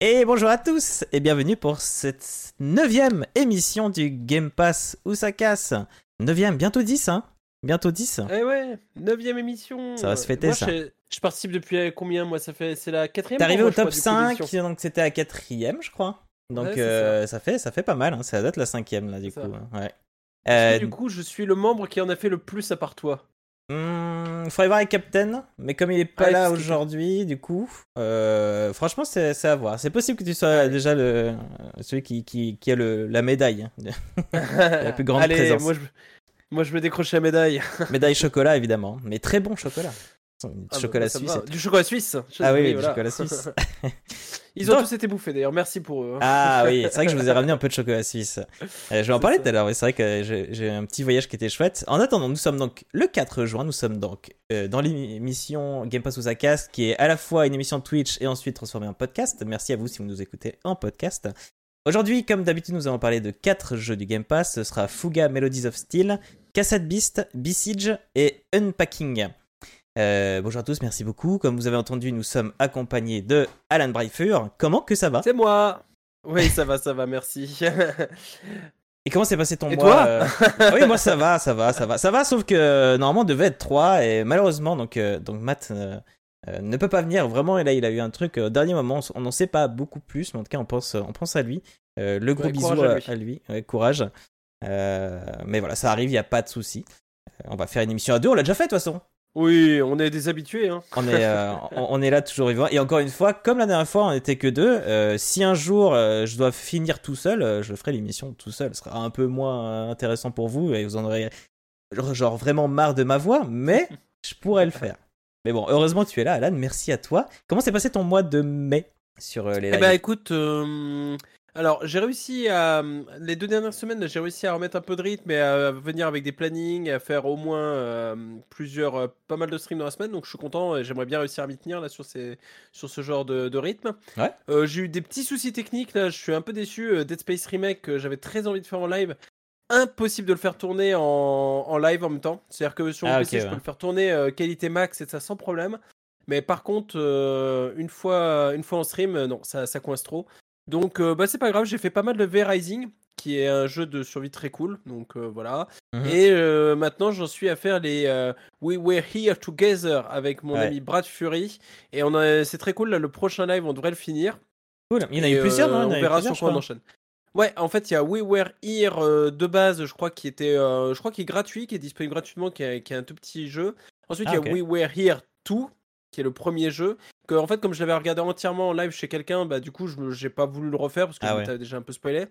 Et bonjour à tous et bienvenue pour cette neuvième émission du Game Pass où ça casse. Neuvième, bientôt 10 hein Bientôt 10 Eh ouais, neuvième émission. Ça va se fêter, Moi, ça. Je, je participe depuis combien Moi, ça fait c'est la quatrième. T'es arrivé au top crois, du coup, 5, d'émission. donc c'était à quatrième je crois. Donc Ouais, euh, ça. fait, ça fait pas mal, hein. ça doit être la cinquième là du coup. hein. Ouais. Euh, que, Du coup, je suis le membre qui en a fait le plus à part toi. Hmm, faudrait voir avec Captain, mais comme il est pas Ouais, là aujourd'hui, du coup, euh, franchement c'est à voir. C'est possible que tu sois déjà le, celui qui, qui, qui a le, la médaille. la plus grande Allez, présence. Moi, je, moi, je me décroche la médaille. médaille chocolat évidemment, mais très bon chocolat. Du Ah, bah, chocolat ça me suisse. Du chocolat suisse. Ah oui, du voilà. chocolat suisse. Ils ont Donc- tous été bouffés d'ailleurs. Merci pour eux. hein. Ah oui, c'est vrai que je vous ai ramené un peu de chocolat suisse. Euh, je vais en parler tout à l'heure, mais c'est vrai que j'ai un petit voyage qui était chouette. En attendant, nous sommes donc le 4 juin, nous sommes donc euh, dans l'émission Game Pass ou sa casse, qui est à la fois une émission Twitch et ensuite transformée en podcast. Merci à vous si vous nous écoutez en podcast. Aujourd'hui, comme d'habitude, nous allons parler de 4 jeux du Game Pass. Ce sera Fuga Melodies of Steel, Cassette Beast, Besiege et Unpacking. Euh, bonjour à tous, merci beaucoup. Comme vous avez entendu, nous sommes accompagnés de Alan Breifur. Comment que ça va? C'est moi. Oui, ça va, ça va, merci. Et comment s'est passé ton Et mois toi euh? Ah Oui, moi ça va, ça va, ça va. Ça va, sauf que euh, normalement on devait être 3 et malheureusement, donc, euh, donc Matt ne peut pas venir. Vraiment, et là il a eu un truc au dernier moment. On n'en sait pas beaucoup plus, mais en tout cas on pense, on pense à lui. Le gros Ouais, bisou à lui. à lui. Ouais, courage. Mais voilà, ça arrive, il n'y a pas de souci. On va faire une émission à deux, on l'a déjà fait de toute façon. Oui, on est des habitués. Hein. On est, euh, on, est là toujours vivant. Et encore une fois, comme la dernière fois, on n'était que deux. euh, si un jour euh, je dois finir tout seul, je ferai l'émission tout seul. Ce sera un peu moins intéressant pour vous et vous en aurez genre, vraiment marre de ma voix, mais je pourrais le faire. Mais bon, heureusement tu es là, Alan. Merci à toi. Comment s'est passé ton mois de mai sur les Eh ben écoute, alors j'ai réussi à les deux dernières semaines, j'ai réussi à remettre un peu de rythme et à venir avec des plannings, à faire au moins euh, plusieurs, euh, pas mal de streams dans la semaine. Donc je suis content et j'aimerais bien réussir à m'y tenir là sur ces, sur ce genre de, de rythme. Ouais. Euh, j'ai eu des petits soucis techniques là, je suis un peu déçu. Dead Space Remake, que j'avais très envie de faire en live. Impossible de le faire tourner en, en live en même temps. C'est-à-dire que sur mon Ah, PC, je ouais. peux le faire tourner qualité max et ça sans problème. Mais par contre, une, fois, une fois en stream, non, ça, ça coince trop. Donc, euh, bah, c'est pas grave, j'ai fait pas mal de V-Rising, qui est un jeu de survie très cool. Donc, euh, voilà. Mhm. Et euh, maintenant, j'en suis à faire les We Were Here Together avec mon Ouais. ami Brad Fury. Et on a, c'est très cool, là, le prochain live, on devrait le finir. Cool. Il y en a eu plusieurs, non a On verra sur quoi on enchaîne. Ouais, en fait, il y a We Were Here euh, de base, je crois, qui était, euh, je crois, qui est gratuit, qui est disponible gratuitement, qui est, qui est un tout petit jeu. Ensuite, il Ah, y a ok. We Were Here 2, qui est le premier jeu. Que, en fait, comme je l'avais regardé entièrement en live chez quelqu'un, bah, du coup, je j'ai pas voulu le refaire parce que Ah ouais. t'avais déjà un peu spoilé.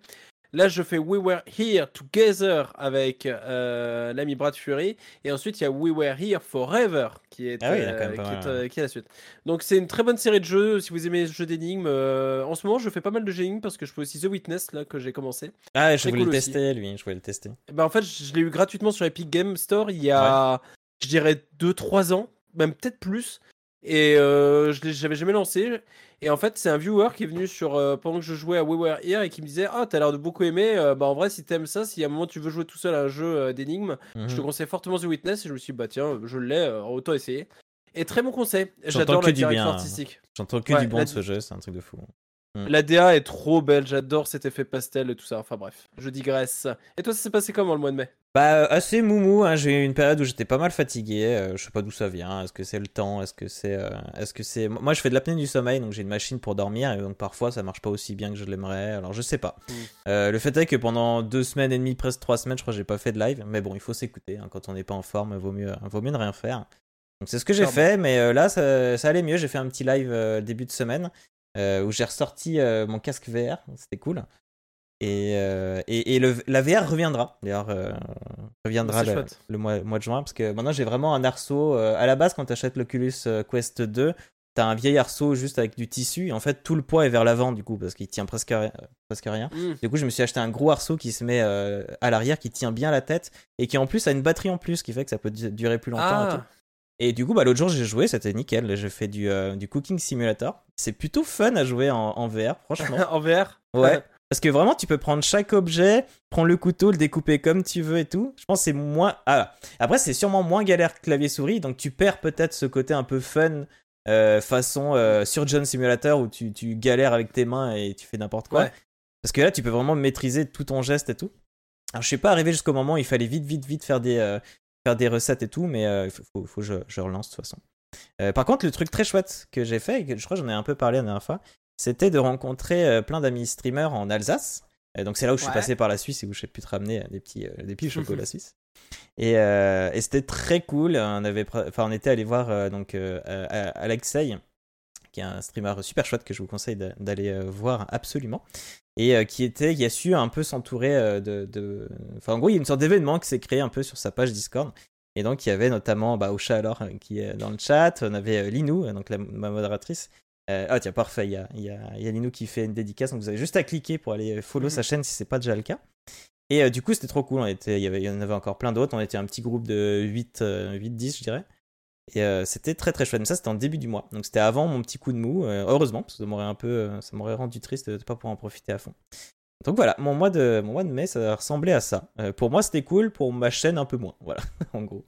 Là, je fais We Were Here Together avec euh, l'ami Brad Fury. Et ensuite, il y a We Were Here Forever qui est, Ah oui, euh, qui, est, euh, qui est la suite. Donc, c'est une très bonne série de jeux. Si vous aimez les jeux d'énigmes, en ce moment, je fais pas mal de jeux d'énigmes parce que je fais aussi The Witness là, que j'ai commencé. Ah, je voulais cool le aussi. tester, lui. Je voulais le tester. Ben, en fait, je l'ai eu gratuitement sur Epic Game Store il y a, je dirais, 2-3 ans, même peut-être plus. Et euh, je j'avais jamais lancé. Et en fait, c'est un viewer qui est venu sur euh, pendant que je jouais à We Were Here et qui me disait Ah, t'as l'air de beaucoup aimer. Euh, bah, en vrai, si t'aimes ça, si à un moment tu veux jouer tout seul à un jeu d'énigmes, je te Mhm. conseille fortement The Witness. Et je me suis dit Bah, tiens, je l'ai, autant essayer. Et très bon conseil. J'entends J'adore que la du direction artistique. J'entends que Ouais, du bon la- de ce jeu, c'est un truc de fou. La DA est trop belle. J'adore cet effet pastel et tout ça. Enfin, bref, je digresse. Et toi, ça s'est passé comment le mois de mai? Bah, euh, assez moumou. Hein. J'ai eu une période où j'étais pas mal fatigué. euh, je sais pas d'où ça vient. Est-ce que c'est le temps Est-ce que c'est. euh, Est-ce que c'est. Moi, je fais de l'apnée du sommeil, donc j'ai une machine pour dormir. Et donc, parfois, ça marche pas aussi bien que je l'aimerais. Alors, je sais pas. Mm. Euh, le fait est que pendant deux semaines et demie, presque trois semaines, je crois que j'ai pas fait de live. Mais bon, il faut s'écouter. hein. Quand on n'est pas en forme, vaut mieux, vaut mieux ne rien faire. Donc, c'est ce que j'ai fait. Mais là, ça, ça allait mieux. J'ai fait un petit live début de semaine où j'ai ressorti euh, mon casque VR. C'était cool. Et, euh, et, et le, la VR reviendra. D'ailleurs, euh, reviendra le, mois, mois de juin. Parce que maintenant, j'ai vraiment un arceau. euh, à la base, quand tu achètes l'Oculus euh, Quest 2, t'as un vieil arceau juste avec du tissu. Et en fait, tout le poids est vers l'avant, du coup, parce qu'il tient presque, presque rien. Mm. Du coup, je me suis acheté un gros arceau qui se met euh, à l'arrière, qui tient bien la tête. Et qui en plus a une batterie en plus, qui fait que ça peut du- durer plus longtemps. et tout. Et du coup, bah, l'autre jour, j'ai joué, c'était nickel. J'ai fait du, euh, du Cooking Simulator. C'est plutôt fun à jouer en, en VR, franchement. en VR Ouais. Parce que vraiment, tu peux prendre chaque objet, prendre le couteau, le découper comme tu veux et tout. Je pense que c'est moins. Ah, après, c'est sûrement moins galère que clavier-souris, donc tu perds peut-être ce côté un peu fun façon sur John Simulator où tu, tu, galères avec tes mains et tu fais n'importe quoi. Parce que là, tu peux vraiment maîtriser tout ton geste et tout. Alors, je suis pas arrivé jusqu'au moment où il fallait vite, vite, vite faire des, faire des recettes et tout, mais il faut, faut, que je, je, relance de toute façon. par contre, le truc très chouette que j'ai fait, et que je crois que j'en ai un peu parlé la dernière fois, c'était de rencontrer plein d'amis streamers en Alsace. donc c'est là où je suis passé par la Suisse et où j'ai pu te ramener des petits, des petits chocolats suisses. Et, et c'était très cool. On, avait, enfin, on était allé voir donc, Alexei, qui est un streamer super chouette que je vous conseille d'aller voir absolument et qui était qui a su un peu s'entourer de, enfin en gros il y a une sorte d'événement qui s'est créé un peu sur sa page Discord. Et donc il y avait notamment bah, Ocha alors qui est dans le chat. On avait Linou donc la, ma modératrice. Ah tiens parfait il y a, y, a, y a Linou qui fait une dédicace. Donc vous avez juste à cliquer pour aller follow mmh sa chaîne si c'est pas déjà le cas. Et du coup c'était trop cool. On était il y, avait, il y en avait encore plein d'autres. On était un petit groupe de 8 8 10 je dirais et euh, c'était très très chouette. Mais ça, c'était en début du mois. Donc c'était avant mon petit coup de mou. Euh, heureusement, parce que un peu, euh, ça m'aurait rendu triste de ne pas pouvoir en profiter à fond. Donc voilà, mon mois de, mon mois de mai, ça ressemblait à ça. Euh, pour moi, c'était cool, pour ma chaîne, un peu moins. Voilà, en gros.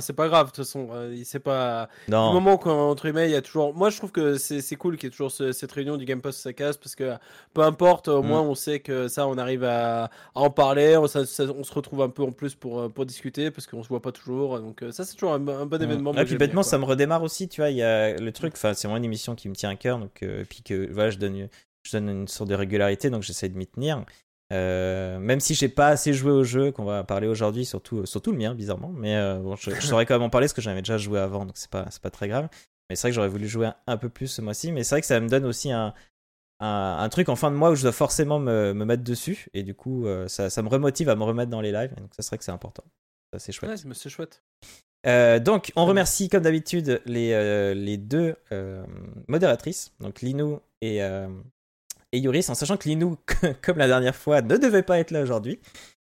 c'est pas grave, de toute façon. Euh, c'est pas. Non. Du moment qu'entre guillemets, il y a toujours. Moi, je trouve que c'est cool qu'il y ait toujours cette réunion du Game Pass sa casse, parce que peu importe, au mm. moins, on sait que ça, on arrive à, en parler. On, se retrouve un peu en plus pour, pour discuter, parce qu'on se voit pas toujours. Donc, euh, ça, c'est toujours un, bon mm. événement. Et puis, bêtement, ça me redémarre aussi, tu vois. Il y a le truc, enfin, c'est moi une émission qui me tient à cœur, donc, puis que, voilà, je donne je donne une sorte de régularité, donc j'essaie de m'y tenir. Euh, même si j'ai pas assez joué au jeu qu'on va parler aujourd'hui, surtout, surtout le mien, bizarrement. Mais euh, bon, je, saurais quand même en parler parce que j'avais déjà joué avant, donc c'est pas, pas très grave. Mais c'est vrai que j'aurais voulu jouer un, peu plus ce mois-ci. Mais c'est vrai que ça me donne aussi un, un, truc en fin de mois où je dois forcément me, me mettre dessus. Et du coup, euh, ça, ça, me remotive à me remettre dans les lives. Donc ça serait que c'est important. Ça, c'est chouette. Ouais, c'est chouette. donc, on remercie comme d'habitude les, les deux modératrices, donc Linou et, et Yuris, en sachant que Linou, comme la dernière fois, ne devait pas être là aujourd'hui.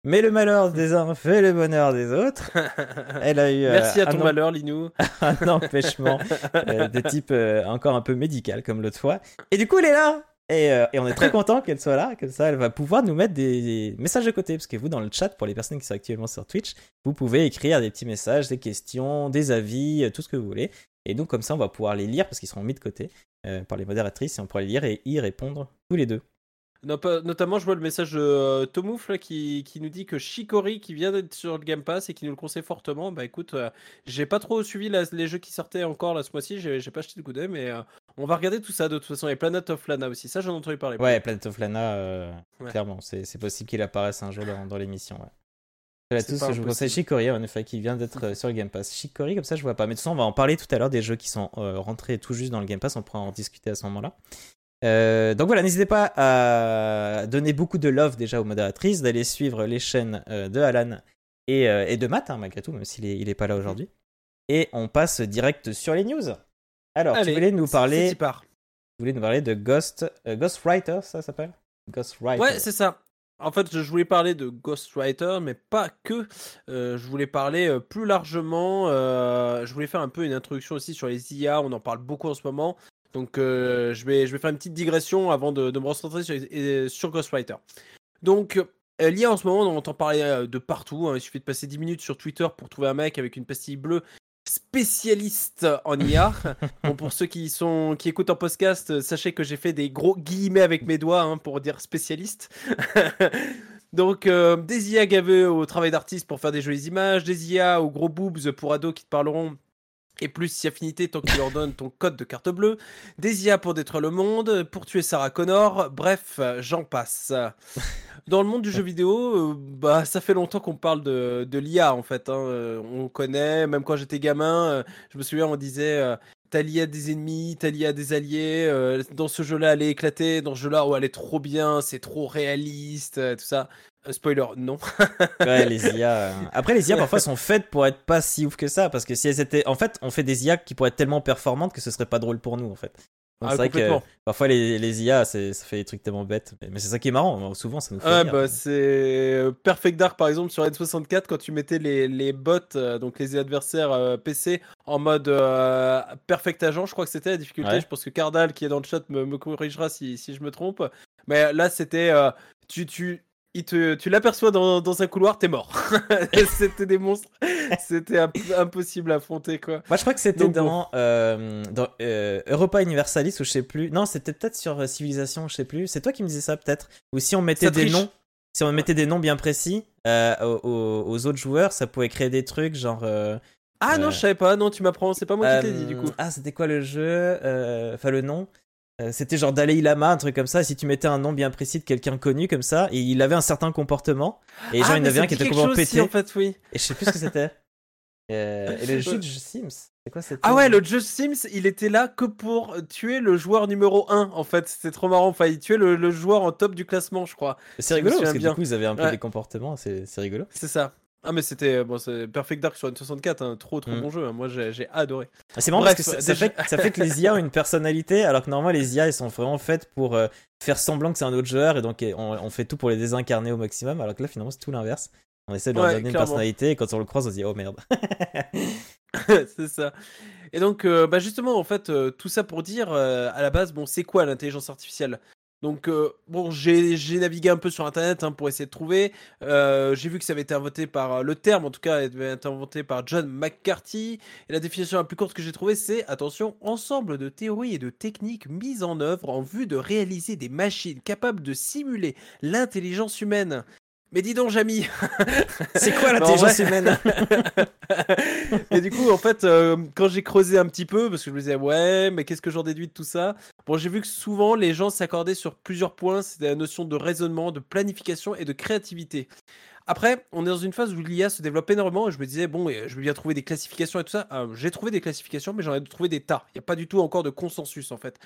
Mais le malheur des uns fait le bonheur des autres. Elle a eu. Euh, Merci à ton malheur, Linou. un empêchement euh, de type euh, encore un peu médical, comme l'autre fois. Et du coup, elle est là. Et, et on est très content qu'elle soit là. Comme ça, elle va pouvoir nous mettre des, messages de côté. Parce que vous, dans le chat, pour les personnes qui sont actuellement sur Twitch, vous pouvez écrire des petits messages, des questions, des avis, tout ce que vous voulez. Et donc, comme ça, on va pouvoir les lire parce qu'ils seront mis de côté. Euh, par les modératrices et on pourrait les lire et y répondre tous les deux. notamment, je vois le message de euh, Tomouf qui, nous dit que Shikori, qui vient d'être sur le Game Pass et qui nous le conseille fortement, bah écoute, euh, j'ai pas trop suivi les jeux qui sortaient encore là ce mois-ci, j'ai pas acheté le coup d'œil, mais on va regarder tout ça de toute façon. Et Planet of Lana aussi, ça j'en ai entendu parler. Ouais, Planet of Lana, clairement, c'est possible qu'il apparaisse un jour dans, l'émission. Ouais. tous, je vous conseille Shikori, en effet, qui vient d'être sur le Game Pass. Shikori, comme ça, je vois pas. Mais de toute façon, on va en parler tout à l'heure des jeux qui sont rentrés tout juste dans le Game Pass. On pourra en discuter à ce moment-là. Euh, donc voilà, n'hésitez pas à donner beaucoup de love déjà aux modératrices, d'aller suivre les chaînes euh, de Alan et, euh, et de Matt, hein, malgré tout, même s'il est, il est pas là aujourd'hui. Et on passe direct sur les news. Alors, tu voulais nous parler. Tu voulais nous parler de Ghost, Ghostwriter, ça s'appelle? Ghostwriter. Ouais, c'est ça. En fait, je voulais parler de Ghostwriter, mais pas que. Euh, je voulais parler euh, plus largement. Euh, je voulais faire un peu une introduction aussi sur les IA. On en parle beaucoup en ce moment. Donc, je, vais, je vais faire une petite digression avant de, me recentrer sur, sur Ghostwriter. Donc, l'IA en ce moment, on entend parler de partout. Hein. Il suffit de passer 10 minutes sur Twitter pour trouver un mec avec une pastille bleue spécialiste en IA. bon, pour ceux qui sont qui écoutent en podcast, sachez que j'ai fait des gros guillemets avec mes doigts hein, pour dire spécialiste. Donc euh, des IA gavés au travail d'artiste pour faire des jolies images, des IA aux gros boobs pour ados qui te parleront et plus si affinité tant tu leur donnes ton code de carte bleue, des IA pour détruire le monde, pour tuer Sarah Connor, bref, j'en passe. Dans le monde du jeu vidéo, euh, bah ça fait longtemps qu'on parle de, l'IA en fait. Hein. Euh, on connaît, même quand j'étais gamin, euh, je me souviens, on disait t'as l'IA des ennemis, t'as l'IA des alliés. dans ce jeu-là, elle est éclatée. Dans ce jeu-là, oh, elle est trop bien, c'est trop réaliste, tout ça. Spoiler, non. ouais, les IA. Après, les IA parfois sont faites pour être pas si ouf que ça, parce que si elles étaient, en fait, on fait des IA qui pourraient être tellement performantes que ce serait pas drôle pour nous, en fait. Ah, c'est vrai que parfois les, les IA, ça fait des trucs tellement bêtes. Mais c'est ça qui est marrant, souvent ça nous fait. Ouais, bah, c'est euh, Perfect Dark par exemple sur N64, quand tu mettais les, les bots, euh, donc les adversaires euh, PC, en mode Perfect Agent, je crois que c'était la difficulté. Je pense que Cardal qui est dans le chat me, me corrigera si, si je me trompe. Mais là, c'était. tu, tu, il te, tu l'aperçois dans, dans un couloir, t'es mort. c'était des monstres, c'était impossible à affronter quoi. Moi je crois que c'était dans, euh, dans euh, Europa Universalis ou je sais plus. Non, c'était peut-être sur euh, Civilisation, je sais plus. C'est toi qui me disais ça peut-être. Ou si on mettait des noms, si on mettait des noms bien précis aux, aux, autres joueurs, ça pouvait créer des trucs genre. ah non, je savais pas. Non, tu m'apprends. C'est pas moi qui t'ai dit du coup. Ah, c'était quoi le jeu Enfin le nom? Euh, c'était genre Dalai Lama, un truc comme ça. Et si tu mettais un nom bien précis de quelqu'un connu comme ça, et il avait un certain comportement, et genre ah, il y en avait un qui était complètement pété. en fait, oui. Et je sais plus ce que c'était. Euh, et le jeu de Sims, c'est quoi Ah ouais, le jeu Sims, il était là que pour tuer le joueur numéro 1 en fait. C'était trop marrant. Enfin, il tuait le, joueur en top du classement, je crois. C'est rigolo parce que du coup, ils avaient un peu des comportements. C'est rigolo. C'est ça. Ah mais c'était bon, Perfect Dark sur N64, un trop trop mm. bon jeu. Hein. Moi j'ai adoré. Ah, c'est marrant parce que ça, fait, ça, fait, que les IA ont une personnalité, alors que normalement les IA elles sont vraiment faites pour euh, faire semblant que c'est un autre joueur et donc on, fait tout pour les désincarner au maximum. Alors que là finalement c'est tout l'inverse. On essaie de leur donner une personnalité et quand on le croise on se dit oh merde. c'est ça. Et donc euh, bah justement en fait euh, tout ça pour dire à la base bon c'est quoi l'intelligence artificielle? Donc, euh, bon, j'ai navigué un peu sur Internet hein, pour essayer de trouver. Euh, j'ai vu que ça avait été inventé par euh, le terme, en tout cas, avait été inventé par John McCarthy. Et la définition la plus courte que j'ai trouvée, c'est attention, ensemble de théories et de techniques mises en œuvre en vue de réaliser des machines capables de simuler l'intelligence humaine. Mais dis donc, Jamy C'est quoi l'intelligence humaine Et du coup, en fait, euh, quand j'ai creusé un petit peu, parce que je me disais, ouais, mais qu'est-ce que j'en déduis de tout ça? Bon, j'ai vu que souvent, les gens s'accordaient sur plusieurs points. C'était la notion de raisonnement, de planification et de créativité. Après, on est dans une phase où l'IA se développe énormément et je me disais, bon, je vais bien trouver des classifications et tout ça. Euh, j'ai trouvé des classifications, mais j'en ai trouvé des tas. Il n'y a pas du tout encore de consensus, en fait.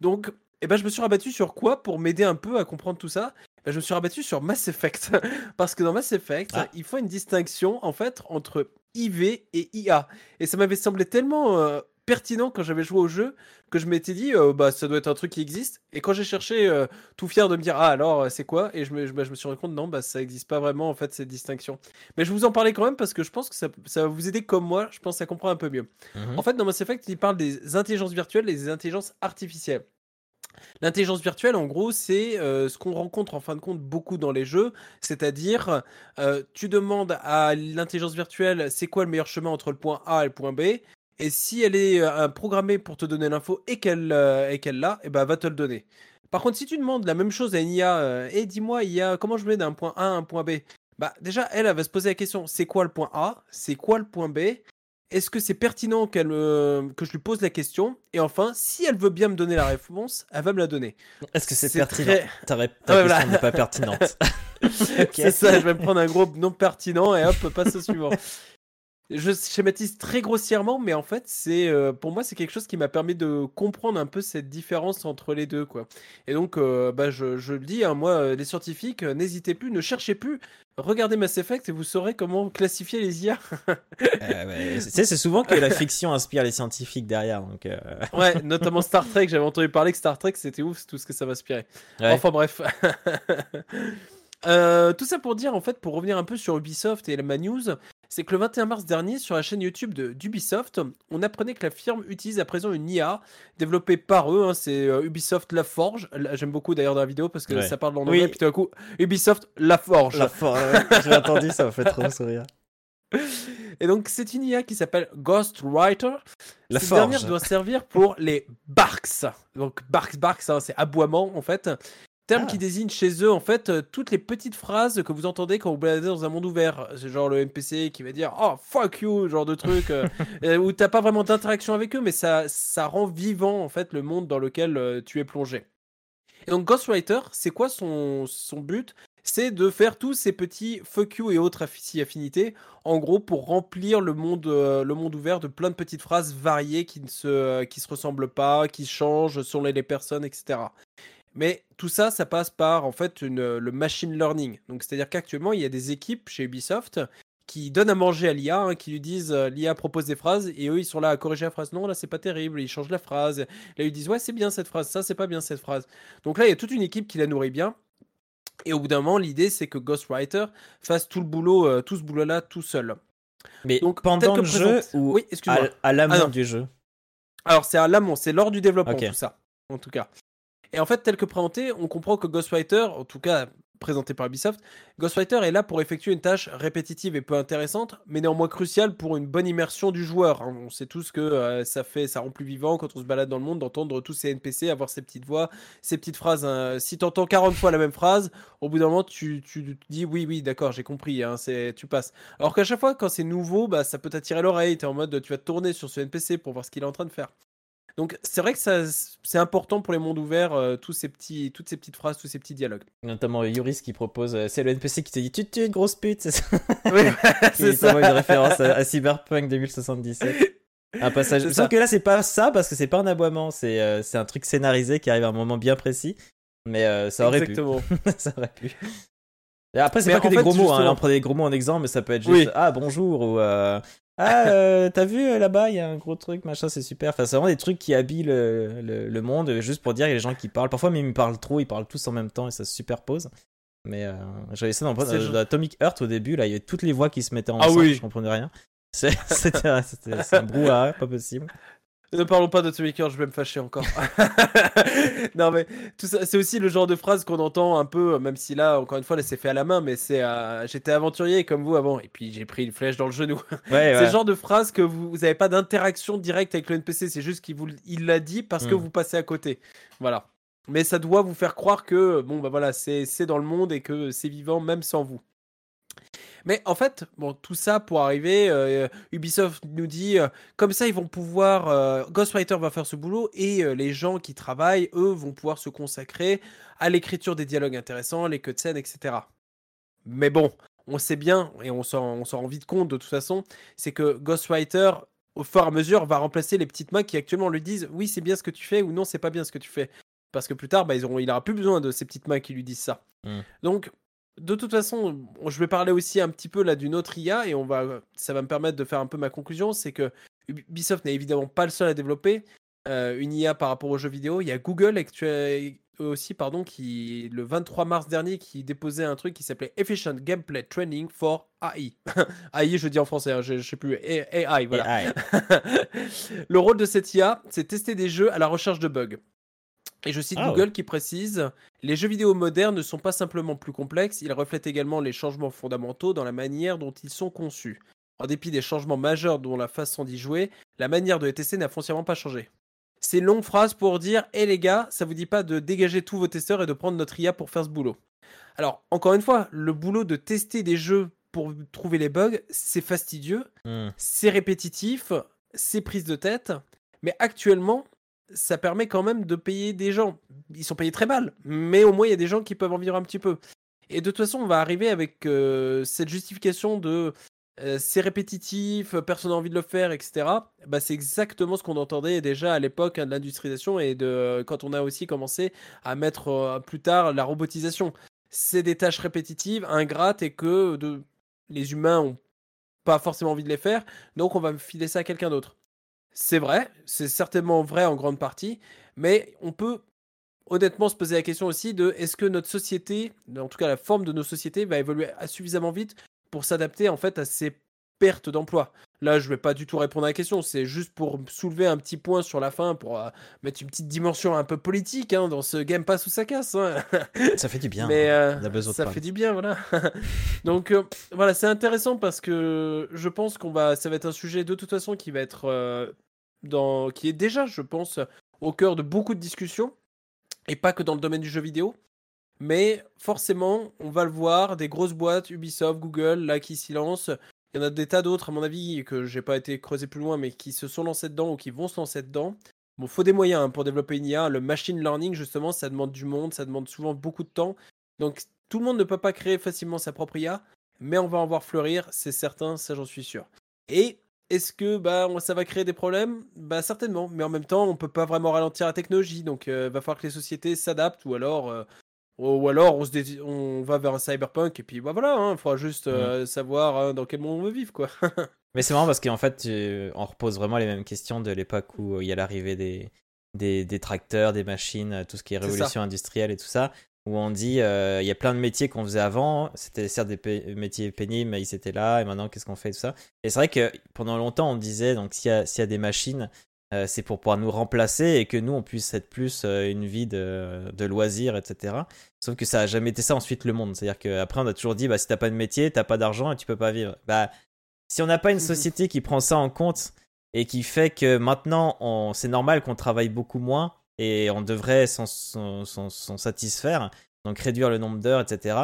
Donc, eh ben, je me suis rabattu sur quoi pour m'aider un peu à comprendre tout ça bah, je me suis rabattu sur Mass Effect. Parce que dans Mass Effect, ah. il faut une distinction en fait entre IV et IA. Et ça m'avait semblé tellement euh, pertinent quand j'avais joué au jeu que je m'étais dit, euh, bah ça doit être un truc qui existe. Et quand j'ai cherché, euh, tout fier de me dire, ah alors c'est quoi? Et je me, bah, je me suis rendu compte, non, bah ça n'existe pas vraiment en fait cette distinction. Mais je vous en parlais quand même parce que je pense que ça, ça va vous aider comme moi, je pense à comprendre un peu mieux. Mhm. En fait, dans Mass Effect, il parle des intelligences virtuelles et des intelligences artificielles. L'intelligence virtuelle, en gros, c'est euh, ce qu'on rencontre en fin de compte beaucoup dans les jeux, c'est-à-dire euh, tu demandes à l'intelligence virtuelle c'est quoi le meilleur chemin entre le point A et le point B, et si elle est euh, programmée pour te donner l'info et qu'elle qu'elle l'a, et eh ben, elle va te le donner. Par contre, si tu demandes la même chose à une IA, et dis-moi, IA, comment je mets d'un point A à un point B? Bah déjà, elle, elle va se poser la question, c'est quoi le point A? C'est quoi le point B? Est-ce que c'est pertinent qu'elle que je lui pose la question? Et enfin, si elle veut bien me donner la réponse, elle va me la donner. Est-ce que c'est pertinent? Ta, question n'est pas pertinente. C'est ça, je vais me prendre un gros non pertinent et hop, passe au suivant. Je schématise très grossièrement, mais en fait, c'est euh, pour moi, c'est quelque chose qui m'a permis de comprendre un peu cette différence entre les deux, quoi. Et donc, euh, bah, je, je, le dis, hein, moi, euh, les scientifiques, n'hésitez plus, ne cherchez plus, regardez Mass Effect et vous saurez comment classifier les IA. c'est souvent que la fiction inspire les scientifiques derrière, donc. ouais, notamment Star Trek. J'avais entendu parler que Star Trek, c'était ouf, tout ce que ça m'inspirait. Enfin bref. tout ça pour dire, en fait, pour revenir un peu sur Ubisoft et la news, c'est que le 21 mars dernier, sur la chaîne YouTube d'Ubisoft, on apprenait que la firme utilise à présent une IA développée par eux. Hein, c'est euh, Ubisoft La Forge. J'aime beaucoup d'ailleurs dans la vidéo parce que ça parle en anglais. Oui. Puis tout à coup, Ubisoft La Forge. La Forge. J'ai entendu, ça me fait trop sourire. Et donc, c'est une IA qui s'appelle Ghostwriter. La Cette dernière doit servir pour les barks. Donc, barks, barks, hein, c'est aboiement en fait. Terme qui ah. désigne chez eux en fait euh, toutes les petites phrases que vous entendez quand vous baladez dans un monde ouvert. C'est genre le NPC qui va dire oh fuck you, genre de truc euh, euh, où t'as pas vraiment d'interaction avec eux, mais ça ça rend vivant en fait le monde dans lequel tu es plongé. Et donc Ghostwriter, c'est quoi son, son but? C'est de faire tous ces petits fuck you et autres affinités, en gros pour remplir le monde, le monde ouvert de plein de petites phrases variées qui ne se, qui se ressemblent pas, qui changent selon les personnes, etc. Mais tout ça, ça passe par en fait une, le machine learning. Donc c'est-à-dire qu'actuellement, il y a des équipes chez Ubisoft qui donnent à manger à l'IA, hein, qui lui disent euh, l'IA propose des phrases et eux ils sont là à corriger la phrase. Non, là c'est pas terrible, ils changent la phrase. Là ils disent ouais c'est bien cette phrase, ça c'est pas bien cette phrase. Donc là il y a toute une équipe qui la nourrit bien. Et au bout d'un moment, l'idée c'est que Ghostwriter fasse tout le boulot, euh, tout ce boulot-là tout seul. Mais Donc, pendant le jeu ou oui, à, à l'amont ah du jeu? Alors c'est à l'amont, c'est lors du développement tout ça, en tout cas. Et en fait, tel que présenté, on comprend que Ghostwriter, en tout cas présenté par Ubisoft, Ghostwriter est là pour effectuer une tâche répétitive et peu intéressante, mais néanmoins cruciale pour une bonne immersion du joueur. hein. On sait tous que euh, ça fait, ça rend plus vivant quand on se balade dans le monde d'entendre tous ces NPC, avoir ces petites voix, ces petites phrases. hein. Si tu entends 40 fois la même phrase, au bout d'un moment, tu, tu dis oui, oui, d'accord, j'ai compris, hein, c'est, tu passes. Alors qu'à chaque fois, quand c'est nouveau, bah, ça peut t'attirer l'oreille, tu es en mode, tu vas te tourner sur ce NPC pour voir ce qu'il est en train de faire. Donc c'est vrai que ça, c'est important pour les mondes ouverts, euh, tous ces petits, toutes ces petites phrases, tous ces petits dialogues. Notamment Yuris qui propose, euh, c'est le NPC qui te dit tu une grosse pute, c'est ça? Oui, c'est ça. une référence à, à Cyberpunk 2077. Un passage. Sauf ça. que là, c'est pas ça parce que c'est pas un aboiement, c'est euh, c'est un truc scénarisé qui arrive à un moment bien précis. Mais euh, ça aurait Exactement. pu. ça aurait pu. Après, c'est pas que en des fait, gros mots, hein. Là, on prend des gros mots en exemple, mais ça peut être juste Oui. Ah, bonjour ou euh, Ah, euh, t'as vu euh, là-bas, il y a un gros truc, machin, c'est super. Enfin, c'est vraiment des trucs qui habillent le, le, le monde, juste pour dire, il y a des gens qui parlent. Parfois, même ils parlent trop, ils parlent tous en même temps et ça se superpose. Mais euh, j'avais ça dans, dans- dans Atomic Heart au début, là, il y avait toutes les voix qui se mettaient Ah ensemble, oui. je comprenais rien. C'était un brouhaha, pas possible. Ne parlons pas de je vais me fâcher encore. non mais tout ça, c'est aussi le genre de phrase qu'on entend un peu, même si là, encore une fois, là, c'est fait à la main, mais c'est euh, j'étais aventurier comme vous avant, et puis j'ai pris une flèche dans le genou. Ouais, C'est le genre de phrase que vous n'avez pas d'interaction directe avec le NPC, c'est juste qu'il vous, il l'a dit parce que Mm. vous passez à côté. Voilà. Mais ça doit vous faire croire que bon bah voilà, c'est c'est dans le monde et que c'est vivant même sans vous. Mais en fait, bon, tout ça pour arriver, euh, Ubisoft nous dit, euh, comme ça ils vont pouvoir, euh, Ghostwriter va faire ce boulot et les gens qui travaillent, eux, vont pouvoir se consacrer à l'écriture des dialogues intéressants, les cutscenes, etc. Mais bon, on sait bien, et on s'en rend vite compte de toute façon, c'est que Ghostwriter, au fur et à mesure, va remplacer les petites mains qui actuellement lui disent oui, c'est bien ce que tu fais ou non, c'est pas bien ce que tu fais. Parce que plus tard, bah, ils auront, il aura plus besoin de ces petites mains qui lui disent ça. Mm. Donc, de toute façon, je vais parler aussi un petit peu là d'une autre IA et on va, ça va me permettre de faire un peu ma conclusion. C'est que Ubisoft n'est évidemment pas le seul à développer euh, une IA par rapport aux jeux vidéo. Il y a Google aussi, pardon, qui le 23 mars dernier, qui déposait un truc qui s'appelait Efficient Gameplay Training for AI. AI, je dis en français, hein, je, je sais plus. AI, voilà. Ah, le rôle de cette IA, c'est tester des jeux à la recherche de bugs. Et je cite Ah Google qui précise Les jeux vidéo modernes ne sont pas simplement plus complexes, ils reflètent également les changements fondamentaux dans la manière dont ils sont conçus. En dépit des changements majeurs dont la façon d'y jouer, la manière de les tester n'a foncièrement pas changé. C'est une longue phrase pour dire Hé les gars, ça vous dit pas de dégager tous vos testeurs et de prendre notre IA pour faire ce boulot? Alors, encore une fois, le boulot de tester des jeux pour trouver les bugs, c'est fastidieux, hmm. c'est répétitif, c'est prise de tête, mais actuellement, ça permet quand même de payer des gens. Ils sont payés très mal, mais au moins il y a des gens qui peuvent en vivre un petit peu. Et de toute façon, on va arriver avec euh, cette justification de euh, c'est répétitif, personne n'a envie de le faire, etc. Bah, c'est exactement ce qu'on entendait déjà à l'époque hein, de l'industrialisation et de quand on a aussi commencé à mettre euh, plus tard la robotisation. C'est des tâches répétitives, ingrates et que les humains ont pas forcément envie de les faire, donc on va filer ça à quelqu'un d'autre. C'est vrai, c'est certainement vrai en grande partie, mais on peut honnêtement se poser la question aussi de est-ce que notre société, en tout cas la forme de nos sociétés, va évoluer suffisamment vite pour s'adapter en fait à ces pertes d'emploi? Là, je vais pas du tout répondre à la question, c'est juste pour soulever un petit point sur la fin, pour euh, mettre une petite dimension un peu politique hein, dans ce Game Pass où ça casse. hein. Ça fait du bien. Mais hein. euh, On a ça parler. fait du bien, voilà. Donc euh, voilà, c'est intéressant parce que je pense qu'on va, ça va être un sujet de toute façon qui va être qui est déjà, je pense, au cœur de beaucoup de discussions et pas que dans le domaine du jeu vidéo. Mais forcément, on va le voir, des grosses boîtes, Ubisoft, Google, là qui s'y lancent. Il y en a des tas d'autres, à mon avis, que j'ai pas été creusé plus loin, mais qui se sont lancés dedans ou qui vont se lancer dedans. Bon, faut des moyens hein, pour développer une IA. Le machine learning, justement, ça demande du monde, ça demande souvent beaucoup de temps. Donc, tout le monde ne peut pas créer facilement sa propre IA, mais on va en voir fleurir, c'est certain, ça j'en suis sûr. Et est-ce que bah, ça va créer des problèmes? Bah certainement, mais en même temps, on peut pas vraiment ralentir la technologie, donc il va falloir que les sociétés s'adaptent, ou alors, euh, ou alors on, se dé- on va vers un cyberpunk, et puis bah, voilà, il faudra juste euh, savoir hein, dans quel monde on veut vivre, quoi. Mais c'est marrant parce qu'en fait, on repose vraiment les mêmes questions de l'époque où euh, il y a l'arrivée des, des, des tracteurs, des machines, euh, tout ce qui est révolution industrielle et tout ça, où on dit euh, il y a plein de métiers qu'on faisait avant, c'était certes des métiers pénibles, mais ils étaient là, et maintenant qu'est-ce qu'on fait, tout ça? Et c'est vrai que pendant longtemps, on disait, donc s'il y, a- s'il y a des machines, c'est pour pouvoir nous remplacer et que nous, on puisse être plus une vie de, de loisirs, etc. Sauf que ça a jamais été ça ensuite le monde. C'est-à-dire qu'après, on a toujours dit, bah, si t'as pas de métier, t'as pas d'argent et tu peux pas vivre. Bah, si on n'a pas une société qui prend ça en compte et qui fait que maintenant, c'est normal qu'on travaille beaucoup moins et on devrait s'en satisfaire, donc réduire le nombre d'heures, etc.,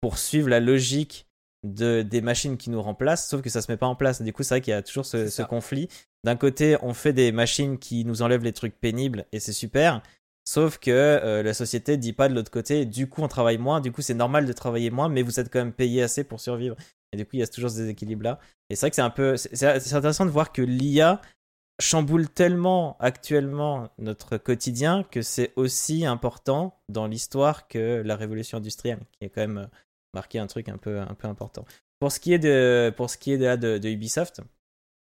pour suivre la logique de, des machines qui nous remplacent, sauf que ça se met pas en place. Du coup, c'est vrai qu'il y a toujours ce, conflit. D'un côté, on fait des machines qui nous enlèvent les trucs pénibles et c'est super. Sauf que euh, la société dit pas de l'autre côté, du coup on travaille moins, du coup c'est normal de travailler moins, mais vous êtes quand même payé assez pour survivre. Et du coup il y a toujours ce déséquilibre là. Et c'est vrai que c'est un peu. C'est intéressant de voir que l'IA chamboule tellement actuellement notre quotidien que c'est aussi important dans l'histoire que la révolution industrielle, qui est quand même marqué un truc un peu, un peu important. Pour ce qui est de, pour ce qui est de, de, Ubisoft,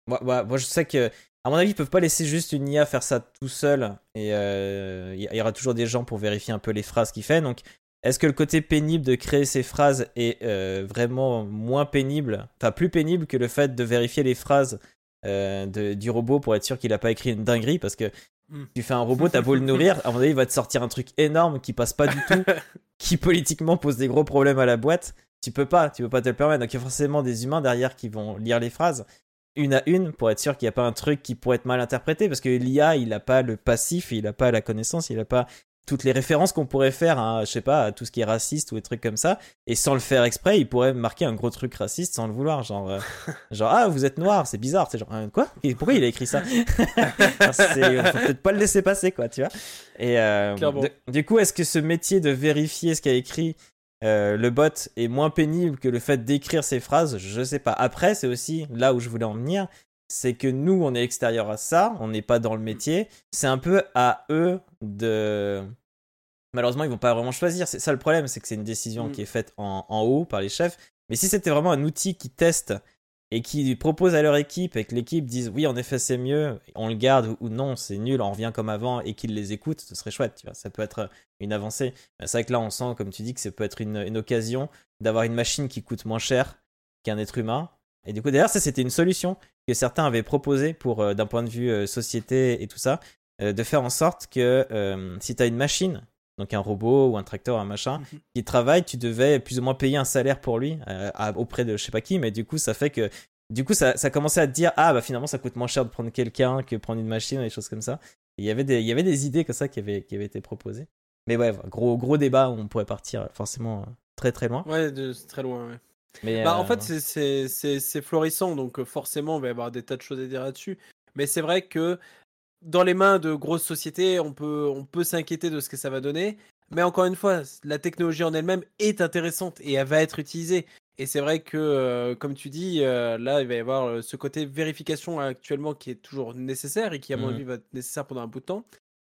moi, moi, je sais que, à mon avis, ils peuvent pas laisser juste une IA faire ça tout seul et euh, il y aura toujours des gens pour vérifier un peu les phrases qu'il fait. Donc, est-ce que le côté pénible de créer ces phrases est euh, vraiment moins pénible, enfin plus pénible que le fait de vérifier les phrases euh, de, du robot pour être sûr qu'il a pas écrit une dinguerie Parce que hmm. tu fais un robot, t'as beau le nourrir, à mon avis, il va te sortir un truc énorme qui passe pas du tout, qui politiquement pose des gros problèmes à la boîte. Tu peux pas, tu peux pas te le permettre. Donc il y a forcément des humains derrière qui vont lire les phrases une à une pour être sûr qu'il n'y a pas un truc qui pourrait être mal interprété parce que l'IA il n'a pas le passif, il n'a pas la connaissance, il n'a pas toutes les références qu'on pourrait faire à, je sais pas, à tout ce qui est raciste ou des trucs comme ça. Et sans le faire exprès, il pourrait marquer un gros truc raciste sans le vouloir. Genre, euh, genre ah, vous êtes noir, c'est bizarre. C'est genre, hein, quoi? Et Pourquoi il a écrit ça? C'est, Faut peut-être pas le laisser passer, quoi, tu vois? Et euh, du coup, est-ce que ce métier de vérifier ce qu'a écrit euh, le bot est moins pénible que le fait d'écrire ces phrases? Je sais pas. Après, c'est aussi là où je voulais en venir c'est que nous, on est extérieur à ça, on n'est pas dans le métier. C'est un peu à eux de. Malheureusement, ils vont pas vraiment choisir. C'est ça le problème, c'est que c'est une décision mm. qui est faite en, haut par les chefs. Mais si c'était vraiment un outil qui teste et qui propose à leur équipe et que l'équipe dise oui, en effet, c'est mieux, on le garde ou non, c'est nul, on revient comme avant et qu'ils les écoutent, ce serait chouette. Tu vois, ça peut être une avancée. C'est vrai que là, on sent, comme tu dis, que ça peut être une, une occasion d'avoir une machine qui coûte moins cher qu'un être humain. Et du coup, d'ailleurs, ça, c'était une solution que certains avaient proposé pour, euh, d'un point de vue euh, société et tout ça, euh, de faire en sorte que si tu as une machine, donc un robot ou un tracteur, un machin, mhm. qui travaille, tu devais plus ou moins payer un salaire pour lui auprès de je sais pas qui, mais du coup, ça fait que du coup, ça, ça commençait à te dire ah bah finalement ça coûte moins cher de prendre quelqu'un que prendre une machine des choses comme ça. il y avait des il y avait des idées comme ça qui avaient qui avaient été proposées. Mais ouais, gros gros débat où on pourrait partir forcément très très loin. Ouais, très loin. Ouais bah, En fait, euh, c'est florissant, donc euh, forcément, on va y avoir des tas de choses à dire là-dessus. Mais c'est vrai que dans les mains de grosses sociétés, on peut, on peut s'inquiéter de ce que ça va donner. Mais encore une fois, la technologie en elle-même est intéressante et elle va être utilisée. Et c'est vrai que, euh, comme tu dis, là, il va y avoir ce côté vérification actuellement qui est toujours nécessaire et qui, à mon mmh. avis, va être nécessaire pendant un bout de temps.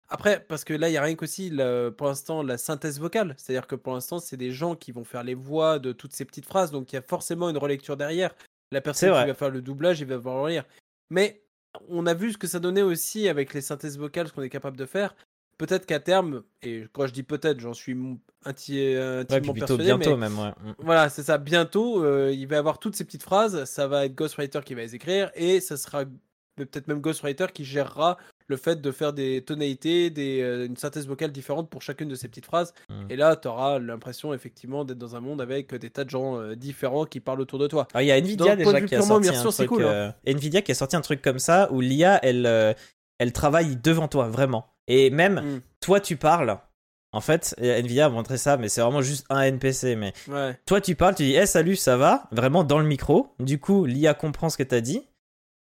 Après, parce que là, il n'y a rien qu'aussi, pour l'instant, la synthèse vocale. C'est-à-dire que pour l'instant, c'est des gens qui vont faire les voix de toutes ces petites phrases. Donc, il y a forcément une relecture derrière. La personne qui va faire le doublage, il va devoir le lire. Mais on a vu ce que ça donnait aussi avec les synthèses vocales, ce qu'on est capable de faire. Peut-être qu'à terme, et quand je dis peut-être, j'en suis intimement persuadé. Bientôt même, ouais. Mm. Voilà, c'est ça. Bientôt, euh, il va y avoir toutes ces petites phrases. Ça va être Ghostwriter qui va les écrire et ça sera peut-être même Ghostwriter qui gérera le fait de faire des tonalités, des, euh, une synthèse vocale différente pour chacune de ces petites phrases. Hmm. Et là, tu auras l'impression effectivement d'être dans un monde avec des tas de gens euh, différents qui parlent autour de toi. Ah, il y a Nvidia déjà qui a sorti un truc, cool, hein. euh, Nvidia qui a sorti un truc comme ça où l'IA, elle, elle travaille devant toi, vraiment. Et même, hmm. toi, tu parles. En fait, Nvidia a montré ça, mais c'est vraiment juste un NPC. Mais toi, tu parles, tu dis, hey, salut, ça va? Vraiment dans le micro. Du coup, l'IA comprend ce que tu as dit.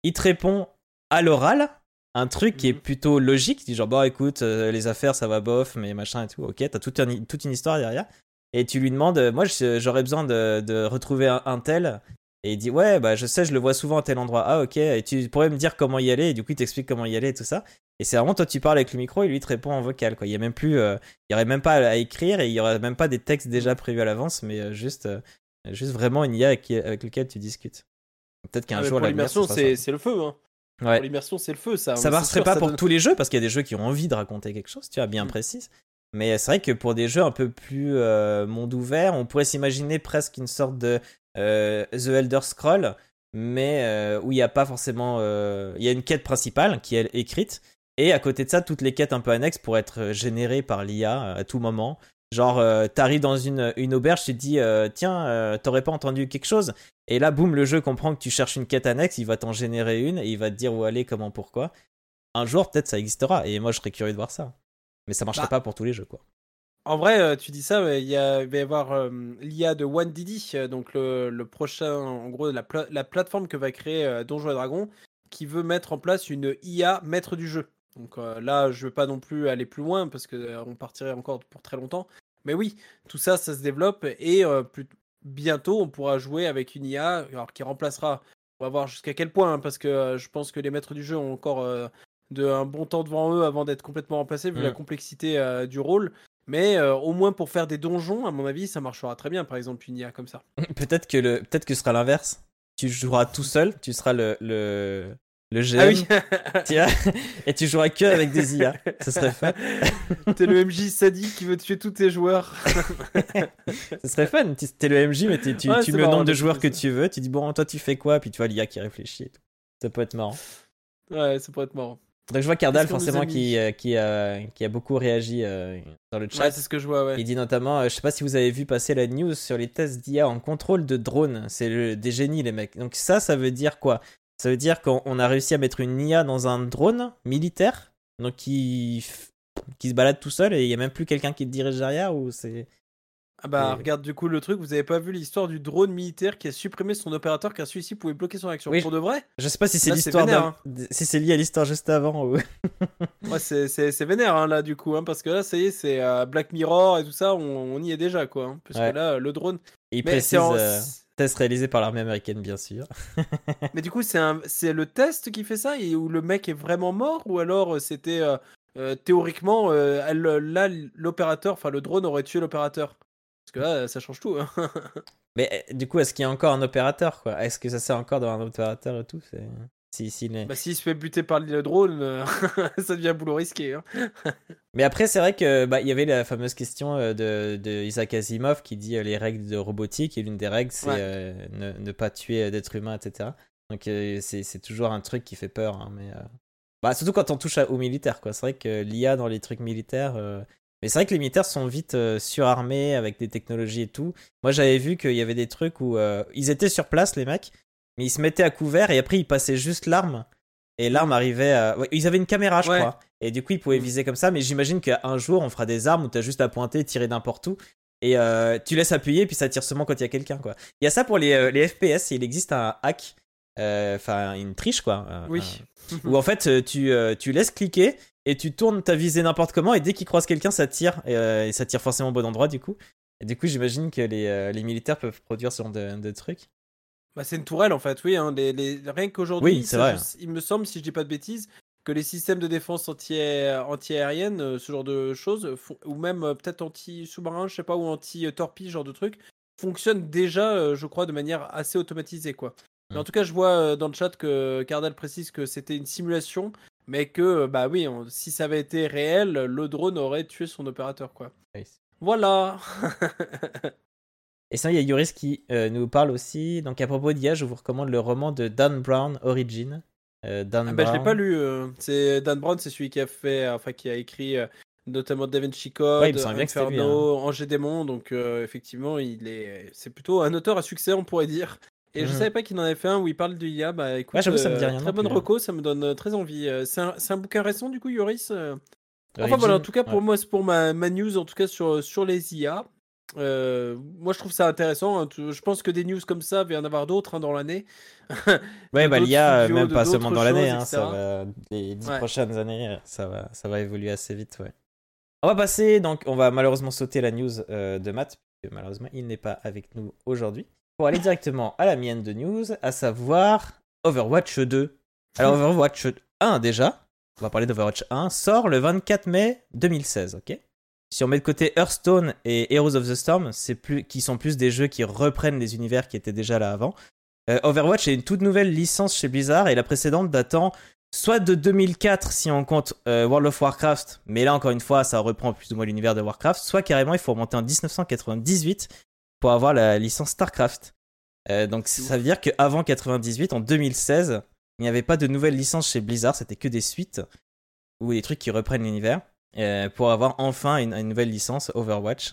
Il te répond à l'oral un truc qui est mhm. plutôt logique, dit genre bah écoute euh, les affaires ça va bof mais machin et tout, ok t'as toute, toute une histoire derrière. Et tu lui demandes euh, moi j'aurais besoin de, retrouver un, tel. Et il dit ouais bah je sais je le vois souvent à tel endroit. Ah ok. Et tu pourrais me dire comment y aller. Et du coup il t'explique comment y aller et tout ça. Et c'est vraiment toi tu parles avec le micro et lui te répond en vocal quoi. Il y a même plus euh, il y aurait même pas à écrire et il y aurait même pas des textes déjà prévus à l'avance mais juste juste vraiment une IA avec, avec lequel tu discutes. Peut-être qu'un ah, jour l'immersion c'est le feu hein Ouais. L'immersion, c'est le feu, ça. Ça marcherait pas pour tous les jeux parce qu'il y a des jeux qui ont envie de raconter quelque chose, tu vois, bien mm. précis. Mais c'est vrai que pour des jeux un peu plus euh, monde ouvert, on pourrait s'imaginer presque une sorte de euh, The Elder Scroll, mais euh, où il n'y a pas forcément. Il y a une quête principale qui est écrite, Et à côté de ça, toutes les quêtes un peu annexes pourraient être générées par l'IA à tout moment. Genre, euh, t'arrives dans une, une auberge, tu te dis, euh, tiens, euh, t'aurais pas entendu quelque chose Et là, boum, le jeu comprend que tu cherches une quête annexe, il va t'en générer une et il va te dire où aller, comment, pourquoi. Un jour, peut-être ça existera. Et moi, je serais curieux de voir ça. Mais ça marcherait Bah. pas pour tous les jeux, quoi. En vrai, euh, tu dis ça, mais il, y a- il va y avoir l'IA de One Didi, donc le, le prochain, en gros, la, pla- la plateforme que va créer Donjons et Dragons, qui veut mettre en place une IA maître du jeu. Donc euh, là, je veux pas non plus aller plus loin parce que euh, on partirait encore pour très longtemps. Mais oui, tout ça, ça se développe et euh, plus- bientôt, on pourra jouer avec une IA alors, qui remplacera. On va voir jusqu'à quel point, hein, parce que euh, je pense que les maîtres du jeu ont encore euh, de, un bon temps devant eux avant d'être complètement remplacés, vu la complexité euh, du rôle. Mais au moins pour faire des donjons, à mon avis, ça marchera très bien, par exemple, une IA comme ça. peut-être que le peut-être que ce sera l'inverse. Tu joueras tout seul, tu seras le, le, le GM, Ah oui vois, et tu joueras que avec des IA. Ça serait fun. T'es le MJ sadique qui veut tuer tous tes joueurs. Ça serait fun. T'es le MJ, mais tu, Ouais, tu c'est mets le nombre de joueurs que tu veux. Tu dis, bon, toi, tu fais quoi? Puis tu vois l'IA qui réfléchit et tout. Ça peut être marrant. ouais, ça pourrait être marrant. Donc je vois Cardal, forcément, qui, euh, qui, a, qui a beaucoup réagi euh, dans le chat. Ouais, c'est ce que je vois, ouais. Il dit notamment, euh, je sais pas si vous avez vu passer la news sur les tests d'IA en contrôle de drone. C'est des génies, les mecs. Donc ça, ça veut dire quoi? Ça veut dire qu'on on a réussi à mettre une IA dans un drone militaire, donc qui, qui se balade tout seul et il y a même plus quelqu'un qui te dirige derrière ou c'est... Ah bah, Et- regarde du coup le truc, vous avez pas vu l'histoire du drone militaire qui a supprimé son opérateur car celui-ci pouvait bloquer son action. Oui, Pour de vrai Je sais pas si c'est l'histoire d'un- si c'est lié à l'histoire juste avant ou... Ouais, c'est vénère hein, là du coup, hein, parce que là, ça y est, c'est euh, Black Mirror et tout ça, on, on y est déjà quoi. hein, parce Ouais. que là, le drone. Et il Mais précise euh, test réalisé par l'armée américaine, bien sûr. Mais du coup, c'est un- c'est le test qui fait ça et où le mec est vraiment mort ou alors euh, c'était euh, euh, théoriquement euh, elle- là l'opérateur, enfin le drone aurait tué l'opérateur? Parce que là, ça change tout. hein. Mais du coup, est-ce qu'il y a encore un opérateur quoi? Est-ce que ça sert encore d'avoir un opérateur et tout? C'est... Si, si, les- bah, s'il se fait buter par le drone, euh, ça devient boulot risqué. hein. Mais après, c'est vrai que bah, y avait la fameuse question euh, de, de Isaac Asimov qui dit euh, les règles de robotique et l'une des règles c'est Ouais. euh, ne, ne pas tuer d'êtres humains, etc. Donc euh, c'est toujours un truc qui fait peur, hein, mais bah, surtout quand on touche à- aux militaires. C'est vrai que l'IA dans les trucs militaires, mais c'est vrai que les militaires sont vite surarmés avec des technologies et tout. Moi, j'avais vu qu'il y avait des trucs où ils étaient sur place, les mecs, mais ils se mettaient à couvert et après ils passaient juste l'arme. Et l'arme arrivait à... ouais, ils avaient une caméra, je Ouais. crois. Et du coup, ils pouvaient Mm. viser comme ça. Mais j'imagine qu'un jour, on fera des armes où t'as juste à pointer, tirer n'importe où. Et euh, tu laisses appuyer, puis ça tire seulement quand il y a quelqu'un, quoi. Il y a ça pour les, euh, les FPS. Il existe un hack, euh, enfin une triche, quoi. Oui. où en fait, euh, tu, euh, tu laisses cliquer et tu tournes ta visée n'importe comment. Et dès qu'il croise quelqu'un, ça tire. Et, euh, et ça tire forcément au bon endroit, du coup. Et du coup, j'imagine que les, euh, les militaires peuvent produire ce genre de, de trucs. Bah, c'est une tourelle en fait, oui. Hein, les, les- Rien qu'aujourd'hui, Oui, je- il me semble, si je dis pas de bêtises, que les systèmes de défense anti- anti-aérienne, euh, ce genre de choses, ou même euh, peut-être anti-sous-marin, je sais pas, ou anti-torpille, genre de truc, fonctionnent déjà, euh, je crois, de manière assez automatisée, quoi. Mais en Mm. tout cas, je vois dans le chat que Cardal précise que c'était une simulation, mais que, bah oui, on- si ça avait été réel, le drone aurait tué son opérateur, quoi. Voilà Et sinon, il y a Yoris qui euh, nous parle aussi. Donc, à propos d'IA, je vous recommande le roman de Dan Brown, Origin. Euh, Dan Ah bah, je l'ai Brown. pas lu. euh, C'est Dan Brown, c'est celui qui a fait, enfin qui a écrit euh, notamment Da Vinci Code, Ouais, c'était lui, Inferno, Angers Démon. Donc euh, effectivement, il est, c'est plutôt un auteur à succès, on pourrait dire. Et je Mhm. savais pas qu'il en avait fait un où il parle de l'IA. Bah écoute, Ouais, ça me dit rien très bonne plus. reco, ça me donne euh, très envie. Euh, C'est un, bouquin récent du coup, Yoris. euh Enfin voilà, en tout cas pour ouais. moi, c'est pour ma, ma news, en tout cas sur, sur les IA. Euh, moi je trouve ça intéressant. hein. Je pense que des news comme ça, il va y en avoir d'autres hein, dans l'année. Ouais, bah l'IA, même pas seulement dans l'année, hein, ça etc. va, les dix Ouais. prochaines années, ça va, ça va évoluer assez vite, ouais. On va passer, donc on va malheureusement sauter la news euh, de Matt, puisque malheureusement il n'est pas avec nous aujourd'hui, pour aller directement à la mienne de news, à savoir Overwatch 2. Alors Overwatch 1 déjà, on va parler d'Overwatch 1, sort le 24 mai 2016, ok? Si on met de côté Hearthstone et Heroes of the Storm, c'est plus, qui sont plus des jeux qui reprennent les univers qui étaient déjà là avant, euh, Overwatch est une toute nouvelle licence chez Blizzard et la précédente datant soit de 2004 si on compte euh, World of Warcraft, mais là encore une fois ça reprend plus ou moins l'univers de Warcraft, soit carrément il faut remonter en 1998 pour avoir la licence Starcraft. Euh, donc ça veut dire qu'avant 98, en 2016, il n'y avait pas de nouvelle licence chez Blizzard, c'était que des suites. ou des trucs qui reprennent l'univers euh, pour avoir enfin une, une, nouvelle licence Overwatch.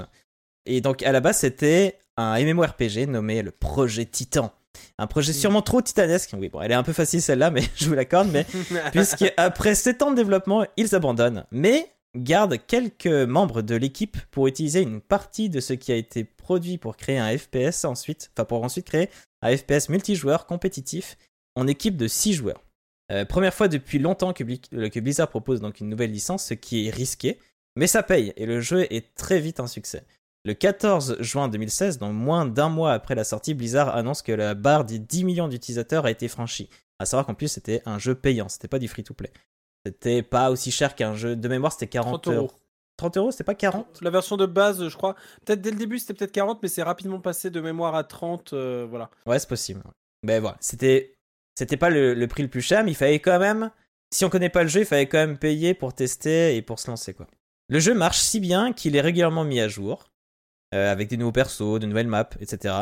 Et donc à la base c'était un MMORPG nommé le projet Titan. Un projet sûrement trop titanesque. Oui, bon, elle est un peu facile celle-là, mais je vous l'accorde. Mais puisque après 7 ans de développement, ils abandonnent. Mais gardent quelques membres de l'équipe pour utiliser une partie de ce qui a été produit pour créer un FPS ensuite, enfin pour ensuite créer un FPS multijoueur compétitif en équipe de 6 joueurs. Euh, première fois depuis longtemps que, que, Blizzard propose donc une nouvelle licence, ce qui est risqué, mais ça paye et le jeu est très vite un succès. Le 14 juin 2016, donc moins d'un mois après la sortie, Blizzard annonce que la barre des 10 millions d'utilisateurs a été franchie. À savoir qu'en plus c'était un jeu payant, c'était pas du free-to-play. C'était pas aussi cher qu'un jeu de mémoire, c'était 40 euros. 30 euros, c'était pas 40 La version de base, je crois. Peut-être dès le début, c'était peut-être 40, mais c'est rapidement passé de mémoire à 30. Euh, voilà. Ouais, c'est possible. Mais voilà, c'était c'était pas le, prix le plus cher, mais il fallait quand même. Si on connaît pas le jeu, il fallait quand même payer pour tester et pour se lancer quoi. Le jeu marche si bien qu'il est régulièrement mis à jour, euh, avec des nouveaux persos, de nouvelles maps, etc.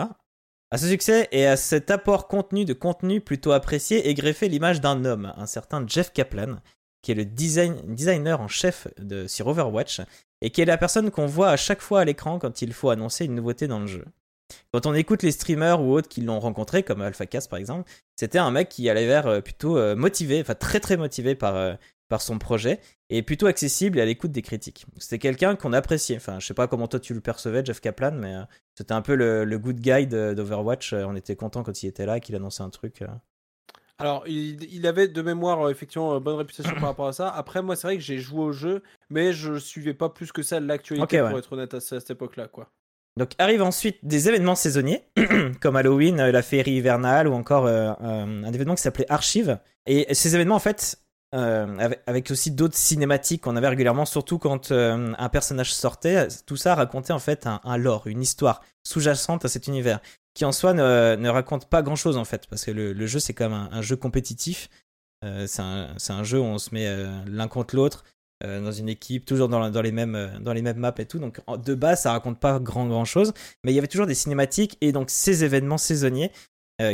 À ce succès et à cet apport contenu de contenu plutôt apprécié est greffé l'image d'un homme, un certain Jeff Kaplan, qui est le design, designer en chef de, sur Overwatch, et qui est la personne qu'on voit à chaque fois à l'écran quand il faut annoncer une nouveauté dans le jeu. Quand on écoute les streamers ou autres qui l'ont rencontré, comme AlphaCast par exemple, c'était un mec qui allait l'air euh, plutôt euh, motivé, enfin très très motivé par, euh, par son projet, et plutôt accessible à l'écoute des critiques. C'était quelqu'un qu'on appréciait. Enfin, je sais pas comment toi tu le percevais, Jeff Kaplan, mais c'était un peu le, le good guy d'Overwatch. On était content quand il était là, qu'il annonçait un truc. Alors, il, avait de mémoire, effectivement, bonne réputation par rapport à ça. Après, moi, c'est vrai que j'ai joué au jeu, mais je suivais pas plus que ça l'actualité, pour être honnête, à, cette époque-là, quoi. Donc, arrivent ensuite des événements saisonniers, comme Halloween, euh, la féerie hivernale, ou encore un événement qui s'appelait Archive. Et ces événements, en fait, avec, aussi d'autres cinématiques qu'on avait régulièrement, surtout quand un personnage sortait, tout ça racontait en fait un lore, une histoire sous-jacente à cet univers qui en soi ne, raconte pas grand chose en fait, parce que le, jeu c'est quand même un, jeu compétitif. Euh, c'est un, jeu où on se met euh, l'un contre l'autre euh, dans une équipe, toujours dans, les mêmes, dans les mêmes maps et tout. Donc de base, ça raconte pas grand grand chose, mais il y avait toujours des cinématiques et donc ces événements saisonniers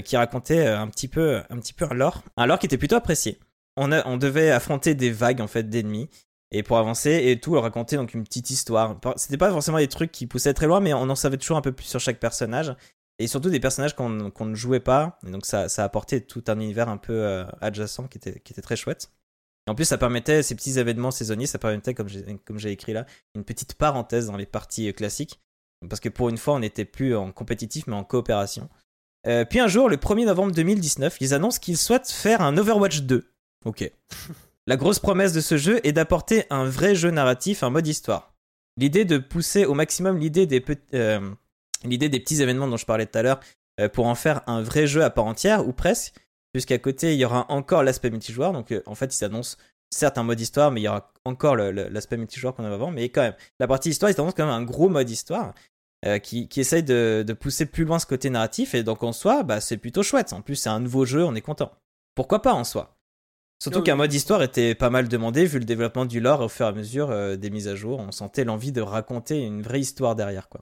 qui racontaient un petit peu un petit peu un lore, un lore qui était plutôt apprécié. On, devait affronter des vagues en fait d'ennemis et pour avancer et tout raconter donc une petite histoire. C'était pas forcément des trucs qui poussaient très loin, mais on en savait toujours un peu plus sur chaque personnage et surtout des personnages qu'on ne jouait pas. Et donc ça, apportait tout un univers un peu euh, adjacent qui était très chouette. Et en plus, ça permettait, ces petits événements saisonniers, ça permettait, comme j'ai écrit là, une petite parenthèse dans les parties euh, classiques. Parce que pour une fois, on n'était plus en compétitif, mais en coopération. Euh, puis un jour, le 1er novembre 2019, ils annoncent qu'ils souhaitent faire un Overwatch 2. Ok. La grosse promesse de ce jeu est d'apporter un vrai jeu narratif, un mode histoire. L'idée de pousser au maximum l'idée des, des petits événements dont je parlais tout à l'heure euh, pour en faire un vrai jeu à part entière ou presque, puisqu'à côté il y aura encore l'aspect multijoueur. Donc euh, en fait, il s'annonce certes un mode histoire, mais il y aura encore l'aspect multijoueur qu'on avait avant. Mais quand même, la partie histoire, il s'annonce quand même un gros mode histoire. Euh, qui, qui, essaye de, pousser plus loin ce côté narratif et donc en soi bah, c'est plutôt chouette en plus c'est un nouveau jeu on est content pourquoi pas en soi? Surtout qu'un mode histoire était pas mal demandé vu le développement du lore au fur et à mesure des mises à jour on sentait l'envie de raconter une vraie histoire derrière quoi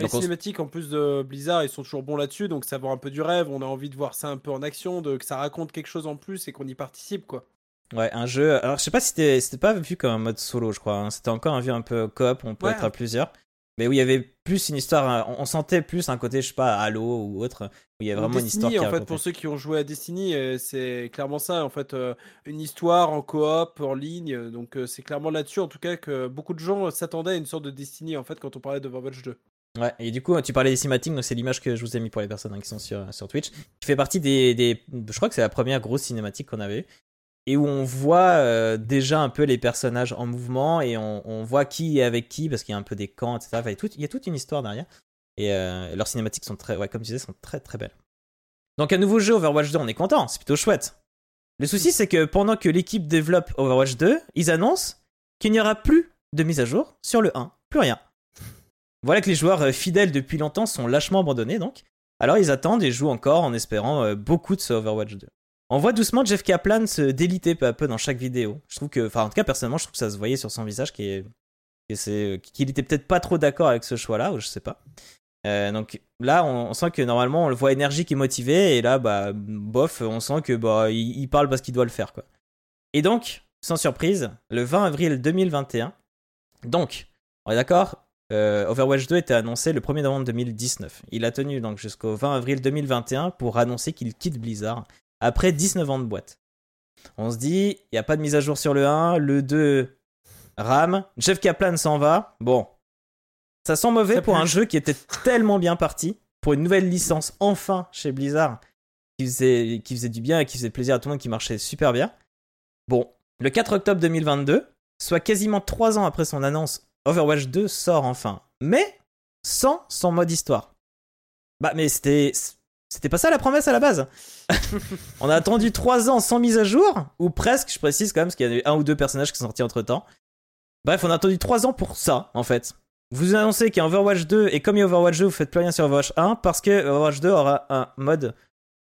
les cinématiques en plus de Blizzard, ils sont toujours bons là-dessus, donc ça vend un peu du rêve. On a envie de voir ça un peu en action, de, que ça raconte quelque chose en plus et qu'on y participe, quoi. Ouais, un jeu. Alors je sais pas si c'était pas vu comme un mode solo, je crois. Hein. C'était encore un vue un peu coop, on peut être à plusieurs. Mais où il y avait plus une histoire, on sentait plus un côté, je sais pas, Halo ou autre, où il y a vraiment une histoire. Qui en fait, pour ceux qui ont joué à Destiny, euh, c'est clairement ça, en fait, euh, une histoire en coop, en ligne. Donc euh, c'est clairement là-dessus, en tout cas, que beaucoup de gens s'attendaient à une sorte de Destiny, en fait, quand on parlait de Overwatch 2. Ouais, et du coup, tu parlais des cinématiques, donc c'est l'image que je vous ai mis pour les personnes hein, qui sont sur, Twitch, qui fait partie des, des Je crois que c'est la première grosse cinématique qu'on avait et où on voit euh, déjà un peu les personnages en mouvement, et on, voit qui est avec qui, parce qu'il y a un peu des camps, etc. il, y a tout, y a toute une histoire derrière. Et euh, leurs cinématiques sont très, ouais, comme tu disais, sont très très belles. Donc un nouveau jeu Overwatch 2, on est content, c'est plutôt chouette. Le souci, c'est que pendant que l'équipe développe Overwatch 2, ils annoncent qu'il n'y aura plus de mise à jour sur le 1. Plus rien. Voilà que les joueurs euh, fidèles depuis longtemps sont lâchement abandonnés donc. Alors ils attendent et jouent encore en espérant euh, beaucoup de ce Overwatch 2. On voit doucement Jeff Kaplan se déliter peu à peu dans chaque vidéo. Je trouve que, enfin en tout cas personnellement, je trouve que ça se voyait sur son visage qu'il était peut-être pas trop d'accord avec ce choix-là, ou je sais pas. Euh, donc là, on, sent que normalement on le voit énergique et motivé, et là, bah bof, on sent que bah il, parle parce qu'il doit le faire quoi. Et donc sans surprise, le 20 avril 2021. Donc, on est d'accord euh, Overwatch 2 était annoncé le 1er novembre 2019. Il a tenu donc jusqu'au 20 avril 2021 pour annoncer qu'il quitte Blizzard après 19 ans de boîte. On se dit, il n'y a pas de mise à jour sur le 1, le 2 rame, Jeff Kaplan s'en va. Bon, ça sent mauvais Ça pour un jeu qui était tellement bien parti, pour une nouvelle licence enfin chez Blizzard, qui faisait, qui faisait du bien et qui faisait plaisir à tout le monde, qui marchait super bien. Bon, le 4 octobre 2022, soit quasiment 3 ans après son annonce, Overwatch 2 sort enfin. Mais sans son mode histoire. Bah, mais c'était. C'était pas ça la promesse à la base. On a attendu 3 ans sans mise à jour, ou presque, je précise quand même, parce qu'il y a eu un ou deux personnages qui sont sortis entre temps. Bref, on a attendu 3 ans pour ça, en fait. Vous annoncez qu'il y a Overwatch 2, et comme il y a Overwatch 2, vous faites plus rien sur Overwatch 1, parce que Overwatch 2 aura un mode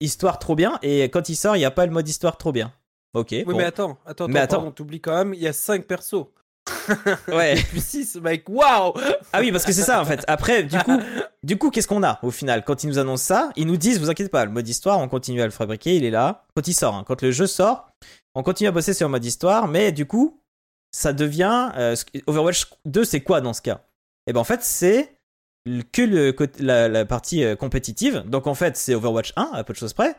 histoire trop bien, et quand il sort, il n'y a pas le mode histoire trop bien. Ok. Oui, bon. mais attends, attends, Mais attends, attends. on t'oublie quand même, il y a 5 persos. Ouais. Puis 6, mec, waouh Ah oui, parce que c'est ça en fait. Après, du coup, du coup, qu'est-ce qu'on a au final? Quand ils nous annoncent ça, ils nous disent, vous inquiétez pas, le mode histoire, on continue à le fabriquer, il est là. Quand il sort, hein. quand le jeu sort, on continue à bosser sur le mode histoire, mais du coup, ça devient euh, Overwatch 2, c'est quoi dans ce cas? Et ben en fait, c'est que le la, la partie euh, compétitive. Donc en fait, c'est Overwatch 1 à peu de choses près.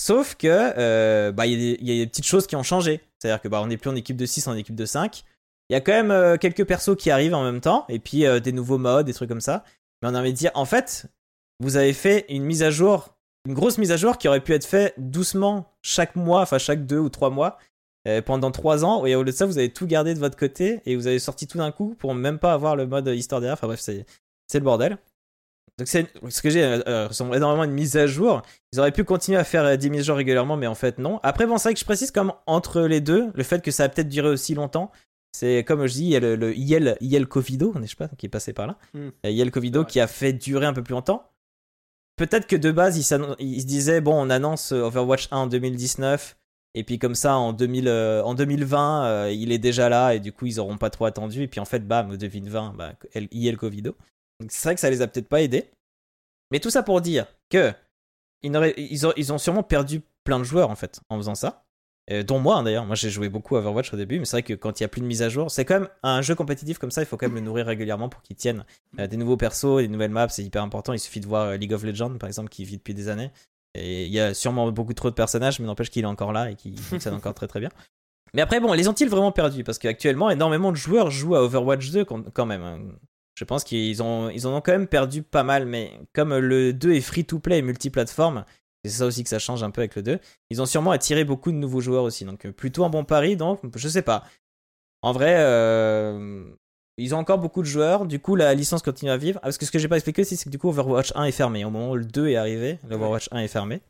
Sauf que euh, bah il y, a des- il y a des petites choses qui ont changé. C'est-à-dire que bah on n'est plus en équipe de 6, on est en équipe de 5. Il y a quand même euh, quelques persos qui arrivent en même temps, et puis euh, des nouveaux modes, des trucs comme ça. Mais on a envie de dire, en fait, vous avez fait une mise à jour, une grosse mise à jour qui aurait pu être faite doucement chaque mois, enfin chaque deux ou trois mois, euh, pendant trois ans. Et au lieu de ça, vous avez tout gardé de votre côté et vous avez sorti tout d'un coup pour même pas avoir le mode histoire derrière. Enfin bref, c'est le bordel. Donc c'est ce que j'ai euh, énormément une mise à jour. Ils auraient pu continuer à faire des mises à jour régulièrement, mais en fait non. Après bon, c'est vrai que je précise comme entre les deux, le fait que ça a peut-être duré aussi longtemps. C'est comme je dis, il y a le, le IL, IL Covido, sais pas, qui est passé par là. Il y a IL Covido qui a fait durer un peu plus longtemps. Peut-être que de base, il, il se disait, bon, on annonce euh, Overwatch 1 en 2019, et puis comme ça, en, 2000, euh, en 2020, euh, il est déjà là, et du coup, ils auront pas trop attendu, et puis en fait, bam, 2020, bah, L- IL Covido. Donc c'est vrai que ça les a peut-être pas aidés. Mais tout ça pour dire que ils, n'auraient- ils ont, ils ont sûrement perdu plein de joueurs, en fait, en faisant ça. Euh, dont moi hein, d'ailleurs, moi j'ai joué beaucoup à Overwatch au début, mais c'est vrai que quand il y a plus de mise à jour, c'est quand même un jeu compétitif comme ça, il faut quand même le nourrir régulièrement pour qu'il tienne. Euh, des nouveaux persos, des nouvelles maps, c'est hyper important. Il suffit de voir euh, League of Legends par exemple qui vit depuis des années. Et il y a sûrement beaucoup trop de personnages, mais n'empêche qu'il est encore là et qu'il fonctionne encore très très bien. Mais après, bon, les ont-ils vraiment perdus? Parce qu'actuellement, énormément de joueurs jouent à Overwatch 2 quand même. hein. Je pense qu'ils ont, ils en ont quand même perdu pas mal, mais comme le 2 est free to play et multiplateforme, c'est ça aussi que ça change un peu avec le 2, ils ont sûrement attiré beaucoup de nouveaux joueurs aussi. Donc euh, plutôt un bon pari, donc je sais pas. En vrai, euh, ils ont encore beaucoup de joueurs, du coup la licence continue à vivre. Ah, Parce que ce que j'ai pas expliqué aussi, c'est que du coup Overwatch 1 est fermé. Au moment où le 2 est arrivé, l'Overwatch 1 est fermé.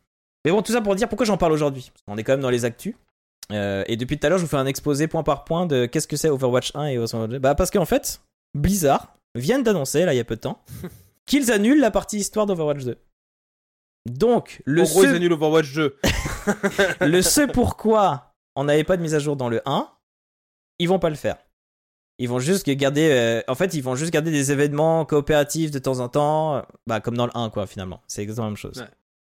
Mais bon, tout ça pour dire pourquoi j'en parle aujourd'hui. Parce qu'on est quand même dans les actus. Euh, et depuis tout à l'heure, je vous fais un exposé point par point de qu'est-ce que c'est Overwatch 1 et Overwatch 2. Bah parce qu'en fait, Blizzard viennent d'annoncer, là il y a peu de temps, qu'ils annulent la partie histoire d'Overwatch 2. Donc, le en gros, ce- ils annulent Overwatch 2. le ce pourquoi on n'avait pas de mise à jour dans le 1, ils vont pas le faire. Ils vont juste garder, euh, en fait, ils vont juste garder des événements coopératifs de temps en temps, euh, bah, comme dans le 1, quoi, finalement. C'est exactement la même chose. Ouais.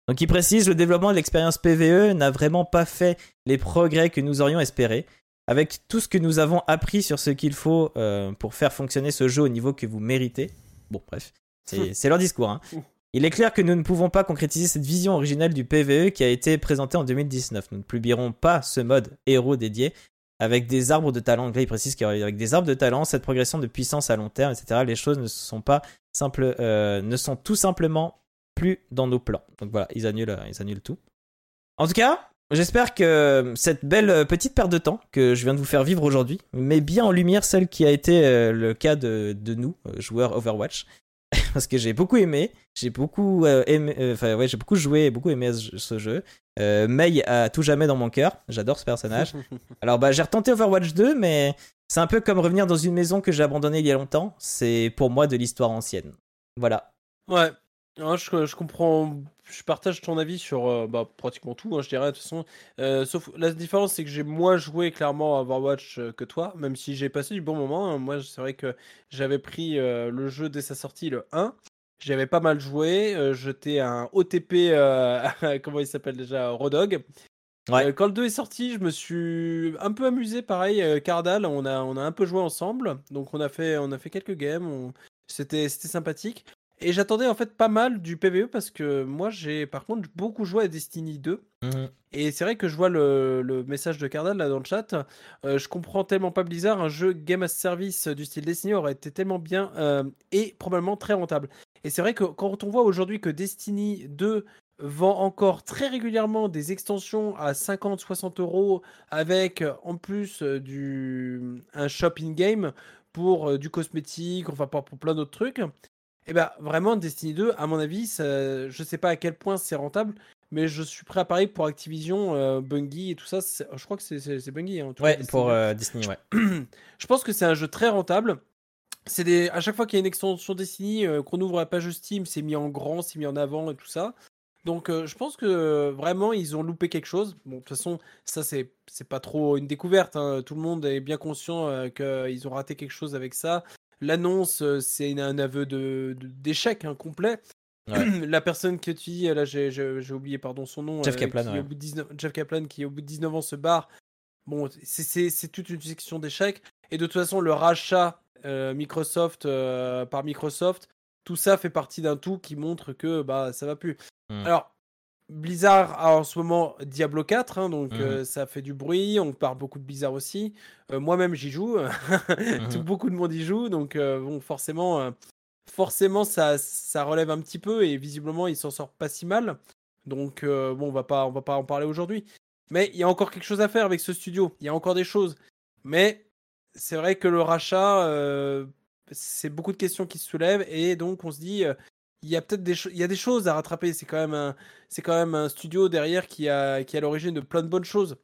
Donc, ils précisent, le développement de l'expérience PVE n'a vraiment pas fait les progrès que nous aurions espérés. Avec tout ce que nous avons appris sur ce qu'il faut euh, pour faire fonctionner ce jeu au niveau que vous méritez. Bon, bref, c'est c'est leur discours. Hein. Il est clair que nous ne pouvons pas concrétiser cette vision originelle du PVE qui a été présentée en 2019. Nous ne publierons pas ce mode héros dédié avec des arbres de talent. Là, il précise qu'avec des arbres de talent, cette progression de puissance à long terme, etc., les choses ne sont pas simples, euh, ne sont tout simplement plus dans nos plans. Donc voilà, ils annulent, euh, ils annulent tout. En tout cas, j'espère que cette belle euh, petite perte de temps que je viens de vous faire vivre aujourd'hui met bien en lumière celle qui a été le cas de, nous, joueurs Overwatch. Parce que j'ai beaucoup aimé, j'ai beaucoup euh, aimé, euh, enfin ouais, j'ai beaucoup joué et beaucoup aimé ce, ce jeu. Euh, Mei a tout jamais dans mon cœur, j'adore ce personnage. Alors bah j'ai retenté Overwatch 2, mais c'est un peu comme revenir dans une maison que j'ai abandonnée il y a longtemps. C'est pour moi de l'histoire ancienne. Voilà. Ouais. Ouais, je, je comprends, je partage ton avis sur euh, bah, pratiquement tout, hein, je dirais, de toute façon. Euh, sauf la différence, c'est que j'ai moins joué clairement à Overwatch euh, que toi, même si j'ai passé du bon moment. hein. Moi, c'est vrai que j'avais pris euh, le jeu dès sa sortie, le 1. J'avais pas mal joué. euh, J'étais un OTP, comment il s'appelle déjà Rodog. Euh, quand le 2 est sorti, je me suis un peu amusé, pareil, Cardal, on a, on a un peu joué ensemble, donc on a fait, on a fait quelques games, c'était sympathique. Et j'attendais en fait pas mal du PVE parce que moi j'ai par contre beaucoup joué à Destiny 2. Mhm. Et c'est vrai que je vois le, le, message de Cardal là dans le chat. Euh, je comprends tellement pas Blizzard. Un jeu Game as Service du style Destiny aurait été tellement bien et probablement très rentable. Et c'est vrai que quand on voit aujourd'hui que Destiny 2 vend encore très régulièrement des extensions à 50-60 euros avec en plus euh, du un shop in-game pour euh, du cosmétique, enfin pour, plein d'autres trucs. Et eh ben vraiment Destiny 2, à mon avis, ça, je sais pas à quel point c'est rentable, mais je suis prêt à parier pour Activision, euh, Bungie et tout ça. Je crois que c'est Bungie. Hein, ouais, pour Destiny, ouais. je pense que c'est un jeu très rentable. C'est des... à chaque fois qu'il y a une extension Destiny, qu'on ouvre la page Steam, c'est mis en grand, c'est mis en avant et tout ça. Donc je pense que vraiment ils ont loupé quelque chose. Bon, de toute façon, ça c'est c'est pas trop une découverte. Hein. Tout le monde est bien conscient qu'ils ont raté quelque chose avec ça. L'annonce, c'est un aveu de d'échec hein, complet. La personne que tu dis, là j'ai oublié pardon son nom. Jeff Kaplan. Qui, au bout de 19, Jeff Kaplan qui au bout de 19 ans se barre. Bon, c'est toute une section d'échecs. Et de toute façon, le rachat Microsoft par Microsoft, tout ça fait partie d'un tout qui montre que bah ça va plus. Mmh. Alors, Blizzard a en ce moment Diablo 4, hein, donc mmh. euh, ça fait du bruit. On parle beaucoup de Blizzard aussi. Euh, moi-même, j'y joue. Mmh. beaucoup de monde y joue, donc euh, bon, forcément, forcément, ça, ça relève un petit peu et visiblement, il s'en sort pas si mal. Donc bon, on va pas, on va pas en parler aujourd'hui. Mais il y a encore quelque chose à faire avec ce studio. Il y a encore des choses. Mais c'est vrai que le rachat, c'est beaucoup de questions qui se soulèvent et donc on se dit il y a peut-être des il y a des choses à rattraper. C'est quand même un, c'est quand même un studio derrière qui a, qui a l'origine de plein de bonnes choses.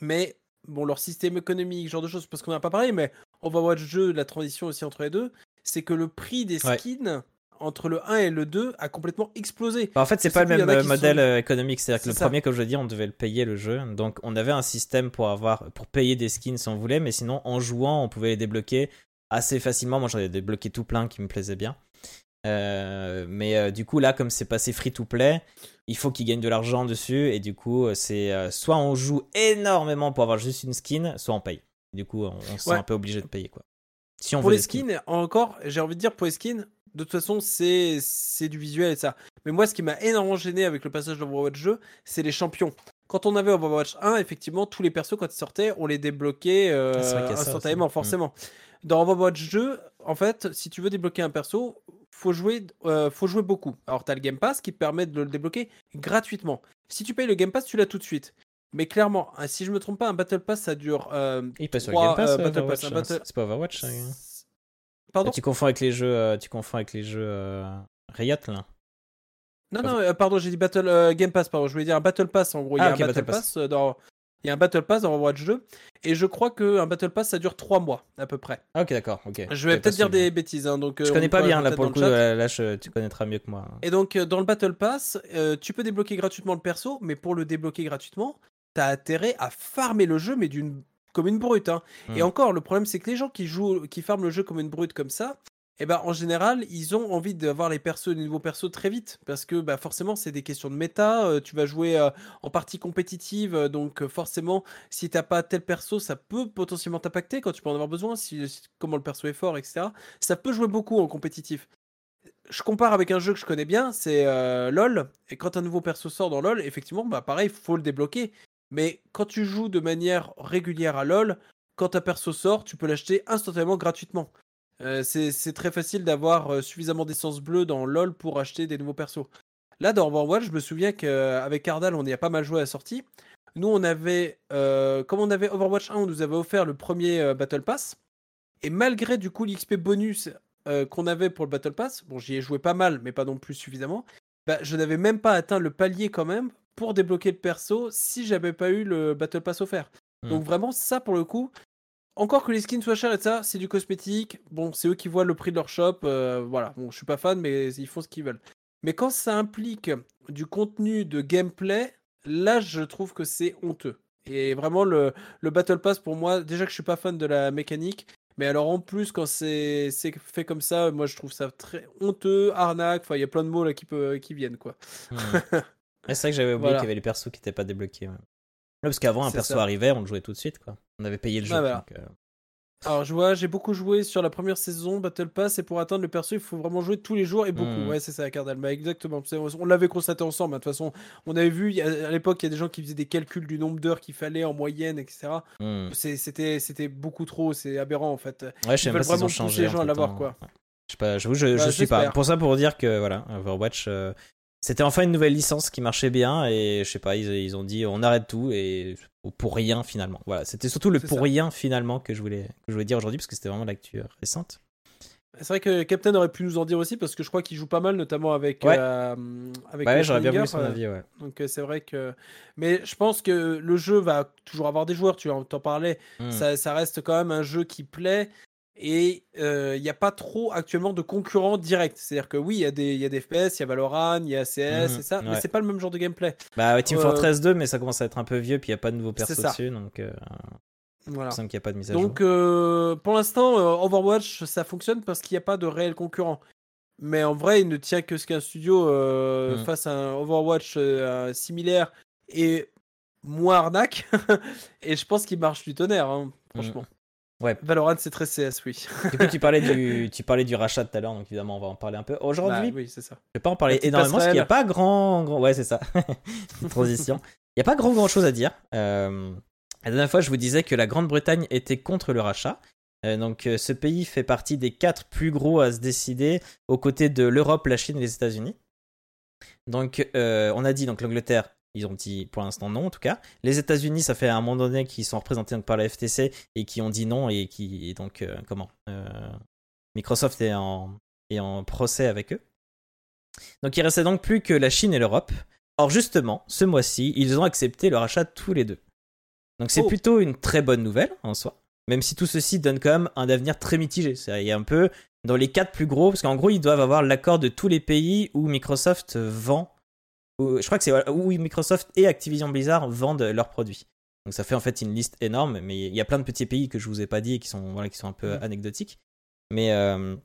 Mais bon, leur système économique, genre de choses, parce qu'on n'a pas parlé, mais on va voir le jeu, la transition aussi entre les deux, c'est que le prix des skins entre le 1 et le 2 a complètement explosé. Bah, en fait, c'est pas le même euh, modèle euh, économique. C'est-à-dire que le premier, comme je l'ai dit, on devait le payer le jeu. Donc, on avait un système pour avoir, pour payer des skins si on voulait, mais sinon, en jouant, on pouvait les débloquer assez facilement. Moi, j'en ai débloqué tout plein qui me plaisaient bien. Euh, mais euh, du coup, là, comme c'est passé free to play, il faut qu'ils gagnent de l'argent dessus. Et du coup, euh, c'est soit on joue énormément pour avoir juste une skin, soit on paye. Du coup, on, on se un peu obligé de payer. quoi. Si on pour les skins, encore, j'ai envie de dire pour les skins, de toute façon, c'est du visuel et ça. Mais moi, ce qui m'a énormément gêné avec le passage d'Overwatch 2, c'est les champions. Quand on avait Overwatch 1, effectivement, tous les persos, quand ils sortaient, on les débloquait ah, instantanément, mm. forcément. Dans Overwatch 2, en fait, si tu veux débloquer un perso, faut jouer, euh, faut jouer beaucoup. Alors, tu as le Game Pass qui te permet de le débloquer gratuitement. Si tu payes le Game Pass, tu l'as tout de suite. Mais clairement, hein, si je me trompe pas, un Battle Pass, ça dure. Euh, Il passe sur le Game Pass, euh, Battle Pass hein. C'est pas Overwatch. Hein. Pardon? Tu confonds avec les jeux, tu confonds avec les jeux Riot là. Non, non, pardon, j'ai dit Battle Game Pass, pardon. Je voulais dire un Battle Pass en gros. Il y a ah, un Battle, Pass, dans, il y a un Battle Pass dans Overwatch 2. Et je crois qu'un Battle Pass, ça dure 3 mois à peu près. Ah, ok, d'accord. ok Je vais peut-être dire des bêtises. Hein, donc, je connais pas bien là pour le coup. là, tu connaîtras mieux que moi. Et donc, euh, dans le Battle Pass, euh, tu peux débloquer gratuitement le perso. Mais pour le débloquer gratuitement, t'as intérêt à farmer le jeu, mais d'une comme une brute. Hein. Et hmm. encore, le problème, c'est que les gens qui jouent, qui farment le jeu comme une brute comme ça, eh ben, en général, ils ont envie d'avoir les persos, les nouveaux persos très vite. Parce que bah, forcément, c'est des questions de méta. Euh, tu vas jouer euh, en partie compétitive. Euh, donc, forcément, si t'as pas tel perso, ça peut potentiellement t'impacter quand tu peux en avoir besoin. Si, comment le perso est fort, etc. Ça peut jouer beaucoup en compétitif. Je compare avec un jeu que je connais bien, c'est LoL. Et quand un nouveau perso sort dans LoL, effectivement, bah pareil, faut le débloquer. Mais quand tu joues de manière régulière à LoL, quand un perso sort, tu peux l'acheter instantanément gratuitement. Euh, c'est très facile d'avoir euh, suffisamment d'essence bleue dans LoL pour acheter des nouveaux persos. Là, dans Overwatch, je me souviens qu'avec Cardal, on y a pas mal joué à la sortie. Nous, on avait, euh, comme on avait Overwatch 1, on nous avait offert le premier Battle Pass. Et malgré du coup l'XP bonus qu'on avait pour le Battle Pass, bon, j'y ai joué pas mal, mais pas non plus suffisamment, bah, je n'avais même pas atteint le palier quand même pour débloquer le perso si j'avais pas eu le Battle Pass offert. Hmm. Donc vraiment, ça pour le coup, encore que les skins soient chers et ça, c'est du cosmétique. Bon, c'est eux qui voient le prix de leur shop. Euh, voilà, bon, je suis pas fan, mais ils font ce qu'ils veulent. Mais quand ça implique du contenu de gameplay, là, je trouve que c'est honteux. Et vraiment, le, le, Battle Pass, pour moi, déjà que je suis pas fan de la mécanique, mais alors en plus, quand c'est fait comme ça, moi, je trouve ça très honteux, arnaque. Enfin, il y a plein de mots là qui, peut, qui viennent, quoi. c'est vrai que j'avais oublié qu'il y avait les persos qui n'étaient pas débloqués. Parce qu'avant, un perso ça. arrivait, on le jouait tout de suite, quoi. On avait payé le jeu. Voilà. donc, euh, Alors, je vois, j'ai beaucoup joué sur la première saison Battle Pass et pour atteindre le perso, il faut vraiment jouer tous les jours et beaucoup. Mhm. Ouais, c'est ça, Cardal. Bah, exactement. On l'avait constaté ensemble. hein. De toute façon, on avait vu à l'époque, il y a des gens qui faisaient des calculs du nombre d'heures qu'il fallait en moyenne, etc. hmm. C'était c'était beaucoup trop. C'est aberrant en fait. Ouais, je sais Ils pas ont vraiment pousser changé. les gens à entre-temps. l'avoir, quoi. Ouais. Je sais pas, je, Bah, je suis pas. Pour ça, pour dire que voilà, Overwatch, euh, c'était enfin une nouvelle licence qui marchait bien et je sais pas, ils, ils ont dit on arrête tout et pour rien finalement. Voilà, c'était surtout le pour ça. rien finalement que je voulais, que je voulais dire aujourd'hui parce que c'était vraiment l'actu euh, récente. C'est vrai que Captain aurait pu nous en dire aussi parce que je crois qu'il joue pas mal, notamment avec. Ouais. euh, avec Bah ouais, j'aurais bien voulu son euh, avis, ouais. Donc c'est vrai que. Mais je pense que le jeu va toujours avoir des joueurs, tu en t'en parlais. Hmm. Ça, ça reste quand même un jeu qui plaît. Et euh, il n'y a pas trop actuellement de concurrents directs. C'est-à-dire que oui, il y, a des- il y a des FPS, il y a Valorant, il y a CS Mhm, et ça, mais c'est pas le même genre de gameplay. Bah Team Euh, Fortress 2, mais ça commence à être un peu vieux, puis il y a pas de nouveaux persos dessus, donc euh, Voilà. il me semble qu'il n'y a pas de mise à Donc jour. euh, pour l'instant, euh, Overwatch, ça fonctionne parce qu'il n'y a pas de réel concurrent. Mais en vrai, il ne tient que ce qu'un studio euh, Mhm. fasse un Overwatch euh, similaire et moins arnaque. et je pense qu'il marche du tonnerre, hein, franchement. Mhm. Ouais. Valorant, c'est très CS, oui. Du coup, tu parlais du, tu parlais du rachat tout à l'heure, donc évidemment, on va en parler un peu. Aujourd'hui, Bah oui, c'est ça. Je vais pas en parler énormément parce qu'il n'y a pas grand, grand... Ouais, c'est ça. Transition. Il n'y a pas grand, grand chose à dire. Euh, La dernière fois, je vous disais que la Grande-Bretagne était contre le rachat. Euh, donc, euh, ce pays fait partie des quatre plus gros à se décider aux côtés de l'Europe, la Chine et les États-Unis. Donc, euh, on a dit donc l'Angleterre, ils ont dit pour l'instant non en tout cas. Les États-Unis, ça fait un moment donné qu'ils sont représentés donc, par la FTC et qui ont dit non et qui et donc euh, comment Euh, Microsoft est en est en procès avec eux. Donc il restait donc plus que la Chine et l'Europe. Or justement, ce mois-ci, ils ont accepté le rachat tous les deux. Donc c'est Oh. plutôt une très bonne nouvelle en soi, même si tout ceci donne quand même un avenir très mitigé. C'est- Il y a un peu dans les quatre plus gros, parce qu'en gros ils doivent avoir l'accord de tous les pays où Microsoft vend, je crois que c'est où Microsoft et Activision Blizzard vendent leurs produits. Donc ça fait en fait une liste énorme, mais il y a plein de petits pays que je vous ai pas dit et qui sont voilà qui sont un peu Mhm. anecdotiques. Mais euh,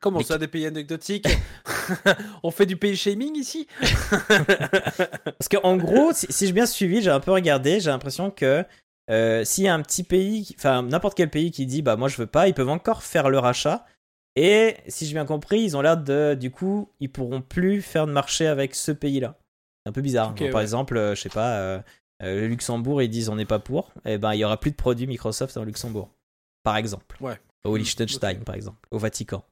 Comment Mais ça, des pays anecdotiques? On fait du pays shaming ici? Parce qu'en gros, si, si j'ai bien suivi, j'ai un peu regardé, j'ai l'impression que euh, s'il y a un petit pays, enfin n'importe quel pays qui dit bah moi je veux pas, ils peuvent encore faire le rachat. Et si j'ai bien compris, ils ont l'air de, du coup, ils pourront plus faire de marché avec ce pays-là. C'est un peu bizarre. Genre, Par exemple, euh, je sais pas, euh, euh, le Luxembourg, ils disent on n'est pas pour. Et ben il y aura plus de produits Microsoft en Luxembourg, par exemple. Ouais. Au Liechtenstein, par exemple. Au Vatican.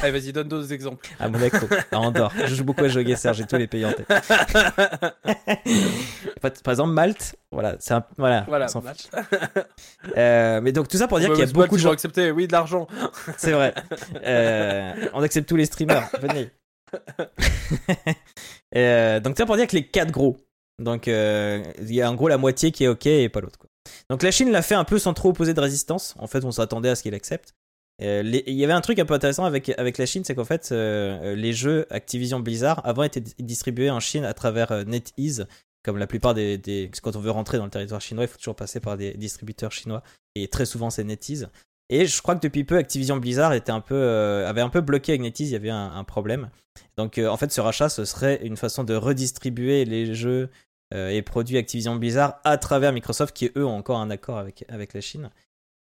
Allez, vas-y, donne d'autres exemples. À Monaco. à Andorre. Je joue beaucoup à Geoguessr, j'ai tous les pays en tête. Par exemple, Malte, voilà, c'est un, voilà, voilà. on. Euh, mais donc tout ça pour dire Ouais, qu'il y a beaucoup de gens, accepter, oui, de l'argent. c'est vrai. Euh, on accepte tous les streamers, venez. Euh, donc ça pour dire que les quatre gros, donc euh, il y a en gros la moitié qui est ok et pas l'autre. Donc la Chine l'a fait un peu sans trop opposer de résistance. En fait, on s'attendait à ce qu'il accepte. Euh, Il y avait un truc un peu intéressant avec, avec la Chine, c'est qu'en fait, euh, les jeux Activision Blizzard avant étaient di- distribués en Chine à travers NetEase, comme la plupart des, des- Quand on veut rentrer dans le territoire chinois, il faut toujours passer par des distributeurs chinois, et très souvent c'est NetEase. Et je crois que depuis peu, Activision Blizzard était un peu, euh, avait un peu bloqué NetEase, il y avait un, un problème. Donc euh, en fait, ce rachat, ce serait une façon de redistribuer les jeux euh, et produits Activision Blizzard à travers Microsoft, qui eux ont encore un accord avec, avec la Chine.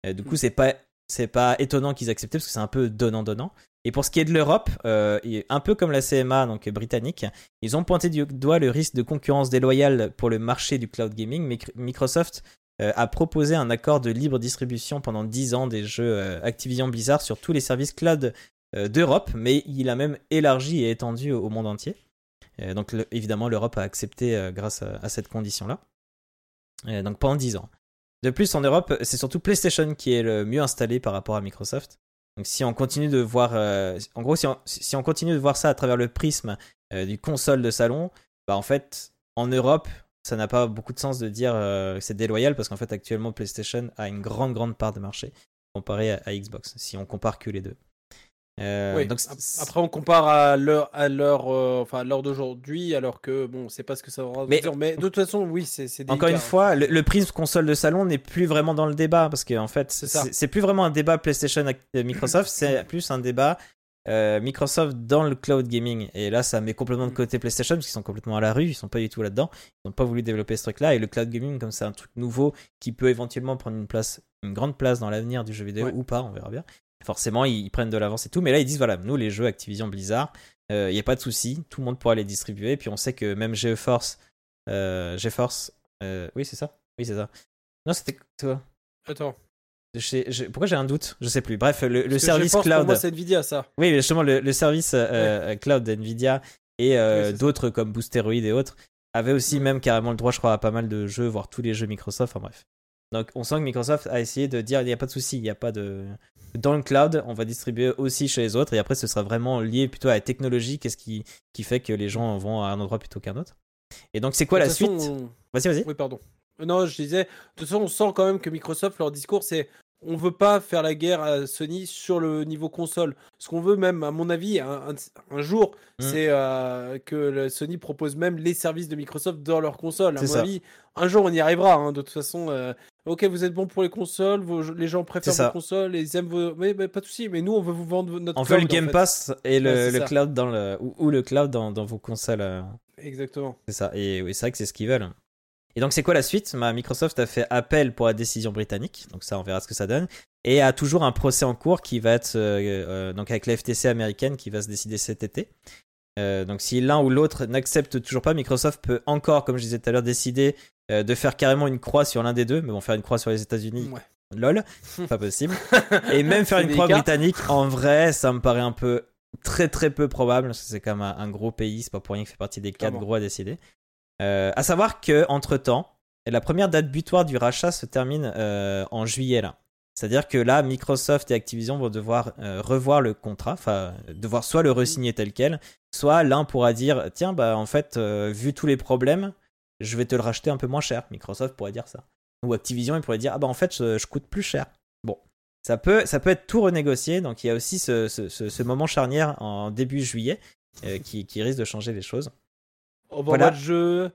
Euh, du coup, c'est pas c'est pas étonnant qu'ils acceptent parce que c'est un peu donnant-donnant. Et pour ce qui est de l'Europe, et un peu comme la CMA, donc britannique, ils ont pointé du doigt le risque de concurrence déloyale pour le marché du cloud gaming. Mic- Microsoft a proposé un accord de libre distribution pendant 10 ans des jeux euh, Activision Blizzard sur tous les services cloud euh, d'Europe, mais il a même élargi et étendu au monde entier. Euh, donc évidemment, l'Europe a accepté euh, grâce à, cette condition-là. Euh, donc pendant 10 ans. De plus, en Europe, c'est surtout PlayStation qui est le mieux installé par rapport à Microsoft. Donc si on continue de voir, euh, de voir ça à travers le prisme euh, du console de salon, bah en fait, en Europe, ça n'a pas beaucoup de sens de dire euh, que c'est déloyal parce qu'en fait, actuellement, PlayStation a une grande, grande part de marché comparé à, à Xbox, si on compare que les deux. Euh, Oui, donc, Après, on compare à l'heure, à l'heure, euh, enfin, l'heure d'aujourd'hui, alors que bon, c'est pas ce que ça va Mais- dire. Mais de toute façon, oui, c'est Encore une fois, le, le prisme console de salon n'est plus vraiment dans le débat parce qu'en fait, C'est ça. c'est c'est plus vraiment un débat PlayStation avec- Microsoft, c'est plus un débat euh, Microsoft dans le cloud gaming. Et là, ça met complètement de Mm. côté PlayStation parce qu'ils sont complètement à la rue, ils sont pas du tout là-dedans. Ils n'ont pas voulu développer ce truc-là. Et le cloud gaming, comme c'est un truc nouveau qui peut éventuellement prendre une place, une grande place dans l'avenir du jeu vidéo Ouais. ou pas, on verra bien. Forcément, ils, ils prennent de l'avance et tout. Mais là, ils disent voilà, nous, les jeux Activision Blizzard, il n'y a pas de souci, tout le monde pourra les distribuer. Puis on sait que même GeForce, euh, GeForce, euh, oui, c'est ça? Oui, c'est ça. Non, c'était toi. Attends. Je- je- pourquoi j'ai un doute? Je sais plus. Bref, le, le service GeForce, cloud. Pour moi, c'est Nvidia, ça. Oui, mais justement, le, le service euh, euh, cloud d'NVIDIA et euh, d'autres comme Boosteroid et autres avaient aussi même carrément le droit, je crois, à pas mal de jeux, voire tous les jeux Microsoft. Enfin bref. Donc on sent que Microsoft a essayé de dire il n'y a pas de souci, il n'y a pas de. Dans le cloud, on va distribuer aussi chez les autres et après ce sera vraiment lié plutôt à la technologie, qu'est-ce qui, qui fait que les gens vont à un endroit plutôt qu'à un autre. Et donc c'est quoi la suite? on- Vas-y, vas-y. Oui, pardon. Euh, Non, je disais, de toute façon, on sent quand même que Microsoft, leur discours, c'est on veut pas faire la guerre à Sony sur le niveau console. Ce qu'on veut même, à mon avis, un, un- un jour, Mm. c'est euh, que le Sony propose même les services de Microsoft dans leur console. À mon ça. avis, un jour, on y arrivera. hein. De toute façon, euh, ok, vous êtes bon pour les consoles, vos- les gens préfèrent vos consoles, ils aiment vos... Mais, mais pas de souci, mais nous, on veut vous vendre notre On veut le en Game fait. Pass et le, Ouais, cloud dans le ou, ou le cloud dans, dans vos consoles. euh, Exactement. C'est ça. Et oui, c'est vrai que c'est ce qu'ils veulent. Et donc, c'est quoi la suite? Bah, Microsoft a fait appel pour la décision britannique. Donc, ça, on verra ce que ça donne. Et a toujours un procès en cours qui va être euh, euh, donc avec la FTC américaine qui va se décider cet été. Euh, donc, si l'un ou l'autre n'accepte toujours pas, Microsoft peut encore, comme je disais tout à l'heure, décider euh, de faire carrément une croix sur l'un des deux. Mais bon, faire une croix sur les États-Unis, Ouais. lol, pas possible. Et même faire une croix britannique, en vrai, ça me paraît un peu très très peu probable parce que c'est quand même un, un gros pays, c'est pas pour rien qu'il fait partie des quatre Clairement. gros à décider. Euh, à savoir que entre temps, la première date butoir du rachat se termine euh, en juillet là. C'est-à-dire que là, Microsoft et Activision vont devoir euh, revoir le contrat, enfin devoir soit le resigner tel quel, soit l'un pourra dire tiens bah en fait euh, vu tous les problèmes, je vais te le racheter un peu moins cher. Microsoft pourrait dire ça. Ou Activision il pourrait dire ah bah en fait je, coûte plus cher. Bon, ça peut ça peut être tout renégocié. Donc il y a aussi ce, moment charnière en début juillet qui risque de changer les choses. Va Voilà. jeu.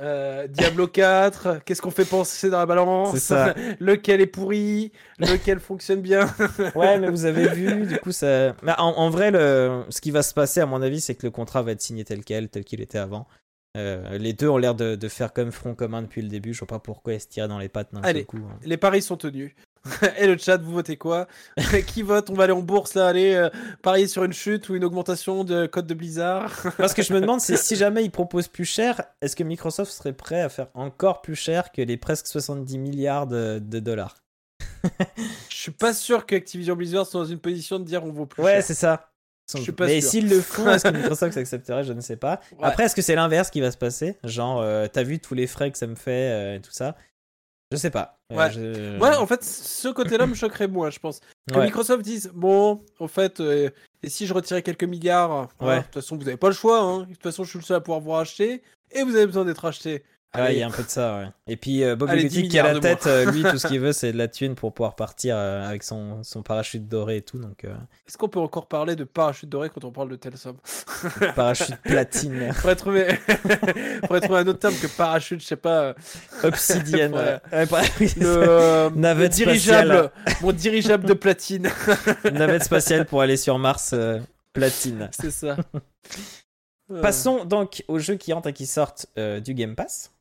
euh, Diablo 4, qu'est-ce qu'on fait penser dans la balance ça. Lequel est pourri Lequel fonctionne bien Ouais, mais vous avez vu, du coup, ça. Mais en, en vrai, le... ce qui va se passer, à mon avis, c'est que le contrat va être signé tel quel, tel qu'il était avant. Euh, les deux ont l'air de, de faire comme front commun depuis le début. Je vois pas pourquoi ils se tirent dans les pattes d'un coup. hein. Les paris sont tenus. Et le chat, vous votez quoi Qui vote On va aller en bourse là, aller euh, parier sur une chute ou une augmentation de code de Blizzard. Ce que je me demande, c'est si jamais ils proposent plus cher, est-ce que Microsoft serait prêt à faire encore plus cher que les presque 70 milliards de, de dollars Je suis pas sûr que Activision Blizzard soit dans une position de dire on vaut plus Ouais, c'est ça. Je suis pas Mais sûr. s'ils le font, est-ce que Microsoft accepterait Je ne sais pas. Ouais. Après, est-ce que c'est l'inverse qui va se passer? Genre, euh, t'as vu tous les frais que ça me fait euh, et tout ça? Je sais pas. Euh, Ouais. je- Ouais, en fait, ce côté-là me choquerait moins, je pense. Que Ouais. Microsoft dise, bon, en fait, euh, et si je retirais quelques milliards hein, Ouais. De toute façon, vous n'avez pas le choix. hein. De toute façon, je suis le seul à pouvoir vous racheter. Et vous avez besoin d'être Ouais, Allez. il y a un peu de ça, ouais. Et puis euh, Bob Allez, Bugatti 10 qui a la tête, euh, lui, tout ce qu'il veut, c'est de la thune pour pouvoir partir euh, avec son, son parachute doré et tout. Donc, euh, Est-ce qu'on peut encore parler de parachute doré quand on parle de telle somme? Parachute platine, Faudrait trouver... Faudrait trouver un autre terme que parachute, je sais pas. euh, obsidienne. Ouais. ouais. Ouais, oui, Le, Navette le dirigeable. Mon dirigeable de platine. Navette spatiale pour aller sur Mars, euh, platine. C'est ça. Passons donc aux jeux qui rentrent et qui sortent euh, du Game Pass.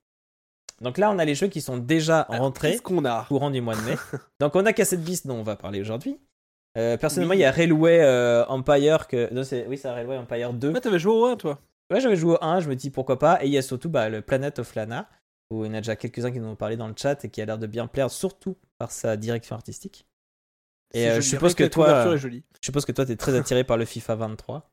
Donc là, on a les jeux qui sont déjà alors, rentrés Qu'est-ce qu'on a courant du mois de mai. Donc on a Cassette Beast dont on va parler aujourd'hui. Euh, personnellement, Oui. il y a Railway euh, Empire que non, oui, c'est Railway Empire 2. Ouais, t'avais joué au 1, toi Ouais, j'avais joué au 1, je me dis pourquoi pas. Et il y a surtout bah, le Planet of Lana, où il y en a déjà quelques-uns qui nous ont parlé dans le chat et qui a l'air de bien plaire, surtout par sa direction artistique. Et euh, je suppose que couverture toi, je suppose que toi, t'es très attiré par le FIFA 23.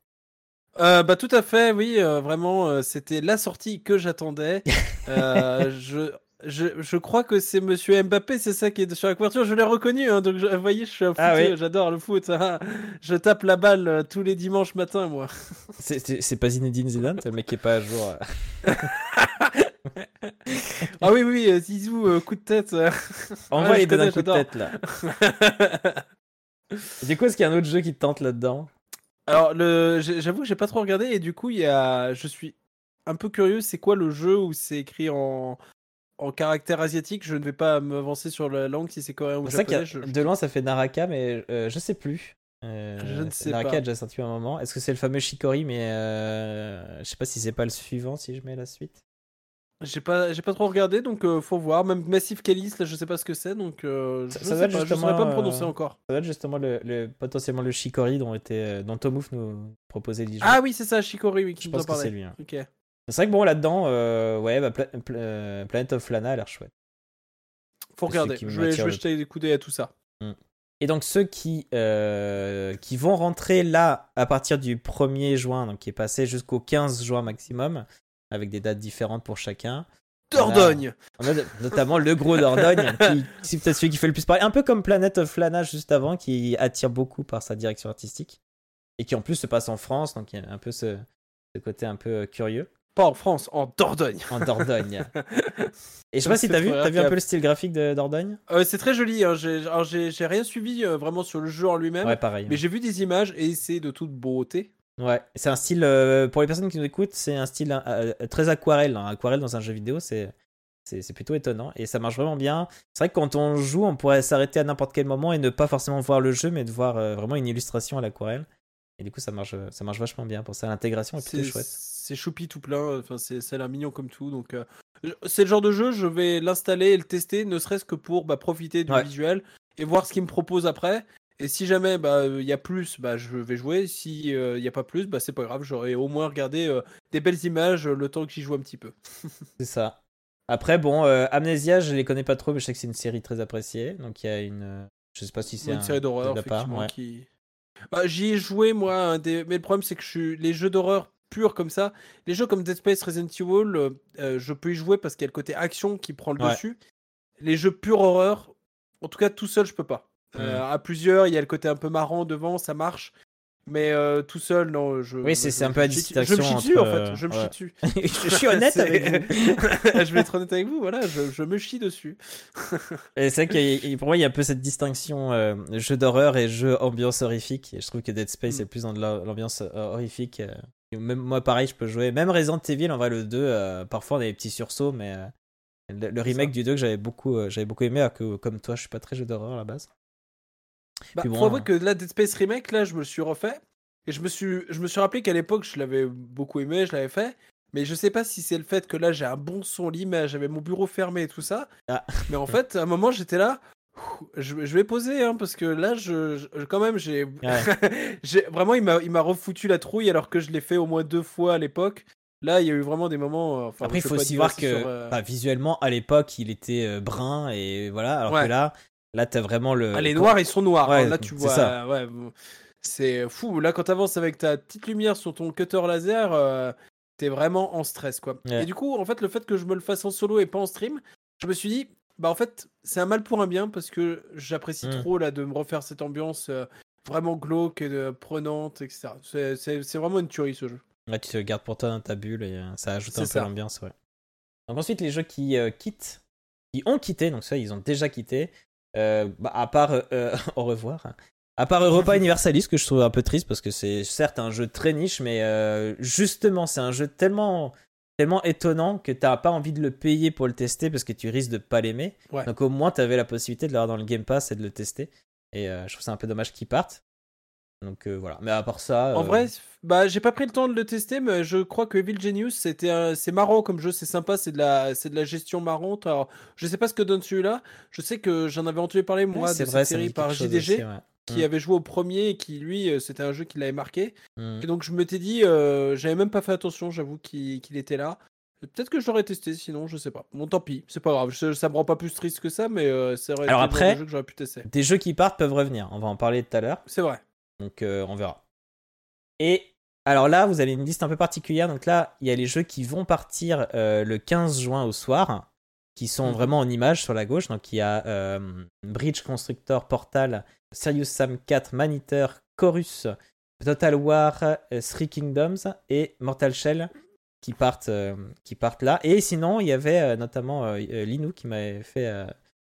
Euh, bah tout à fait, oui, euh, vraiment, euh, c'était la sortie que j'attendais. Euh, je, je, je crois que c'est Monsieur Mbappé, c'est ça qui est sur la couverture. Je l'ai reconnu, hein, donc je- vous voyez, je suis un Ah oui. j'adore le foot. hein. Je tape la balle tous les dimanches matin, moi. C'est- pas Zinedine Zidane, c'est le mec qui est pas à jour. Ah oui, oui, Zizou, coup de tête. On va lui donner un coup de tête là. Du coup, est-ce qu'il y a un autre jeu qui te tente là-dedans? Alors, le, j'avoue que j'ai pas trop regardé et du coup, il y a, je suis un peu curieux. C'est quoi le jeu où c'est écrit en, en caractère asiatique? Je ne vais pas m'avancer sur la langue si c'est coréen ou japonais. a- je- de loin ça fait Naraka, mais euh, je sais plus. Euh, Je ne sais Naraka pas. a déjà sorti un moment. Est-ce que c'est le fameux Shikori? Mais euh, je sais pas si c'est pas le suivant si je mets la suite. J'ai pas, j'ai pas trop regardé, donc euh, faut voir. Même Massive Calis, là, je sais pas ce que c'est, donc euh, Ça- je ça sais être pas, je saurais pas me prononcer euh, encore. Ça va être justement le, le- potentiellement le Shikori dont, était, euh, dont Tomouf nous proposait jouer. Ah oui, c'est ça, Shikori, oui, qui je nous en pense que c'est lui. hein. C'est vrai que bon, là-dedans, euh, ouais, bah, Pla- Pla- Planet of Lana a l'air chouette. Faut regarder. Je vais, je vais jeter des d'œil à tout ça. Et donc ceux qui, qui vont rentrer là à partir du 1er juin, donc qui est passé jusqu'au 15 juin maximum, avec des dates différentes pour chacun. Dordogne On a de- notamment le gros Dordogne, qui, c'est peut-être celui qui fait le plus parler. Un peu comme Planet of Lana juste avant, qui attire beaucoup par sa direction artistique. Et qui en plus se passe en France, donc il y a un peu ce, ce côté un peu euh, curieux. Pas en France, en Dordogne. En Dordogne. Et je sais pas si t'as vu, t'as vu un peu le style graphique de Dordogne? Euh, c'est très joli. Hein. J'ai rien suivi euh, vraiment sur le jeu en lui-même, Ouais, pareil. mais j'ai vu des images et c'est de toute beauté. Ouais, c'est un style, euh, pour les personnes qui nous écoutent, c'est un style euh, euh, très aquarelle. hein. Aquarelle dans un jeu vidéo, c'est, c'est, c'est plutôt étonnant et ça marche vraiment bien. C'est vrai que quand on joue, on pourrait s'arrêter à n'importe quel moment et ne pas forcément voir le jeu, mais de voir euh, vraiment une illustration à l'aquarelle. Et du coup, ça marche, ça marche vachement bien. Pour ça, l'intégration est plutôt C'est, chouette. c'est choupi tout plein. Enfin, c'est, l'air mignon comme tout. Donc, c'est le genre de jeu, je vais l'installer et le tester, ne serait-ce que pour bah, profiter du Ouais. visuel et voir ce qu'il me propose après. Et si jamais bah, il y a plus, bah, je vais jouer. Si il n'y a pas plus, bah, c'est pas grave. J'aurai au moins regardé euh, des belles images euh, le temps que j'y joue un petit peu. C'est ça. Après, bon, euh, Amnesia, je les connais pas trop, mais je sais que c'est une série très appréciée. Donc il y a une, euh, je sais pas si c'est une un- série d'horreur effectivement ouais. qui bah, j'y ai joué moi un des... mais le problème c'est que je suis les jeux d'horreur purs comme ça les jeux comme Dead Space Resident Evil euh, euh, je peux y jouer parce qu'il y a le côté action qui prend le Ouais. dessus les jeux purs horreur en tout cas tout seul je peux pas Euh, Mm. à plusieurs il y a le côté un peu marrant devant ça marche mais euh, tout seul non je Oui, c'est- un peu chie dessus. je me chie dessus en fait je me euh, chie dessus je suis honnête avec vous. je vais être honnête avec vous voilà je, je me chie dessus Et c'est vrai a- pour moi, il y a un peu cette distinction euh, jeu d'horreur et jeu ambiance horrifique. Et je trouve que Dead Space Mm. est plus dans l'ambiance horrifique. Et même moi, pareil, je peux jouer. Même Resident Evil, en vrai, le 2, euh, parfois on a des petits sursauts, mais le, le remake du 2 que j'avais beaucoup, j'avais beaucoup aimé, alors que comme toi, je suis pas très jeu d'horreur à la base. Bah, bon, faut avouer hein. que là, Dead Space Remake, là, je me le suis refait. Et je me suis, je me suis rappelé qu'à l'époque, je l'avais beaucoup aimé, je l'avais fait. Mais je sais pas si c'est le fait que là, j'ai un bon son, l'image, j'avais mon bureau fermé et tout ça. Ah. Mais en fait, à un moment, j'étais là. Je, je vais poser, hein, parce que là, je, je- quand même, j'ai. vraiment, il m'a refoutu la trouille alors que je l'ai fait au moins deux fois à l'époque. Là, il y a eu vraiment des moments. euh, Enfin, Après, il faut aussi voir que sur, euh, bah, visuellement, à l'époque, il était euh, brun et voilà, alors Ouais. que là, là, t'as vraiment le. Ah, les noirs, ils sont noirs. Ouais, hein. Là, tu vois. ça. ouais, bon, c'est fou. Là, quand t'avances avec ta petite lumière sur ton cutter laser, euh, t'es vraiment en stress, quoi. Ouais. Et du coup, en fait, le fait que je me le fasse en solo et pas en stream, je me suis dit, bah, en fait, c'est un mal pour un bien parce que j'apprécie Mm. trop, là, de me refaire cette ambiance euh, vraiment glauque et de- prenante, etc. C'est- vraiment une tuerie, ce jeu. Ouais, tu te gardes pour toi dans ta bulle et euh, ça ajoute un peu l'ambiance, ouais. Donc ensuite, les jeux qui euh, quittent, qui ont quitté, donc ça, ils ont déjà quitté, euh, bah, à part euh, au revoir, à part Europa Universalis, que je trouve un peu triste parce que c'est certes un jeu très niche, mais euh, justement, c'est un jeu tellement tellement étonnant que t'as pas envie de le payer pour le tester parce que tu risques de pas l'aimer. Ouais. Donc au moins, t'avais la possibilité de l'avoir dans le Game Pass et de le tester. Et je trouve ça un peu dommage qu'ils partent. Donc euh, voilà. Mais à part ça. En euh, vrai, bah j'ai pas pris le temps de le tester, mais je crois que Evil Genius c'était un- c'est marrant comme jeu, c'est sympa, c'est de la c'est de la gestion marrante. Alors je sais pas ce que donne celui-là. Je sais que j'en avais entendu parler moi ouais, de cette vrai, série par JDG aussi, ouais. qui Mm. avait joué au premier et qui lui euh, c'était un jeu qui l'avait marqué. Mm. Et donc je m'étais dit, euh, j'avais même pas fait attention, j'avoue qu'il était là. Peut-être que je l'aurais testé, sinon je sais pas. Bon tant pis, c'est pas grave. Je- ça me rend pas plus triste que ça, mais euh, c'est vrai. Alors après- de jeu que j'aurais pu tester. Des jeux qui partent peuvent revenir. On va en parler tout à l'heure. C'est vrai. Donc euh, on verra. Et alors là, vous avez une liste un peu particulière. Donc là, il y a les jeux qui vont partir euh, le 15 juin au soir, qui sont Mhm. vraiment en image sur la gauche. Donc il y a euh, Bridge Constructor, Portal, Serious Sam 4, Maniteur, Chorus, Total War, Three Kingdoms et Mortal Shell qui partent, euh, qui partent là. Et sinon, il y avait euh, notamment euh, Linou qui m'avait fait,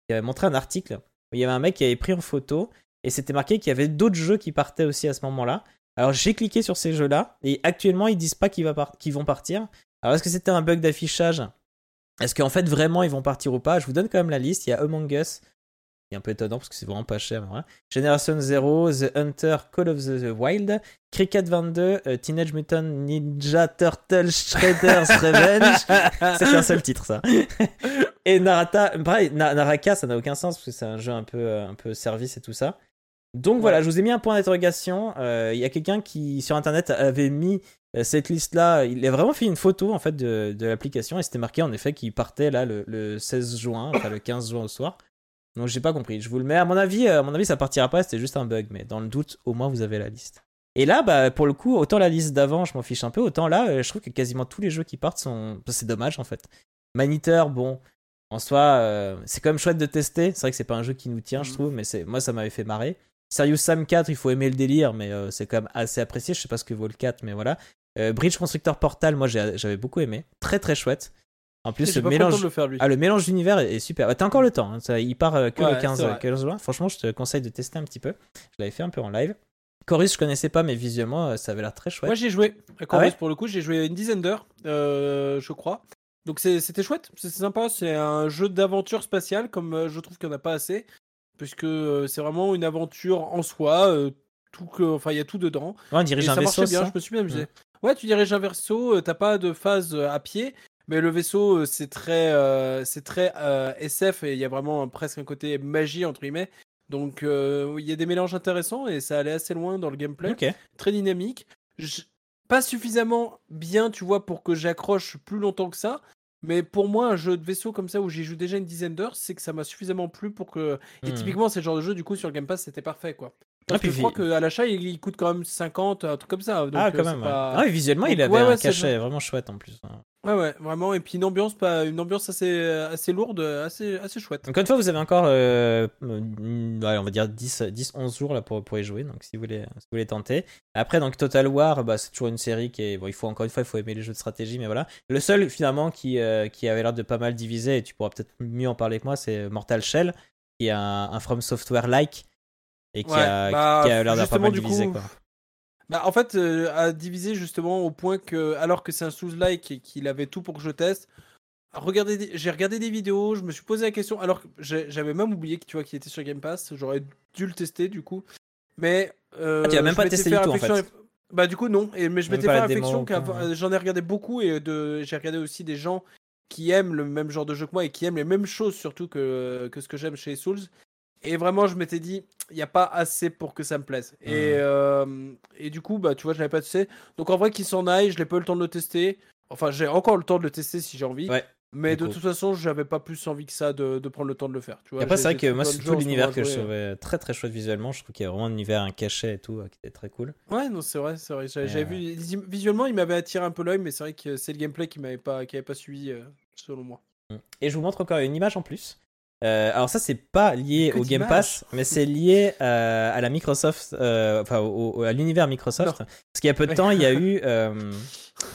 qui avait montré un article où il y avait un mec qui avait pris en photo et c'était marqué qu'il y avait d'autres jeux qui partaient aussi à ce moment-là. Alors j'ai cliqué sur ces jeux-là et actuellement ils disent pas qu'ils, par- vont partir. Alors est-ce que c'était un bug d'affichage? Est-ce qu'en fait vraiment ils vont partir ou pas? Je vous donne quand même la liste. Il y a Among Us, est un peu étonnant parce que c'est vraiment pas cher. Voilà. Génération 0, The Hunter, Call of the Wild, Cricket 22, euh, Teenage Mutant Ninja Turtle Shredder's Revenge. c'est un seul titre ça. et Narata, pareil, Naraka, ça n'a aucun sens parce que c'est un jeu un peu, euh, un peu service et tout ça. Donc voilà, je vous ai mis un point d'interrogation. Euh, il y a quelqu'un qui sur internet avait mis cette liste là. Il a vraiment fait une photo en fait de, de l'application et c'était marqué en effet qu'il partait là le, le 16 juin, enfin le 15 juin au soir. Donc j'ai pas compris. Je vous le mets. À mon avis, à mon avis, ça partira pas. C'était juste un bug. Mais dans le doute, au moins vous avez la liste. Et là, bah, pour le coup, autant la liste d'avant, je m'en fiche un peu, autant là, euh, je trouve que quasiment tous les jeux qui partent sont. C'est dommage en fait. Maniteur, bon, en soi, euh, c'est quand même chouette de tester. C'est vrai que c'est pas un jeu qui nous tient, je mm. trouve, mais c'est moi, ça m'avait fait marrer. Serious Sam 4, il faut aimer le délire, mais euh, c'est quand même assez apprécié. Je sais pas ce que vaut le 4, mais voilà. Bridge Constructor Portal, moi, j'avais beaucoup aimé. Très très chouette. En plus, le mélange, le, faire, ah, le mélange d'univers est, super. T'as encore le temps, hein. ça, il part que le 15, 15 juin. Franchement, je te conseille de tester un petit peu. Je l'avais fait un peu en live. Chorus, je connaissais pas, mais visuellement, euh, ça avait l'air très chouette. Moi, j'ai joué à Chorus ah pour le coup, j'ai joué une dizaine d'heures, euh, je crois. Donc c'était chouette, c'est sympa. C'est un jeu d'aventure spatiale, comme euh, je trouve qu'il n'y en a pas assez, puisque c'est vraiment une aventure en soi. tout que, enfin, il y a tout dedans. Ouais, on dirige un ça vaisseau. bien, je me suis bien amusé. Ouais, tu diriges un vaisseau, t'as pas de phase à pied, mais le vaisseau, c'est très, c'est très SF et il y a vraiment presque un côté magie entre guillemets. Donc euh, il y a des mélanges intéressants et ça allait assez loin dans le gameplay. Très dynamique. Pas suffisamment bien, tu vois, pour que j'accroche plus longtemps que ça. Mais pour moi, un jeu de vaisseau comme ça où j'y joue déjà une dizaine d'heures, c'est que ça m'a suffisamment plu pour que. Et hmm. typiquement, c'est le genre de jeu, du coup, sur le Game Pass, c'était parfait, quoi. Parce que je crois qu'à l'achat, il, coûte quand même 50, un truc comme ça. ah, quand euh, même. Ah, visuellement, il avait un cachet vraiment chouette en plus. Hein. Ouais, ouais, vraiment. Et puis une ambiance, pas, une ambiance assez, assez lourde, assez, assez chouette. Encore une fois, vous avez encore, euh, on va dire 10, 10, 11 jours là pour, pour y jouer. Donc si vous voulez, si vous voulez tenter. Après, donc Total War, bah, c'est toujours une série qui est. Bon, il faut encore une fois, il faut aimer les jeux de stratégie, mais voilà. Le seul finalement qui, euh, qui avait l'air de pas mal diviser, et tu pourras peut-être mieux en parler que moi, c'est Mortal Shell, qui est un, un From Software-like et qui, a, bah, a l'air de pas mal diviser. Quoi. Bah, en fait, euh, à diviser justement au point que, alors que c'est un sous-like et qu'il avait tout pour que je teste, j'ai regardé des vidéos, je me suis posé la question, alors que j'avais même oublié que tu vois qu'il était sur Game Pass, j'aurais dû le tester du coup. Mais. Euh, ah, tu as même pas testé du tout en fait. Bah, du coup, non. Et, mais je m'étais fait réflexion j'en ai regardé beaucoup et de... j'ai regardé aussi des gens qui aiment le même genre de jeu que moi et qui aiment les mêmes choses surtout que, que ce que j'aime chez Souls. Et vraiment, je m'étais dit, il n'y a pas assez pour que ça me plaise. Et, euh, et du coup, bah, tu vois, je n'avais pas testé. Donc en vrai, qu'il s'en aille, je n'ai pas eu le temps de le tester. Enfin, j'ai encore le temps de le tester si j'ai envie. Mais de toute façon, j'avais pas plus envie que ça de, de, prendre le temps de le faire. Tu vois, après, c'est vrai que moi, c'est tout l'univers que je trouvais très très chouette visuellement. Je trouve qu'il y a vraiment un univers, un cachet et tout, qui était très cool. Ouais, non, c'est vrai, c'est vrai. J'avais vu visuellement, il m'avait attiré un peu l'œil, mais c'est vrai que c'est le gameplay qui m'avait pas, qui avait pas suivi, euh, selon moi. Et je vous montre encore une image en plus. Euh, alors ça c'est pas lié au Game Pass, mais c'est lié euh, à la Microsoft, euh, enfin à l'univers Microsoft. Parce qu'il y a peu de temps, il y a eu,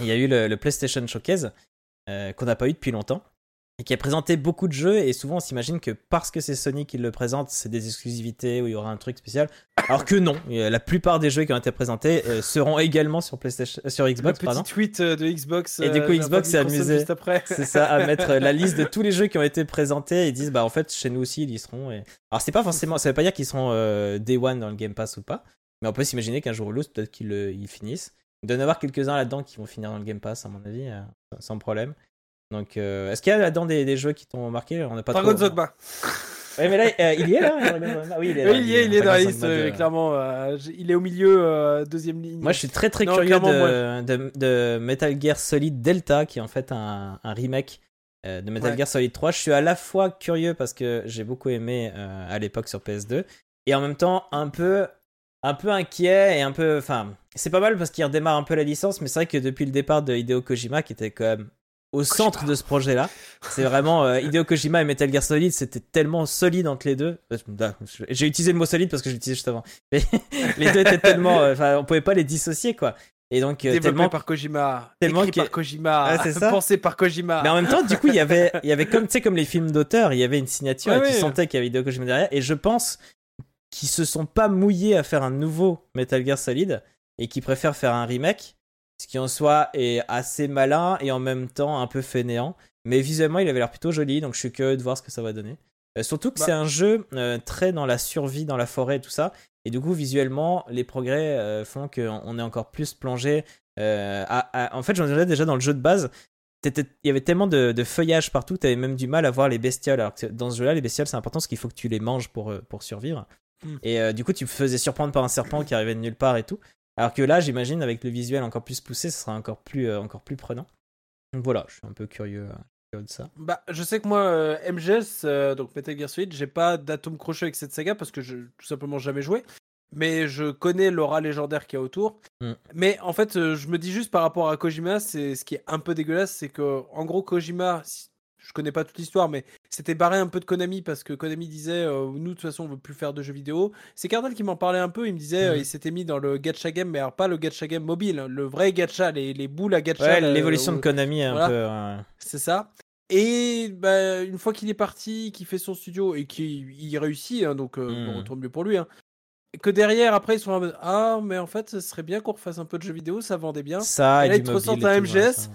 il y a eu le PlayStation Showcase qu'on n'a pas eu depuis longtemps et qui a présenté beaucoup de jeux et souvent on s'imagine que parce que c'est Sony qui le présente c'est des exclusivités où il y aura un truc spécial. Alors que non la plupart des jeux qui ont été présentés euh, seront également sur PlayStation euh, sur Xbox le petit tweet euh, de Xbox et du coup Xbox s'est amusé. c'est ça à mettre la liste de tous les jeux qui ont été présentés et disent bah en fait chez nous aussi ils y seront et... alors c'est pas forcément ça veut pas dire qu'ils seront day one dans le Game Pass ou pas mais on peut s'imaginer qu'un jour ou l'autre peut-être qu'ils ils finissent. Il doit y en avoir quelques-uns là-dedans qui vont finir dans le Game Pass à mon avis sans problème donc, euh, est-ce qu'il y a là-dedans des, jeux qui t'ont marqué? On n'a pas Dragon Zogba. Oui, mais là, euh, il y est là Oui, il est, là, il, est, il est dans la liste, euh, clairement. il est au milieu, deuxième ligne. Moi, je suis très très curieux de, de, Metal Gear Solid Delta, qui est en fait un, un remake de Metal Gear Solid 3. Je suis à la fois curieux parce que j'ai beaucoup aimé à l'époque sur PS2, et en même temps un peu, un peu inquiet et un peu. Enfin, c'est pas mal parce qu'il redémarre un peu la licence, mais c'est vrai que depuis le départ de Hideo Kojima, qui était quand même au centre de ce projet-là. C'est vraiment euh, Hideo Kojima et Metal Gear Solid, c'était tellement solide entre les deux. Euh, j'ai utilisé le mot solide parce que je l'utilisais juste avant. les deux étaient tellement, euh, enfin, on pouvait pas les dissocier quoi. Et donc euh, tellement par Kojima, tellement écrit par Kojima, pensé par Kojima. Mais en même temps, du coup, il y avait, il y avait comme tu sais comme les films d'auteur, il y avait une signature et tu sentais qu'il y avait Hideo Kojima derrière. Et je pense qu'ils se sont pas mouillés à faire un nouveau Metal Gear Solid et qu'ils préfèrent faire un remake ce qui en soi est assez malin et en même temps un peu fainéant. Mais visuellement, il avait l'air plutôt joli, donc je suis curieux de voir ce que ça va donner. Euh, surtout que Bah. c'est un jeu euh, très dans la survie, dans la forêt et tout ça. Et du coup, visuellement, les progrès euh, font qu'on on est encore plus plongé. à, à- En fait, j'en dirais déjà dans le jeu de base, il y avait tellement de, de feuillage partout, t'avais même du mal à voir les bestioles. Alors que dans ce jeu-là, les bestioles, c'est important parce qu'il faut que tu les manges pour, pour survivre. Hmm. Et du coup, tu te faisais surprendre par un serpent qui arrivait de nulle part et tout. Alors que là, j'imagine, avec le visuel encore plus poussé, ce sera encore plus, euh, encore plus prenant. Donc voilà, je suis un peu curieux, euh, curieux de ça. Bah, je sais que moi, euh, MGS, donc Metal Gear Solid, j'ai pas d'atome crochet avec cette saga parce que je tout simplement jamais joué. Mais je connais l'aura légendaire qu'il y a autour. Mm. Mais en fait, je me dis juste par rapport à Kojima, c'est ce qui est un peu dégueulasse, c'est que en gros Kojima, si- je connais pas toute l'histoire, mais c'était barré un peu de Konami parce que Konami disait euh, nous de toute façon on veut plus faire de jeux vidéo. C'est Cardinal qui m'en parlait un peu. Il me disait euh, Mhm. il s'était mis dans le gacha game, mais alors pas le gacha game mobile, hein, le vrai gacha, les, les boules à gacha. Ouais, l'évolution de Konami est un peu. euh, c'est ça. Et bah, une fois qu'il est parti, qu'il fait son studio et qu'il il réussit, hein, donc euh, on retourne mieux pour lui. hein, que derrière, après, ils sont en mode Ah, mais en fait, ce serait bien qu'on refasse un peu de jeux vidéo, ça vendait bien. Ça, Et là, ils te et un ouais, MGS.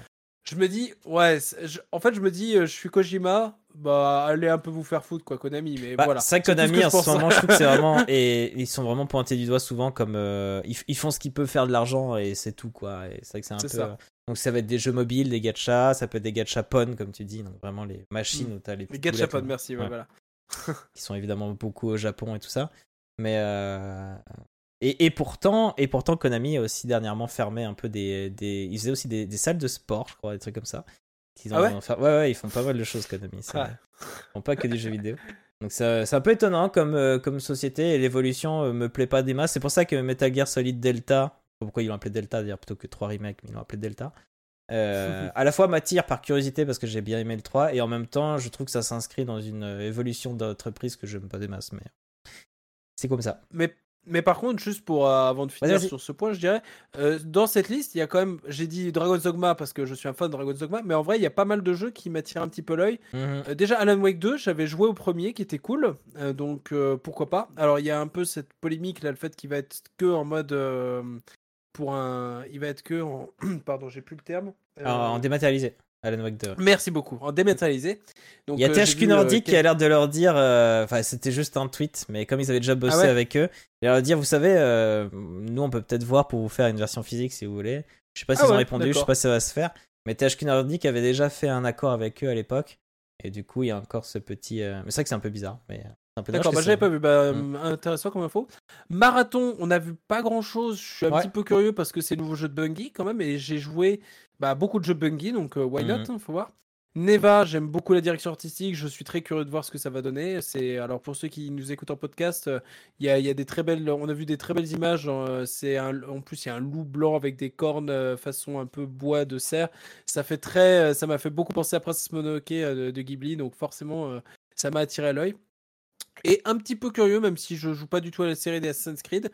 Je me dis Ouais, je- en fait, je me dis euh, Je suis Kojima, bah allez un peu vous faire foutre, quoi, Konami. Mais Bah, voilà. C'est Konami, en ce moment, je trouve que c'est vraiment. Et ils sont vraiment pointés du doigt souvent comme. euh, ils, ils font ce qu'ils peuvent faire de l'argent et c'est tout, quoi. Et c'est vrai que c'est un peu. Ça. euh, Donc ça va être des jeux mobiles, des gachas, ça peut être des gachapon, comme tu dis. Donc vraiment les machines Mm. où t'as les Les Gachapon, merci, ouais, Ouais. voilà. qui sont évidemment beaucoup au Japon et tout ça. Mais. euh, Et, et pourtant, et pourtant, Konami a aussi dernièrement fermé un peu des. des... Ils faisaient aussi des, des salles de sport, je crois, des trucs comme ça. Ils Ah ouais ont- ouais, ouais, ils font pas mal de choses, Konami. vrai. Ils font pas que des jeux vidéo. Donc c'est un peu étonnant comme, euh, comme société et l'évolution euh, me plaît pas des masses. C'est pour ça que Metal Gear Solid Delta, pourquoi ils l'ont appelé Delta d'ailleurs plutôt que 3 remakes, mais ils l'ont appelé Delta. euh, à la fois m'attire par curiosité parce que j'ai bien aimé le 3 et en même temps je trouve que ça s'inscrit dans une évolution d'entreprise que je n'aime pas des masses. Mais c'est comme ça. Mais, mais par contre, juste pour euh, avant de finir sur ce point, je dirais, euh, dans cette liste, il y a quand même, j'ai dit Dragon's Dogma parce que je suis un fan de Dragon's Dogma, mais en vrai, il y a pas mal de jeux qui m'attirent un petit peu l'œil. Mhm. Euh, déjà, Alan Wake 2, j'avais joué au premier qui était cool, donc pourquoi pas. Alors, il y a un peu cette polémique là, le fait qu'il va être que en mode. pour un. Il va être que en. Pardon, j'ai plus le terme. En dématérialisé, Alan Wake 2. Merci beaucoup, en dématérialisé. Donc, Il y a euh, THQ euh, Nordic qui a l'air de leur dire, euh, enfin c'était juste un tweet, mais comme ils avaient déjà bossé Ah ouais avec eux, il a leur dire, vous savez, euh, nous on peut peut-être voir pour vous faire une version physique si vous voulez. Je sais pas Ah s'ils ont répondu, je sais pas si ça va se faire, mais THQ Nordic avait déjà fait un accord avec eux à l'époque, et du coup il y a encore ce petit, mais c'est vrai que c'est un peu bizarre, mais c'est un peu D'accord, bah j'avais pas vu. Bah, Mm. euh, Intéressant comme info. Marathon, on a vu pas grand chose. Je suis un Ouais. petit peu curieux parce que c'est le nouveau jeu de Bungie quand même. Et j'ai joué bah, beaucoup de jeux Bungie, donc euh, why not Mhm. hein, Faut voir. Neva, j'aime beaucoup la direction artistique. Je suis très curieux de voir ce que ça va donner. C'est alors pour ceux qui nous écoutent en podcast, euh, y, y a des très belles. On a vu des très belles images. euh, c'est en plus il y a un loup blanc avec des cornes euh, façon un peu bois de cerf. Ça fait très. Ça m'a fait beaucoup penser à Princess Mononoke de, de Ghibli. Donc forcément, ça m'a attiré à l'œil. Et un petit peu curieux, même si je joue pas du tout à la série des Assassin's Creed,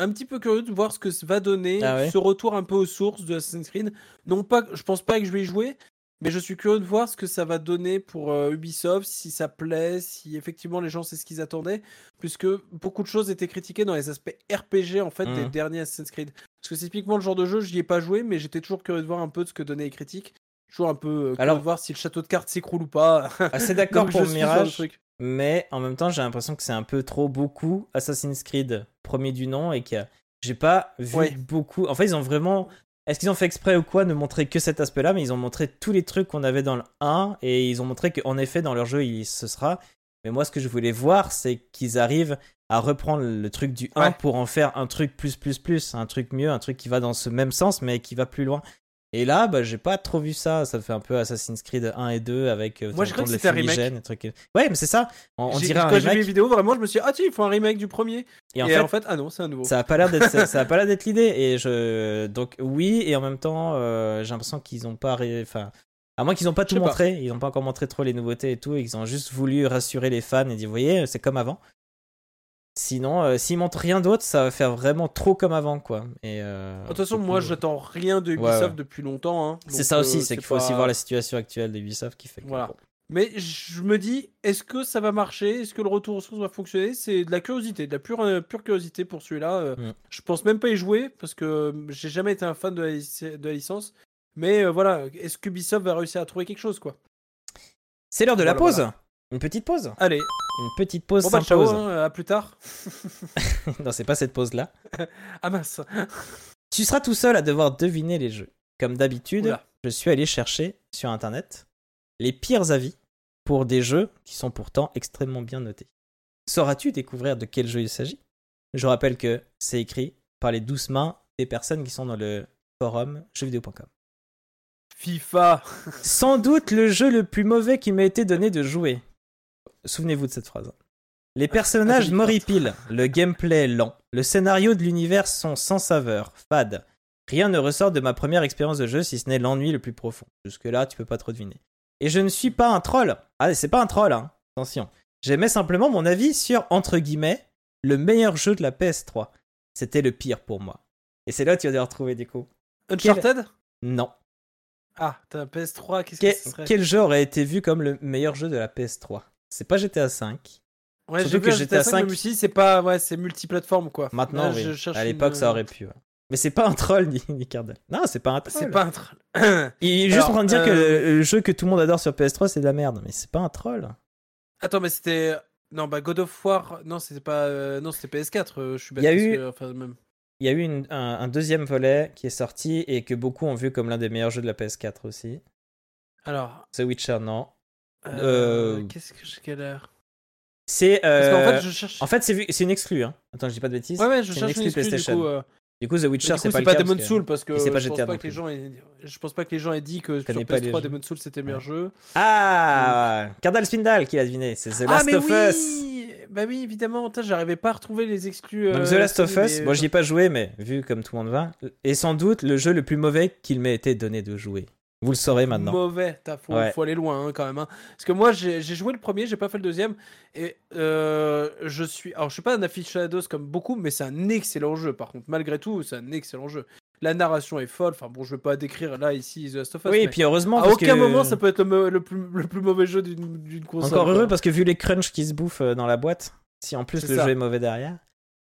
un petit peu curieux de voir ce que ça va donner, Ah ouais ce retour un peu aux sources de Assassin's Creed. Non pas, je pense pas que je vais y jouer, mais je suis curieux de voir ce que ça va donner pour euh, Ubisoft, si ça plaît, si effectivement les gens c'est ce qu'ils attendaient, puisque beaucoup de choses étaient critiquées dans les aspects RPG en fait des Mhm. derniers Assassin's Creed. Parce que c'est typiquement le genre de jeu, je n'y ai pas joué, mais j'étais toujours curieux de voir un peu de ce que donnaient les critiques. Toujours un peu euh, curieux Alors- de voir si le château de cartes s'écroule ou pas. Assez d'accord pour je le Mirage, truc. Mais en même temps j'ai l'impression que c'est un peu trop beaucoup Assassin's Creed premier du nom et que j'ai pas vu Ouais. beaucoup. En fait ils ont vraiment, est-ce qu'ils ont fait exprès ou quoi ne montrer que cet aspect-là, mais ils ont montré tous les trucs qu'on avait dans le 1 et ils ont montré qu'en effet dans leur jeu il ce sera. Mais moi ce que je voulais voir c'est qu'ils arrivent à reprendre le truc du 1 Ouais. pour en faire un truc plus plus plus, un truc mieux, un truc qui va dans ce même sens mais qui va plus loin. Et là, bah, j'ai pas trop vu ça. Ça fait un peu Assassin's Creed 1 et 2 avec. euh, Moi, je de crois que c'était un remake. Ouais, mais c'est ça. On, on dirait un quand j'ai vu les vidéos, vraiment, je me suis dit, ah tiens, ils font un remake du premier. Et Et, en en, fait, ah non, c'est un nouveau. ça a pas l'air d'être ça, ça a pas l'air d'être l'idée. Et je donc oui et en même temps, euh, j'ai l'impression qu'ils ont pas. ré- Enfin, à moins qu'ils ont pas tout pas. montré, ils ont pas encore montré trop les nouveautés et tout, et qu'ils ont juste voulu rassurer les fans et dire, vous voyez, c'est comme avant. Sinon, euh, s'ils montrent rien d'autre, ça va faire vraiment trop comme avant, quoi. Et euh, De toute façon, moi, j'attends rien de Ubisoft ouais. depuis longtemps. hein. C'est ça aussi, euh, c'est qu'il faut aussi voir la situation actuelle d'Ubisoft qui fait que. Voilà. bon. Mais je me dis, est-ce que ça va marcher? Est-ce que le retour aux sources va fonctionner? C'est de la curiosité, de la pure, euh, pure curiosité pour celui-là. euh, Mm. Je pense même pas y jouer parce que j'ai jamais été un fan de la, lic- de la licence. Mais voilà, est-ce qu'Ubisoft va réussir à trouver quelque chose quoi? C'est l'heure de la Voilà, pause. Une petite pause? Allez, une petite pause Bon bah s'impose. hein, à plus tard. non, c'est pas cette pause-là. Ah mince. Tu seras tout seul à devoir deviner les jeux. Comme d'habitude, je suis allé chercher sur internet les pires avis pour des jeux qui sont pourtant extrêmement bien notés. Sauras-tu découvrir de quel jeu il s'agit? Je rappelle que c'est écrit par les douces mains des personnes qui sont dans le forum jeuxvideo.com. FIFA. Sans doute le jeu le plus mauvais qui m'a été donné de jouer. Souvenez-vous de cette phrase. Les personnages Philippe m'horripilent, le gameplay lent, le scénario de l'univers sont sans saveur, fade. Rien ne ressort de ma première expérience de jeu si ce n'est l'ennui le plus profond. Jusque-là, tu peux pas trop deviner. Et je ne suis pas un troll. Ah, c'est pas un troll, hein. Attention. J'aimais simplement mon avis sur, entre guillemets, le meilleur jeu de la PS3. C'était le pire pour moi. Et c'est là que tu vas devoir trouver du coup. Uncharted? Non. Ah, t'as un PS3, qu'est-ce Quel, que ce serait? quel jeu aurait été vu comme le meilleur jeu de la PS3 C'est pas GTA 5. Ouais, surtout que GTA GTA 5, 5, mais aussi, c'est pas, ouais, c'est multiplateforme quoi. Maintenant, Là, oui. je À l'époque, une- ça aurait pu. ouais. Mais c'est pas un troll ni, ni Cardel. Non, c'est pas un troll. C'est pas un troll. Il est juste en train de dire que euh, le, le jeu que tout le monde adore sur PS3, c'est de la merde. Mais c'est pas un troll. Attends, mais c'était. Non, bah God of War. Non, c'était pas. euh, Non, c'était PS4. euh, je suis bête. Il y a parce eu- que- Enfin, même. Il y a eu une- un, un deuxième volet qui est sorti et que beaucoup ont vu comme l'un des meilleurs jeux de la PS4 aussi. Alors. The Witcher, non. Euh, Euh, Qu'est-ce que j'ai quelle heure C'est. Euh, qu'en fait, je cherche. en fait, c'est une exclue. Hein. Attends, je dis pas de bêtises. Ouais, ouais, je c'est cherche une excuse, du PlayStation. coup. euh, Du coup, The Witcher, du c'est coup, pas le pas. Demon's parce que- Soul parce que et c'est pas je pense pas que les gens aient... je pense pas que les gens aient dit que sur connais pas les PS3 jeux. Demon's Soul c'était le meilleur jeu. Ah Cardal Spindal qui l'a deviné. C'est The ah Last of Us. Bah oui, évidemment, j'arrivais pas à retrouver les exclus. Donc The Last of Us, moi j'y ai pas joué, mais vu comme tout le monde va, est sans doute le jeu le plus mauvais qu'il m'ait été donné de jouer. Vous le saurez maintenant. Mauvais, t'as- faut, Ouais. faut aller loin hein, quand même. hein. Parce que moi j'ai joué le premier, j'ai pas fait le deuxième. Et euh, je suis. Alors je suis pas un aficionados comme beaucoup, mais c'est un excellent jeu par contre. Malgré tout, c'est un excellent jeu. La narration est folle. Enfin bon, je vais pas décrire là ici The Last of Us. Oui, et puis heureusement, à parce aucun que- moment ça peut être le, plus, le plus mauvais jeu d'une console. Encore heureux quoi. parce que vu les crunchs qui se bouffent euh, dans la boîte, si en plus le ça. jeu est mauvais derrière.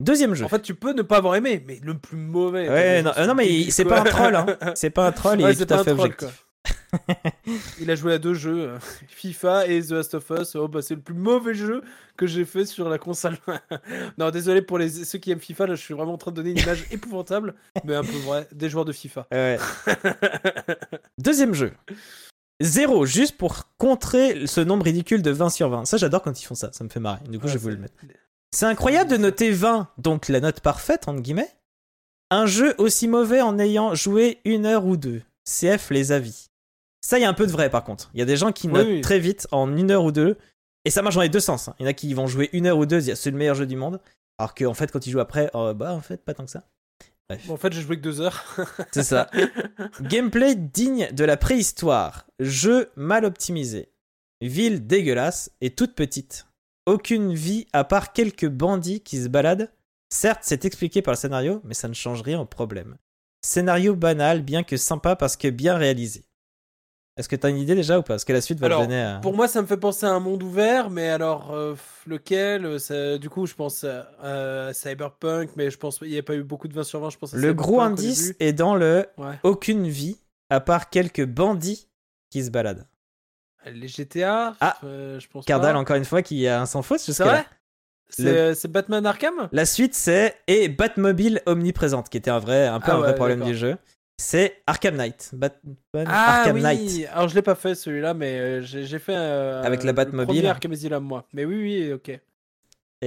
Deuxième jeu. En fait, tu peux ne pas avoir aimé, mais le plus mauvais. ouais, non, non, mais c'est pas un troll, hein. C'est pas un troll, Ouais, il est c'est tout à fait troll, objectif. Il a joué à deux jeux, euh, FIFA et The Last of Us. Oh, bah, c'est le plus mauvais jeu que j'ai fait sur la console. non, désolé pour les, ceux qui aiment FIFA, là, je suis vraiment en train de donner une image épouvantable, mais un peu vrai, des joueurs de FIFA. Ouais. Deuxième jeu. Zéro, juste pour contrer ce nombre ridicule de 20 sur 20. Ça, j'adore quand ils font ça, ça me fait marrer. Du coup, je vais vous le mettre. C'est incroyable de noter 20, donc la note parfaite, entre guillemets. Un jeu aussi mauvais en ayant joué une heure ou deux. CF les avis. Ça, il y a un peu de vrai par contre. Il y a des gens qui notent oui. très vite en une heure ou deux. Et ça marche dans les deux sens. hein. Il y en a qui vont jouer une heure ou deux, c'est le meilleur jeu du monde. Alors qu'en fait, quand ils jouent après, euh, bah en fait, pas tant que ça. Bref. Bon, en fait, j'ai joué que deux heures. C'est ça. Gameplay digne de la préhistoire. Jeu mal optimisé. Ville dégueulasse et toute petite. Aucune vie à part quelques bandits qui se baladent. Certes, c'est expliqué par le scénario, mais ça ne change rien au problème. Scénario banal, bien que sympa parce que bien réalisé. Est-ce que t'as une idée déjà ou pas? Parce que la suite va Alors, te donner à... Pour moi, ça me fait penser à un monde ouvert, mais alors, euh, lequel? Euh, ça- Du coup, je pense à, à Cyberpunk, mais je pense qu'il n'y a pas eu beaucoup de 20 sur 20, je pense à Le gros Cyberpunk indice est dans le Ouais. aucune vie à part quelques bandits qui se baladent. Les GTA Ah, euh, je pense Cardal, pas. encore une fois, qui a un sans C'est jusqu'à là. C'est Le- Batman Arkham La suite, c'est et Batmobile omniprésente, qui était un vrai, un peu Ah un vrai ouais, problème du jeu. C'est Arkham Knight. Batman Ah Arkham oui Knight. Alors, je l'ai pas fait celui-là, mais euh, j'ai fait. euh, Avec la le Batmobile. premier Arkham Asylum, moi. Mais oui, oui, ok. Et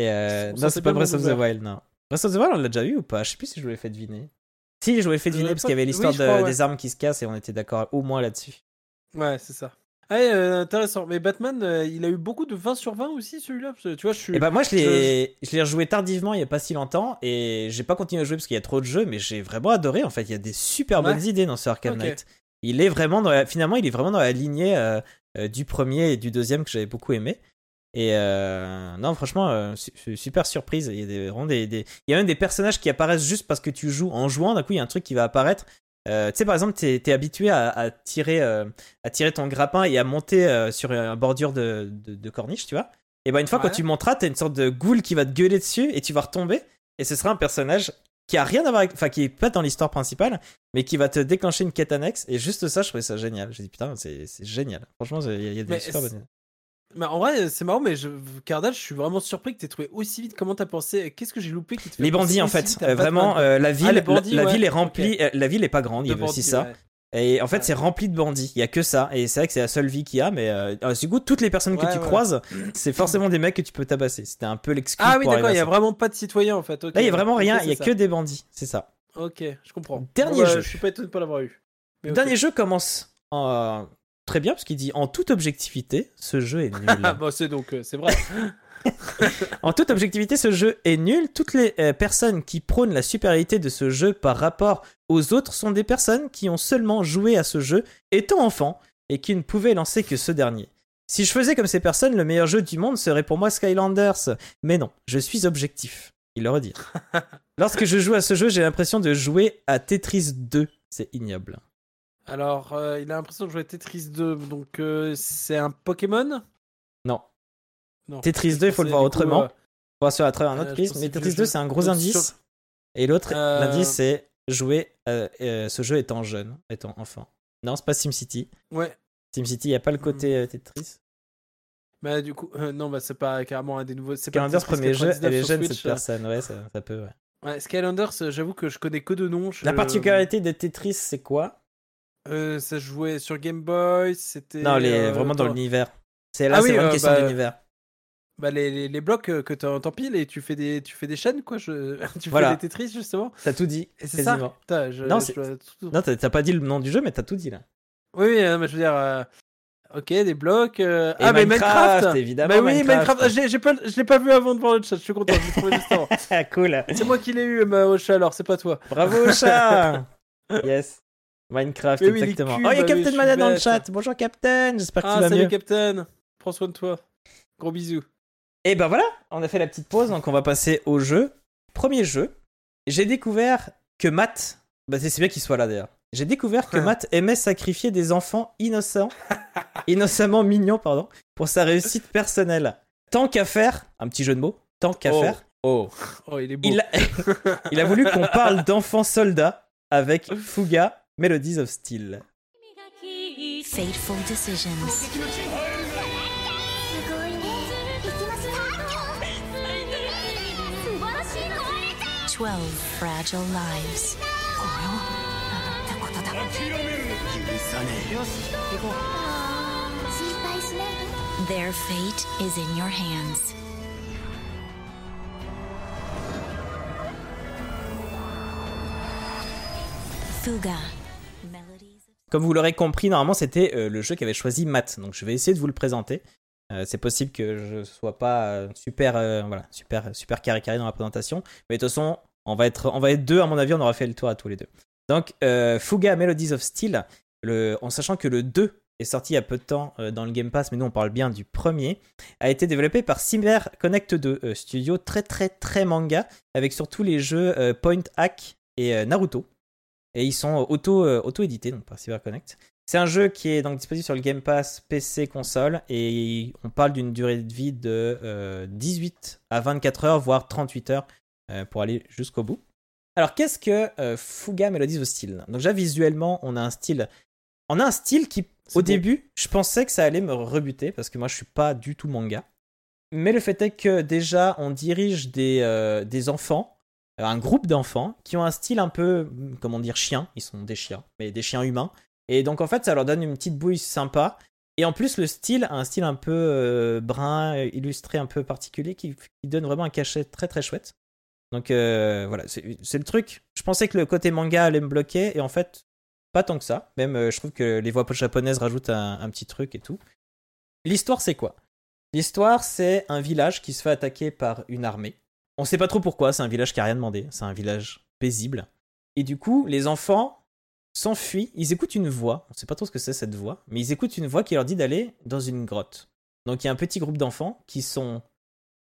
euh, On non, c'est pas le Breath of the Wild, non. Breath of the Wild, on l'a déjà vu ou pas? Je sais plus si je vous l'ai fait deviner. Si, je vous l'ai fait deviner parce qu'il y avait l'histoire de- ouais. des armes qui se cassent et on était d'accord au moins là-dessus. Ouais, c'est ça. Ah, euh, intéressant. Mais Batman, euh, il a eu beaucoup de 20 sur 20 aussi, celui-là. Tu vois, je suis. Et bah moi je l'ai je rejoué tardivement il y a pas si longtemps et j'ai pas continué à jouer parce qu'il y a trop de jeux mais j'ai vraiment adoré en fait il y a des super Ouais. bonnes idées dans ce Arkham. Knight. Il est vraiment dans la- finalement il est vraiment dans la lignée euh, euh, du premier et du deuxième que j'avais beaucoup aimé. Et euh, non franchement euh, su- su- super surprise il y a des, vraiment des, des- il y a même des personnages qui apparaissent juste parce que tu joues en jouant d'un coup il y a un truc qui va apparaître. Euh, tu sais par exemple t'es es habitué à, à tirer euh, à tirer ton grappin et à monter euh, sur un bordure de, de, de corniche tu vois. Et ben une fois Ouais. quand tu monteras, t'as une sorte de ghoul qui va te gueuler dessus et tu vas retomber. Et ce sera un personnage qui a rien à voir avec, enfin qui est pas dans l'histoire principale, mais qui va te déclencher une quête annexe. Et juste ça, je trouvais ça génial. J'ai dit putain, c'est génial. Franchement, il y, a- il y a des Mais super bonnes. Bah, en vrai, c'est marrant, mais je... Cardal, je suis vraiment surpris que tu aies trouvé aussi vite. Comment t'as pensé? Qu'est-ce que j'ai loupé qui te fait Les bandits, en fait. Euh, vraiment, euh, la ville, les bandits, la, ouais. ville est remplie. euh, la ville est pas grande, il y avait aussi ça. ouais. Et en fait, Ouais. c'est rempli de bandits. Il y a que ça. Et c'est vrai que c'est la seule vie qu'il y a. Mais euh, du coup, toutes les personnes que Ouais, tu ouais. croises, c'est forcément des mecs que tu peux tabasser. C'était un peu l'excuse. Ah oui, d'accord, il y a vraiment pas de citoyens en fait. Là, il y a vraiment rien. Il y a ça. que des bandits. C'est ça. Ok, je comprends. Dernier Bon, bah, jeu. Je suis pas étonné de pas l'avoir eu. Mais dernier jeu commence en- très bien parce qu'il dit en toute objectivité, ce jeu est nul. Ah bah c'est donc euh, c'est vrai. En toute objectivité, ce jeu est nul. Toutes les euh, personnes qui prônent la supériorité de ce jeu par rapport aux autres sont des personnes qui ont seulement joué à ce jeu étant enfants et qui ne pouvaient lancer que ce dernier. Si je faisais comme ces personnes, le meilleur jeu du monde serait pour moi Skylanders. Mais non, je suis objectif. Il le redit. Lorsque je joue à ce jeu, j'ai l'impression de jouer à Tetris 2. C'est ignoble. Alors, euh, il a l'impression de jouer à Tetris 2, donc euh, c'est un Pokémon? Non. Non. Tetris 2, il faut le voir coup, autrement. euh, On va sur à travers un autre prisme. Mais Tetris 2, jeu- c'est un gros indice. sur- Et l'autre l'indice, c'est jouer ce jeu étant jeune, étant enfant. Non, c'est pas SimCity. Ouais. SimCity, il n'y a pas le Hmm. côté euh, Tetris. Bah du coup, euh, non, bah c'est pas carrément un des nouveaux. C'est pas Skylanders, premier jeu, 99 elle est jeune cette personne. Ouais, ça, ça peut, ouais. Ouais, Skylanders, j'avoue que je connais que de noms. je- La particularité de Tetris, c'est quoi? Euh, ça jouait sur Game Boy, c'était. Non, les, euh, vraiment dans l'univers. C'est là, Ah c'est oui, vraiment une euh, question bah, d'univers. Bah les, les, les blocs euh, que t'en- t'empiles et tu fais des tu fais des chaînes quoi. Je... tu Voilà. fais des Tetris justement. T'as tout dit. C'est ça. Putain, je- Non, je t'as pas dit le nom du jeu, mais t'as tout dit là. Oui, oui, mais je veux dire. euh, Ok, des blocs. euh, Ah, mais Minecraft, évidemment, Bah oui, Minecraft. Minecraft. J'ai j'ai pas, je l'ai pas vu avant de voir le chat. Je suis content. Je l'ai trouvé juste avant. Ah, cool. C'est moi qui l'ai eu, ma chat. Alors, c'est pas toi. Bravo, chat Yes. Minecraft, Mais oui, les exactement. cubes, oh, il y a bah Captain Mana dans le chat. Bonjour, Captain. J'espère que Ah, tu vas salut mieux. Captain. Prends soin de toi. Gros bisous. Et ben voilà, on a fait la petite pause, donc on va passer au jeu. Premier jeu, j'ai découvert que Matt, bah c'est c'est bien qu'il soit là d'ailleurs. J'ai découvert que Matt aimait sacrifier des enfants innocents, innocemment mignons, pardon, pour sa réussite personnelle. Tant qu'à faire, un petit jeu de mots, tant qu'à Oh. faire, oh, Oh, il est beau. il a, il a voulu qu'on parle d'enfants soldats avec Fuga, Melodies of Steel. Fateful decisions. 12 fragile lives. Their fate is in your hands. Fuga. Comme vous l'aurez compris, normalement c'était euh, le jeu qu'avait choisi Matt, donc je vais essayer de vous le présenter. Euh, c'est possible que je sois pas euh, super, voilà, super, super carré dans la présentation, mais de toute façon, on va être, deux à mon avis, on aura fait le tour à tous les deux. Donc, Fuga Melodies of Steel, le, en sachant que le 2 est sorti il y a peu de temps dans le Game Pass, mais nous on parle bien du premier, a été développé par Cyber Connect 2, euh, studio très très très manga, avec surtout les jeux Point Hack et Naruto. Et ils sont auto, euh, auto-édités donc par CyberConnect. C'est un jeu qui est donc disponible sur le Game Pass PC console et on parle d'une durée de vie de euh, 18 à 24 heures, voire 38 heures euh, pour aller jusqu'au bout. Alors qu'est-ce que euh, Fuga Melodies of Steel? Donc déjà visuellement, on a un style, on a un style qui au beau. début, je pensais que ça allait me rebuter parce que moi je suis pas du tout manga. Mais le fait est que déjà on dirige des, euh, des enfants euh, un groupe d'enfants qui ont un style un peu, hum, comment dire, chien. Ils sont des chiens, mais des chiens humains. Et donc en fait, ça leur donne une petite bouille sympa. Et en plus, le style a un style un peu euh, brun, euh, illustré, un peu particulier, qui, donne vraiment un cachet très très chouette. Donc euh, voilà, c'est le truc. Je pensais que le côté manga allait me bloquer, et en fait, pas tant que ça. Même, euh, je trouve que les voix japonaises rajoutent un petit truc et tout. L'histoire, c'est quoi? L'histoire, c'est un village qui se fait attaquer par une armée. On sait pas trop pourquoi, c'est un village qui a rien demandé, c'est un village paisible. Et du coup, les enfants s'enfuient, ils écoutent une voix, on sait pas trop ce que c'est cette voix, mais ils écoutent une voix qui leur dit d'aller dans une grotte. Donc il y a un petit groupe d'enfants qui sont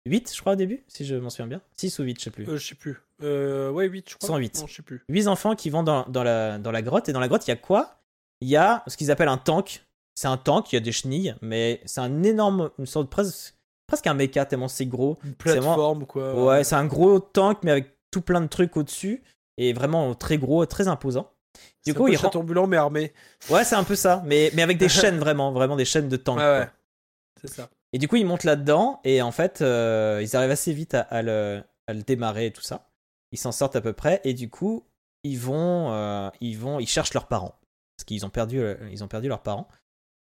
8, je crois, au début, si je m'en souviens bien. 6 ou 8, je sais plus. Euh, je sais plus. Euh, ouais, 8, je crois. 108. Non, je sais plus. 8 enfants qui vont dans, dans, la, dans la grotte, et dans la grotte, il y a quoi? Il y a ce qu'ils appellent un tank. C'est un tank, il y a des chenilles, mais c'est un énorme, une sorte de presque, presque un méca, tellement c'est gros. Une plateforme, quoi. Ouais, c'est un gros tank, mais avec tout plein de trucs au-dessus. Et vraiment très gros, très imposant. Du coup, un peu il château ambulant, mais armé. Ouais, c'est un peu ça. Mais, mais avec des chaînes, vraiment. Vraiment des chaînes de tank. Ouais, ouais. C'est ça. Et du coup, ils montent là-dedans et en fait, euh, ils arrivent assez vite à, à le, à le démarrer et tout ça. Ils s'en sortent à peu près et du coup, ils vont, euh, ils vont, ils cherchent leurs parents parce qu'ils ont perdu, euh, ils ont perdu leurs parents.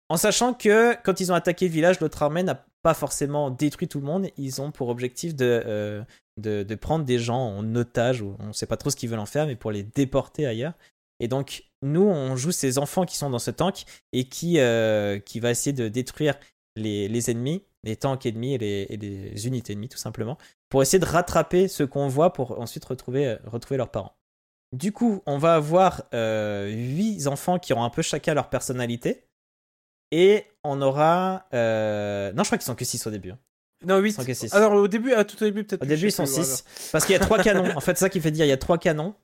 En sachant que quand ils ont attaqué le village, l'autre armée n'a pas forcément détruit tout le monde. Ils ont pour objectif de, euh, de, prendre des gens en otage on sait pas trop ce qu'ils veulent en faire, mais pour les déporter ailleurs. Et donc, nous, on joue ces enfants qui sont dans ce tank et qui, euh, qui va essayer de détruire les, les ennemis, les tanks ennemis et les, unités ennemies, tout simplement, pour essayer de rattraper ce qu'on voit pour ensuite retrouver, euh, retrouver leurs parents. Du coup, on va avoir 8 enfants qui auront un peu chacun leur personnalité. Et on aura. euh, Non, je crois qu'ils sont que 6 au début. hein. Non, 8. Sans que six. Alors, au début, à tout au début, peut-être. Au début, ils sont sais plus, 6. Parce qu'il y a 3 canons. En fait, c'est ça qui fait dire il y a 3 canons.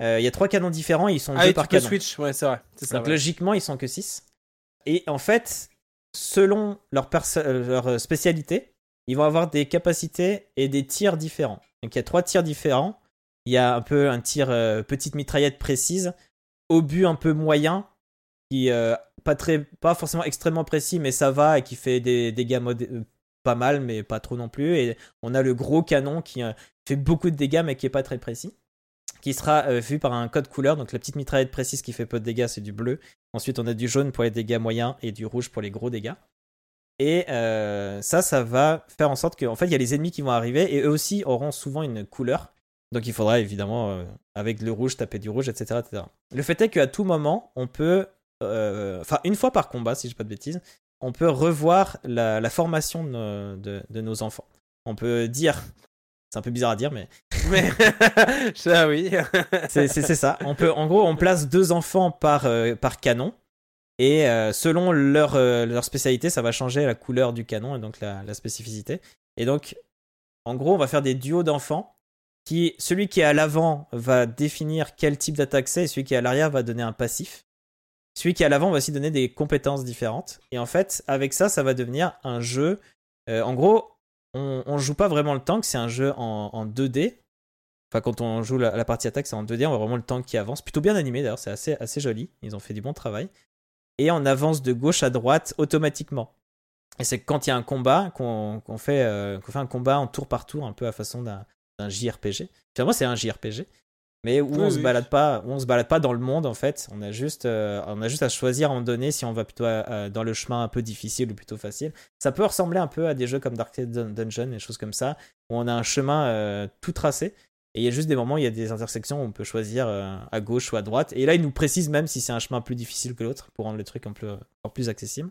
Euh, il y a 3 canons différents et ils sont voilà. Ah, 2 et par canon. switch, ouais, c'est vrai. Ça. Donc ouais. logiquement, ils sont que 6. Et en fait, selon leur, euh, leur spécialité, ils vont avoir des capacités et des tirs différents. Donc il y a trois tirs différents. Il y a un peu un tir euh, petite mitraillette précise, obus un peu moyen, qui euh, pas forcément extrêmement précis, mais ça va et qui fait des dégâts euh, pas mal, mais pas trop non plus. Et on a le gros canon qui euh, fait beaucoup de dégâts, mais qui est pas très précis, qui sera euh, vu par un code couleur. Donc la petite mitraillette précise qui fait peu de dégâts, c'est du bleu. Ensuite, on a du jaune pour les dégâts moyens et du rouge pour les gros dégâts. Et ça, ça va faire en sorte qu'en fait, il y a les ennemis qui vont arriver et eux aussi auront souvent une couleur. Donc il faudra évidemment, avec le rouge, taper du rouge, etc. etc. Le fait est qu'à tout moment, on peut, enfin une fois par combat, si je dis pas de bêtises, on peut revoir la, la formation de nos, de- de nos enfants. On peut dire, c'est un peu bizarre à dire, mais Mais. ça, oui. c'est ça. On peut, en gros, on place deux enfants par, euh, par canon. Et euh, selon leur, euh, leur spécialité, ça va changer la couleur du canon et donc la, la spécificité. Et donc, en gros, on va faire des duos d'enfants. Qui, celui qui est à l'avant va définir quel type d'attaque c'est, et celui qui est à l'arrière va donner un passif. Celui qui est à l'avant va aussi donner des compétences différentes. Et en fait, avec ça, ça va devenir un jeu. euh, en gros, on, on joue pas vraiment le tank, c'est un jeu en, en 2D. Enfin, quand on joue la, partie attaque, c'est en 2D, on voit vraiment le tank qui avance. Plutôt bien animé d'ailleurs, c'est assez, joli. Ils ont fait du bon travail. Et on avance de gauche à droite automatiquement. Et c'est quand il y a un combat qu'on fait, euh, fait un combat en tour par tour, un peu à façon d'un JRPG. Finalement, c'est un JRPG. Mais où Oui, on se oui. balade pas, où on se balade pas dans le monde en fait. On a juste, euh, on a juste à choisir moment donné si on va plutôt euh, dans le chemin un peu difficile ou plutôt facile. Ça peut ressembler un peu à des jeux comme Dark Dun- Dungeon et des choses comme ça, où on a un chemin euh, tout tracé. Et il y a juste des moments où il y a des intersections où on peut choisir euh, à gauche ou à droite. Et là, il nous précise même si c'est un chemin plus difficile que l'autre pour rendre le truc un peu, encore plus accessible.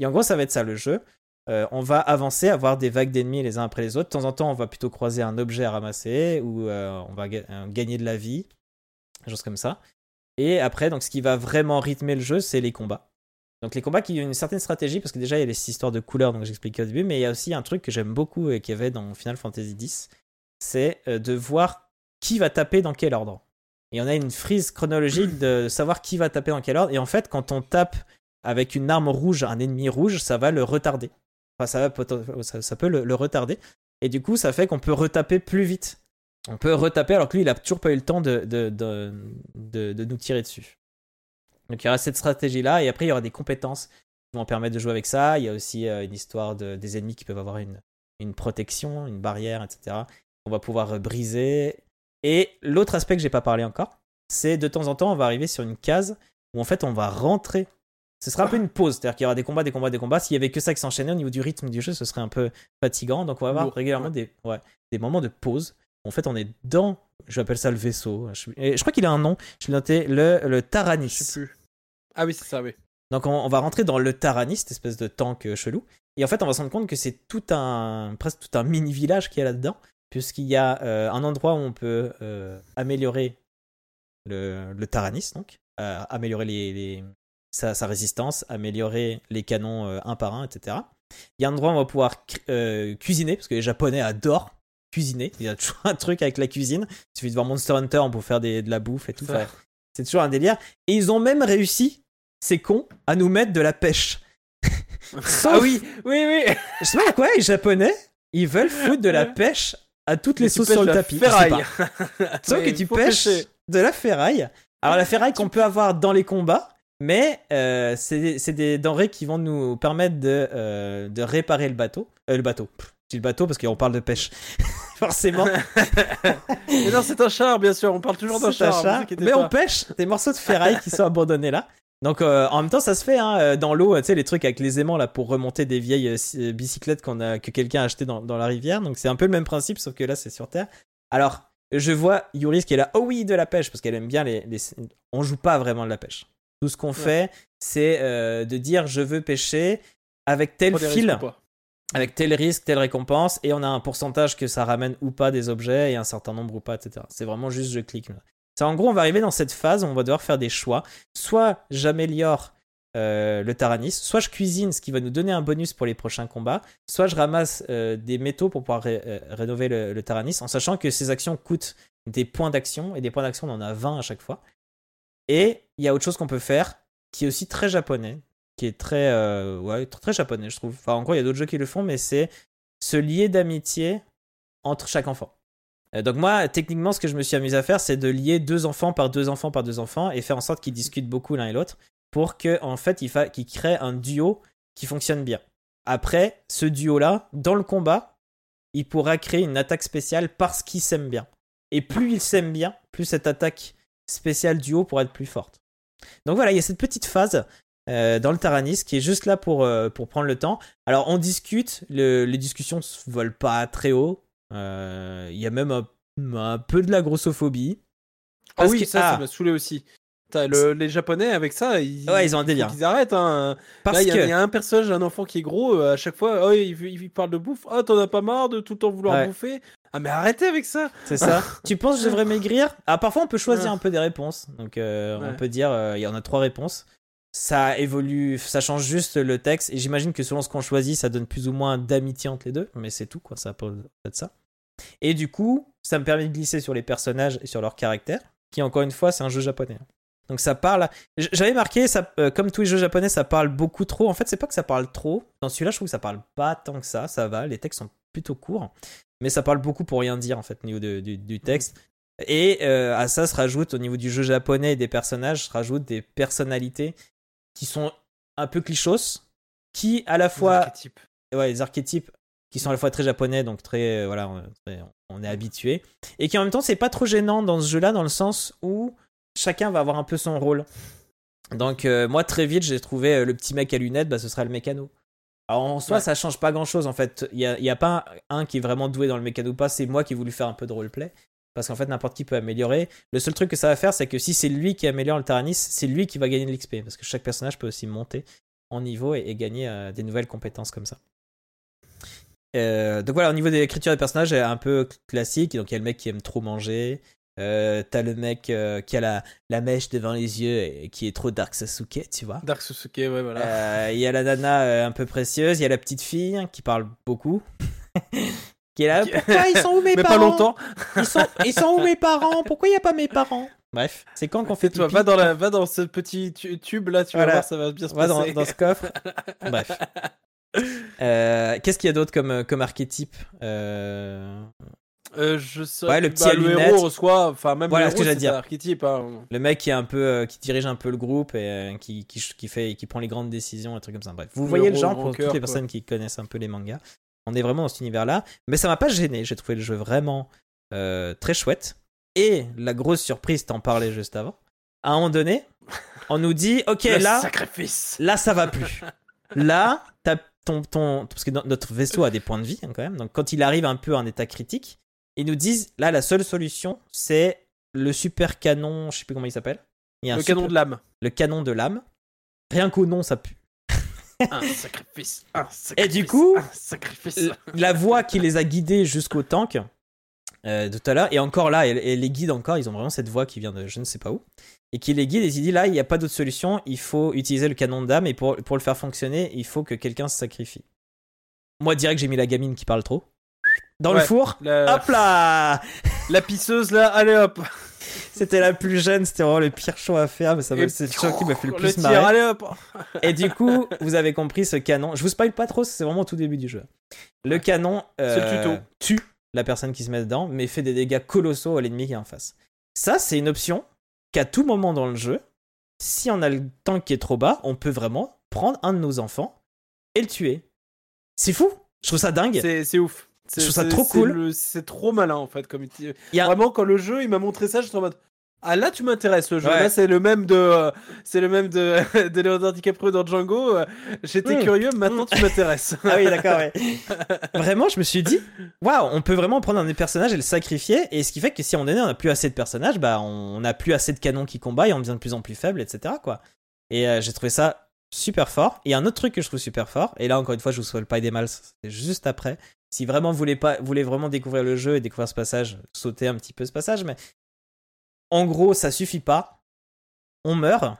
Et en gros, ça va être ça le jeu. Euh, on va avancer, avoir des vagues d'ennemis les uns après les autres. De temps en temps, on va plutôt croiser un objet à ramasser ou euh, on va euh, gagner de la vie, des choses comme ça. Et après, donc, ce qui va vraiment rythmer le jeu, c'est les combats. Donc les combats qui ont une certaine stratégie, parce que déjà il y a les histoires de couleurs, donc j'expliquais au début, mais il y a aussi un truc que j'aime beaucoup et qu'il y avait dans Final Fantasy X, c'est de voir qui va taper dans quel ordre. Et on a une frise chronologique de savoir qui va taper dans quel ordre. Et en fait, quand on tape avec une arme rouge un ennemi rouge, ça va le retarder. Enfin, ça, peut le, retarder. Et du coup, ça fait qu'on peut retaper plus vite. On peut retaper alors que lui, il a toujours pas eu le temps de, nous tirer dessus. Donc il y aura cette stratégie-là. Et après, il y aura des compétences qui vont permettre de jouer avec ça. Il y a aussi euh, une histoire de, des ennemis qui peuvent avoir une, une protection, une barrière, etc. On va pouvoir euh, briser. Et l'autre aspect que j'ai pas parlé encore, c'est de temps en temps, on va arriver sur une case où en fait, on va rentrer. Ce sera un peu une pause, c'est-à-dire qu'il y aura des combats, des combats, des combats. S'il y avait que ça qui s'enchaînait au niveau du rythme du jeu, ce serait un peu fatigant. Donc on va avoir régulièrement des, ouais, des moments de pause. En fait, on est dans, je l'appelle ça le vaisseau. Je, je crois qu'il a un nom. Je l'ai noté, le, le Taranis. Je sais plus. Ah oui, c'est ça, oui. Donc on, on va rentrer dans le Taranis, cette espèce de tank euh, chelou. Et en fait, on va se rendre compte que c'est tout un, presque tout un mini village qu'il y a là-dedans, puisqu'il y a euh, un endroit où on peut euh, améliorer le, le Taranis, donc euh, améliorer les, les- sa, sa résistance, améliorer les canons euh, un par un, etc. Il y a un endroit où on va pouvoir cu- euh, cuisiner, parce que les Japonais adorent cuisiner. Il y a toujours un truc avec la cuisine. Il suffit de voir Monster Hunter pour faire des- de la bouffe et tout. Enfin, c'est toujours un délire. Et ils ont même réussi, ces cons, à nous mettre de la pêche. Sauf- Ah oui, oui, oui. Je sais pas pourquoi les Japonais, ils veulent foutre de la pêche à toutes les sauces sur le tapis. Ferraille. Sauf que tu pêches pêcher. de la ferraille. Alors la ferraille qu'on peut avoir dans les combats, Mais euh, c'est des denrées qui vont nous permettre de, euh, de réparer le bateau. Euh, le bateau. Je dis le bateau parce qu'on parle de pêche. Forcément. Mais non, c'est un char, bien sûr. On parle toujours d'un char. char. Mais pas. on pêche des morceaux de ferraille qui sont abandonnés là. Donc euh, en même temps ça se fait hein, dans l'eau, tu sais les trucs avec les aimants là pour remonter des vieilles bicyclettes qu'on a que quelqu'un a acheté dans, dans la rivière. Donc c'est un peu le même principe sauf que là c'est sur terre. Alors je vois Yuris qui est là, oh oui de la pêche parce qu'elle aime bien les, les... On joue pas vraiment de la pêche. Tout ce qu'on fait c'est euh, de dire je veux pêcher avec tel fil avec tel risque, telle récompense, et on a un pourcentage que ça ramène ou pas des objets, et un certain nombre ou pas, etc. C'est vraiment juste je clique. en gros, on va arriver dans cette phase où on va devoir faire des choix. Soit j'améliore euh, le Taranis, soit je cuisine, ce qui va nous donner un bonus pour les prochains combats, soit je ramasse euh, des métaux pour pouvoir ré- rénover le, le Taranis, en sachant que ces actions coûtent des points d'action, et des points d'action, on en a 20 à chaque fois. Et il y a autre chose qu'on peut faire, qui est aussi très japonais, qui est très, euh, japonais, je trouve. Enfin, en gros, il y a d'autres jeux qui le font, mais c'est se lier d'amitié entre chaque enfant. Euh, donc moi, techniquement, ce que je me suis amusé à faire, c'est de lier deux enfants par deux enfants par deux enfants et faire en sorte qu'ils discutent beaucoup l'un et l'autre pour que, en fait, ils, créent un duo qui fonctionne bien. Après, ce duo-là, dans le combat, il pourra créer une attaque spéciale parce qu'ils s'aiment bien. Et plus ils s'aiment bien, plus cette attaque spéciale duo pourra être plus forte. Donc voilà, il y a cette petite phase euh, dans le Taranis qui est juste là pour, euh, pour prendre le temps. Alors on discute, le- les discussions se volent pas très haut. Euh, Il y a même un, un peu de la grossophobie. Ah oui, que- ça, ça ah. m'a saulé aussi. Le- les Japonais avec ça, ils, Ouais, ils ont un délire. qu'ils arrêtent. Hein. Parce Là, il y, a- que il y a un personnage, un enfant qui est gros, à chaque fois, oh, il, parle de bouffe. Oh, t'en as pas marre de tout le temps vouloir Ouais. bouffer Ah, mais arrêtez avec ça c'est ça. tu penses que je devrais maigrir? Ah, parfois on peut choisir un peu des réponses. Donc euh, on peut dire, euh, il y en a trois réponses. Ça évolue, ça change juste le texte. Et j'imagine que selon ce qu'on choisit, ça donne plus ou moins d'amitié entre les deux. Mais c'est tout, quoi. Ça peut être ça. Et du coup, ça me permet de glisser sur les personnages et sur leur caractère. Qui, encore une fois, c'est un jeu japonais. Donc ça parle. J'avais marqué, ça, euh, comme tous les jeux japonais, ça parle beaucoup trop. En fait, c'est pas que ça parle trop. Dans celui-là, je trouve que ça parle pas tant que ça. Ça va. Les textes sont plutôt courts. Mais ça parle beaucoup pour rien dire, en fait, au niveau de- du, du texte. Et euh, à ça se rajoute, au niveau du jeu japonais et des personnages, se rajoutent des personnalités qui sont un peu clichos, qui à la fois Archétype. ouais, les archétypes qui sont à la fois très japonais, donc très, euh, voilà, on, très- on est habitué, et qui en même temps, c'est pas trop gênant dans ce jeu-là, dans le sens où chacun va avoir un peu son rôle. Donc, euh, moi, très vite, j'ai trouvé le petit mec à lunettes, bah, ce sera le mécano. Alors, en soi, Ouais. ça change pas grand-chose, en fait. Il y a, pas un, un qui est vraiment doué dans le mécano ou pas, c'est moi qui ai voulu faire un peu de roleplay. Parce qu'en fait, n'importe qui peut améliorer. Le seul truc que ça va faire, c'est que si c'est lui qui améliore le Taranis, c'est lui qui va gagner de l'XP. Parce que chaque personnage peut aussi monter en niveau et, et gagner euh, des nouvelles compétences comme ça. Euh, donc voilà, au niveau de l'écriture des personnages, c'est un peu classique. Donc il y a le mec qui aime trop manger. Euh, T'as le mec euh, qui a la, la mèche devant les yeux et qui est trop Dark Sasuke, tu vois. Dark Sasuke, ouais, voilà. Euh, Il y a la nana un peu précieuse. Il y a la petite fille hein, qui parle beaucoup. qui est là. Pourquoi ils sont où mes mais parents pas longtemps. ils sont, ils sont où mes parents Pourquoi il n'y a pas mes parents Bref, c'est quand qu'on fait pipi va dans, la, va dans ce petit tu- tube là, tu Voilà. vas voir, ça va bien se Va dans, passer. dans ce coffre. Bref. Qu'est-ce qu'il y a d'autre comme, comme archétype Euh, je sais. Ouais, le petit bah, à le lunettes. héros reçoit, enfin même Voilà le ce héros, que j'allais c'est dire. un archétype. Hein. Le mec qui est un peu, euh, qui dirige un peu le groupe et euh, qui, qui, qui fait, qui prend les grandes décisions, et trucs comme ça. Bref, vous Le voyez le genre pour toutes les quoi. personnes qui connaissent un peu les mangas. On est vraiment dans cet univers-là, mais ça m'a pas gêné. J'ai trouvé le jeu vraiment très chouette. Et la grosse surprise, t'en parlais juste avant. À un moment donné, on nous dit, ok, le là, sacrifice. là ça va plus. Là, t'as ton, ton, parce que no- notre vaisseau a des points de vie hein, quand même. Donc quand il arrive un peu en état critique, ils nous disent là la seule solution c'est le super canon, je sais plus comment il s'appelle. Il y a un Le super- canon de l'âme. le canon de l'âme. Rien qu'au nom ça pue. un sacrifice. Un sacrifice. Et du coup, un sacrifice. La voix qui les a guidés jusqu'au tank euh, tout à l'heure, et encore là, elle, elle les guide encore, ils ont vraiment cette voix qui vient de je ne sais pas où, et qui les guide et qui dit là, il n'y a pas d'autre solution, il faut utiliser le canon d'âme, et pour, pour le faire fonctionner, il faut que quelqu'un se sacrifie. Moi, direct, j'ai mis la gamine qui parle trop. Dans le four, La, hop là la pisseuse là, allez hop. C'était la plus jeune, c'était vraiment le pire show à faire, mais ça c'est le show qui m'a fait le Le plus tir, marrer. allez hop. Et du coup, vous avez compris ce canon. Je vous spoil pas trop, c'est vraiment au tout début du jeu. Le canon le euh, tuto. tue la personne qui se met dedans, mais fait des dégâts colossaux à l'ennemi qui est en face. Ça, c'est une option qu'à tout moment dans le jeu, si on a le tank qui est trop bas, on peut vraiment prendre un de nos enfants et le tuer. C'est fou. Je trouve ça dingue. C'est ouf. C'est- trouve ça trop cool. C'est trop malin en fait. Comme il a- Vraiment, quand le jeu il m'a montré ça, j'étais en mode. Ah là tu m'intéresses le jeu. Ouais. Là c'est le même de euh, c'est le même de de Leonardo DiCaprio dans Django. Euh, J'étais Mm. curieux, maintenant tu m'intéresses. Ah oui, d'accord, ouais. Vraiment, je me suis dit, waouh, on peut vraiment prendre un des personnages et le sacrifier. Et ce qui fait que si on est né, on n'a plus assez de personnages, bah, on n'a plus assez de canons qui combattent et on devient de plus en plus faible, etc. Quoi. Et euh, j'ai trouvé ça super fort. Et un autre truc que je trouve super fort, et là, encore une fois, je vous souhaite pas des mal, c'est juste après. Si vraiment vous voulez, pas, vous voulez vraiment découvrir le jeu et découvrir ce passage, sautez un petit peu ce passage, mais en gros, ça suffit pas. On meurt.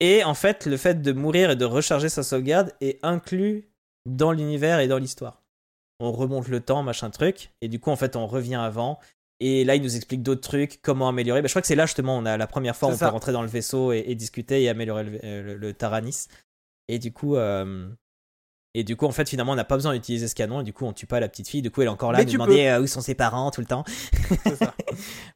Et en fait, le fait de mourir et de recharger sa sauvegarde est inclus dans l'univers et dans l'histoire. On remonte le temps, machin truc, et du coup, en fait, on revient avant. Et là, il nous explique d'autres trucs, comment améliorer. Bah, je crois que c'est là justement, on a la première fois, on ça. peut rentrer dans le vaisseau et, et discuter et améliorer le, euh, le- le Taranis. Et du coup, euh, et du coup, en fait, finalement, on n'a pas besoin d'utiliser ce canon. Et du coup, on tue pas la petite fille. Du coup, elle est encore là, Mais à nous demander euh, où sont ses parents tout le temps. Ça.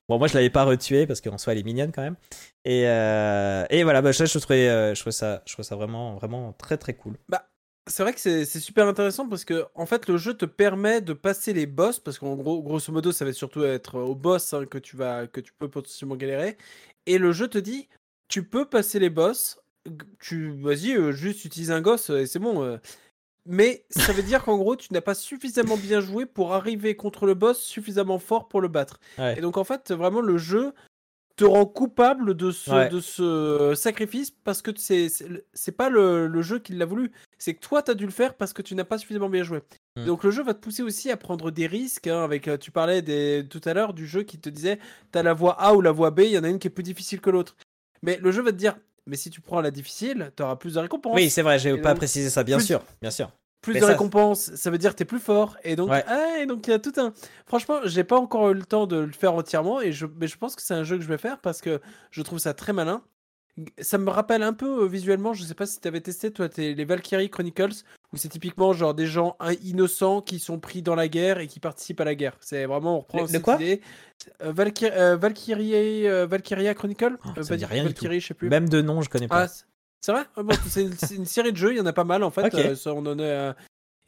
Bon, moi, je l'avais pas retué parce qu'en soi, elle est mignonne quand même. Et, euh, et voilà, bah, je, je trouvais, euh, je trouvais ça, je trouvais ça vraiment, vraiment très, très cool. C'est vrai que c'est super intéressant parce que en fait le jeu te permet de passer les boss parce qu'en gros grosso modo ça va surtout être au boss hein, que tu vas que tu peux potentiellement galérer et le jeu te dit tu peux passer les boss tu vas-y euh, juste utilise un gosse et c'est bon euh. Mais ça veut dire qu'en gros tu n'as pas suffisamment bien joué pour arriver contre le boss suffisamment fort pour le battre Ouais. et donc en fait vraiment le jeu te rend coupable de ce, Ouais. de ce euh, sacrifice parce que c'est c'est pas le, le jeu qui l'a voulu, c'est que toi t'as dû le faire parce que tu n'as pas suffisamment bien joué. Mm. Donc le jeu va te pousser aussi à prendre des risques. hein, avec, euh, tu parlais des, tout à l'heure du jeu qui te disait t'as la voie A ou la voie B, il y en a une qui est plus difficile que l'autre. Mais le jeu va te dire mais si tu prends la difficile, t'auras plus de récompenses. Oui, c'est vrai, j'ai pas donc, précisé ça, bien plus- sûr, bien sûr. plus Mais de ça- récompenses, ça veut dire que t'es plus fort. Et donc, Ouais. ah, et donc il y a tout un. Franchement, j'ai pas encore eu le temps de le faire entièrement, et je... mais je pense que c'est un jeu que je vais faire parce que je trouve ça très malin. Ça me rappelle un peu euh, visuellement, je sais pas si t'avais testé toi les Valkyrie Chronicles, où c'est typiquement genre des gens innocents qui sont pris dans la guerre et qui participent à la guerre. C'est vraiment, on reprend Le- cette quoi idée. Euh, Valkyrie, euh, Valkyrie, euh, Valkyria Chronicle Oh, Euh, ça me dit rien du tout. Valkyrie, je sais plus. Même de nom, je connais pas. Ah, c'est- vrai? Ah bon, C'est une, série de jeux, il y en a pas mal en fait. Ok. ça, on en a,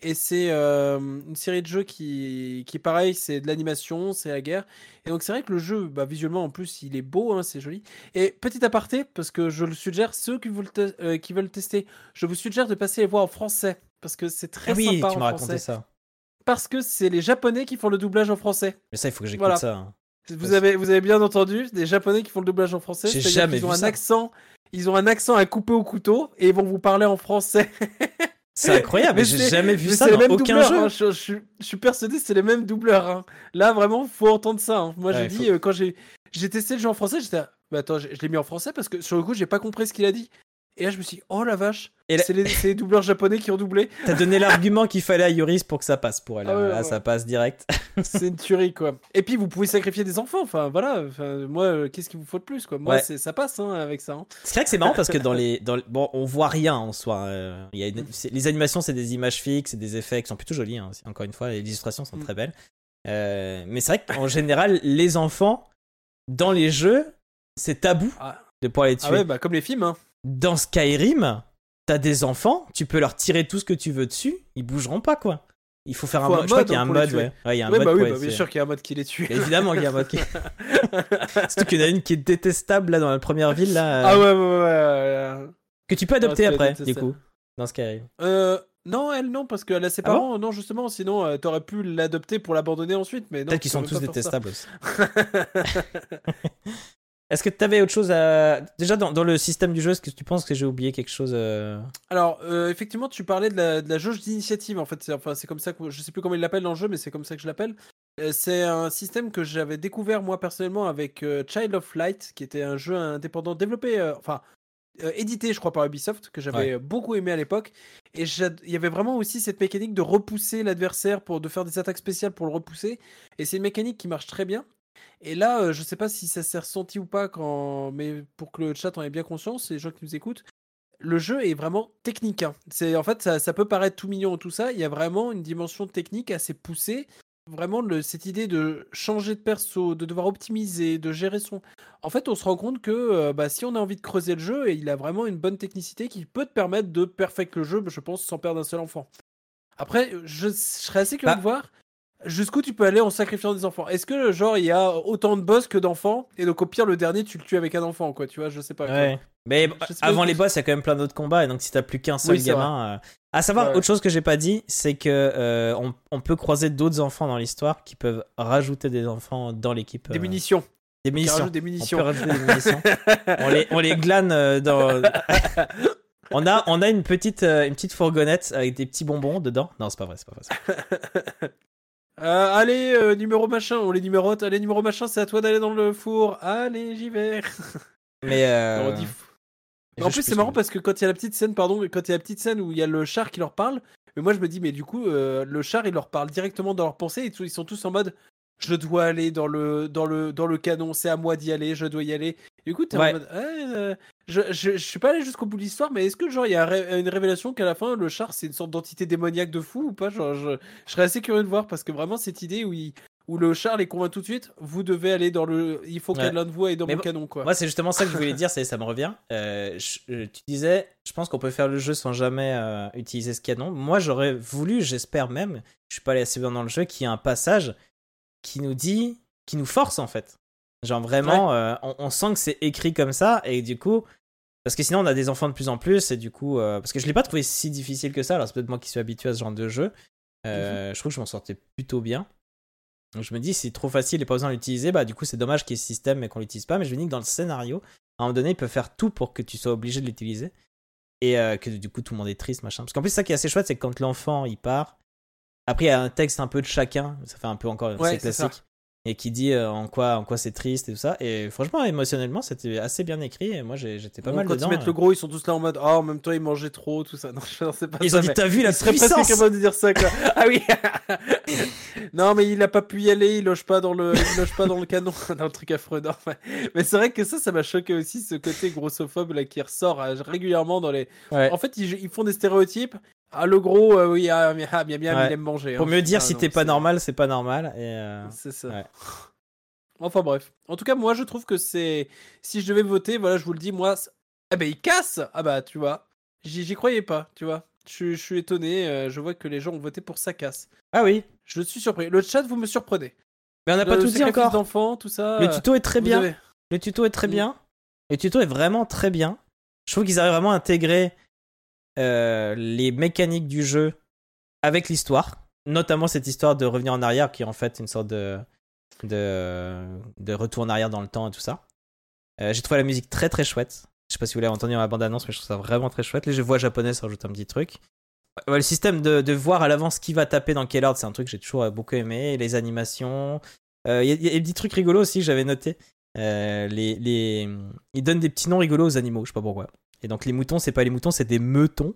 et c'est une série de jeux qui, qui pareil, c'est de l'animation, c'est la guerre. Et donc c'est vrai que le jeu, bah, visuellement en plus, il est beau, hein, c'est joli. Et petit aparté, parce que je le suggère, ceux qui veulent, te- euh, qui veulent tester, je vous suggère de passer les voir en français. Parce que c'est très Ah oui, sympa tu m'as raconté ça. Parce que c'est les japonais qui font le doublage en français. Mais ça, il faut que j'écoute Voilà. ça. hein. Vous avez, vous avez bien entendu, des japonais qui font le doublage en français. J'ai jamais ont vu un ça. accent. Ils ont un accent à couper au couteau et ils vont vous parler en français. C'est incroyable, mais j'ai jamais vu ça dans aucun doubleurs, jeu. hein, Je, je suis- je suis persuadé que c'est les mêmes doubleurs. hein. Là, vraiment, faut entendre ça. hein. Moi, Ouais, j'ai dit, faut- euh, quand j'ai testé le jeu en français, j'étais. ah, bah attends, je, je l'ai mis en français parce que sur le coup, j'ai pas compris ce qu'il a dit. Et là, je me suis dit, oh la vache, là- c'est les, doubleurs japonais qui ont doublé. T'as donné l'argument qu'il fallait à Yoris pour que ça passe pour elle. Ah ouais, Là, ouais. ça passe direct. c'est une tuerie, quoi. Et puis, vous pouvez sacrifier des enfants. Enfin, voilà. Enfin, moi, euh, qu'est-ce qu'il vous faut de plus, quoi? Moi, Ouais. c'est ça passe hein, avec ça. hein. C'est vrai que c'est marrant parce que dans les, dans bon, on voit rien en soi. euh, y a une- les animations, c'est des images fixes, c'est des effets qui sont plutôt jolis. hein, encore une fois, les illustrations sont Mm. très belles. Euh, mais c'est vrai qu'en général, les enfants dans les jeux, c'est tabou Ah. de pouvoir les tuer. Ah ouais, bah comme les films. Hein. Dans Skyrim, t'as des enfants, tu peux leur tirer tout ce que tu veux dessus, ils bougeront pas quoi. Il faut faire un mode. Je crois qu'il y a un mode, ouais. Ouais, il y a un Ouais, mode bah oui, bah, bien sûr qu'il y a un mode qui les tue. Évidemment qu'il y a un mode qui. Surtout qu'il y en a une qui est détestable là dans la première ville là. Ah euh, ouais, ouais, ouais. ouais. Que tu peux adopter Ah, après, du coup, dans Skyrim. Euh, non, elle non, parce qu'elle a ses Ah bon parents. non, justement, sinon euh, t'aurais pu l'adopter pour l'abandonner ensuite. Mais Peut-être qu'ils sont tous détestables aussi. Est-ce que tu avais autre chose à. Déjà, dans, dans le système du jeu, est-ce que tu penses que j'ai oublié quelque chose euh, Alors, euh, effectivement, tu parlais de la, de la jauge d'initiative. En fait, c'est enfin, c'est comme ça que je sais plus comment il l'appelle dans le jeu, mais c'est comme ça que je l'appelle. Euh, C'est un système que j'avais découvert moi personnellement avec Child of Light, qui était un jeu indépendant développé, enfin édité, je crois, par Ubisoft, que j'avais Ouais. beaucoup aimé à l'époque. Et il y avait vraiment aussi cette mécanique de repousser l'adversaire pour de faire des attaques spéciales pour le repousser. Et c'est une mécanique qui marche très bien. Et là, euh, je sais pas si ça s'est ressenti ou pas, quand... mais pour que le chat en ait bien conscience, les gens qui nous écoutent, le jeu est vraiment technique. hein. C'est en fait, ça, ça peut paraître tout mignon et tout ça. Il y a vraiment une dimension technique assez poussée. vraiment le, cette idée de changer de perso, de devoir optimiser, de gérer son. En fait, on se rend compte que euh, bah, si on a envie de creuser le jeu, et il a vraiment une bonne technicité qui peut te permettre de perfect le jeu, je pense, sans perdre un seul enfant. Après, je, je serais assez curieux Bah. de voir jusqu'où tu peux aller en sacrifiant des enfants? Est-ce que, genre, il y a autant de boss que d'enfants, et donc au pire, le dernier, tu le tues avec un enfant, quoi, tu vois, je sais pas. Ouais. Mais sais avant les boss, il y a quand même plein d'autres combats, et donc si t'as plus qu'un seul Oui, gamin. euh, À savoir, Ouais. autre chose que j'ai pas dit, c'est que euh, on, on peut croiser d'autres enfants dans l'histoire qui peuvent rajouter des enfants dans l'équipe. Des euh, munitions. Des munitions. des On munitions. peut rajouter des munitions. on, les, on les glane euh, dans. on, a, on a une petite, euh, une petite fourgonnette avec des petits bonbons dedans. Non, c'est pas vrai, c'est pas vrai. Euh, allez, euh, numéro machin, on les numérote. Allez, numéro machin, c'est à toi d'aller dans le four. Allez, j'y vais. Mais. euh, dit en plus, c'est ce marrant que- parce que quand il y a la petite scène, pardon, quand il y a la petite scène où il y a le char qui leur parle, mais moi je me dis, mais du coup, euh, le char il leur parle directement dans leur pensée et ils sont tous en mode, je dois aller dans le, dans le, dans le canon, c'est à moi d'y aller, je dois y aller. Du coup, t'es Ouais. en mode, Ouais, euh, je, je, je suis pas allé jusqu'au bout de l'histoire, mais est-ce que genre il y a ré- une révélation qu'à la fin le char c'est une sorte d'entité démoniaque de fou ou pas? Genre, je, je serais assez curieux de voir parce que vraiment cette idée où il, où le char les convainc tout de suite, vous devez aller dans le, il faut que Ouais. l'un de vous aille dans bon, canon quoi. Moi, c'est justement ça que je voulais dire, ça me revient. Euh, je- euh, tu disais, je pense qu'on peut faire le jeu sans jamais euh, utiliser ce canon. Moi, j'aurais voulu, j'espère même, je suis pas allé assez bien dans le jeu, qu'il y ait un passage qui nous dit, qui nous force en fait. Genre vraiment, euh, on, on sent que c'est écrit comme ça, et du coup, parce que sinon on a des enfants de plus en plus, et du coup, euh, parce que je l'ai pas trouvé si difficile que ça, alors c'est peut-être moi qui suis habitué à ce genre de jeu. Euh, Je trouve que je m'en sortais plutôt bien. Donc je me dis, c'est trop facile et pas besoin de l'utiliser, bah du coup c'est dommage qu'il y ait ce système et qu'on l'utilise pas, mais je me dis que dans le scénario, à un moment donné, il peut faire tout pour que tu sois obligé de l'utiliser. Et que du coup tout le monde est triste, machin. Parce qu'en plus, ça qui est assez chouette, c'est que quand l'enfant il part, après il y a un texte un peu de chacun, ça fait un peu encore Ouais, assez c'est ça. classique, et qui dit euh, en quoi en quoi c'est triste et tout ça. Et franchement, émotionnellement, c'était assez bien écrit, et moi j'étais pas Bon, mal quand dedans. ils mettent le gros, ils sont tous là en mode Ah, en même temps, ils mangeaient trop, tout ça. Non, je c'est pas Ils ça, ont dit, t'as vu la serait presque capable de dire ça, quoi. ah oui Non, mais il a pas pu y aller, il loge pas dans le, il loge pas dans le canon, dans le truc affreux. Non, mais mais c'est vrai que ça, ça m'a choqué aussi, ce côté grossophobe là qui ressort euh, régulièrement dans les. Ouais. En fait, ils, ils font des stéréotypes. Ah, le gros, euh, oui, ah, ah, bien, bien, Ouais. il aime manger. Pour hein. mieux dire, si t'es pas normal, c'est pas normal. Et euh, C'est ça. Ouais. Enfin bref. En tout cas, moi, je trouve que c'est. Si je devais voter, voilà, je vous le dis, moi. Ah ben, il casse Ah bah, tu vois. J'y croyais pas, tu vois. Je, suis- je suis étonné. euh, je vois que les gens ont voté pour ça casse. Ah oui, Je suis surpris. Le chat, vous me surprenez. mais on n'a pas tout dit encore. d'enfants, tout ça. Le tuto est très bien. avez- Le tuto est très Mm. bien. Le tuto est vraiment très bien. Je trouve qu'ils arrivent vraiment à intégrer euh, les mécaniques du jeu avec l'histoire. Notamment cette histoire de revenir en arrière qui est en fait une sorte de, de, retour en arrière dans le temps et tout ça. Euh, J'ai trouvé la musique très très chouette. Je sais pas si vous l'avez entendu dans la bande-annonce, mais je trouve ça vraiment très chouette. Les voix japonaises ça rajoute un petit truc. Ouais, le système de, de voir à l'avance qui va taper dans quel ordre, c'est un truc que j'ai toujours euh, beaucoup aimé. Les animations. Euh, Il y, a- des petits trucs rigolos aussi j'avais noté. Euh, les, les... Ils donnent des petits noms rigolos aux animaux, je sais pas pourquoi. Et donc les moutons, c'est pas les moutons, c'est des meutons.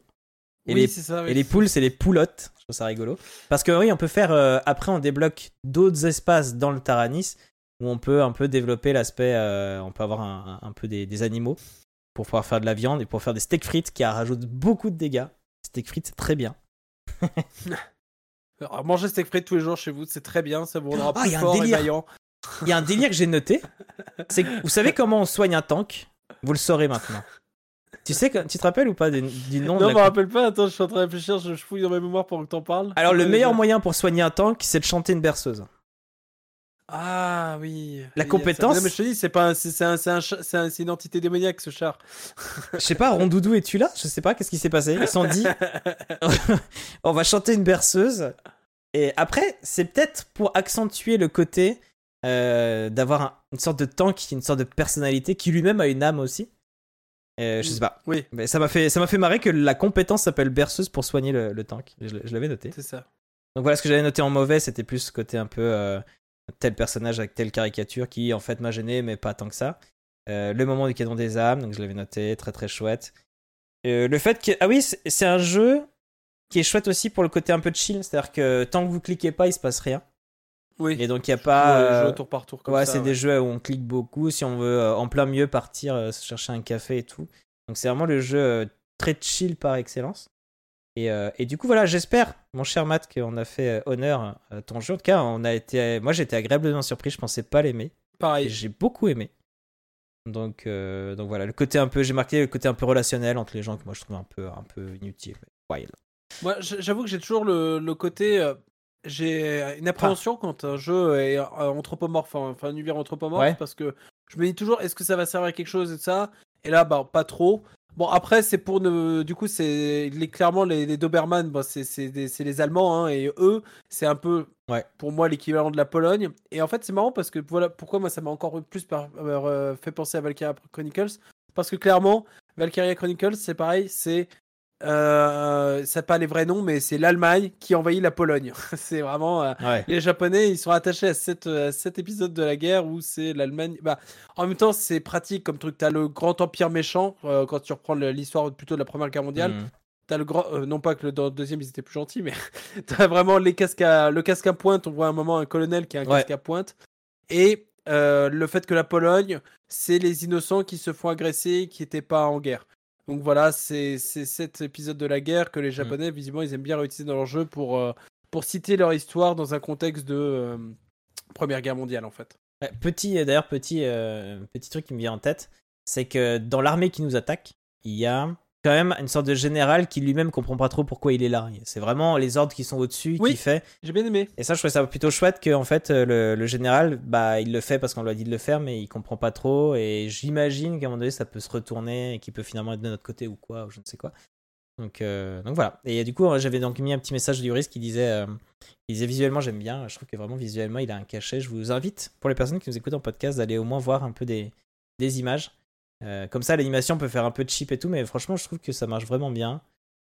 Et, oui, les, c'est ça. oui. et les poules, c'est les poulottes. Je trouve ça rigolo. Parce que oui, on peut faire. euh, après, on débloque d'autres espaces dans le Taranis où on peut un peu développer l'aspect. euh, on peut avoir un, peu des, des animaux pour pouvoir faire de la viande et pour faire des steaks frites qui rajoutent beaucoup de dégâts. Steak frites, c'est très bien. Alors, manger steak frit tous les jours chez vous, c'est très bien. Ça vous rendra Ah, plus y a un fort et délire. vaillant. Il y a un délire que j'ai noté. C'est que vous savez comment on soigne un tank? Vous le saurez maintenant. Tu sais, que- tu te rappelles ou pas du, du nom Non, de je la me rappelle pas. Attends, je suis en train de réfléchir. Je, je fouille dans ma mémoire pendant que t'en parles. Alors, le quoi, meilleur moyen pour soigner un tank, c'est de chanter une berceuse. Ah oui. La Oui, compétence- Non, mais je te dis, c'est pas, un- c'est un, c'est un c'est un- une entité démoniaque ce char. Je sais pas, Rondoudou, es-tu là? Je sais pas, qu'est-ce qui s'est passé? Ils sont dit, on va chanter une berceuse. Et après, c'est peut-être pour accentuer le côté euh, d'avoir un- une sorte de tank, une sorte de personnalité, qui lui-même a une âme aussi. Euh, je sais pas. Oui, Mais ça m'a fait, ça m'a fait marrer que la compétence s'appelle berceuse pour soigner le, le tank. Je, je l'avais noté. c'est ça. Donc voilà, ce que j'avais noté en mauvais, c'était plus ce côté un peu euh, tel personnage avec telle caricature qui en fait m'a gêné, mais pas tant que ça. Euh, le moment du canon des âmes, donc je l'avais noté, très très chouette. Le fait que. Ah oui, c'est c'est un jeu qui est chouette aussi pour le côté un peu chill, c'est-à-dire que tant que vous cliquez pas, il se passe rien. Oui. Et donc il n'y a pas. euh, au tour par tour comme ouais, c'est ouais. des jeux où on clique beaucoup, si on veut euh, en plein milieu partir euh, se chercher un café et tout. Donc c'est vraiment le jeu euh, très chill par excellence. Et, euh, et du coup, voilà, j'espère, mon cher Matt, qu'on a fait euh, honneur à ton jeu. En tout cas, on a été, moi, j'étais agréablement surpris. Je pensais pas l'aimer. Pareil. j'ai beaucoup aimé. Donc, euh, donc voilà, le côté un peu, j'ai marqué le côté un peu relationnel entre les gens que moi je trouve un peu, un peu inutile. mais wild. Moi, j'avoue que j'ai toujours le, le côté. Euh, j'ai une appréhension quand un jeu est euh, anthropomorphe, hein, enfin un univers anthropomorphe, Ouais. parce que je me dis toujours est-ce que ça va servir à quelque chose et ça? Et là, bah, pas trop. Bon, après, c'est pour ne. Du coup, c'est les- clairement les, les Doberman, bah, c'est c'est des- c'est les Allemands, hein, et eux, c'est un peu Ouais. pour moi l'équivalent de la Pologne. Et en fait, c'est marrant parce que voilà pourquoi moi ça m'a encore plus par- euh, fait penser à Valkyria Chronicles? Parce que clairement, Valkyria Chronicles, c'est pareil, c'est. Euh, ça pas les vrais noms, mais c'est l'Allemagne qui envahit la Pologne. c'est vraiment. euh, Ouais. les Japonais, ils sont attachés à cet, à cet épisode de la guerre où c'est l'Allemagne. Bah, en même temps, c'est pratique comme truc. T'as le grand empire méchant euh, quand tu reprends l'histoire plutôt de la Première Guerre mondiale. Mm. T'as le grand, euh, non pas que le, dans le deuxième ils étaient plus gentils, mais t'as vraiment les casques à, le casque à pointe. On voit un moment un colonel qui a un Ouais. casque à pointe et euh, le fait que la Pologne, c'est les innocents qui se font agresser, qui n'étaient pas en guerre. Donc voilà, c'est cet épisode de la guerre que les Japonais, visiblement, ils aiment bien réutiliser dans leur jeu pour euh, pour citer leur histoire dans un contexte de euh, Première Guerre mondiale en fait. Petit, euh, d'ailleurs, petit, euh, petit truc qui me vient en tête, c'est que dans l'armée qui nous attaque, il y a quand même une sorte de général qui lui-même comprend pas trop pourquoi il est là. C'est vraiment les ordres qui sont au-dessus Oui. qui fait. J'ai bien aimé. Et ça, je trouvais ça plutôt chouette que en fait euh, le, le général, bah, il le fait parce qu'on lui a dit de le faire, mais il comprend pas trop. Et j'imagine qu'à un moment donné, ça peut se retourner et qu'il peut finalement être de notre côté ou quoi, ou je ne sais quoi. Donc, euh, donc voilà. Et du coup, j'avais donc mis un petit message de Yuris qui disait, euh, il disait visuellement j'aime bien. Je trouve que vraiment visuellement il a un cachet. Je vous invite pour les personnes qui nous écoutent en podcast d'aller au moins voir un peu des, des images. Euh, comme ça, l'animation peut faire un peu de cheap et tout, mais franchement, je trouve que ça marche vraiment bien.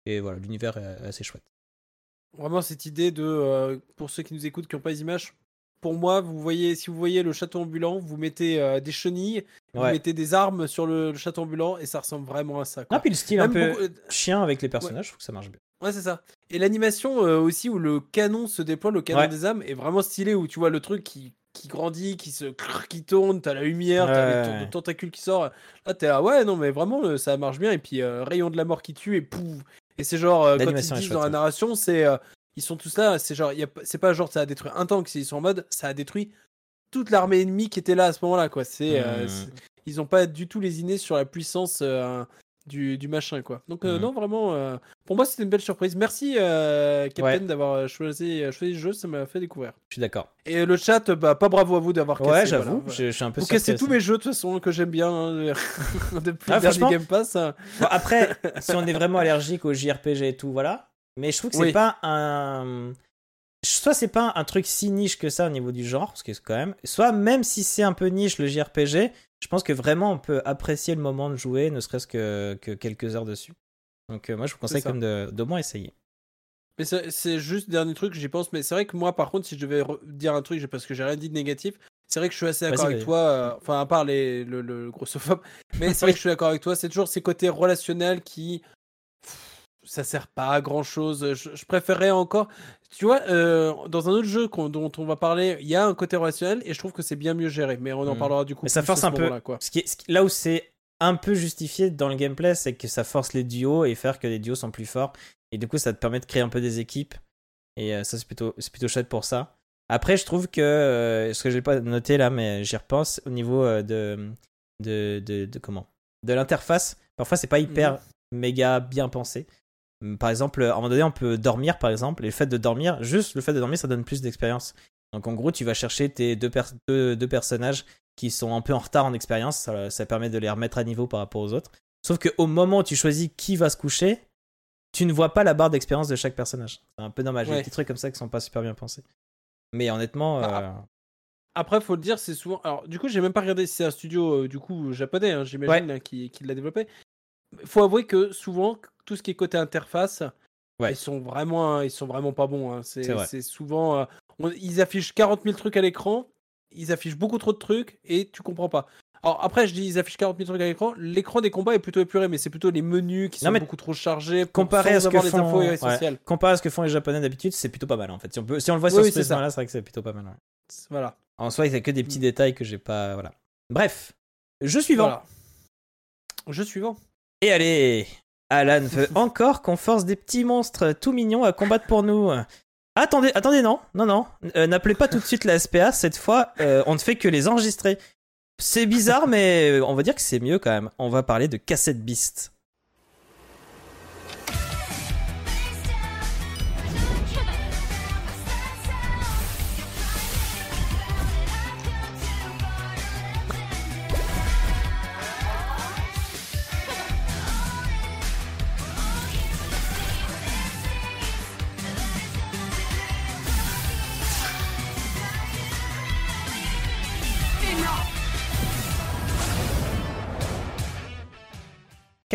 Et voilà, l'univers est assez chouette. Vraiment cette idée de, euh, pour ceux qui nous écoutent qui n'ont pas les images, pour moi, vous voyez, si vous voyez le château ambulant, vous mettez euh, des chenilles, vous mettez des armes sur le, le château ambulant et ça ressemble vraiment à ça. quoi. Ah, puis le style un peu beaucoup- chien avec les personnages, je trouve que ça marche bien. Ouais, c'est ça. Et l'animation aussi où le canon se déploie, le canon Ouais. des âmes, est vraiment stylé où tu vois le truc qui, qui grandit, qui se qui tourne, t'as la lumière, t'as les Ouais. tentacules qui sort. Là, t'es là, ouais, non, mais vraiment, euh, ça marche bien. Et puis, euh, rayon de la mort qui tue et pouf. Et c'est genre, euh, quand ils disent dans la narration, c'est. euh, ils sont tous là, c'est genre, il y a- c'est pas genre ça a détruit un tank, ils sont en mode, ça a détruit toute l'armée ennemie qui était là à ce moment-là, quoi. C'est. euh, c'est- ils ont pas du tout lésiné sur la puissance du, du machin, quoi. Donc, euh, Mhm. non, vraiment, euh, pour moi, c'était une belle surprise. Merci, euh, Captain, Ouais. d'avoir choisi, euh, choisi le jeu, ça m'a fait découvrir. Je suis d'accord. Et le chat, bah, pas bravo à vous d'avoir cassé. Ouais, j'avoue, voilà. je, je suis un peu Vous cassez tous mes jeux, de toute façon, que j'aime bien hein, depuis Ah, le dernier franchement, Game Pass. hein. Bon, après, si on est vraiment allergique aux JRPG et tout, voilà. Mais je trouve que c'est Oui. pas un. Soit c'est pas un truc si niche que ça au niveau du genre, parce que c'est quand même. Soit même si c'est un peu niche le JRPG, je pense que vraiment on peut apprécier le moment de jouer, ne serait-ce que, que quelques heures dessus. Donc euh, moi je vous conseille comme de d'au moins essayer. Mais c'est juste dernier truc, j'y pense. Mais c'est vrai que moi, par contre, si je devais re- dire un truc, parce que j'ai rien dit de négatif, c'est vrai que je suis assez d'accord avec toi. euh, enfin, à part les, le, le grossophobe. Mais c'est vrai que je suis d'accord avec toi. C'est toujours ces côtés relationnels qui. Ça sert pas à grand chose. Je, je préférerais encore. Tu vois, euh, dans un autre jeu dont on va parler, il y a un côté relationnel et je trouve que c'est bien mieux géré. Mais on en Mm. parlera du coup. Mais ça force un peu. moment-là, Quoi. Ce qui est, ce qui- là où c'est un peu justifié dans le gameplay, c'est que ça force les duos et faire que les duos sont plus forts. Et du coup, ça te permet de créer un peu des équipes. Et euh, ça, c'est plutôt, c'est plutôt chouette pour ça. Après, je trouve que, euh, ce que j'ai pas noté là, mais j'y repense, au niveau de, de, de, de comment? De l'interface, parfois c'est pas hyper méga bien pensé. Hum, Par exemple, à un moment donné, on peut dormir, par exemple, et le fait de dormir, juste le fait de dormir, ça donne plus d'expérience. Donc en gros, tu vas chercher tes deux, pers- deux, deux personnages qui sont un peu en retard en expérience, ça, ça permet de les remettre à niveau par rapport aux autres. Sauf qu'au moment où tu choisis qui va se coucher, tu ne vois pas la barre d'expérience de chaque personnage. C'est un peu dommage. Il y a des petits trucs comme ça qui sont pas super bien pensés. Mais honnêtement, Ah, euh, Après, faut le dire, c'est souvent. Alors, du coup, j'ai même pas regardé si c'est un studio euh, du coup japonais, hein, j'imagine, hein, qui, qui l'a développé. Faut avouer que souvent, tout ce qui est côté interface, Ouais. ils sont vraiment, ils sont vraiment pas bons. hein. C'est souvent, euh, on- ils affichent 40 000 trucs à l'écran, ils affichent beaucoup trop de trucs et tu comprends pas. Alors après, je dis ils affichent 40 000 trucs à l'écran. L'écran des combats est plutôt épuré, mais c'est plutôt les menus qui Non, sont beaucoup trop chargés. comparé à ce que font, infos ouais, essentielles. comparé à ce que font les Japonais d'habitude, c'est plutôt pas mal en fait. Si on, peut, si on le voit Oui, sur oui, ce prisme-là, c'est vrai que c'est plutôt pas mal. ouais. Voilà. En soi, il y a que des petits détails que j'ai pas. Voilà. Bref, jeu suivant. Voilà. Jeu suivant. Et allez, Alan veut encore qu'on force des petits monstres tout mignons à combattre pour nous. Attendez, attendez, non, non, non. Euh, N'appelez pas tout de suite la SPA. Cette fois, euh, on ne fait que les enregistrer. C'est bizarre, mais on va dire que c'est mieux quand même. On va parler de Cassette Beast.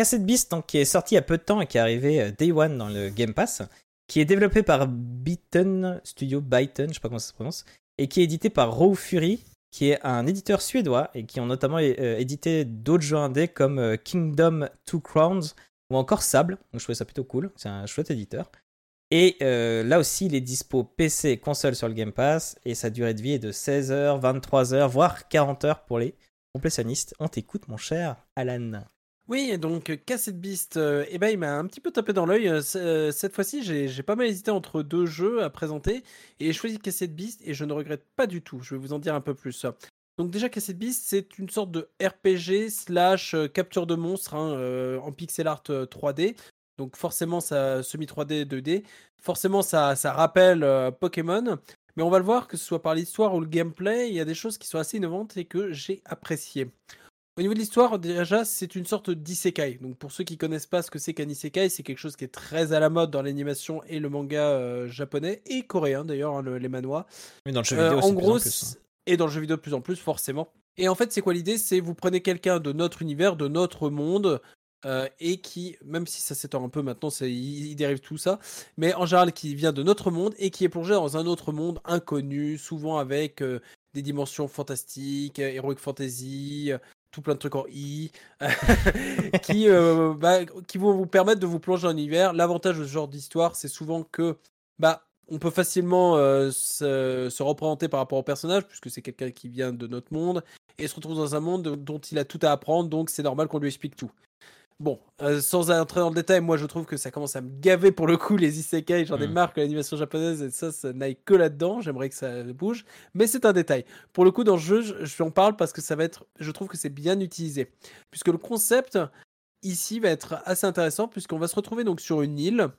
Cassette Beast, donc, qui est sorti il y a peu de temps et qui est arrivé euh, Day One dans le Game Pass, qui est développé par Byton Studio, Byton, je sais pas comment ça se prononce, et qui est édité par Raw Fury, qui est un éditeur suédois et qui ont notamment euh, édité d'autres jeux indés comme euh, Kingdom Two Crowns ou encore Sable. Donc je trouvais ça plutôt cool, c'est un chouette éditeur. Et là aussi, il est dispo PC, console sur le Game Pass et sa durée de vie est de 16h, 23h, voire 40h pour les complétionnistes. On t'écoute, mon cher Alan. Oui, donc euh, Cassette Beast, euh, eh ben, il m'a un petit peu tapé dans l'œil. Euh, cette fois-ci, j'ai pas mal hésité entre deux jeux à présenter et j'ai choisi Cassette Beast et je ne regrette pas du tout. Je vais vous en dire un peu plus. Donc déjà, Cassette Beast, c'est une sorte de RPG slash capture de monstres hein, en pixel art euh, 3D. Donc forcément, ça semi 3D, 2D. Forcément, ça, ça rappelle Pokémon. Mais on va le voir, que ce soit par l'histoire ou le gameplay, il y a des choses qui sont assez innovantes et que j'ai appréciées. Au niveau de l'histoire, déjà, c'est une sorte d'isekai. Donc, pour ceux qui connaissent pas ce que c'est qu'un isekai, c'est quelque chose qui est très à la mode dans l'animation et le manga euh, japonais et coréen d'ailleurs, hein, le- les manhwas. Mais dans le jeu Euh, vidéo, en de plus gros, plus, hein. et dans le jeu vidéo de plus en plus, forcément. Et en fait, c'est quoi l'idée? C'est vous prenez quelqu'un de notre univers, de notre monde, euh, et qui, même si ça s'étend un peu maintenant, il, dérive tout ça, mais en général qui vient de notre monde et qui est plongé dans un autre monde inconnu, souvent avec euh, des dimensions fantastiques, euh, heroic fantasy, euh, tout plein de trucs en i, qui, euh, bah, qui vont vous permettre de vous plonger dans l'univers. L'avantage de ce genre d'histoire, c'est souvent que bah, on peut facilement euh, se, se représenter par rapport au personnage, puisque c'est quelqu'un qui vient de notre monde, et se retrouve dans un monde dont il a tout à apprendre, donc c'est normal qu'on lui explique tout. Bon, euh, sans entrer dans le détail, moi je trouve que ça commence à me gaver pour le coup les isekai, j'en ai Mm. marre que l'animation japonaise et ça, ça n'aille que là-dedans, j'aimerais que ça bouge, mais c'est un détail. Pour le coup, dans le jeu, je, je en parle parce que ça va être, je trouve que c'est bien utilisé, puisque le concept ici va être assez intéressant, puisqu'on va se retrouver donc sur une île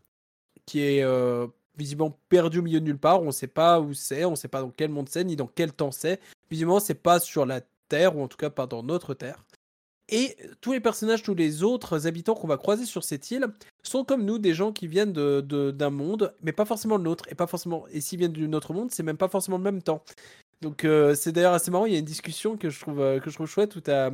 qui est euh, visiblement perdue au milieu de nulle part, on ne sait pas où c'est, on ne sait pas dans quel monde c'est, ni dans quel temps c'est, visiblement c'est pas sur la Terre, ou en tout cas pas dans notre Terre. Et tous les personnages, tous les autres habitants qu'on va croiser sur cette île sont comme nous, des gens qui viennent de- de- d'un monde, mais pas forcément le nôtre. Et pas forcément. Et s'ils viennent d'un autre monde, c'est même pas forcément le même temps. Donc euh, c'est d'ailleurs assez marrant. Il y a une discussion que je trouve euh, que je trouve chouette où t'as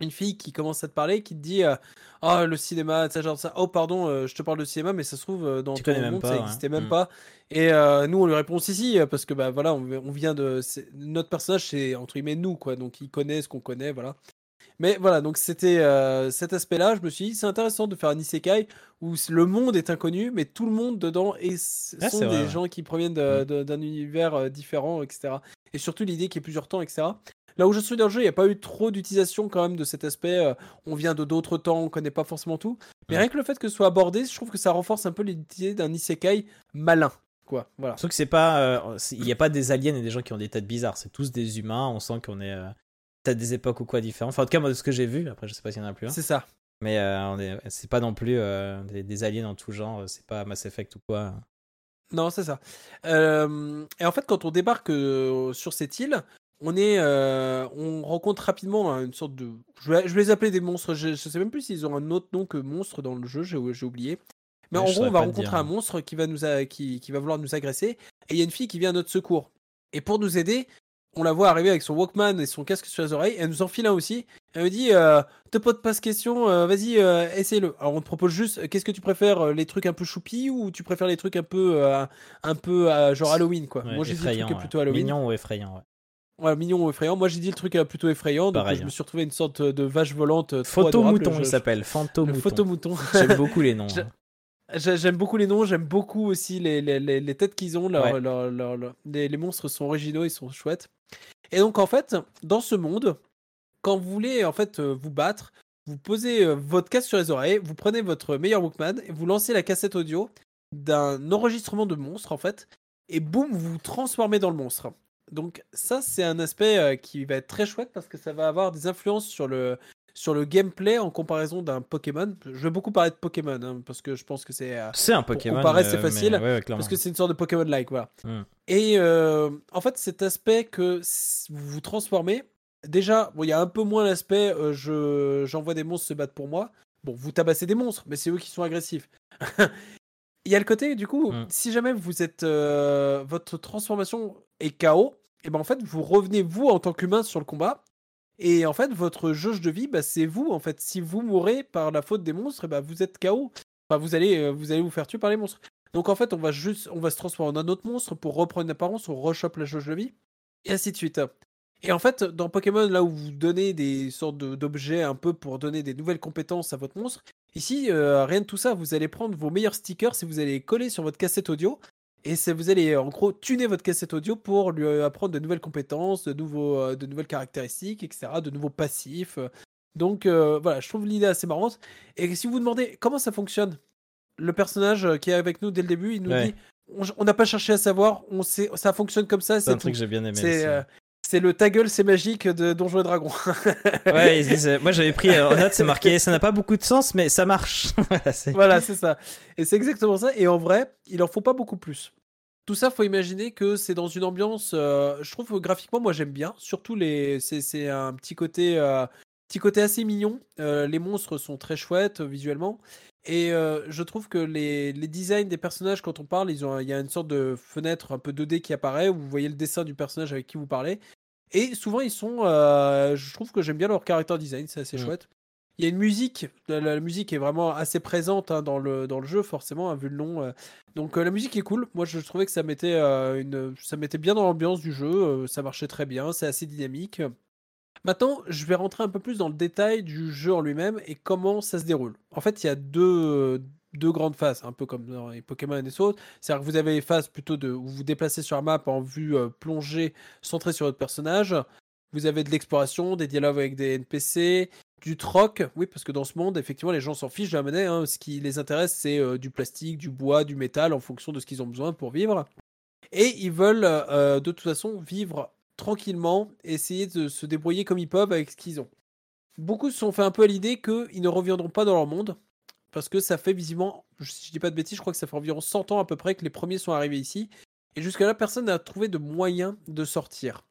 une fille qui commence à te parler, qui te dit euh, oh le cinéma, ça genre ça. Oh pardon, euh, je te parle de cinéma, mais ça se trouve euh, dans Tu même monde pas, ça n'existait même Mm. pas. Et nous on lui répond si si parce que bah voilà on, on vient de notre personnage c'est entre guillemets nous quoi donc il connaît ce qu'on connaît voilà. Mais voilà, donc c'était euh, cet aspect-là. Je me suis dit, c'est intéressant de faire un isekai où le monde est inconnu, mais tout le monde dedans et Ah, sont c'est des vrai, gens qui proviennent de- d'un univers euh, différent, etc. Et surtout l'idée qu'il y ait plusieurs temps, etc. Là où je suis dans le jeu, il n'y a pas eu trop d'utilisation quand même de cet aspect. euh, on vient de d'autres temps, on connaît pas forcément tout. Mais Ouais. rien que le fait que ce soit abordé, je trouve que ça renforce un peu l'idée d'un isekai malin. Quoi, voilà. Sauf que c'est pas. euh, Il n'y a pas des aliens et des gens qui ont des têtes bizarres. C'est tous des humains. On sent qu'on est. euh, Peut-être des époques ou quoi différentes. Enfin, en tout cas, moi, de ce que j'ai vu. Après, je sais pas s'il y en a plus. C'est ça. Mais euh, c'est pas non plus euh, des, des aliens en tout genre. C'est pas Mass Effect ou quoi. Non, c'est ça. Euh, et en fait, quand on débarque euh, sur cette île, on est, on rencontre rapidement hein, une sorte de, je vais, je vais les appeler des monstres. Je, je sais même plus s'ils ont un autre nom que monstre dans le jeu. J'ai oublié. Mais Ouais, en gros, on va rencontrer dire. un monstre qui va nous, a- qui, qui va vouloir nous agresser, et il y a une fille qui vient à notre secours. Et pour nous aider, on la voit arriver avec son Walkman et son casque sur les oreilles. Elle nous enfile un aussi. Elle me dit euh, Te pose pas de questions, euh, vas-y, euh, essaye-le. Alors on te propose juste euh, Qu'est-ce que tu préfères euh, Les trucs un peu choupi ou tu préfères les trucs un peu, un peu genre Halloween quoi? Ouais, Moi j'ai dit le truc ouais. plutôt Halloween. Mignon ou effrayant. ouais. Ouais, mignon ou effrayant. Moi j'ai dit le truc plutôt effrayant. Donc Pareil, je hein. me suis retrouvé une sorte de vache volante. Photo mouton, Je- il s'appelle. Photo mouton. J'aime beaucoup les noms. J'aime beaucoup les noms, j'aime beaucoup aussi les, les, les, les têtes qu'ils ont. leur- Ouais. leur- leur- leur- les, les monstres sont originaux, ils sont chouettes. Et donc en fait, dans ce monde, quand vous voulez en fait euh, vous battre, vous posez euh, votre casque sur les oreilles, vous prenez votre meilleur Walkman et vous lancez la cassette audio d'un enregistrement de monstre en fait, et boum, vous vous transformez dans le monstre. Donc ça, c'est un aspect euh, qui va être très chouette parce que ça va avoir des influences sur le, sur le gameplay en comparaison d'un Pokémon. Je vais beaucoup parler de Pokémon hein, parce que je pense que c'est. euh, C'est un Pokémon. comparer, c'est euh, facile, ouais, ouais, parce que c'est une sorte de Pokémon-like, voilà. Hmm. Et euh, en fait, cet aspect que vous vous transformez, déjà, bon, il y a un peu moins l'aspect euh, je j'envoie des monstres se battre pour moi. Bon, vous tabassez des monstres, mais c'est eux qui sont agressifs. Il y a le côté, du coup, Mm. si jamais vous êtes votre transformation est KO, et ben en fait, vous revenez vous en tant qu'humain sur le combat. Et en fait, votre jauge de vie, bah, c'est vous. En fait, si vous mourrez par la faute des monstres, ben, vous êtes KO. Enfin, vous allez, euh, vous allez vous faire tuer par les monstres. Donc en fait, on va juste, se transformer en un autre monstre pour reprendre une apparence, on rechoppe la jauge de vie, et ainsi de suite. Et en fait, dans Pokémon, là où vous donnez des sortes d'objets un peu pour donner des nouvelles compétences à votre monstre, ici, euh, rien de tout ça. Vous allez prendre vos meilleurs stickers et vous allez les coller sur votre cassette audio. Et vous allez en gros tuner votre cassette audio pour lui euh, apprendre de nouvelles compétences, de, nouveaux, euh, de nouvelles caractéristiques, etc., de nouveaux passifs. Donc euh, voilà, je trouve l'idée assez marrante. Et si vous vous demandez comment ça fonctionne, le personnage qui est avec nous dès le début, il nous Ouais. dit on- n'a pas cherché à savoir, on sait, ça fonctionne comme ça, C'est c'est un tout. truc que j'ai bien aimé. C'est aussi. euh, c'est le ta gueule, c'est magique de Donjons et Dragons. Ouais, ils disent, euh, moi j'avais pris euh, en note, c'est marqué, ça n'a pas beaucoup de sens, mais ça marche. Voilà, c'est- ça. Et c'est exactement ça. Et en vrai, il en faut pas beaucoup plus. Tout ça, faut imaginer que c'est dans une ambiance. euh, je trouve que graphiquement, moi j'aime bien. Surtout les, c'est un petit côté, euh, petit côté assez mignon. Euh, les monstres sont très chouettes visuellement. Et euh, je trouve que les, les designs des personnages, quand on parle, ils ont, un- il y a une sorte de fenêtre un peu 2D qui apparaît où vous voyez le dessin du personnage avec qui vous parlez. Et souvent, ils sont. euh, je trouve que j'aime bien leur character design, c'est assez Mm. chouette. Il y a une musique, la, la musique est vraiment assez présente hein, dans, le, dans le jeu, forcément, hein, vu le nom. euh. Donc la musique est cool. Moi, je trouvais que ça mettait, une, ça mettait bien dans l'ambiance du jeu. ça marchait très bien, c'est assez dynamique. Maintenant, je vais rentrer un peu plus dans le détail du jeu en lui-même et comment ça se déroule. En fait, il y a deux, deux grandes phases, un peu comme dans les Pokémon et les autres. C'est-à-dire que vous avez les phases plutôt de où vous vous déplacez sur la map en vue euh, plongée, centrée sur votre personnage. Vous avez de l'exploration, des dialogues avec des NPC, du troc. Oui, parce que dans ce monde, effectivement, les gens s'en fichent de la monnaie. hein. Ce qui les intéresse, c'est euh, du plastique, du bois, du métal, en fonction de ce qu'ils ont besoin pour vivre. Et ils veulent, euh, de toute façon, vivre tranquillement, essayer de se débrouiller comme ils peuvent avec ce qu'ils ont. Beaucoup se sont fait un peu à l'idée qu'ils ne reviendront pas dans leur monde, parce que ça fait visiblement, si je dis pas de bêtises, je crois que ça fait environ 100 ans à peu près que les premiers sont arrivés ici, et jusqu'à là, personne n'a trouvé de moyen de sortir.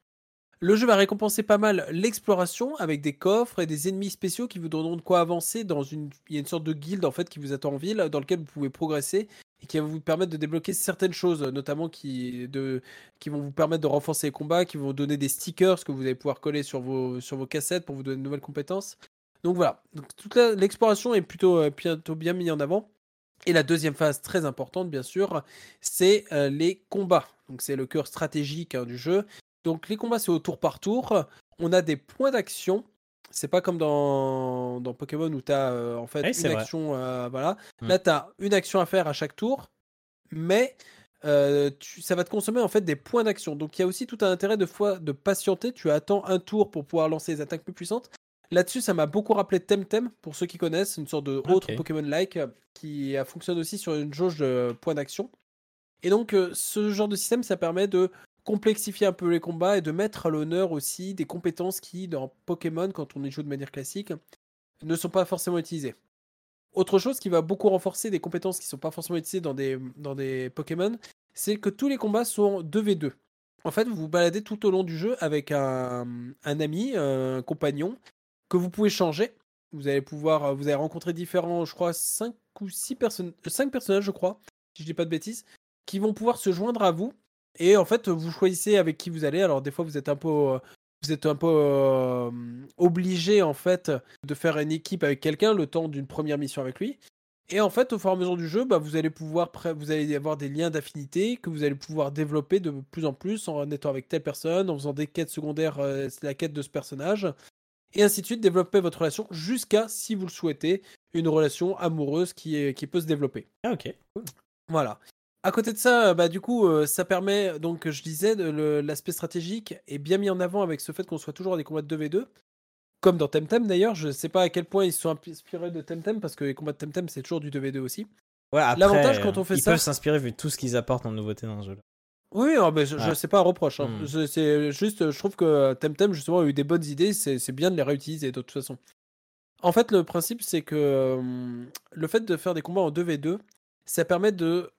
Le jeu va récompenser pas mal l'exploration avec des coffres et des ennemis spéciaux qui vous donneront de quoi avancer dans une. Il y a une sorte de guilde en fait qui vous attend en ville dans lequel vous pouvez progresser et qui va vous permettre de débloquer certaines choses, notamment qui, de, qui vont vous permettre de renforcer les combats, qui vont donner des stickers que vous allez pouvoir coller sur vos, sur vos cassettes pour vous donner de nouvelles compétences. Donc voilà, donc toute l'exploration est plutôt, euh, bientôt bien mise en avant. Et la deuxième phase très importante, bien sûr, c'est euh, les combats. Donc c'est le cœur stratégique hein, du jeu. Donc les combats c'est au tour par tour. On a des points d'action. C'est pas comme dans, dans Pokémon où tu as en fait Oui, une action. euh, voilà. Mm. Là tu as une action à faire à chaque tour. Mais euh, tu- ça va te consommer en fait des points d'action. Donc il y a aussi tout un intérêt de fois de patienter. Tu attends un tour pour pouvoir lancer les attaques plus puissantes. Là-dessus, ça m'a beaucoup rappelé Temtem, pour ceux qui connaissent, une sorte de autre Ok. Pokémon-like euh, qui euh, fonctionne aussi sur une jauge de points d'action. Et donc, euh, ce genre de système, ça permet de complexifier un peu les combats et de mettre à l'honneur aussi des compétences qui, dans Pokémon, quand on y joue de manière classique, ne sont pas forcément utilisées. Autre chose qui va beaucoup renforcer des compétences qui ne sont pas forcément utilisées dans des, dans des Pokémon, c'est que tous les combats sont 2v2. En fait, vous vous baladez tout au long du jeu avec un, un ami, un compagnon, que vous pouvez changer. Vous allez pouvoir, vous allez rencontrer différents, je crois, 5 ou 6 personnes, 5 personnages, je crois, si je dis pas de bêtises, qui vont pouvoir se joindre à vous. Et en fait, vous choisissez avec qui vous allez. Alors des fois, vous êtes un peu, euh, vous êtes un peu euh, obligé en fait de faire une équipe avec quelqu'un le temps d'une première mission avec lui. Et en fait, au fur et à mesure du jeu, bah, vous allez pouvoir, vous allez avoir des liens d'affinité que vous allez pouvoir développer de plus en plus en étant avec telle personne, en faisant des quêtes secondaires, euh, c'est la quête de ce personnage, et ainsi de suite, développer votre relation jusqu'à, si vous le souhaitez, une relation amoureuse qui, est, qui peut se développer. Ah, ok. Voilà. À côté de ça, bah, du coup, euh, ça permet, donc je disais, l'aspect stratégique est bien mis en avant avec ce fait qu'on soit toujours à des combats de 2v2. comme dans Temtem d'ailleurs. Je sais pas à quel point ils se sont inspirés de Temtem parce que les combats de Temtem c'est toujours du 2v2 aussi. Ouais, L'avantage quand on fait ils ça- peuvent s'inspirer vu tout ce qu'ils apportent en nouveauté dans le jeu. Oui, ah, mais je, Ouais. c'est pas un reproche. hein. Hmm. Je- C'est juste, je trouve que Temtem justement a eu des bonnes idées. C'est bien de les réutiliser de toute façon. En fait, le principe c'est que euh, le fait de faire des combats en 2v2, ça permet de euh,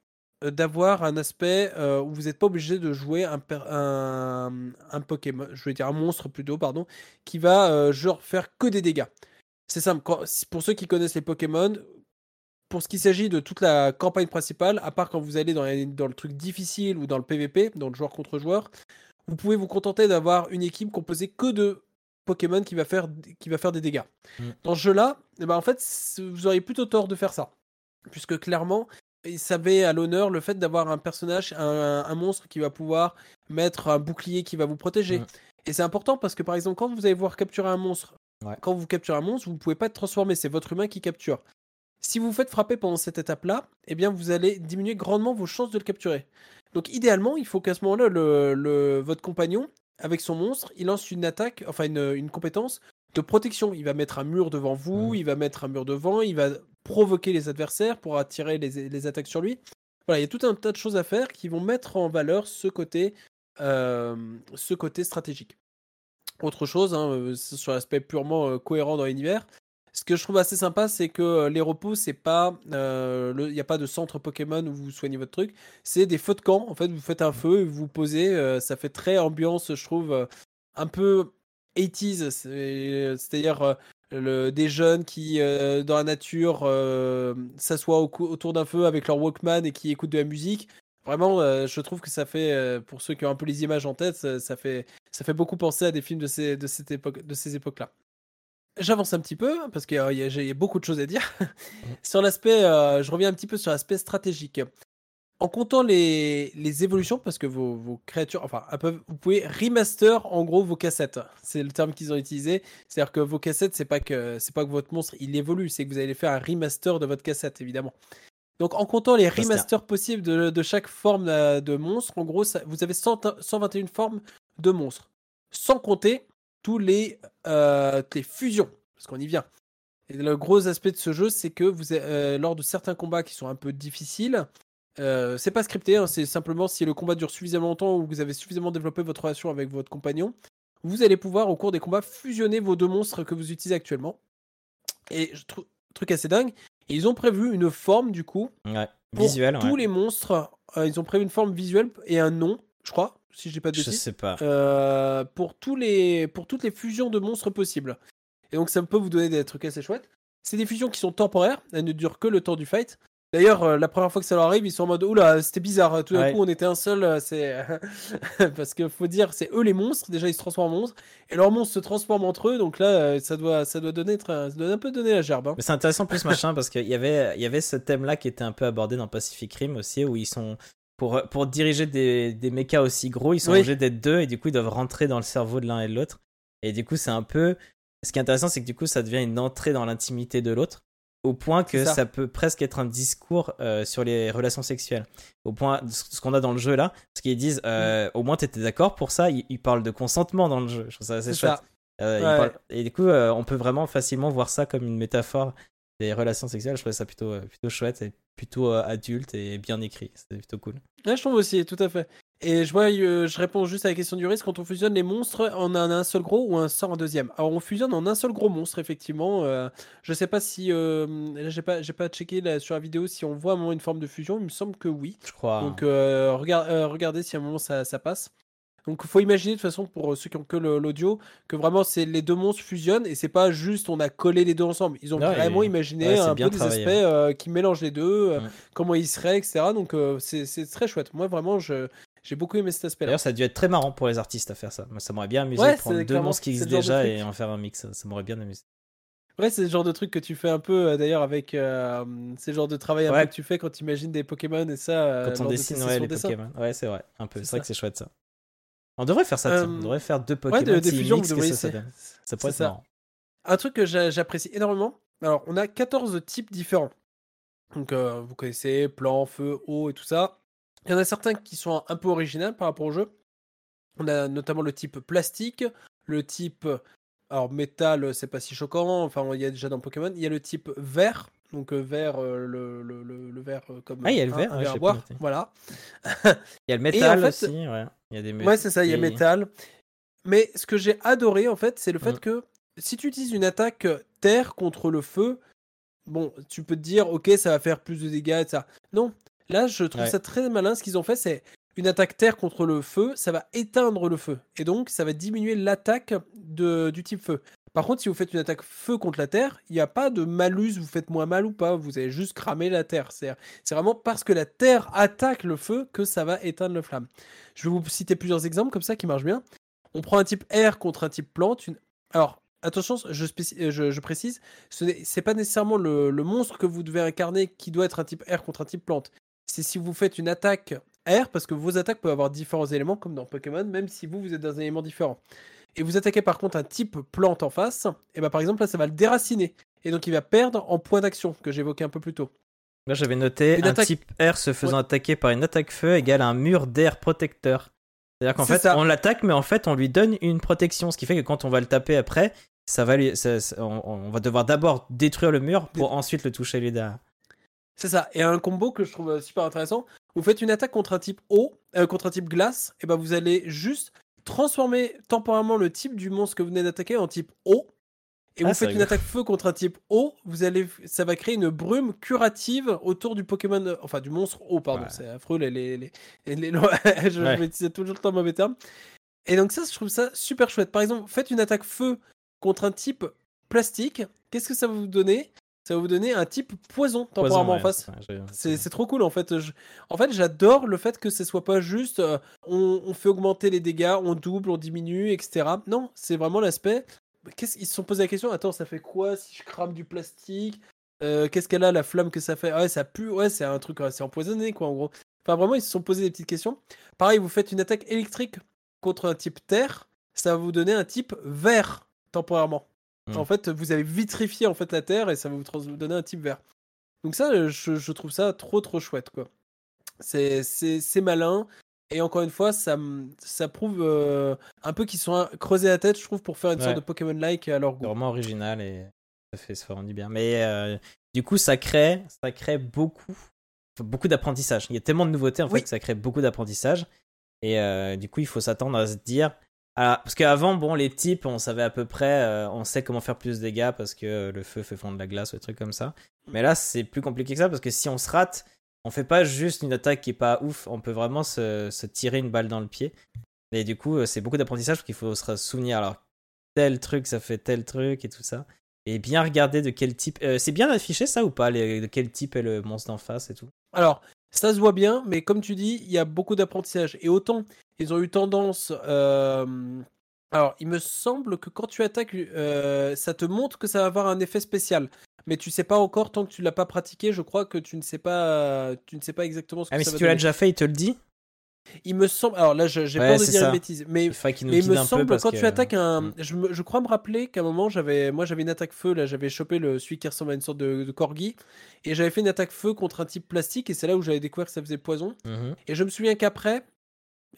d'avoir un aspect euh, où vous n'êtes pas obligé de jouer un, un, un Pokémon, je vais dire un monstre plutôt, pardon, qui va euh, genre faire que des dégâts. C'est simple. quand- pour ceux qui connaissent les Pokémon, pour ce qui s'agit de toute la campagne principale, à part quand vous allez dans, les- dans le truc difficile ou dans le PVP, dans le joueur contre joueur, vous pouvez vous contenter d'avoir une équipe composée que de Pokémon qui va faire, qui va faire des dégâts. Mm. Dans ce jeu-là, eh ben, en fait, vous auriez plutôt tort de faire ça. Puisque clairement, et ça met à l'honneur le fait d'avoir un personnage, un, un monstre qui va pouvoir mettre un bouclier qui va vous protéger. Mm. Et c'est important parce que par exemple, quand vous allez voir capturer un monstre, Ouais. quand vous capturez un monstre, vous ne pouvez pas être transformé, c'est votre humain qui capture. Si vous vous faites frapper pendant cette étape-là, eh bien vous allez diminuer grandement vos chances de le capturer. Donc idéalement, il faut qu'à ce moment-là, le, le- votre compagnon, avec son monstre, il lance une attaque, enfin une, une compétence de protection. Il va mettre un mur devant vous, il va mettre un mur devant, il va provoquer les adversaires pour attirer les, les attaques sur lui. Voilà, il y a tout un tas de choses à faire qui vont mettre en valeur ce côté, euh, ce côté stratégique. Autre chose, hein, euh, sur l'aspect purement euh, cohérent dans l'univers, ce que je trouve assez sympa, c'est que les repos, c'est pas, euh, il n'y a pas de centre Pokémon où vous soignez votre truc, c'est des feux de camp. En fait, vous faites un feu, et vous vous posez, euh, ça fait très ambiance, je trouve, euh, un peu 80s, c'est- c'est-à-dire euh, le- des jeunes qui, euh, dans la nature, euh, s'assoient au autour d'un feu avec leur Walkman et qui écoutent de la musique. Vraiment, euh, je trouve que ça fait, pour ceux qui ont un peu les images en tête, ça, ça fait, ça fait beaucoup penser à des films de ces, de cette époque, de ces époques-là. J'avance un petit peu hein, parce qu'il y, a- y beaucoup de choses à dire. sur l'aspect, je reviens un petit peu sur l'aspect stratégique. En comptant les, les évolutions, parce que vos, vos créatures, enfin, vous pouvez remaster en gros vos cassettes. C'est le terme qu'ils ont utilisé. C'est-à-dire que vos cassettes, c'est pas que c'est pas que votre monstre il évolue, c'est que vous allez faire un remaster de votre cassette, évidemment. Donc en comptant les remasters possibles de, de chaque forme euh, de monstre, en gros, ça- vous avez 100 121 formes de monstres. Sans compter tous les, euh, les fusions, parce qu'on y vient. Et le gros aspect de ce jeu, c'est que vous, euh, lors de certains combats qui sont un peu difficiles, euh, c'est pas scripté, hein, c'est simplement si le combat dure suffisamment longtemps ou vous avez suffisamment développé votre relation avec votre compagnon, vous allez pouvoir au cours des combats fusionner vos deux monstres que vous utilisez actuellement. Et je trouve truc assez dingue, et ils ont prévu une forme du coup Ouais. pour Visuel, tous ouais. les monstres. euh, ils ont prévu une forme visuelle et un nom, je crois, si je dis pas de Je sais pas. Euh, pour, tous les, pour toutes les fusions de monstres possibles. Et donc ça peut vous donner des trucs assez chouettes. C'est des fusions qui sont temporaires, elles ne durent que le temps du fight. D'ailleurs, euh, la première fois que ça leur arrive, ils sont en mode Oula, c'était bizarre, tout d'un Ouais. coup on était un seul, euh, c'est. Parce que faut dire, c'est eux les monstres, déjà ils se transforment en monstres, et leurs monstres se transforment entre eux, donc là euh, ça doit, ça doit, donner, ça doit un peu donner la gerbe. hein. Mais c'est intéressant plus machin parce qu'il y avait, il y avait ce thème-là qui était un peu abordé dans Pacific Rim aussi où ils sont pour, pour diriger des, des mechas aussi gros, ils sont Oui. obligés d'être deux et du coup ils doivent rentrer dans le cerveau de l'un et de l'autre. Et du coup c'est un peu, ce qui est intéressant c'est que du coup ça devient une entrée dans l'intimité de l'autre au point que ça. ça. peut presque être un discours euh, sur les relations sexuelles. Au point, ce ce qu'on a dans le jeu là, parce qu'ils disent, euh, Mm. au moins t'étais d'accord pour ça, ils, ils parlent de consentement dans le jeu. Je trouve ça assez chouette. ça. Euh, Ouais. Et du coup, on peut vraiment facilement voir ça comme une métaphore des relations sexuelles. Je trouvais ça plutôt, plutôt chouette et plutôt adulte et bien écrit. C'était plutôt cool. Ouais, je trouve aussi, tout à fait. Et je vois, euh, je réponds juste à la question du risque. Quand on fusionne les monstres, on a un seul gros ou un sort un deuxième? Alors on fusionne en un seul gros monstre, effectivement. Euh, je sais pas si, euh, là j'ai pas, j'ai pas checké là, sur la vidéo si on voit à un moment une forme de fusion. Il me semble que oui. Je crois. Donc euh, regard- euh, regardez si à un moment ça, ça passe. Donc il faut imaginer de toute façon pour ceux qui ont que l'audio que vraiment c'est les deux monstres fusionnent et c'est pas juste on a collé les deux ensemble. Ils ont Ouais, vraiment et- imaginé ouais, un peu des aspects euh, qui mélangent les deux, euh, Mm. comment ils seraient, etc. Donc euh, c'est très chouette. Moi vraiment je j'ai beaucoup aimé cet aspect-là. D'ailleurs, ça a dû être très marrant pour les artistes à faire ça. Moi, ça m'aurait bien amusé Ouais, de prendre deux monstres qui existent déjà et en faire un mix. Ça, ça m'aurait bien amusé. Ouais, c'est le genre de truc que tu fais un peu euh, d'ailleurs avec. euh, c'est le genre de travail un Ouais. peu que tu fais quand tu imagines des Pokémon et ça. euh, Quand on de dessine ouais, les dessin. Pokémon. Ouais, c'est vrai. Un peu. C'est vrai que c'est chouette ça. On devrait faire ça. Euh, On devrait faire deux Ouais, Pokémon. de- des fusions, devriez ça donne? Ça pourrait être ça. marrant. Un truc que j'a- j'apprécie énormément. Alors, on a 14 types différents. Donc, euh, vous connaissez plan, feu, eau et tout ça. Il y en a certains qui sont un peu originaux par rapport au jeu. On a notamment le type plastique, le type alors métal, c'est pas si choquant. Enfin, il y a déjà dans Pokémon. Il y a le type vert. Donc euh, vert, euh, le, le, le, le vert euh, comme Ah, il y a le hein, vert, ouais, à pas boire. Voilà. Il y a le métal fait, aussi, ouais. Il y a des Ouais, c'est ça, il y a métal. Mais ce que j'ai adoré, en fait, c'est le fait Mm. que si tu utilises une attaque terre contre le feu, bon, tu peux te dire, ok, ça va faire plus de dégâts, ça. Non, là, je trouve Ouais. ça très malin. Ce qu'ils ont fait, c'est une attaque terre contre le feu, ça va éteindre le feu. Et donc, ça va diminuer l'attaque du type feu. Par contre, si vous faites une attaque feu contre la terre, il n'y a pas de malus, vous faites moins mal ou pas, vous avez juste cramé la terre. C'est vraiment parce que la terre attaque le feu que ça va éteindre le flamme. Je vais vous citer plusieurs exemples comme ça qui marchent bien. On prend un type air contre un type plante. une- Alors, attention, je, euh, je- je précise, ce n'est c'est pas nécessairement le, le monstre que vous devez incarner qui doit être un type air contre un type plante. C'est si vous faites une attaque air, parce que vos attaques peuvent avoir différents éléments, comme dans Pokémon, même si vous, vous êtes dans un élément différent. Et vous attaquez par contre un type plante en face, et bah par exemple là, ça va le déraciner. Et donc il va perdre en point d'action, que j'évoquais un peu plus tôt. Là, j'avais noté Une un attaque- type R se faisant attaquer par une attaque feu égale un mur d'air protecteur. C'est-à-dire qu'en fait, ça. on l'attaque, mais en fait, on lui donne une protection, ce qui fait que quand on va le taper après, ça va lui, ça- ça- on, on va devoir d'abord détruire le mur pour ensuite le toucher lui derrière. C'est ça. Et un combo que je trouve super intéressant. Vous faites une attaque contre un type eau, euh, contre un type glace, et ben vous allez juste transformer temporairement le type du monstre que vous venez d'attaquer en type eau. Et Ah, vous faites une attaque feu contre un type eau, vous allez, ça va créer une brume curative autour du Pokémon, euh, enfin du monstre eau, pardon. Ouais. C'est affreux les, les, les, je, Ouais. je m'utilisais toujours le temps mauvais terme. Et donc ça, je trouve ça super chouette. Par exemple, faites une attaque feu contre un type plastique. Qu'est-ce que ça va vous donner? Ça va vous donner un type poison temporairement en face. C'est trop cool en fait. Je- En fait, j'adore le fait que ce soit pas juste euh, on, on fait augmenter les dégâts, on double, on diminue, etc. Non, c'est vraiment l'aspect. Qu'est-ce qu'ils se sont posé la question Attends, ça fait quoi si je crame du plastique Euh, Qu'est-ce qu'elle a la flamme que ça fait? Ah Ouais, ça pue. Ouais, c'est un truc, c'est empoisonné quoi en gros. Enfin, vraiment, ils se sont posé des petites questions. Pareil, vous faites une attaque électrique contre un type terre, ça va vous donner un type vert temporairement. Hmm. En fait, vous avez vitrifié en fait la terre et ça va vous, donner un type vert. Donc ça, je, je trouve ça trop trop chouette quoi. C'est malin et encore une fois, ça ça prouve euh, un peu qu'ils sont creusés la tête, je trouve, pour faire une Ouais. sorte de Pokémon-like à leur goût. vraiment original et ça fait rend du bien. Mais euh, du coup, ça crée, ça crée beaucoup, beaucoup d'apprentissage. Il y a tellement de nouveautés en fait que ça crée beaucoup d'apprentissage. Et euh, du coup, il faut s'attendre à se dire. Ah, parce qu'avant, bon, les types, on savait à peu près, euh, on sait comment faire plus de dégâts parce que euh, le feu fait fondre la glace ou des trucs comme ça. Mais là, c'est plus compliqué que ça parce que si on se rate, on fait pas juste une attaque qui est pas ouf, on peut vraiment se, tirer une balle dans le pied. Et du coup, euh, c'est beaucoup d'apprentissage parce qu'il faut se souvenir. Alors, tel truc, ça fait tel truc et tout ça. Et bien regarder de quel type. c'est bien affiché ça ou pas De quel type est le monstre d'en face et tout? Alors, ça se voit bien, mais comme tu dis, il y a beaucoup d'apprentissage. Et autant, ils ont eu tendance. euh, Alors, il me semble que quand tu attaques, euh, ça te montre que ça va avoir un effet spécial. Mais tu sais pas encore, tant que tu l'as pas pratiqué, je crois que tu ne sais pas, tu ne sais pas exactement ce que Ah, mais ça si va tu l'as déjà fait, il te le dit Il me semble. Alors là, je- j'ai Ouais, peur de dire ça. une bêtise. Mais Il nous Mais il me semble quand que- tu attaques un, Mm. je, me- je crois me rappeler qu'à un moment j'avais, moi j'avais une attaque feu là, j'avais chopé le celui qui ressemble à une sorte de, de corgi et j'avais fait une attaque feu contre un type plastique et c'est là où j'avais découvert que ça faisait poison. Mhm. Et je me souviens qu'après,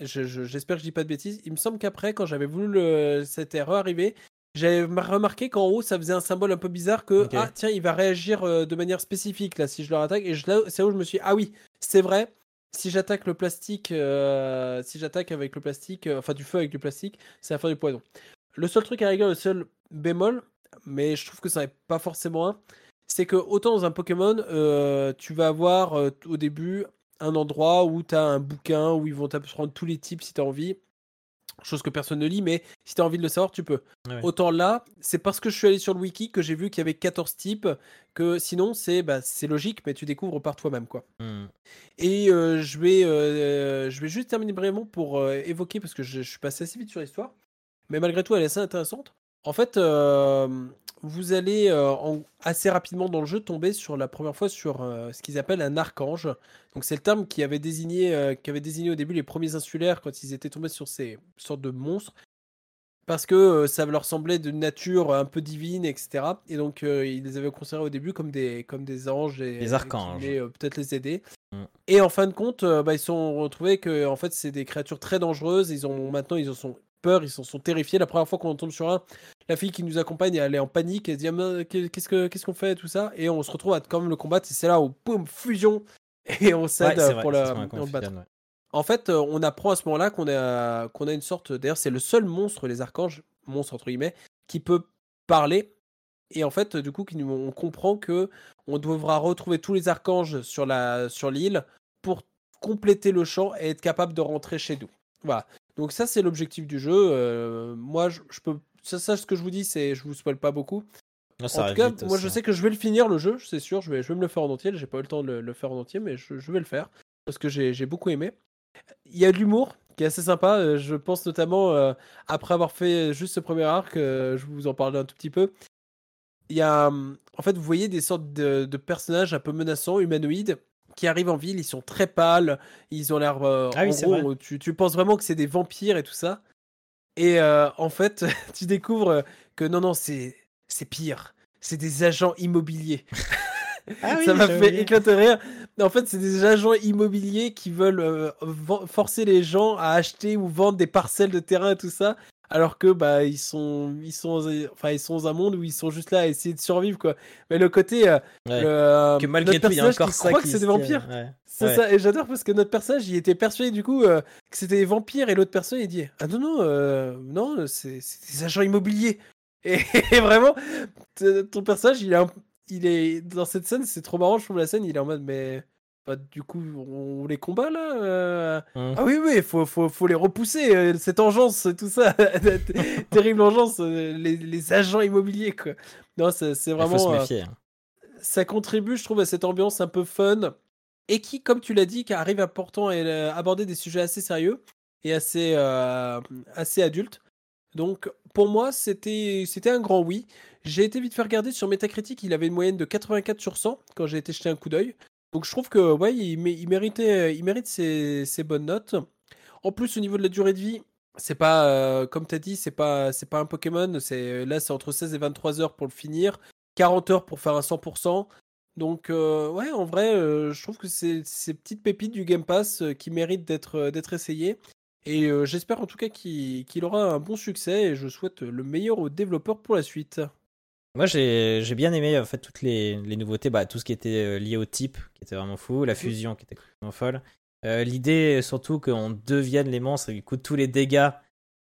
je- je- j'espère que je dis pas de bêtises, il me semble qu'après quand j'avais voulu le, cette erreur arriver, j'avais mar- remarqué qu'en haut ça faisait un symbole un peu bizarre que ah tiens il va réagir euh, de manière spécifique là si je le attaque et je- là c'est là où je me suis dit, ah oui c'est vrai. Si j'attaque le plastique, euh, si j'attaque avec le plastique, euh, enfin du feu avec du plastique, ça va faire du poison. Le seul truc à régler, le seul bémol, mais je trouve que ça n'est pas forcément un, c'est que autant dans un Pokémon, euh, tu vas avoir au début un endroit où tu as un bouquin où ils vont t'apprendre tous les types si tu as envie. Chose que personne ne lit, mais si tu as envie de le savoir, tu peux. Ouais. Autant là, c'est parce que je suis allé sur le wiki que j'ai vu qu'il y avait 14 types, que sinon c'est bah, c'est logique, mais tu découvres par toi-même. quoi. Mhm. Et euh, je, vais, euh, je vais juste terminer brièvement pour euh, évoquer, parce que je, je suis passé assez vite sur l'histoire, mais malgré tout elle est assez intéressante. En fait, euh, vous allez euh, en- assez rapidement dans le jeu tomber sur la première fois sur euh, ce qu'ils appellent un archange. Donc c'est le terme qui avait désigné, euh, qui avait désigné au début les premiers insulaires quand ils étaient tombés sur ces sortes de monstres. Parce que ça leur semblait d'une nature un peu divine, etc. Et donc ils les avaient considérés au début comme des, comme des anges et Des archanges. peut-être les aider. Mm. Et en fin de compte, bah, ils se sont retrouvés que en fait c'est des créatures très dangereuses. Ils ont maintenant ils en sont peur, ils s'en sont terrifiés. La première fois qu'on en tombe sur un, la fille qui nous accompagne, elle est en panique, elle se dit ah, qu'est-ce que qu'est-ce qu'on fait tout ça et on se retrouve à quand même le combattre c'est là où boum fusion et on s'aide Ouais, pour, la, le battre. ouais. En fait, euh, on apprend à ce moment-là qu'on a, qu'on a une sorte. D'ailleurs, c'est le seul monstre, les archanges, monstre entre guillemets, qui peut parler. Et en fait, du coup, on comprend que on devra retrouver tous les archanges sur la sur l'île pour compléter le champ et être capable de rentrer chez nous. Voilà. Donc ça, c'est l'objectif du jeu. Euh, moi, je, je peux. Ça, ça, ce que je vous dis, c'est, je vous spoil pas beaucoup. Non, En tout cas, vite moi, je sais que je vais le finir le jeu, c'est sûr. Je vais, je vais me le faire en entier. J'ai pas eu le temps de le, le faire en entier, mais je, je vais le faire parce que j'ai beaucoup aimé. Il y a de l'humour qui est assez sympa. euh, Je pense notamment euh, après avoir fait juste ce premier arc, euh, je vous en parler un tout petit peu. Il y a, hum, en fait, vous voyez des sortes de, de personnages un peu menaçants, humanoïdes, qui arrivent en ville. Ils sont très pâles. Ils ont l'air. euh, Ah oui, en c'est gros, vrai. tu, tu penses vraiment que c'est des vampires et tout ça. Et euh, en fait, tu découvres que non, non, c'est c'est pire. C'est des agents immobiliers. Ah oui, ça m'a fait éclater rire. En fait, c'est des agents immobiliers qui veulent euh, forcer les gens à acheter ou vendre des parcelles de terrain et tout ça, alors que bah ils sont ils sont enfin ils sont dans un monde où ils sont juste là à essayer de survivre quoi. Mais le côté euh, Ouais. le, euh, Que malgré notre tout, il y a encore ça qui que c'est des vampires. ouais. C'est Ouais. ça, et j'adore parce que notre personnage, il était persuadé du coup euh, que c'était des vampires et l'autre personne, il dit Ah non, non, euh, non, c'est c'est des agents immobiliers. Et, et vraiment, ton personnage, il est, un- il est dans cette scène, c'est trop marrant, je trouve la scène, il est en mode Mais bah, du coup, on les combat là euh Hum. Ah oui, oui, il faut, faut, faut les repousser, euh, cette engeance, tout ça, terrible engeance, euh, les, les agents immobiliers quoi. Non, c'est Il faut se vraiment. méfier. hein. ça contribue, je trouve, à cette ambiance un peu fun et qui, comme tu l'as dit, qui arrive à pourtant à aborder des sujets assez sérieux et assez, assez adultes. Donc, pour moi, c'était c'était un grand oui. J'ai été vite fait regarder sur Metacritic, il avait une moyenne de 84 sur 100 quand j'ai été jeter un coup d'œil. Donc, je trouve que ouais, il, mérite ses, bonnes notes. En plus, au niveau de la durée de vie, c'est pas, euh, comme tu as dit, c'est pas, c'est pas un Pokémon. C'est là, c'est entre 16 et 23 heures pour le finir. 40 heures pour faire un 100%. Donc, euh, ouais, en vrai, euh, je trouve que c'est ces petites pépites du Game Pass qui méritent d'être essayées. Et j'espère en tout cas qu'il qu'il aura un bon succès et je souhaite le meilleur aux développeurs pour la suite. Moi, j'ai bien aimé en fait toutes les, les nouveautés, bah, tout ce qui était euh, lié au type, qui était vraiment fou, la fusion qui était complètement folle. Euh, L'idée surtout qu'on devienne les monstres et du coup tous les dégâts,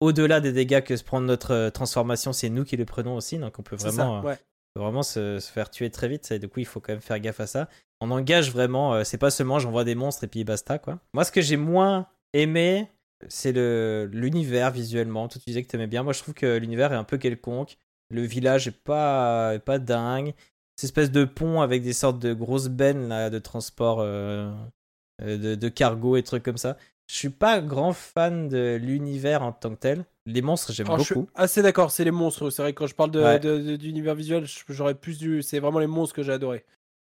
au-delà des dégâts que se prend notre euh, transformation, c'est nous qui les prenons aussi, donc on peut vraiment, ça, ouais. peut vraiment se, se faire tuer très vite. Et du coup, il faut quand même faire gaffe à ça. On engage vraiment, euh, c'est pas seulement j'envoie des monstres et puis basta quoi. Moi, ce que j'ai moins aimé, c'est l'univers visuellement. Toi, tu disais que t'aimais bien. Moi, je trouve que l'univers est un peu quelconque. Le village est pas, est pas dingue. Cette espèce de pont avec des sortes de grosses bennes là, de transport euh, euh, de, de cargo et trucs comme ça. Je suis pas grand fan de l'univers en tant que tel. Les monstres, j'aime Alors, je suis beaucoup. assez d'accord, c'est les monstres. C'est vrai que quand je parle Ouais. d'univers visuel, j'aurais plus du. C'est vraiment les monstres que j'ai adoré.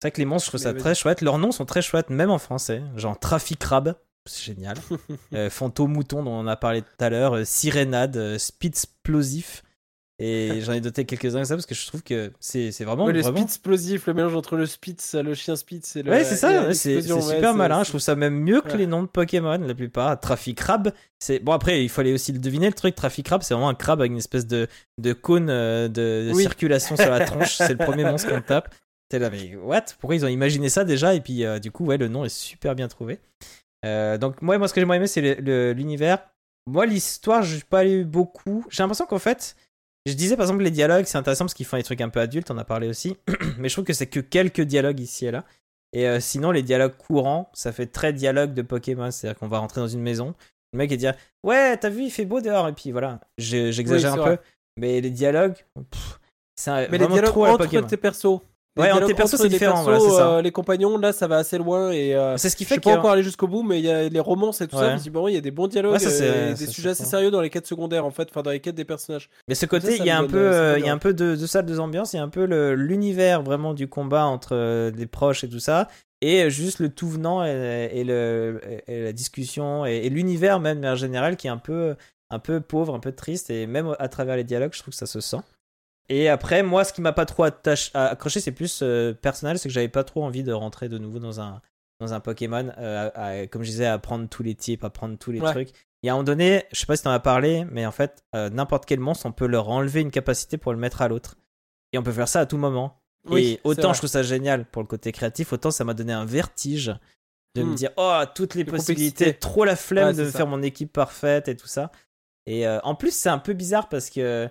C'est vrai que les monstres, je trouve ça très chouette. Leurs noms sont très chouettes, même en français. Genre Trafic Crabe, c'est génial. euh, Fantôme Mouton, dont on a parlé tout à l'heure. euh, Sirénade, Spitzplosif. Et j'en ai noté quelques-uns comme ça parce que je trouve que c'est vraiment. Ouais, le vraiment... spitz explosif, le mélange entre le spitz, le chien spitz et le. Ouais, c'est ça, c'est super malin. Je trouve ça même mieux que Ouais. les noms de Pokémon, la plupart. Trafic Crabe, c'est. Bon, après, il fallait aussi le deviner le truc. Trafic Crabe, c'est vraiment un crabe avec une espèce de, de cône euh, de, de Oui. circulation sur la tronche. c'est le premier monstre qu'on tape. T'es là, mais what? Pourquoi ils ont imaginé ça déjà? Et puis, euh, du coup, ouais, le nom est super bien trouvé. Euh, donc, moi, moi, ce que j'ai moins aimé, c'est l'univers. Moi, l'histoire, j'ai pas lu beaucoup. J'ai l'impression qu'en fait, je disais par exemple les dialogues, c'est intéressant parce qu'ils font des trucs un peu adultes, on a parlé aussi. mais je trouve que c'est que quelques dialogues ici et là. Et euh, sinon, les dialogues courants, ça fait très dialogue de Pokémon. C'est-à-dire qu'on va rentrer dans une maison, le mec va dire Ouais, t'as vu, il fait beau dehors. Et puis voilà, Je- j'exagère Oui, un peu. Mais les dialogues, c'est un- Mais les vraiment dialogues trop entre Pokémon. tes persos. Ouais, dialogues tes persos, c'est différent, persos, voilà, c'est ça. euh, les compagnons, là, ça va assez loin et. euh, C'est ce qui Je fait suis que. pas encore allé jusqu'au bout, mais il y a les romances et tout ça. Ouais. Visiblement, il y a des bons dialogues, Ouais, ça, et des sujets assez sérieux dans les quêtes secondaires, en fait, enfin dans les quêtes des personnages. Mais ce Ça, côté, ça il y a un peu, ça euh, il y a un peu de, de ça, deux ambiances. Il y a un peu l'univers vraiment du combat entre les proches et tout ça, et juste le tout venant et, et le, et la discussion et, et l'univers même en général qui est un peu, un peu pauvre, un peu triste, et même à travers les dialogues, je trouve que ça se sent. Et après, moi, ce qui m'a pas trop attaché, accroché, c'est plus euh, personnel, c'est que j'avais pas trop envie de rentrer de nouveau dans un, dans un Pokémon, euh, à- à- comme je disais, à prendre tous les types, à prendre tous les Ouais. trucs. Y a un moment donné, je sais pas si t'en as parlé, mais en fait, euh, n'importe quel monstre, on peut leur enlever une capacité pour le mettre à l'autre. Et on peut faire ça à tout moment. Oui, et autant je trouve ça génial pour le côté créatif, autant ça m'a donné un vertige de me Hmm. dire oh toutes les possibilités, trop la flemme Ouais, de ça. faire mon équipe parfaite et tout ça. Et euh, en plus c'est un peu bizarre parce que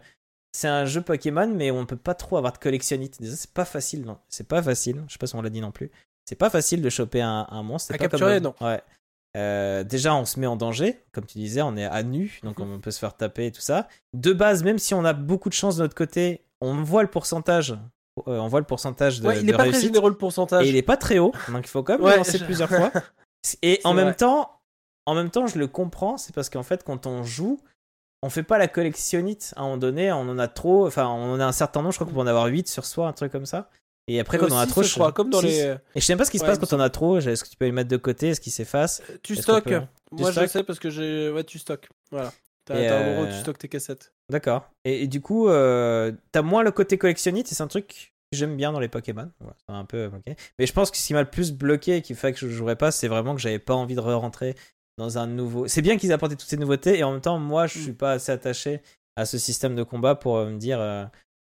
c'est un jeu Pokémon mais on peut pas trop avoir de collectionnite. Déjà c'est pas facile non, c'est pas facile. Je sais pas si on l'a dit non plus. C'est pas facile de choper un, un monstre. À pas capturer, comme... Ouais. Euh, déjà, on se met en danger, comme tu disais, on est à nu, donc Mhm. on peut se faire taper et tout ça. De base, même si on a beaucoup de chance de notre côté, on voit le pourcentage, euh, on voit le pourcentage de, Ouais, il de est pas très généreux le pourcentage. Et il est pas très haut, donc il faut quand même Ouais, lancer je- plusieurs fois. Et en même temps, en même temps, je le comprends, c'est parce qu'en fait, quand on joue, on fait pas la collectionnite. À un moment donné, on en a trop, enfin, on en a un certain nombre, je crois qu'on peut en avoir 8 sur soi, un truc comme ça. Et après, quand Euh, on en a trop, je crois, comme dans les. Et je sais même pas ce qui se Ouais, passe quand on a trop. Est-ce que tu peux les mettre de côté Est-ce qu'ils s'effacent? Tu Est-ce qu'on stockes. peut- Moi, je sais parce que j'ai. Ouais, tu stockes. Voilà. T'as un euh, tu stockes tes cassettes. D'accord. Et, et du coup, euh, t'as moins le côté collectionnite, et c'est un truc que j'aime bien dans les Pokémon. Voilà, un peu ok. Mais je pense que ce qui m'a le plus bloqué et qui fait que je jouerais pas, c'est vraiment que j'avais pas envie de re-rentrer dans un nouveau. C'est bien qu'ils apportent toutes ces nouveautés, et en même temps, moi, je suis Mm. pas assez attaché à ce système de combat pour euh, me dire. euh,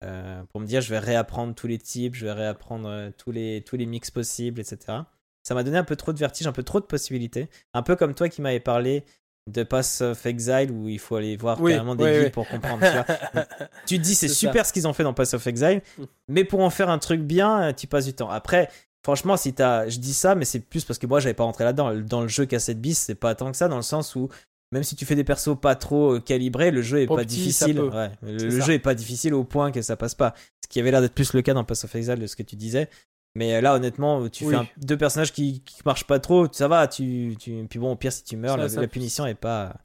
euh, pour me dire, je vais réapprendre tous les types, je vais réapprendre tous les, tous les mix possibles, etc. Ça m'a donné un peu trop de vertige, un peu trop de possibilités. Un peu comme toi qui m'avais parlé de Pass of Exile où il faut aller voir Oui, carrément des oui, guides oui. pour comprendre. tu vois. tu te dis c'est super ce qu'ils ont fait dans Pass of Exile, Mm. mais pour en faire un truc bien, tu passes du temps. Après, franchement, si t'as, je dis ça, mais c'est plus parce que moi j'avais pas rentré là-dedans. Dans le jeu cassette bis, c'est pas tant que ça, dans le sens où même si tu fais des persos pas trop euh, calibrés, le jeu est pas petit, difficile. Ouais, le ça. jeu est pas difficile au point que ça passe pas. Ce qui avait l'air d'être plus le cas dans Pass of Exile de ce que tu disais. Mais euh, là, honnêtement, tu Oui. fais un- deux personnages qui, qui marchent pas trop, ça va. Tu, tu... Puis bon, au pire, si tu meurs, Ça, la, ça- la punition est pas,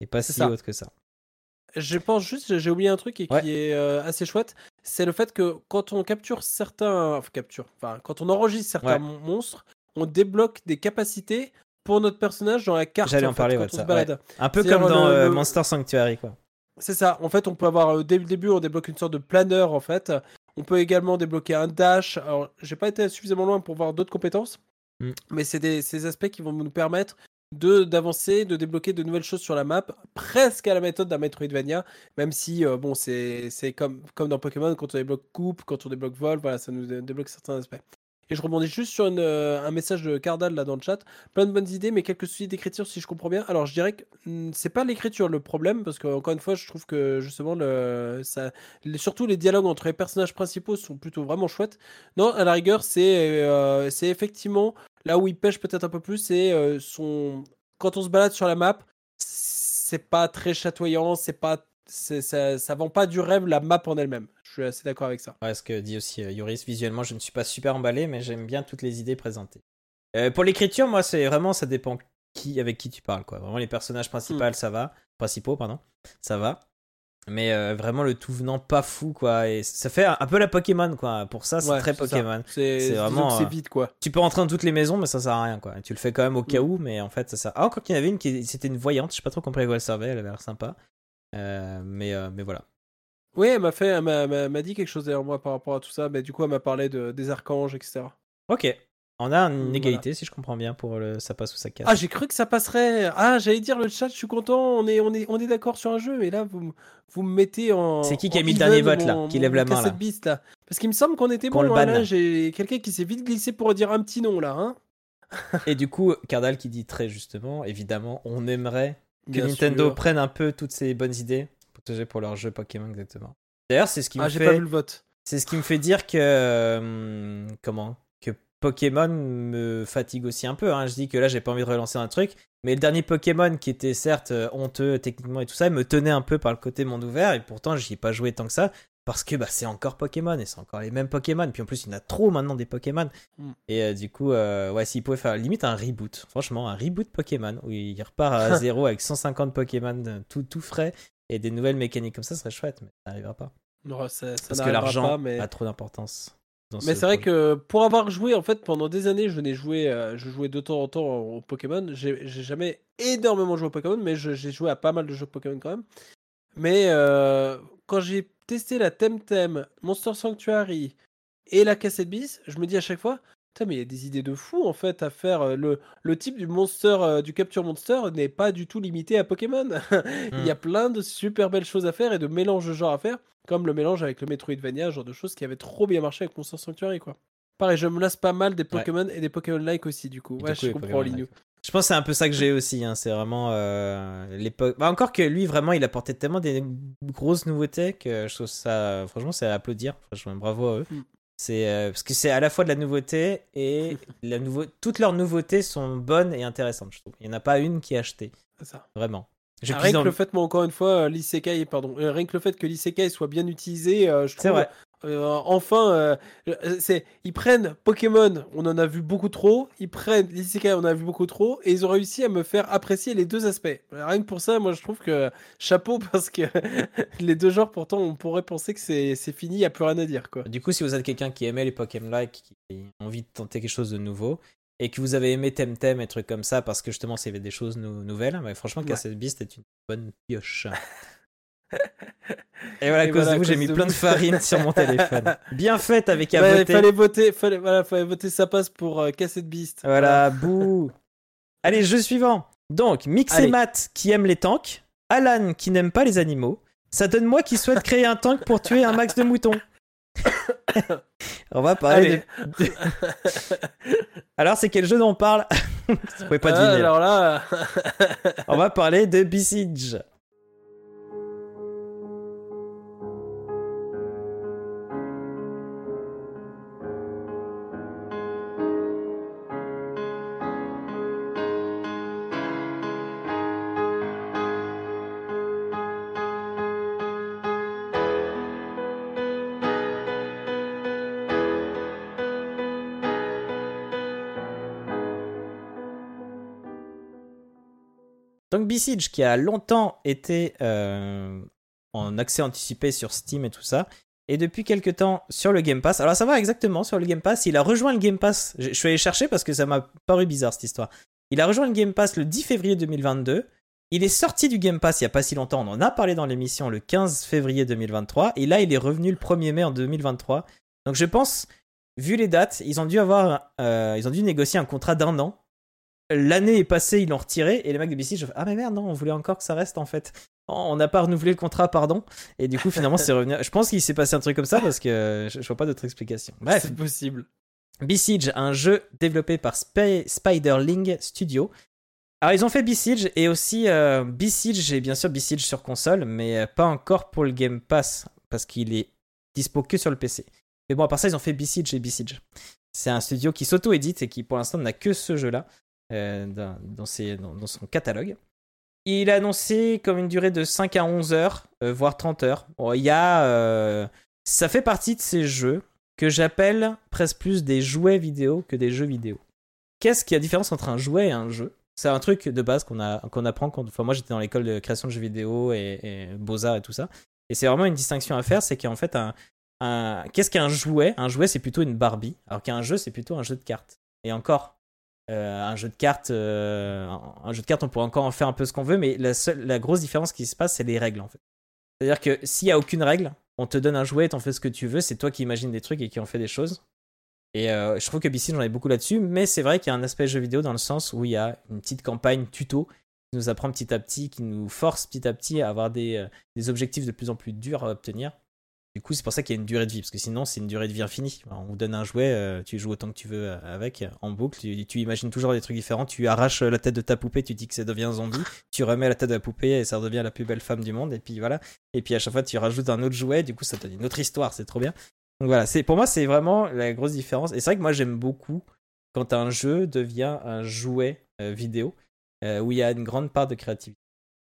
est pas si haute que ça. Je pense juste, j'ai oublié un truc et qui est euh, assez chouette, c'est le fait que quand on capture certains, enfin capture, enfin quand on enregistre certains Ouais. monstres, on débloque des capacités pour notre personnage dans la carte. J'allais en fait, parler, quand ouais, de on ça, se balade. Un peu comme dans le- euh, le- Monster Sanctuary, quoi. C'est ça. En fait, on peut avoir euh, dès le début, on débloque une sorte de planeur en fait. On peut également débloquer un dash. Alors, j'ai pas été suffisamment loin pour voir d'autres compétences, Mm. mais c'est des ces aspects qui vont nous permettre de d'avancer, de débloquer de nouvelles choses sur la map, presque à la méthode d'un Metroidvania, même si euh, bon, c'est comme comme dans Pokémon quand on débloque coupe, quand on débloque vol, voilà, ça nous dé- débloque certains aspects. Et je rebondis juste sur euh, un message de Cardal là dans le chat. Plein de bonnes idées, mais quelques soucis d'écriture si je comprends bien. Alors je dirais que hmm, c'est pas l'écriture le problème, parce que encore une fois, je trouve que justement, le, ça, surtout les dialogues entre les personnages principaux sont plutôt vraiment chouettes. Non, à la rigueur, c'est euh, c'est effectivement là où il pêche peut-être un peu plus, c'est euh, son quand on se balade sur la map, c'est pas très chatoyant, c'est pas ça, ça vend pas du rêve la map en elle-même. Je suis assez d'accord avec ça. Ouais, ce que dit aussi euh, Yoris, visuellement, je ne suis pas super emballé, mais j'aime bien toutes les idées présentées. Euh, pour l'écriture, moi, c'est vraiment, ça dépend qui, avec qui tu parles, quoi. Vraiment, les personnages principaux, Hmm. ça va. Principaux, pardon. Ça va. Mais euh, vraiment, le tout venant pas fou, quoi. Et ça fait un, un peu la Pokémon, quoi. Pour ça, c'est Ouais, très. Pokémon. C'est vraiment, c'est euh, vite quoi. Tu peux rentrer dans toutes les maisons, mais ça sert à rien, quoi. Tu le fais quand même au cas Mm. où, mais en fait, ça sert. Ah, encore qu'il y en avait une qui c'était une voyante. Je sais pas trop compris à quoi elle servait. Elle avait l'air sympa. Euh, mais, euh, mais voilà. Oui, elle m'a fait, m'a dit quelque chose derrière moi par rapport à tout ça. Mais du coup, elle m'a parlé de, des archanges, etc. Ok. On a une Voilà. égalité, si je comprends bien, pour le ça passe ou ça casse. Ah, j'ai cru que ça passerait. Ah, j'allais dire le chat, je suis content. On est, on est, on est d'accord sur un jeu. Et là, vous, vous me mettez en. C'est qui qui a mis le dernier vote, là mon- Qui lève la main, là bis, là. Parce qu'il me semble qu'on était bon. le hein, banne, là. J'ai quelqu'un qui s'est vite glissé pour dire un petit nom là. Hein Et du coup, Cardal qui dit très justement, évidemment, on aimerait que Bien Nintendo sûr. prenne un peu toutes ces bonnes idées pour leur jeu Pokémon exactement. D'ailleurs, c'est ce qui me Ah, j'ai fait, pas vu le vote. c'est ce qui me fait dire que euh, comment Pokémon me fatigue aussi un peu. hein. Je dis que là, j'ai pas envie de relancer un truc, mais le dernier Pokémon qui était certes euh, honteux techniquement et tout ça, il me tenait un peu par le côté monde ouvert et pourtant j'y ai pas joué tant que ça. Parce que bah, c'est encore Pokémon et c'est encore les mêmes Pokémon. Puis en plus, il y en a trop maintenant des Pokémon. Mm. Et euh, du coup, euh, ouais, s'il pouvait faire limite un reboot, franchement, un reboot Pokémon où il repart à zéro avec 150 Pokémon euh, tout, tout frais et des nouvelles mécaniques comme ça, ce serait chouette, mais ça n'arrivera pas. Non, ça, ça Parce que l'argent pas, mais... a trop d'importance. Mais ce c'est vrai que pour avoir joué en fait pendant des années, je n'ai joué, euh, je jouais de temps en temps au Pokémon. J'ai jamais énormément joué au Pokémon, mais j'ai joué à pas mal de jeux Pokémon quand même. Mais euh, quand j'ai testé la Temtem, Monster Sanctuary et la cassette bis, je me dis à chaque fois, Putain, mais il y a des idées de fou en fait à faire. euh, Le, le type du monster, euh, du capture monster n'est pas du tout limité à Pokémon. Il y a plein de super belles choses à faire et de mélanges de genres à faire, comme le mélange avec le Metroidvania, genre de choses qui avaient trop bien marché avec Monster Sanctuary quoi. Pareil, je me lasse pas mal des Pokémon et des Pokémon-like aussi du coup. Et Ouais, du coup, je comprends. Lignou. Je pense que c'est un peu ça que j'ai aussi. hein. C'est vraiment euh, l'époque. Bah, encore que lui, vraiment, il apportait tellement des grosses nouveautés que je trouve ça. Franchement, c'est à applaudir. Franchement, bravo à eux. Mm. C'est euh, parce que c'est à la fois de la nouveauté et la nouveau... toutes leurs nouveautés sont bonnes et intéressantes. Je trouve. Il n'y en a pas une qui est achetée. C'est ça. Vraiment. Je Ah, rien que en- le fait, moi encore une fois, euh, l'isekai, pardon, euh, rien que le fait que l'isekai soit bien utilisé, euh, je C'est trouve. Euh, enfin, euh, euh, c'est, ils prennent Pokémon, on en a vu beaucoup trop, ils prennent l'isekai, on en a vu beaucoup trop, et ils ont réussi à me faire apprécier les deux aspects. Rien que pour ça, moi je trouve que chapeau parce que les deux genres, pourtant, on pourrait penser que c'est, fini, il n'y a plus rien à dire, quoi. Du coup, si vous êtes quelqu'un qui aimait les Pokémon-like, qui a envie de tenter quelque chose de nouveau, et que vous avez aimé Temtem et trucs comme ça, parce que justement, c'est des choses nou- nouvelles, bah, franchement, Ouais. Cassette Beast est une bonne pioche. et voilà, à cause voilà, de vous, j'ai mis de plein de farine sur mon téléphone. Bien faite avec à voter. fallait voter, fallait, voilà, fallait voter, ça passe pour euh, Cassette Beast. Voilà, bouh. Allez, jeu suivant. Donc, Mix et. Matt qui aime les tanks, Alan qui n'aime pas les animaux, ça donne moi qui souhaite créer un tank pour tuer un max de moutons. On va parler de... Alors, c'est quel jeu dont on parle? Vous pouvez pas deviner. alors là, On va parler de Besiege. Qui a longtemps été euh, en accès anticipé sur Steam et tout ça, et depuis quelques temps sur le Game Pass. Alors ça va exactement sur le Game Pass, il a rejoint le Game Pass. Je suis allé chercher parce que ça m'a paru bizarre cette histoire. Il a rejoint le Game Pass le 10 février 2022. Il est sorti du Game Pass il y a pas si longtemps, on en a parlé dans l'émission le 15 février 2023, et là il est revenu le 1er mai en 2023. Donc je pense, vu les dates, ils ont dû avoir, euh, ils ont dû négocier un contrat d'un an l'année est passée, ils l'ont retiré, et les mecs de BC, je fais, ah mais merde, non, on voulait encore que ça reste en fait. Oh, On n'a pas renouvelé le contrat, pardon. Et du coup, finalement, c'est revenu. Je pense qu'il s'est passé un truc comme ça parce que je, je vois pas d'autre explication. Bref, c'est possible. Besiege, un jeu développé par Sp- Spiderling Studio. Alors, ils ont fait Besiege et aussi euh, Besiege, et bien sûr Besiege sur console, mais euh, pas encore pour le Game Pass parce qu'il est dispo que sur le PC. Mais bon, à part ça, ils ont fait Besiege et Besiege. C'est un studio qui s'auto-édite et qui pour l'instant n'a que ce jeu-là euh, dans, dans son catalogue. Il a annoncé comme une durée de 5 à 11 heures, euh, voire 30 heures. Bon, il y a. euh, ça fait partie de ces jeux que j'appelle presque plus des jouets vidéo que des jeux vidéo. Qu'est-ce qu'il y a la différence entre un jouet et un jeu? C'est un truc de base qu'on qu'on apprend quand. Enfin, moi, j'étais dans l'école de création de jeux vidéo et, Beaux-Arts et tout ça. Et c'est vraiment une distinction à faire c'est qu'en fait, un- qu'est-ce qu'un jouet? Un jouet, c'est plutôt une Barbie, alors qu'un jeu, c'est plutôt un jeu de cartes. Et encore, euh, un jeu de cartes, euh, un- jeu de cartes, on peut encore en faire un peu ce qu'on veut, mais la, seule, la grosse différence qui se passe, c'est les règles en fait. C'est-à-dire que s'il y a aucune règle, on te donne un jouet, t'en fais ce que tu veux, c'est toi qui imagines des trucs et qui en fais des choses. Et euh, je trouve que BC, j'en ai beaucoup là-dessus, mais c'est vrai qu'il y a un aspect jeu vidéo dans le sens où il y a une petite campagne tuto qui nous apprend petit à petit, qui nous force petit à petit à avoir des, des objectifs de plus en plus durs à obtenir. Du coup, c'est pour ça qu'il y a une durée de vie, parce que sinon, c'est une durée de vie infinie. On vous donne un jouet, euh, tu joues autant que tu veux euh, avec, en boucle, tu, imagines toujours des trucs différents, tu arraches la tête de ta poupée, tu dis que ça devient zombie, tu remets la tête de la poupée et ça devient la plus belle femme du monde, et puis voilà. Et puis à chaque fois, tu rajoutes un autre jouet, du coup, ça donne une autre histoire, c'est trop bien. Donc voilà, pour moi, c'est vraiment la grosse différence. Et c'est vrai que moi, j'aime beaucoup quand un jeu devient un jouet euh, vidéo, euh, où il y a une grande part de créativité.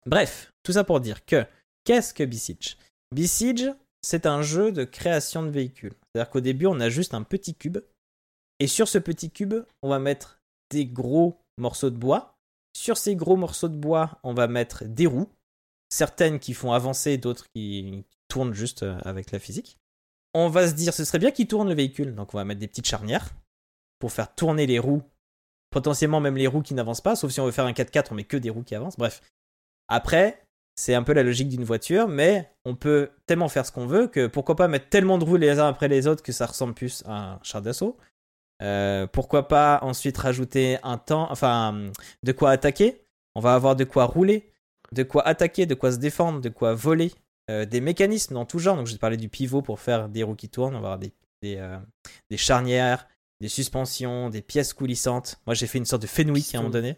Bref, tout ça pour dire que, qu'est-ce que Besiege? Besiege, c'est un jeu de création de véhicules. C'est-à-dire qu'au début, on a juste un petit cube. Et sur ce petit cube, on va mettre des gros morceaux de bois. Sur ces gros morceaux de bois, on va mettre des roues. Certaines qui font avancer, d'autres qui tournent juste euh, avec la physique. On va se dire, ce serait bien qu'il tourne le véhicule. Donc on va mettre des petites charnières pour faire tourner les roues. Potentiellement même les roues qui n'avancent pas. Sauf si on veut faire un 4x4, on met que des roues qui avancent. Bref. Après, c'est un peu la logique d'une voiture, mais on peut tellement faire ce qu'on veut que pourquoi pas mettre tellement de roues les uns après les autres que ça ressemble plus à un char d'assaut. Euh, pourquoi pas ensuite rajouter un temps, enfin, de quoi attaquer. On va avoir de quoi rouler, de quoi attaquer, de quoi se défendre, de quoi voler. Euh, des mécanismes dans tout genre. Donc, je vais parler du pivot pour faire des roues qui tournent. On va avoir des, des, euh, des charnières, des suspensions, des pièces coulissantes. Moi, j'ai fait une sorte de Fenwick à un moment donné.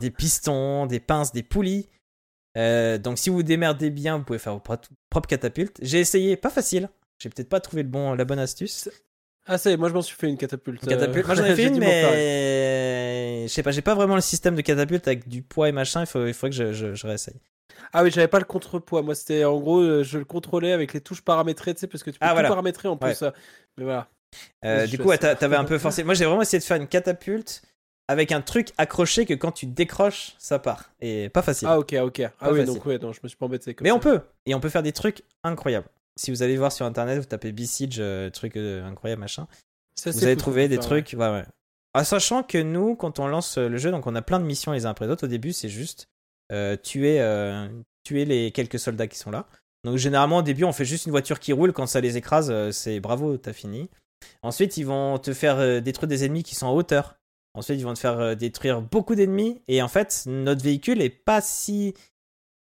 des pistons, des pinces, des poulies. Euh, donc, si vous démerdez bien, vous pouvez faire vos pro- propres catapultes. J'ai essayé, pas facile. J'ai peut-être pas trouvé le bon, la bonne astuce. Ah, ça y est, moi je m'en suis fait une catapulte. Une catapulte. Moi, j'en ai fait une, mais je sais pas, j'ai pas vraiment le système de catapulte avec du poids et machin. Il, faut, il faudrait que je, je, je réessaye. Ah oui, j'avais pas le contrepoids. Moi, c'était en gros, euh, je le contrôlais avec les touches paramétrées, tu sais, parce que tu peux Ah, tout voilà. paramétrer en plus. Ouais. Mais voilà. Euh, du coup, ouais, t'avais un peu forcé. Moi, j'ai vraiment essayé de faire une catapulte avec un truc accroché que quand tu décroches, ça part. Et pas facile. Ah ok, ok. Ah oui, facile. donc ouais, non, je me suis pas embêté. Comme Mais ça. on peut. Et on peut faire des trucs incroyables. Si vous allez voir sur internet, vous tapez B-Siege, euh, truc euh, incroyable, machin. Ça, Vous allez fou, trouver des trucs. Ouais, ouais. Ah, sachant que nous, quand on lance euh, le jeu, donc on a plein de missions les uns après les autres. Au début, c'est juste euh, tuer, tuer les quelques soldats qui sont là. Donc généralement, au début, on fait juste une voiture qui roule. Quand ça les écrase, c'est bravo, t'as fini. Ensuite, ils vont te faire détruire des ennemis qui sont en hauteur. Ensuite, ils vont te faire euh, détruire beaucoup d'ennemis. Et en fait, notre véhicule est pas si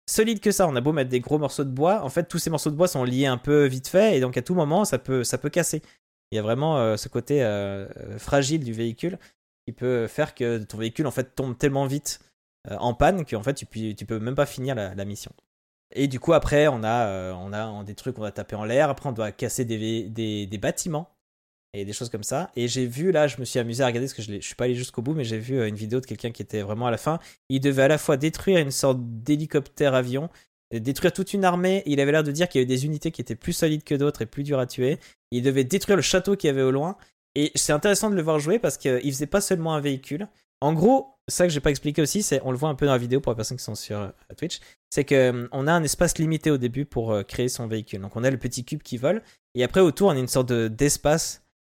solide que ça. On a beau mettre des gros morceaux de bois, en fait, tous ces morceaux de bois sont liés un peu vite fait, et donc à tout moment, ça peut, ça peut casser. Il y a vraiment euh, ce côté euh, fragile du véhicule qui peut faire que ton véhicule en fait tombe tellement vite en panne qu'en fait tu, peux- même pas finir la, mission. Et du coup après on a, on a des trucs qu'on va taper en l'air, après on doit casser des bâtiments et des choses comme ça. Et j'ai vu là, je me suis amusé à regarder parce que je, je suis pas allé jusqu'au bout, mais j'ai vu euh, une vidéo de quelqu'un qui était vraiment à la fin. Il devait à la fois détruire une sorte d'hélicoptère avion, euh, détruire toute une armée. Il avait l'air de dire qu'il y avait des unités qui étaient plus solides que d'autres et plus dures à tuer. Il devait détruire le château qu'il y avait au loin. Et c'est intéressant de le voir jouer parce qu'il faisait pas seulement un véhicule. En gros, ça que j'ai pas expliqué aussi, c'est on le voit un peu dans la vidéo pour les personnes qui sont sur euh, Twitch, c'est que on a un espace limité au début pour créer son véhicule. Donc on a le petit cube qui vole et après autour on a une sorte de-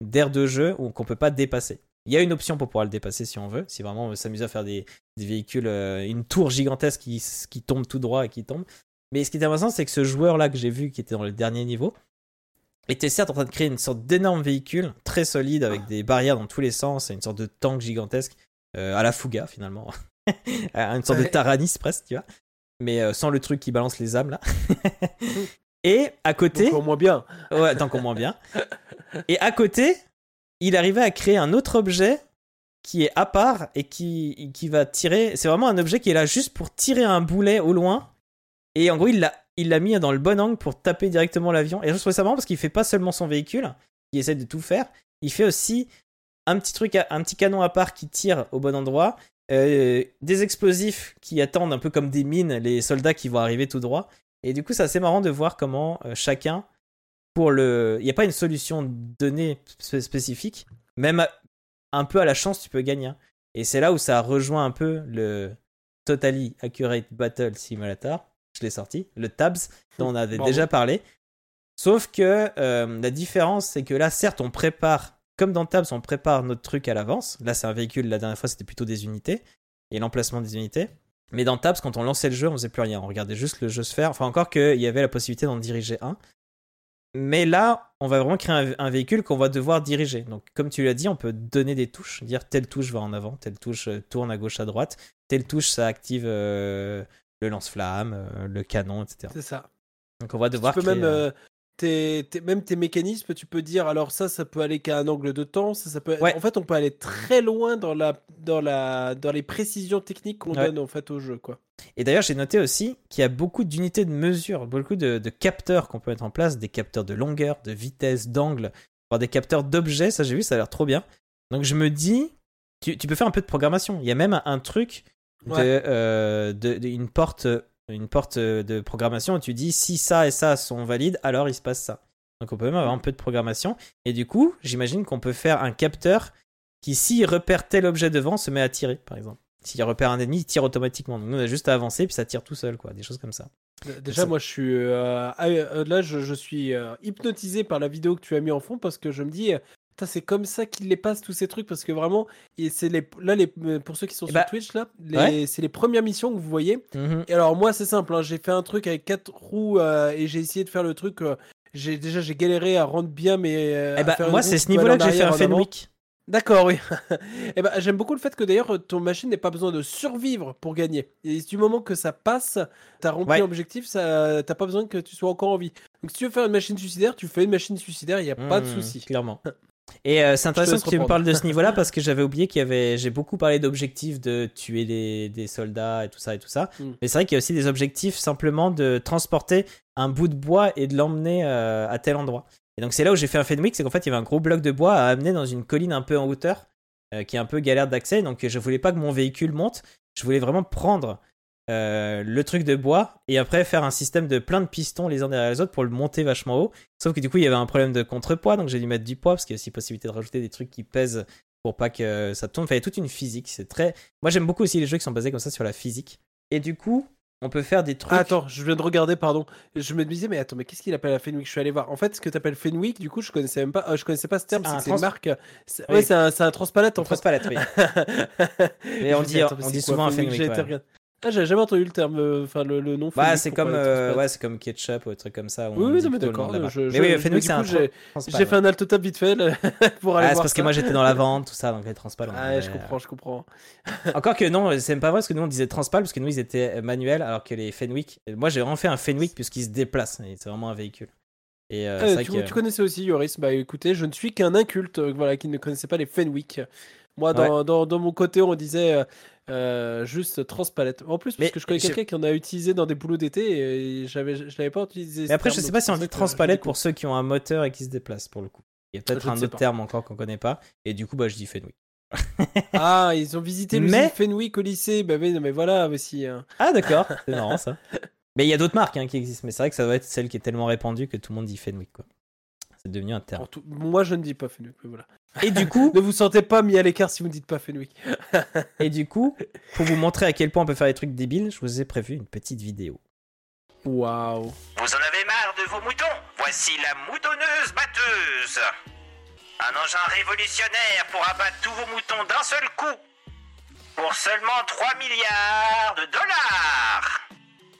d'aire de jeu où qu'on peut pas dépasser. Il y a une option pour pouvoir le dépasser si on veut, si vraiment on veut s'amuser à faire des, des véhicules, euh, une tour gigantesque qui, qui tombe tout droit et qui tombe. Mais ce qui est intéressant, c'est que ce joueur-là que j'ai vu qui était dans le dernier niveau était certes en train de créer une sorte d'énorme véhicule très solide avec des barrières dans tous les sens et une sorte de tank gigantesque euh, à la Fuga finalement. une sorte de. Taranis presque, tu vois. Mais euh, sans le truc qui balance les âmes là. et à côté. Moins bien. Ouais, tant qu'on moins bien. Et à côté, il arrivait à créer un autre objet qui est à part et qui, qui va tirer. C'est vraiment un objet qui est là juste pour tirer un boulet au loin. Et en gros, il l'a, il l'a mis dans le bon angle pour taper directement l'avion. Et je trouvais ça marrant parce qu'il fait pas seulement son véhicule, qui essaie de tout faire. Il fait aussi un petit truc, un petit canon à part qui tire au bon endroit. euh, des explosifs qui attendent un peu comme des mines les soldats qui vont arriver tout droit. Et du coup, c'est assez marrant de voir comment euh, chacun pour le. Il n'y a pas une solution donnée spé- spécifique. Même un peu à la chance, tu peux gagner. hein. Et c'est là où ça rejoint un peu le Totally Accurate Battle Simulator. Je l'ai sorti. Le TABS, dont on avait déjà parlé. Sauf que euh, la différence, c'est que là, certes, on prépare. Comme dans TABS, on prépare notre truc à l'avance. Là, c'est un véhicule. La dernière fois, c'était plutôt des unités. Et l'emplacement des unités. Mais dans TABS, quand on lançait le jeu, on faisait plus rien. On regardait juste le jeu se faire. Enfin, encore qu'il y avait la possibilité d'en diriger un. Mais là, on va vraiment créer un, véhicule qu'on va devoir diriger. Donc, comme tu l'as dit, on peut donner des touches, dire telle touche va en avant, telle touche euh, tourne à gauche, à droite, telle touche ça active euh, le lance-flamme, euh, le canon, etc. C'est ça. Donc, on va devoir. tu peux créer, même, euh, tes, tes- même tes mécanismes, tu peux dire alors ça, ça peut aller qu'à un angle de temps. Ça, ça peut. Ouais. En fait, on peut aller très loin dans la, dans la, dans les précisions techniques qu'on Ouais. donne en fait au jeu, quoi. Et d'ailleurs, j'ai noté aussi qu'il y a beaucoup d'unités de mesure, beaucoup de, de capteurs qu'on peut mettre en place, des capteurs de longueur, de vitesse, d'angle, voire des capteurs d'objets. Ça, j'ai vu, ça a l'air trop bien. Donc, je me dis, tu, tu peux faire un peu de programmation. Il y a même un, un truc de, Ouais. euh, de- de- une porte, une porte de programmation tu dis si ça et ça sont valides, alors il se passe ça. Donc, on peut même avoir un peu de programmation. Et du coup, j'imagine qu'on peut faire un capteur qui, s'il repère tel objet devant, se met à tirer, par exemple. S'il repère un ennemi, il tire automatiquement. Donc nous, on a juste à avancer, puis ça tire tout seul, quoi. Des choses comme ça. Euh, Déjà, moi, je suis euh, ah, euh, là, je, je suis euh, hypnotisé par la vidéo que tu as mis en fond parce que je me dis, euh, c'est comme ça qu'il les passe tous ces trucs parce que vraiment, et c'est les là les pour ceux qui sont Eh sur bah, Twitch là, ouais. c'est les premières missions que vous voyez. Mhm. Et alors moi, c'est simple, hein, j'ai fait un truc avec quatre roues euh, et j'ai essayé de faire le truc. euh, j'ai déjà j'ai galéré à rendre bien euh, Eh bah, moi, c'est ce niveau-là que j'ai fait un. Fenwick. D'accord, oui. eh ben, j'aime beaucoup le fait que d'ailleurs ton machine n'ait pas besoin de survivre pour gagner. Et du moment que ça passe, t'as rempli Ouais. l'objectif, t'as pas besoin que tu sois encore en vie. Donc si tu veux faire une machine suicidaire, tu fais une machine suicidaire, il y a pas de Mmh, souci. Clairement. Et euh, c'est intéressant que tu me parles de ce niveau-là parce que j'avais oublié qu'il y avait. J'ai beaucoup parlé d'objectifs de tuer des, des soldats et tout ça et tout ça. Mm. Mais c'est vrai qu'il y a aussi des objectifs simplement de transporter un bout de bois et de l'emmener euh, à tel endroit. Et donc c'est là où j'ai fait un Fenwick, c'est qu'en fait il y avait un gros bloc de bois à amener dans une colline un peu en hauteur euh, qui est un peu galère d'accès. Donc je voulais pas que mon véhicule monte. Je voulais vraiment prendre euh, le truc de bois et après faire un système de plein de pistons les uns derrière les autres pour le monter vachement haut. Sauf que du coup, il y avait un problème de contrepoids, donc j'ai dû mettre du poids parce qu'il y a aussi possibilité de rajouter des trucs qui pèsent pour pas que ça. Enfin, il y a toute une physique. C'est très. Moi, j'aime beaucoup aussi les jeux qui sont basés comme ça sur la physique. Et du coup, on peut faire des trucs. Ah, attends, je viens de regarder, pardon. Je me disais, mais attends, mais qu'est-ce qu'il appelle la Fenwick? Je suis allé voir. En fait, ce que tu appelles Fenwick, du coup, je connaissais même pas. euh, je connaissais pas ce terme. C'est un une marque. Oui. Ouais, c'est un, un transpalette en fait. Transpalette, oui. Mais on dit- on dit souvent un Fenwick, ouais. Ah, j'avais jamais entendu le terme, euh, enfin le, le nom. Bah, c'est comme, euh, ouais, c'est comme ketchup ou des trucs comme ça. Oui, oui, non, mais d'accord, Mais je- oui, Fenwick, c'est un coup, j'ai- fait un altotop vite fait là, pour aller Ah, c'est parce que moi j'étais dans la vente, tout ça, donc les transpal. Ah, je comprends, je comprends. Encore que non, c'est même pas vrai parce que nous on disait transpal parce que nous ils étaient manuels alors que les Fenwick. Moi j'ai vraiment fait un Fenwick puisqu'il se déplace. et C'est vraiment un véhicule. Et euh, Euh, vrai tu, que- tu connaissais aussi Yoris Bah écoutez, je ne suis qu'un inculte euh, voilà, qui ne connaissait pas les Fenwick. Moi, dans, dans, dans mon côté, on disait euh, euh, juste transpalette. En plus, parce Mais que je connais quelqu'un qui en a utilisé dans des boulots d'été et j'avais, je l'avais pas utilisé. Mais après, terme, je sais pas si on dit je transpalette pour ceux qui ont un moteur et qui se déplacent pour le coup. Il y a peut-être un autre pas. terme encore qu'on connaît pas. Et du coup, bah je dis Fenwick. Ah, ils ont visité le Mais- Fenwick au lycée. Bah oui, non, mais voilà aussi. hein. Ah d'accord, c'est marrant ça. Mais il y a d'autres marques hein, qui existent, mais c'est vrai que ça doit être celle qui est tellement répandue que tout le monde dit Fenwick quoi. C'est devenu un terme. Tout- Moi, je ne dis pas Fenwick. mais voilà. Et du coup, Ne vous sentez pas mis à l'écart si vous ne dites pas Fenwick. et du coup, pour vous montrer à quel point on peut faire des trucs débiles, je vous ai prévu une petite vidéo. Waouh. Vous en avez marre de vos moutons? Voici la moutonneuse batteuse. Un engin révolutionnaire pour abattre tous vos moutons d'un seul coup. Pour seulement 3 milliards de dollars.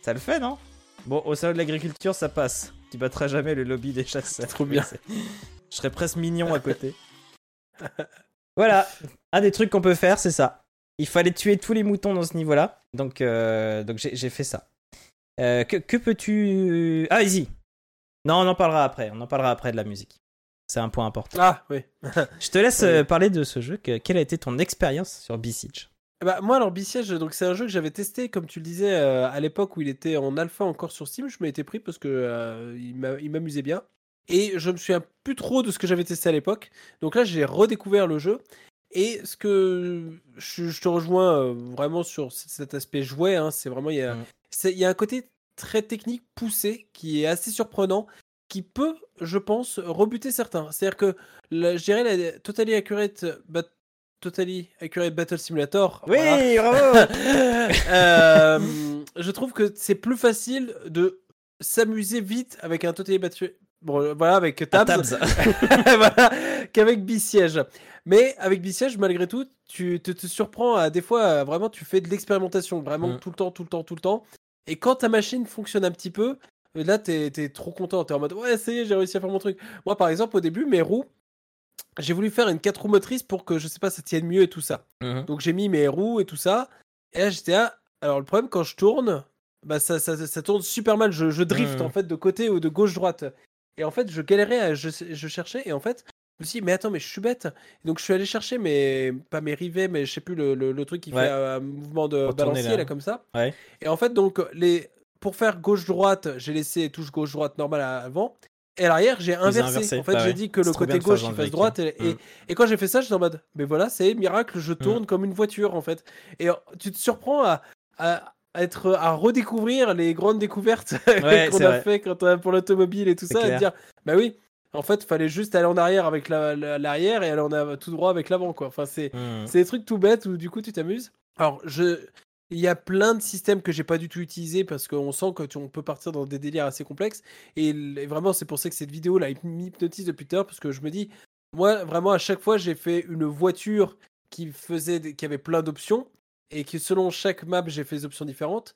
Ça le fait, non? Bon, au salon de l'agriculture, ça passe. Tu battras jamais le lobby des chasseurs. Trop bien. Je serais presque mignon à côté. voilà, un des trucs qu'on peut faire, c'est ça. Il fallait tuer tous les moutons dans ce niveau-là. Donc, euh, donc j'ai fait ça. Euh, que que peux-tu. Ah, vas-y. Non, on en parlera après. On en parlera après de la musique. C'est un point important. Ah, oui. Je te laisse Oui. euh, parler de ce jeu. Que- quelle a été ton expérience sur B-Siege? Bah, moi, alors, Besiege, donc c'est un jeu que j'avais testé, comme tu le disais, euh, à l'époque où il était en alpha encore sur Steam. Je m'y étais pris parce que euh, il m'amusait bien. Et je me souviens plus trop de ce que j'avais testé à l'époque. Donc là, j'ai redécouvert le jeu. Et ce que je, je te rejoins euh, vraiment sur cet aspect jouet, hein, c'est vraiment il y, a, Mm. il y a un côté très technique poussé qui est assez surprenant, qui peut, je pense, rebuter certains. C'est-à-dire que la- je dirais la Totally Accurate, Bat- Totally Accurate Battle Simulator. Oui, voilà. bravo Euh, je trouve que c'est plus facile de s'amuser vite avec un Totally Battle. Bon, euh, voilà, avec Ah, Tabs, Tabs. voilà, qu'avec. Mais avec Bisiège, malgré tout, tu te, te surprends à des fois, à vraiment, tu fais de l'expérimentation, vraiment Mm. tout le temps, tout le temps, tout le temps. Et quand ta machine fonctionne un petit peu, euh, là, t'es es trop content. T'es en mode, ouais, ça y est, j'ai réussi à faire mon truc. Moi, par exemple, au début, mes roues, j'ai voulu faire une 4 roues motrices pour que, je sais pas, ça tienne mieux et tout ça. Mhm. Donc j'ai mis mes roues et tout ça. Et là j'étais là. Alors le problème quand je tourne, bah ça, ça, ça tourne super mal. Je, je drift Mhm. en fait de côté ou de gauche droite. Et en fait je galérais, à- je, je cherchais et en fait je me suis dit mais attends mais je suis bête. Et donc je suis allé chercher mes pas mes rivets mais je sais plus le, le, le truc qui Ouais. fait un mouvement de balancier là. là comme ça. Ouais. Et en fait donc les pour faire gauche droite j'ai laissé touche gauche droite normale avant. Et à l'arrière, j'ai inversé. inversé, En fait, bah j'ai ouais. dit que le côté gauche il fasse droite. Et, et- Mm. et quand j'ai fait ça, j'étais en mode, mais voilà, c'est miracle, je tourne comme une voiture en fait. Et tu te surprends à- à être, à redécouvrir les grandes découvertes Ouais, qu'on a vrai. fait quand on a- pour l'automobile et tout ça, et clair. te dire, bah oui, en fait, fallait juste aller en arrière avec la- la- l'arrière et aller en av- tout droit avec l'avant, quoi. Enfin, c'est, Mhm. c'est des trucs tout bêtes où du coup tu t'amuses. Alors, je. Il y a plein de systèmes que j'ai pas du tout utilisés parce qu'on sent que tu- on peut partir dans des délires assez complexes. Et, et vraiment, c'est pour ça que cette vidéo là m'hypnotise depuis tout à l'heure parce que je me dis, moi, vraiment, à chaque fois, j'ai fait une voiture qui faisait, des- qui avait plein d'options. Et que selon chaque map, j'ai fait des options différentes.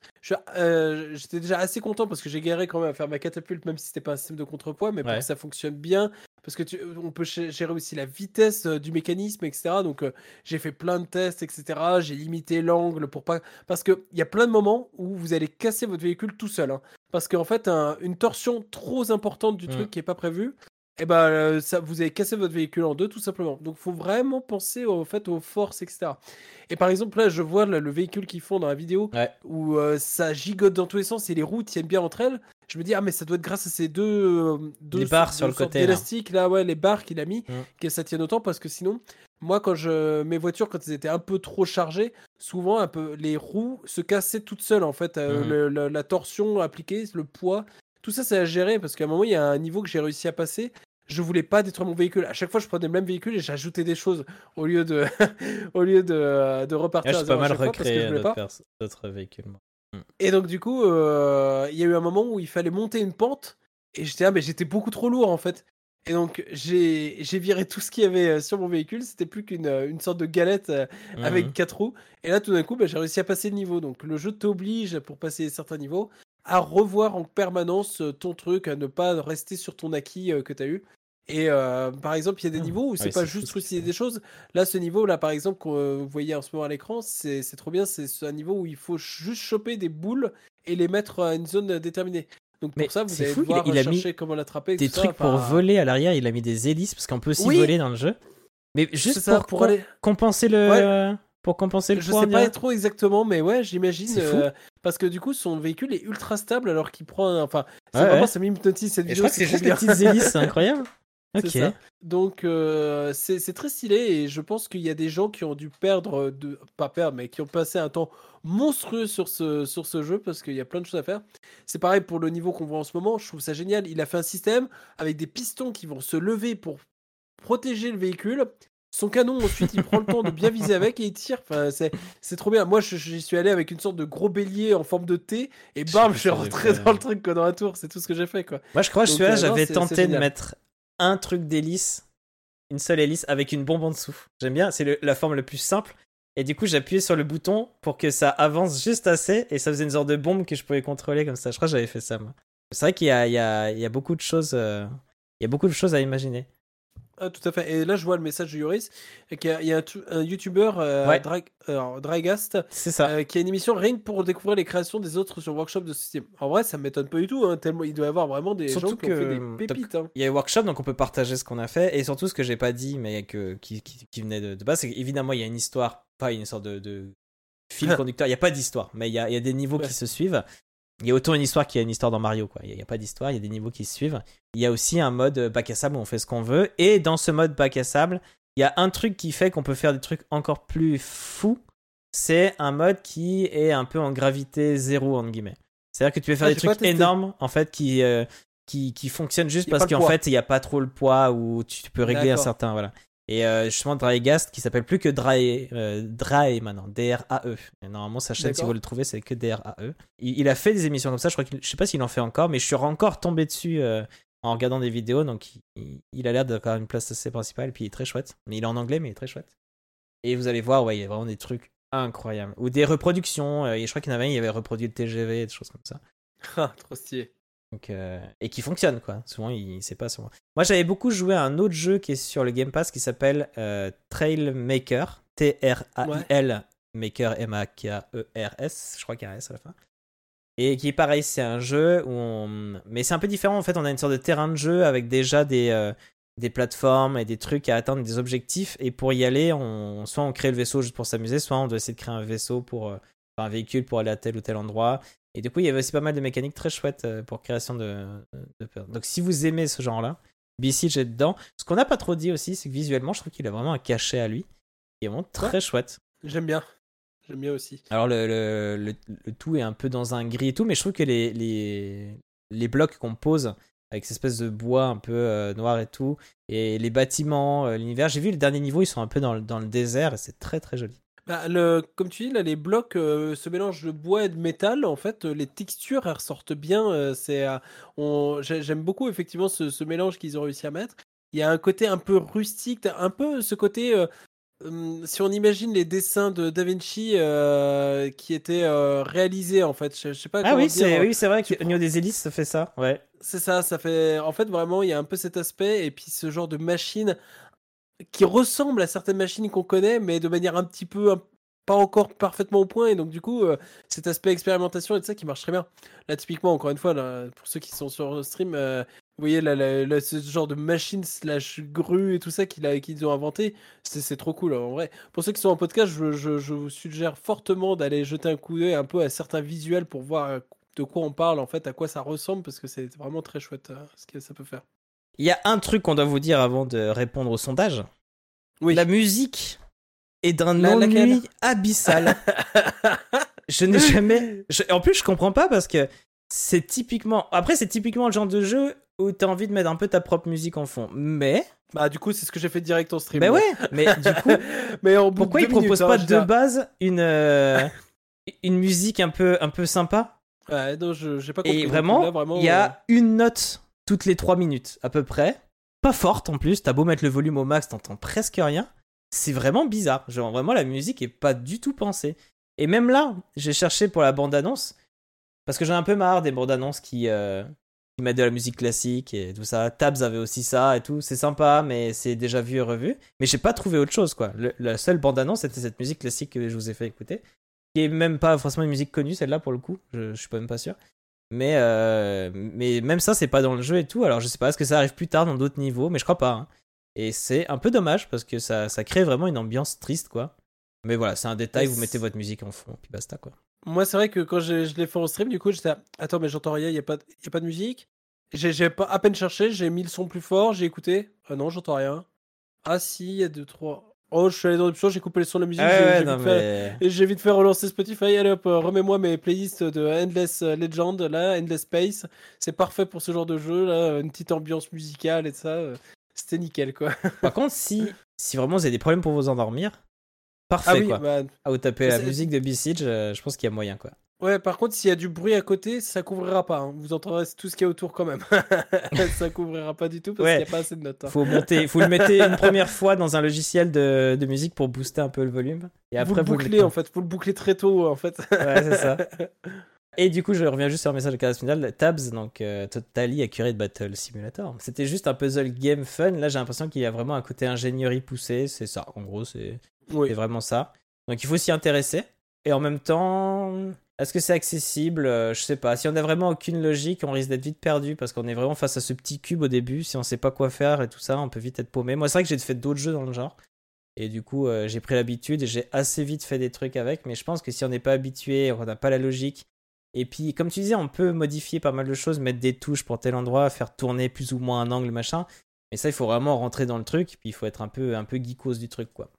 Euh, J'étais déjà assez content parce que j'ai galéré quand même à faire ma catapulte, même si c'était pas un système de contrepoids, mais pour que ça fonctionne bien, parce que tu, on peut gé- gérer aussi la vitesse euh, du mécanisme, etc. Donc euh, j'ai fait plein de tests, etc. J'ai limité l'angle pour pas, parce que il y a plein de moments où vous allez casser votre véhicule tout seul, hein. parce qu'en fait, un- une torsion trop importante du Mm. truc qui est pas prévue. Et ben, euh, ça, vous avez cassé votre véhicule en deux, tout simplement. Donc, faut vraiment penser au fait aux forces, etc. Et par exemple, là, je vois là, le véhicule qu'ils font dans la vidéo Ouais. où euh, ça gigote dans tous les sens et les roues tiennent bien entre elles. Je me dis, ah, mais ça doit être grâce à ces deux, euh, deux Les barres sur le côté, là. d'élastiques, là. ouais, les barres qu'il a mis, Mm. que ça tienne autant parce que sinon, moi, quand je mes voitures, quand elles étaient un peu trop chargées, souvent, un peu, les roues se cassaient toutes seules, en fait. Euh, le- le- la torsion appliquée, le poids, tout ça, c'est à gérer parce qu'à un moment, il y a un niveau que j'ai réussi à passer. Je voulais pas détruire mon véhicule. À chaque fois, je prenais le même véhicule et j'ajoutais des choses au lieu de, au lieu de, de Là, repartir je à peux zéro pas mal je voulais d'autres véhicules. moi. Et donc, du coup, euh, il y a eu un moment où il fallait monter une pente. Et j'étais, ah, mais j'étais beaucoup trop lourd en fait. Et donc, j'ai viré tout ce qu'il y avait euh, sur mon véhicule. C'était plus qu'une euh, une sorte de galette avec quatre roues. Et là, tout d'un coup, bah, j'ai réussi à passer le niveau. Donc, le jeu t'oblige, pour passer certains niveaux, à revoir en permanence euh, ton truc, à ne pas rester sur ton acquis euh, que tu as eu. Et euh, par exemple, il y a des Ah. niveaux où c'est Ouais, pas juste fait. des choses. Là, ce niveau-là, par exemple, que euh, vous voyez en ce moment à l'écran, c'est trop bien. C'est un niveau où il faut juste choper des boules et les mettre à une zone déterminée. Donc Mais pour ça, vous allez fou, il a- mis chercher comment l'attraper. Des ça. trucs pour Enfin, voler à l'arrière, il a mis des hélices parce qu'on peut aussi Oui. voler dans le jeu. Mais juste ça, pour, pour com- aller. compenser le. Ouais. Pour compenser le Je poids, sais pas trop exactement, mais ouais, j'imagine. Euh, parce que du coup, son véhicule est ultra stable alors qu'il prend. un- Enfin, c'est Ouais, vraiment, ouais. ça m'hypnotise cette Et je vidéo. crois que c'est juste bien. petites hélices, c'est incroyable. Ok. Donc euh, c'est c'est très stylé et je pense qu'il y a des gens qui ont dû perdre, de, pas perdre, mais qui ont passé un temps monstrueux sur ce, sur ce jeu parce qu'il y a plein de choses à faire. C'est pareil pour le niveau qu'on voit en ce moment, je trouve ça génial. Il a fait un système avec des pistons qui vont se lever pour protéger le véhicule. Son canon, ensuite, il prend le temps de bien viser avec et il tire. Enfin, c'est trop bien. Moi, je- j'y suis allé avec une sorte de gros bélier en forme de T et bam, je suis rentré dans le truc quoi, dans la tour. C'est tout ce que j'ai fait quoi. Moi, je crois que celui-là, euh, j'avais tenté de mettre un truc d'hélice, une seule hélice avec une bombe en dessous. J'aime bien, c'est la forme la plus simple. Et du coup, j'appuyais sur le bouton pour que ça avance juste assez et ça faisait une sorte de bombe que je pouvais contrôler comme ça. Je crois que j'avais fait ça, moi. C'est vrai qu'il y y, y a beaucoup de choses. euh, Il y a beaucoup de choses à imaginer. Ah, tout à fait. Et là, je vois le message de Yoris. et qu'il y a- Il y a un, un youtubeur, euh, Ouais. Drag- alors, Dragast, C'est ça. euh, qui a une émission rien que pour découvrir les créations des autres sur Workshop de ce système. En vrai, ça m'étonne pas du tout. hein, tellement il doit y avoir vraiment des Surtout gens qui ont fait que- des pépites. hein. Il y a workshop, donc on peut partager ce qu'on a fait. Et surtout, ce que j'ai pas dit, mais que, qui, qui, qui venait de, de base, c'est qu'évidemment, il y a une histoire, pas une sorte de, de fil conducteur. Il n'y a pas d'histoire, mais il y a, il y a des niveaux Ouais. qui se suivent. Il y a autant une histoire qu'il y a une histoire dans Mario, quoi. Il n'y a, pas d'histoire, il y a des niveaux qui se suivent. Il y a aussi un mode bac à sable où on fait ce qu'on veut. Et dans ce mode bac à sable, il y a un truc qui fait qu'on peut faire des trucs encore plus fous. C'est un mode qui est un peu en gravité zéro, entre guillemets. C'est-à-dire que tu peux faire Ah, des trucs énormes, en fait, qui, euh, qui, qui fonctionnent juste parce qu'en fait, il n'y a pas trop le poids ou tu peux régler un certain. Voilà. Et euh, justement, Drygast, qui s'appelle plus que Dry, euh, Dry maintenant, D-R-A-E. Et normalement, sa chaîne, si vous le trouvez, c'est que D-R-A-E. Il, il a fait des émissions comme ça, je crois je sais pas s'il en fait encore, mais je suis encore tombé dessus euh, en regardant des vidéos, donc il, il a l'air d'avoir une place assez principale, puis il est très chouette. Mais il est en anglais, mais il est très chouette. Et vous allez voir, ouais, il y a vraiment des trucs incroyables. Ou des reproductions, euh, et je crois qu'il y en avait un, il avait reproduit le TGV, des choses comme ça. Ah, trop stylé. Donc, euh, et qui fonctionne quoi. Souvent il sait pas souvent. Moi j'avais beaucoup joué à un autre jeu qui est sur le Game Pass qui s'appelle euh, Trail Maker. T-R-A-I-L Maker M-A-K-E-R-S. Je crois qu'il y a un S à la fin. Et qui est pareil, c'est un jeu où on... Mais c'est un peu différent en fait. On a une sorte de terrain de jeu avec déjà des, euh, des plateformes et des trucs à atteindre, des objectifs. Et pour y aller, on... soit on crée le vaisseau juste pour s'amuser, soit on doit essayer de créer un vaisseau pour. un véhicule pour aller à tel ou tel endroit. Et du coup, il y avait aussi pas mal de mécaniques très chouettes euh, pour création de, de peur. Donc, si vous aimez ce genre-là, B-Siege est dedans. Ce qu'on n'a pas trop dit aussi, c'est que visuellement, je trouve qu'il a vraiment un cachet à lui qui est vraiment très chouette. J'aime bien. J'aime bien aussi. Alors, le, le, le, le tout est un peu dans un gris et tout, mais je trouve que les, les, les blocs qu'on pose avec cette espèce de bois un peu euh, noir et tout, et les bâtiments, euh, l'univers, j'ai vu les derniers niveaux, ils sont un peu dans, le- dans le désert et c'est très très joli. Bah, le, comme tu dis, là, les blocs, euh, ce mélange de bois et de métal, en fait, euh, les textures, elles ressortent bien. euh, c'est, euh, j'aime beaucoup, effectivement, ce, ce mélange qu'ils ont réussi à mettre. Il y a un côté un peu rustique, un peu ce côté. hum, si on imagine les dessins de Da Vinci qui étaient réalisés en fait, je, je sais pas Ah oui, c'est oui, c'est vrai que niveau des hélices, ça fait ça. Ouais. C'est ça, ça fait. En fait, vraiment, il y a un peu cet aspect et puis ce genre de machine qui ressemble à certaines machines qu'on connaît, mais de manière un petit peu pas encore parfaitement au point. Et donc, du coup, euh, cet aspect expérimentation et tout ça qui marche très bien. Là, typiquement, encore une fois, pour ceux qui sont sur le stream, euh, vous voyez ce genre de machine slash grue et tout ça qu'ils ont inventé, c'est trop cool en vrai. Pour ceux qui sont en podcast, je, je- vous suggère fortement d'aller jeter un coup d'œil un peu à certains visuels pour voir euh, de quoi on parle, en fait, à quoi ça ressemble, parce que c'est vraiment très chouette ce que ça peut faire. Il y a un truc qu'on doit vous dire avant de répondre au sondage. Oui. La musique est d'un La- ennui abyssal. je n'ai jamais. je- En plus, je comprends pas parce que c'est typiquement. Après, c'est typiquement le genre de jeu où t'as envie de mettre un peu ta propre musique en fond. Mais. Bah du coup c'est ce que j'ai fait direct en stream. Ben moi. ouais, mais du coup, Mais en pourquoi ils proposent pas hein, je de base une. euh, Une musique un peu, un peu sympa? Ouais, non, je j'ai pas compris. Et vraiment, il y euh, a une note toutes les 3 minutes à peu près. Pas forte en plus, t'as beau mettre le volume au max, t'entends presque rien. C'est vraiment bizarre. Genre vraiment la musique est pas du tout pensée. Et même là, j'ai cherché pour la bande-annonce parce que j'ai un peu marre des bandes-annonces qui, euh, qui mettent de la musique classique et tout ça. Tabs avait aussi ça et tout. C'est sympa, mais c'est déjà vu et revu. Mais j'ai pas trouvé autre chose quoi. Le- la seule bande-annonce c'était cette musique classique que je vous ai fait écouter, qui est même pas forcément une musique connue celle-là pour le coup. Je, je suis pas même pas sûr. Mais, euh, mais même ça, c'est pas dans le jeu et tout. Alors je sais pas, est-ce que ça arrive plus tard dans d'autres niveaux, mais je crois pas. hein. Et c'est un peu dommage parce que ça, ça crée vraiment une ambiance triste, quoi. Mais voilà, c'est un détail, vous mettez votre musique en fond, puis basta, quoi. Moi c'est vrai que quand j'ai- je l'ai fait en stream, du coup j'étais là, attends mais j'entends rien, il y a pas de- y a pas de musique. J'ai j'ai pas à peine cherché, j'ai mis le son plus fort, j'ai écouté. Ah non j'entends rien. Ah si, il y a deux trois. Oh je suis allé dans l'option, j'ai coupé le son de la musique. j'ai- j'ai vite fait- Et j'ai vite fait relancer Spotify. Allez hop, euh, remets-moi mes playlists de Endless Legend, là, Endless Space. C'est parfait pour ce genre de jeu, là. Une petite ambiance musicale et tout ça. euh, C'était nickel, quoi. Par contre, si, si vraiment vous avez des problèmes pour vous endormir, parfait, Ah oui, quoi. bah, Ah, vous tapez la musique de B-Siege, euh, je pense qu'il y a moyen, quoi. Ouais, par contre, s'il y a du bruit à côté, ça couvrira pas. hein. Vous entendrez tout ce qu'il y a autour quand même. ça couvrira pas du tout parce Ouais. qu'il n'y a pas assez de notes. hein. Faut monter, faut le mettre une première fois dans un logiciel de, de musique pour booster un peu le volume. Et vous après, le vous bouclez, mettez- en fait. Vous le bouclez très tôt, en fait. Ouais, c'est ça. Et du coup, je reviens juste sur un message de carrière final. Tabs, donc euh, Totally Accurate Battle Simulator. C'était juste un puzzle game fun. Là, j'ai l'impression qu'il y a vraiment un côté ingénierie poussé. C'est ça, en gros, c'est oui. c'est vraiment ça. Donc il faut s'y intéresser. Et en même temps, est-ce que c'est accessible? Euh, Je sais pas. Si on n'a vraiment aucune logique, on risque d'être vite perdu parce qu'on est vraiment face à ce petit cube au début. Si on sait pas quoi faire et tout ça, on peut vite être paumé. Moi, c'est vrai que j'ai fait d'autres jeux dans le genre. Et du coup, euh, j'ai pris l'habitude et j'ai assez vite fait des trucs avec. Mais je pense que si on n'est pas habitué, on n'a pas la logique. Et puis, comme tu disais, on peut modifier pas mal de choses, mettre des touches pour tel endroit, faire tourner plus ou moins un angle, machin. Mais ça, il faut vraiment rentrer dans le truc. Puis il faut être un peu, un peu geekos du truc, quoi.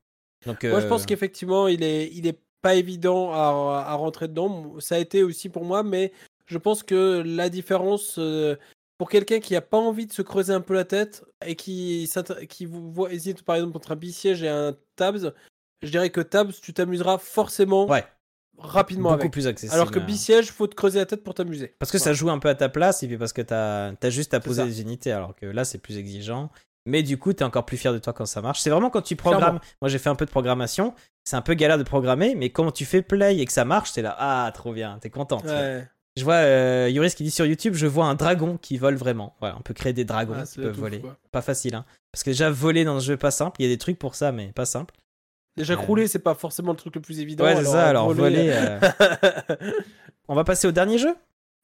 Donc, Moi, je euh, pense qu'effectivement, il est, il est pas évident à, à rentrer dedans. Ça a été aussi pour moi, mais je pense que la différence euh, pour quelqu'un qui a pas envie de se creuser un peu la tête et qui, qui vous voit, hésite par exemple entre un bisiège et un tabs, je dirais que tabs, tu t'amuseras forcément Ouais. rapidement beaucoup avec. plus accessible. Alors que hein. bisiège, faut te creuser la tête pour t'amuser. Parce que ça joue un peu à ta place et puis parce que t'as as juste à poser des unités alors que là c'est plus exigeant. Mais du coup, t'es encore plus fier de toi quand ça marche. C'est vraiment quand tu programmes. Clairement. Moi, j'ai fait un peu de programmation. C'est un peu galère de programmer, mais quand tu fais play et que ça marche, t'es là, ah, trop bien, t'es content. Ouais. Je vois euh, Yoris qui dit sur YouTube, je vois un dragon qui vole vraiment. Voilà, on peut créer des dragons Ah, qui peuvent voler. quoi. Pas facile, hein. Parce que déjà, voler dans ce jeu, pas simple. Il y a des trucs pour ça, mais pas simple. Déjà, Euh. rouler, c'est pas forcément le truc le plus évident. ouais, c'est ça. Alors, voler. euh, euh, On va passer au dernier jeu?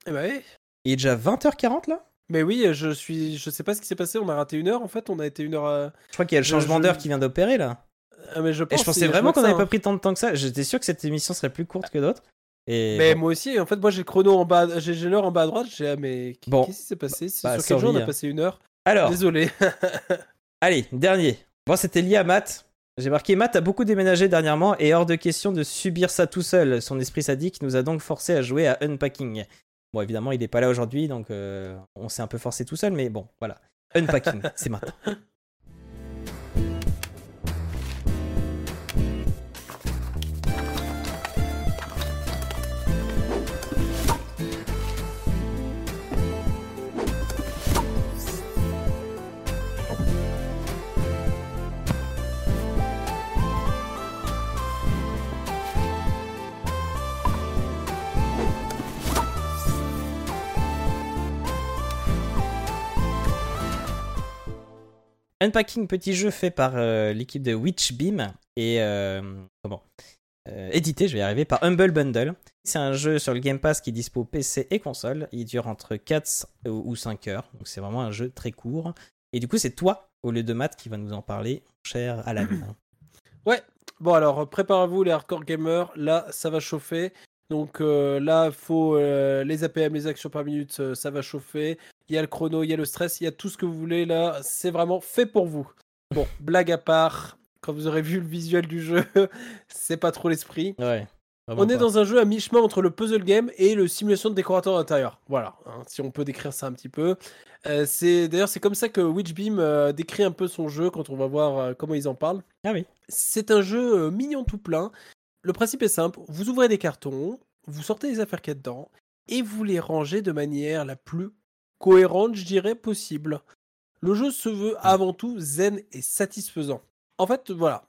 Eh ben oui. Il est déjà 20h40 là? Mais oui, je suis, je sais pas ce qui s'est passé. On a raté une heure en fait. On a été une heure. à- Je crois qu'il y a le changement d'heure qui vient d'opérer là. Ah, mais je Et je pensais vraiment qu'on n'avait pas hein. pris tant de temps que ça. J'étais sûr que cette émission serait plus courte que d'autres. Et Mais bon. moi aussi, en fait, moi j'ai le chrono en bas, j'ai l'heure en bas à droite. J'ai ah, mais Bon. qu'est-ce qui s'est passé? C'est bah, sur quel jour on a passé une heure? Alors, Désolé. allez, dernier. Bon, c'était lié à Matt. J'ai marqué Matt a beaucoup déménagé dernièrement et hors de question de subir ça tout seul. Son esprit sadique nous a donc forcé à jouer à Unpacking. Bon, évidemment, il n'est pas là aujourd'hui, donc euh, on s'est un peu forcé tout seul, mais bon, voilà. Unpacking, c'est maintenant. Unpacking, petit jeu fait par euh, l'équipe de Witchbeam et euh, comment euh, édité, je vais y arriver, par Humble Bundle. C'est un jeu sur le Game Pass qui dispo PC et console. Il dure entre 4 ou 5 heures, donc c'est vraiment un jeu très court. Et du coup, c'est toi, au lieu de Matt, qui va nous en parler, cher Alan. Ouais, bon alors préparez-vous les hardcore gamers, là ça va chauffer. Donc euh, là, il faut euh, les APM, les actions par minute, euh, ça va chauffer. Il y a le chrono, il y a le stress, il y a tout ce que vous voulez là. C'est vraiment fait pour vous. Bon, blague à part, quand vous aurez vu le visuel du jeu, c'est pas trop l'esprit. Ouais. On est dans un jeu à mi-chemin entre le puzzle game et le simulation de décorateur intérieur. Voilà, hein, si on peut décrire ça un petit peu. C'est d'ailleurs c'est comme ça que Witchbeam décrit un peu son jeu quand on va voir comment ils en parlent. Ah oui. C'est un jeu mignon tout plein. Le principe est simple, vous ouvrez des cartons, vous sortez les affaires qu'il y a dedans et vous les rangez de manière la plus cohérente, je dirais, possible. Le jeu se veut avant tout zen et satisfaisant. En fait, voilà,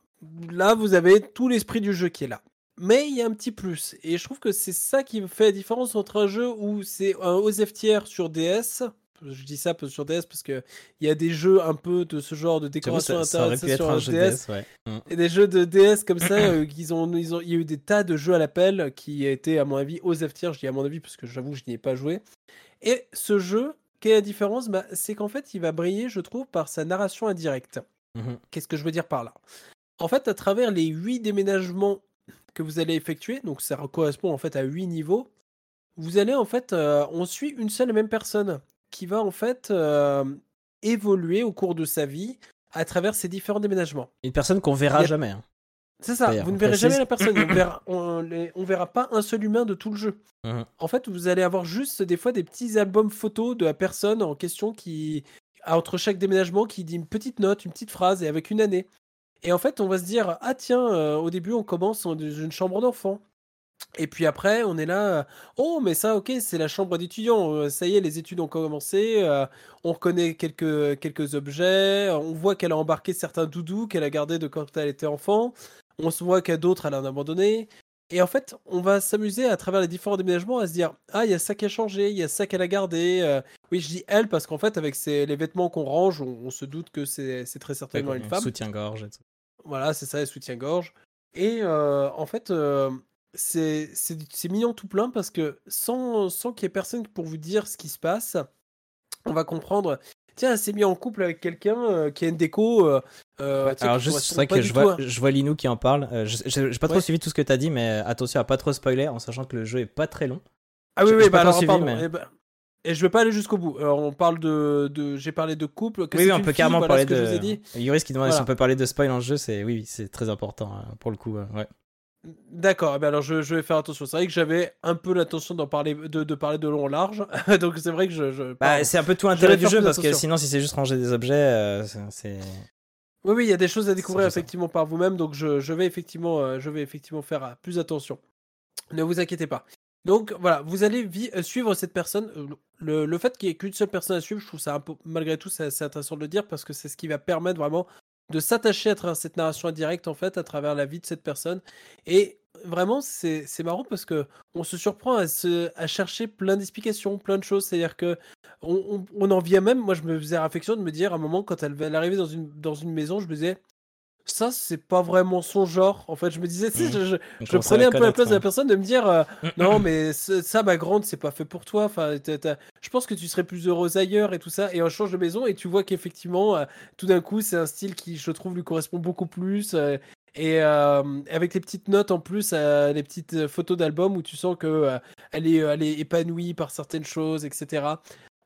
là vous avez tout l'esprit du jeu qui est là. Mais il y a un petit plus, et je trouve que c'est ça qui fait la différence entre un jeu où c'est un OSF tiers sur DS. Je dis ça sur DS parce que il y a des jeux un peu de ce genre de décoration ça, être sur un DS. DS, ouais. Mm. Et des jeux de DS comme ça, euh, ont, ils ont, il y a eu des tas de jeux à l'appel qui étaient, à mon avis, OSF tiers. Je dis à mon avis parce que j'avoue, je n'y ai pas joué. Et ce jeu, quelle est la différence? Bah, C'est qu'en fait, il va briller, je trouve, par sa narration indirecte. Mhm. Qu'est-ce que je veux dire par là? En fait, à travers les huit déménagements que vous allez effectuer, donc ça correspond en fait à huit niveaux, vous allez en fait, euh, on suit une seule et même personne qui va en fait euh, évoluer au cours de sa vie à travers ces différents déménagements. Une personne qu'on verra a- jamais. hein. C'est ça, vous ne verrez précise. jamais la personne, on verra, on, les- on verra pas un seul humain de tout le jeu. Mhm. En fait, vous allez avoir juste des fois des petits albums photos de la personne en question qui, entre chaque déménagement, qui dit une petite note, une petite phrase et avec une année. Et en fait, on va se dire, ah tiens, euh, au début, on commence dans une chambre d'enfant. Et puis après, on est là, euh, oh, mais ça, ok, c'est la chambre d'étudiant. euh, Ça y est, les études ont commencé. euh, on reconnaît quelques, quelques objets. On voit qu'elle a embarqué certains doudous qu'elle a gardés de quand elle était enfant. On se voit qu'à d'autres, elle en a abandonné. Et en fait, on va s'amuser à travers les différents déménagements à se dire Ah, il y a ça qui a changé, il y a ça qu'elle a gardé. euh, oui, je dis elle parce qu'en fait, avec les vêtements qu'on range, on, on se doute que c'est très certainement une femme. Soutien-gorge. et tout. Voilà, c'est ça, les soutiens-gorge. Et euh, en fait, euh, c'est mignon tout plein parce que sans, sans qu'il y ait personne pour vous dire ce qui se passe, on va comprendre. Tiens, elle s'est mis en couple avec quelqu'un euh, qui a une déco. euh, euh, Alors juste, c'est vrai que je vois, à- je vois Linou qui en parle. Je j'ai pas trop Ouais. suivi tout ce que t'as dit, mais attention à pas trop spoiler en sachant que le jeu est pas très long. Ah oui, oui, bah pas trop alors, suivi, pardon. mais- eh ben, Et je vais pas aller jusqu'au bout. Alors, on parle de, de j'ai parlé de couple. que oui, oui, on peut fille, carrément voilà parler de. Yoris qui demande si Voilà. on peut parler de spoil en jeu, c'est oui, c'est très important hein, pour le coup. ouais. D'accord, eh ben alors je, je vais faire attention. C'est vrai que j'avais un peu l'intention d'en parler, de, de parler de long en large, donc c'est vrai que je. je Bah, c'est un peu tout l'intérêt du jeu parce que sinon, si c'est juste ranger des objets, euh, c'est-. Oui, oui, il y a des choses à découvrir ça. effectivement par vous-même, donc je, je vais effectivement, euh, je vais effectivement faire euh, plus attention. Ne vous inquiétez pas. Donc voilà, vous allez suivre cette personne. Le, le fait qu'il n'y ait qu'une seule personne à suivre, je trouve ça un peu, malgré tout, c'est intéressant de le dire parce que c'est ce qui va permettre vraiment de s'attacher à travers cette narration indirecte en fait, à travers la vie de cette personne. Et vraiment, c'est marrant parce que on se surprend à, se, chercher plein d'explications, plein de choses. C'est-à-dire que on en vient même, moi je me faisais réflexion de me dire à un moment quand elle, elle arrivait dans une, dans une maison, je me disais ça c'est pas vraiment son genre. En fait, je me disais, sais, Mhm. je, je- prenais un peu la place de la personne de me dire euh, non mais ça ma grande c'est pas fait pour toi. Enfin, je pense que tu serais plus heureuse ailleurs et tout ça. Et on change de maison et tu vois qu'effectivement euh, tout d'un coup c'est un style qui je trouve lui correspond beaucoup plus. euh, et avec les petites notes en plus, les petites photos d'album où tu sens que elle est, elle est épanouie par certaines choses, etc.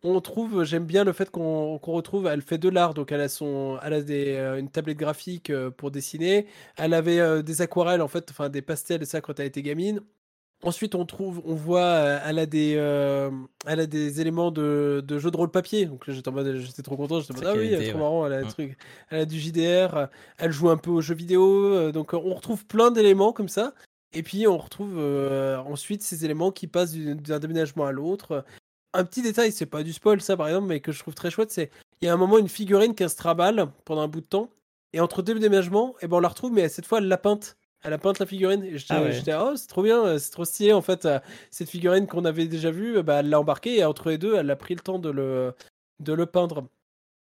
On trouve, j'aime bien le fait qu'on retrouve, elle fait de l'art, donc elle a son, elle a des, euh, une tablette graphique euh, pour dessiner. Elle avait euh, des aquarelles en fait, enfin des pastels et ça quand elle était gamine. Ensuite, on trouve, on voit, euh, elle a des, euh, elle a des éléments de, de jeu de rôle papier. Donc j'étais en mode, j'étais trop content. J'étais en mode, ah oui, trop ouais. marrant. Elle a, un truc, elle a du JDR. euh, Elle joue un peu aux jeux vidéo. euh, Donc euh, on retrouve plein d'éléments comme ça. Et puis on retrouve euh, ensuite ces éléments qui passent du- d'un déménagement à l'autre. Un petit détail, c'est pas du spoil ça par exemple, mais que je trouve très chouette, c'est il y a un moment une figurine qui se traballe pendant un bout de temps. Et entre deux déménagements, et ben on la retrouve, mais cette fois elle l'a peinte. Elle a peint la figurine. Et j'étais, Ah ouais. j'étais, oh, c'est trop bien, euh, c'est trop stylé. En fait, euh, cette figurine qu'on avait déjà vue, euh, bah, elle l'a embarquée et entre les deux, elle a pris le temps de le, de le peindre.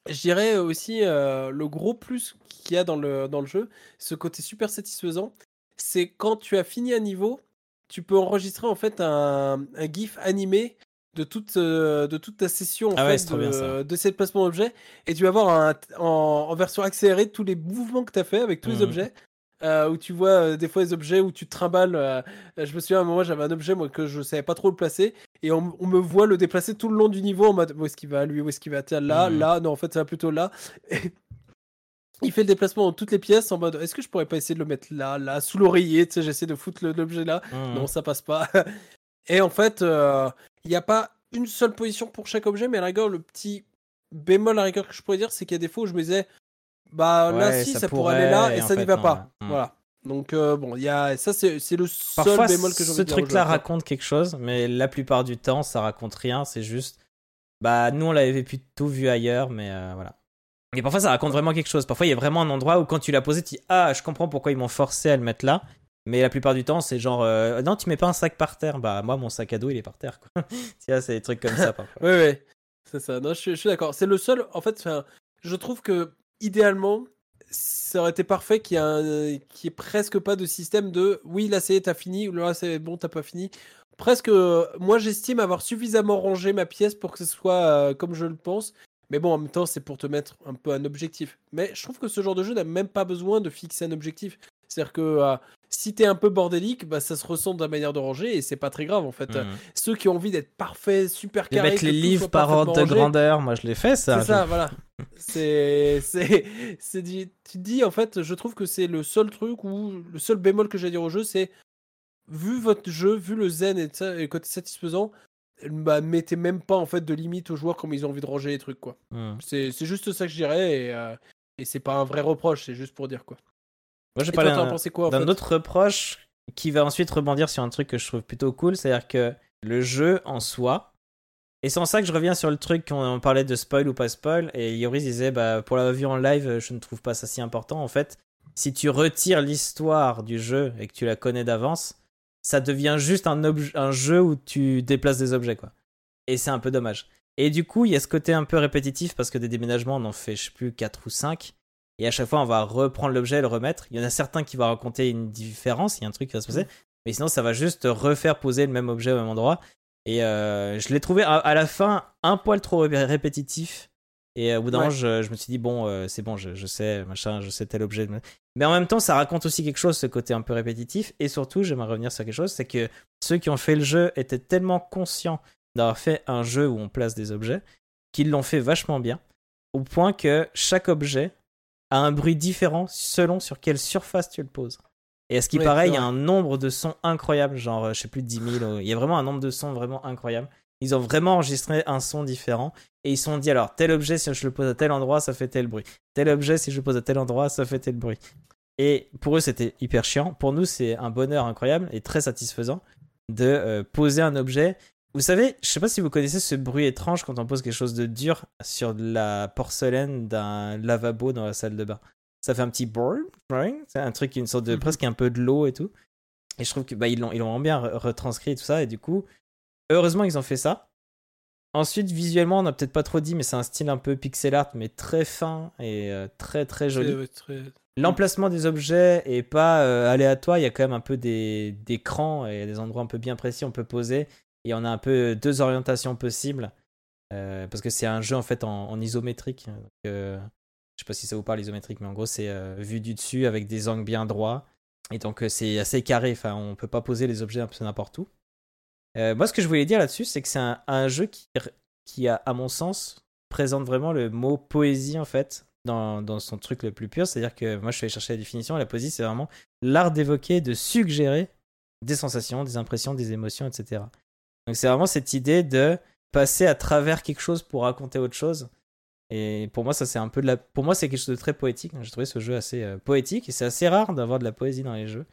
Je dirais aussi euh, le gros plus qu'il y a dans le, dans le jeu, ce côté super satisfaisant, c'est quand tu as fini un niveau, tu peux enregistrer en fait un, un GIF animé de toute, euh, de toute ta session en Ah fait, bien, ça. de, de ces placements d'objets et tu vas voir un- en, en version accélérée tous les mouvements que tu as fait avec tous les objets. euh, où tu vois euh, des fois les objets où tu trimbales. euh, je me souviens à un moment, j'avais un objet moi, que je savais pas trop le placer et on, on me voit le déplacer tout le long du niveau en mode où est-ce qu'il va lui, où est-ce qu'il va tiens là, Mhm. là, non en fait ça va plutôt là. Et il fait le déplacement dans toutes les pièces en mode est-ce que je pourrais pas essayer de le mettre là, là, sous l'oreiller, tu sais, j'essaie de foutre l'objet là. Mhm. Non, ça passe pas. Et en fait, euh, il n'y a pas une seule position pour chaque objet, mais à la rigueur, le petit bémol à la rigueur que je pourrais dire, c'est qu'il y a des fois où je me disais, bah là, si, ça ça, pourrait aller là, et, ça n'y va non, pas. ouais. Mm. Voilà. Donc, euh, bon, il y a... ça, c'est le seul Parfois, bémol que ce truc-là raconte quelque chose, mais la plupart du temps, ça raconte rien. C'est juste, bah, nous, on l'avait plutôt vu ailleurs, mais euh, voilà. Et parfois, ça raconte vraiment quelque chose. Parfois, il y a vraiment un endroit où, quand tu l'as posé, tu dis, ah, je comprends pourquoi ils m'ont forcé à le mettre là. Mais la plupart du temps, c'est genre, euh, non, tu mets pas un sac par terre. Bah, moi, mon sac à dos, il est par terre, quoi. tu c'est des trucs comme ça. Oui, oui, c'est ça. Non, je, suis- d'accord. C'est le seul, en fait, je trouve que, idéalement, ça aurait été parfait qu'il y ait, presque pas de système de oui, là, c'est t'as fini, ou là, c'est bon, t'as pas fini. Presque, euh, moi, j'estime avoir suffisamment rangé ma pièce pour que ce soit euh, comme je le pense. Mais bon, en même temps, c'est pour te mettre un peu un objectif. Mais je trouve que ce genre de jeu n'a même pas besoin de fixer un objectif. C'est-à-dire que si t'es un peu bordélique, bah, ça se ressent dans la manière de ranger et c'est pas très grave en fait. Mhm. Ceux qui ont envie d'être parfaits, super carrés, mettre les livres par ordre de grandeur, moi, je l'ai fait, ça. C'est ça, voilà. C'est, c'est, c'est dit- tu te dis en fait, je trouve que c'est le seul truc où le seul bémol que j'ai à dire au jeu, c'est vu votre jeu, vu le zen et, ça, et le côté satisfaisant, bah mettez même pas en fait de limite aux joueurs comme ils ont envie de ranger les trucs quoi. Mhm. C'est, c'est juste ça que je dirais et, euh, et c'est pas un vrai reproche, c'est juste pour dire quoi. Moi, t'en d'un- autre reproche qui va ensuite rebondir sur un truc que je trouve plutôt cool, c'est-à-dire que le jeu en soi, et c'est en ça que je reviens sur le truc qu'on on parlait de spoil ou pas spoil, et Yoris disait, bah, pour la vue en live, je ne trouve pas ça si important. En fait, si tu retires l'histoire du jeu et que tu la connais d'avance, ça devient juste un, un jeu où tu déplaces des objets, quoi. Et c'est un peu dommage. Et du coup, il y a ce côté un peu répétitif parce que des déménagements, on en fait, je sais plus, 4 ou 5. Et à chaque fois, on va reprendre l'objet et le remettre. Il y en a certains qui vont raconter une différence, il y a un truc qui va se passer. Mais sinon, ça va juste refaire poser le même objet au même endroit. Et euh, je l'ai trouvé à, à la fin un poil trop ré- répétitif. Et euh, au bout d'un moment, je, je me suis dit, bon, euh, c'est bon, je, je sais, machin, je sais tel objet. Mais en même temps, ça raconte aussi quelque chose, ce côté un peu répétitif. Et surtout, j'aimerais revenir sur quelque chose, c'est que ceux qui ont fait le jeu étaient tellement conscients d'avoir fait un jeu où on place des objets qu'ils l'ont fait vachement bien. Au point que chaque objet a un bruit différent selon sur quelle surface tu le poses. Et à ce qui Oui, paraît, il y a un nombre de sons incroyables, genre, euh, je sais plus, 10 000. euh, Il y a vraiment un nombre de sons vraiment incroyable. Ils ont vraiment enregistré un son différent et ils se sont dit alors, tel objet, si je le pose à tel endroit, ça fait tel bruit. Tel objet, si je le pose à tel endroit, ça fait tel bruit. Et pour eux, c'était hyper chiant. Pour nous, c'est un bonheur incroyable et très satisfaisant de euh, poser un objet. Vous savez, je sais pas si vous connaissez ce bruit étrange quand on pose quelque chose de dur sur de la porcelaine d'un lavabo dans la salle de bain. Ça fait un petit boing. c'est un truc, une sorte de Mhm. presque un peu de l'eau et tout. Et je trouve que bah, ils l'ont ils l'ont bien re- retranscrit et tout ça. Et du coup, heureusement ils ont fait ça. Ensuite, visuellement, on n'a peut-être pas trop dit, mais c'est un style un peu pixel art, mais très fin et euh, très très joli. C'est- ouais, très- L'emplacement des objets est pas euh, aléatoire, il y a quand même un peu des, des crans et des endroits un peu bien précis, on peut poser. Et on a un peu deux orientations possibles. euh, parce que c'est un jeu en fait en, isométrique. Donc, euh, je sais pas si ça vous parle isométrique, mais en gros c'est euh, vu du dessus avec des angles bien droits. Et donc euh, c'est assez carré, enfin on peut pas poser les objets un peu n'importe où. Moi ce que je voulais dire là-dessus, c'est que c'est un, jeu qui, à mon sens, présente vraiment le mot poésie en fait dans, dans son truc le plus pur. C'est-à-dire que moi je suis allé chercher la définition, la poésie c'est vraiment l'art d'évoquer, de suggérer des sensations, des impressions, des émotions, etc. Donc c'est vraiment cette idée de passer à travers quelque chose pour raconter autre chose. Et pour moi, ça c'est un peu de la. Pour moi, c'est quelque chose de très poétique. J'ai trouvé ce jeu assez euh, poétique et c'est assez rare d'avoir de la poésie dans les jeux,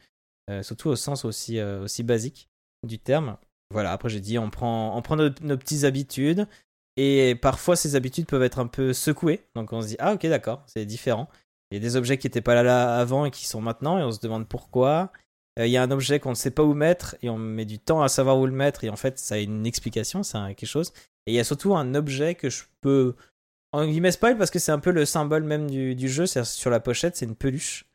Euh, surtout au sens aussi euh, aussi basique du terme. Voilà. Après, j'ai dit, on prend on prend nos, nos petites habitudes et parfois ces habitudes peuvent être un peu secouées. Donc on se dit ah ok d'accord, c'est différent. Il y a des objets qui n'étaient pas là, là avant et qui sont maintenant et on se demande pourquoi. Euh, Il y a un objet qu'on ne sait pas où mettre et on met du temps à savoir où le mettre et en fait ça a une explication, ça a quelque chose. Et il y a surtout un objet que je peux En guillemets spoil parce que c'est un peu le symbole même du, jeu. Sur la pochette, c'est une peluche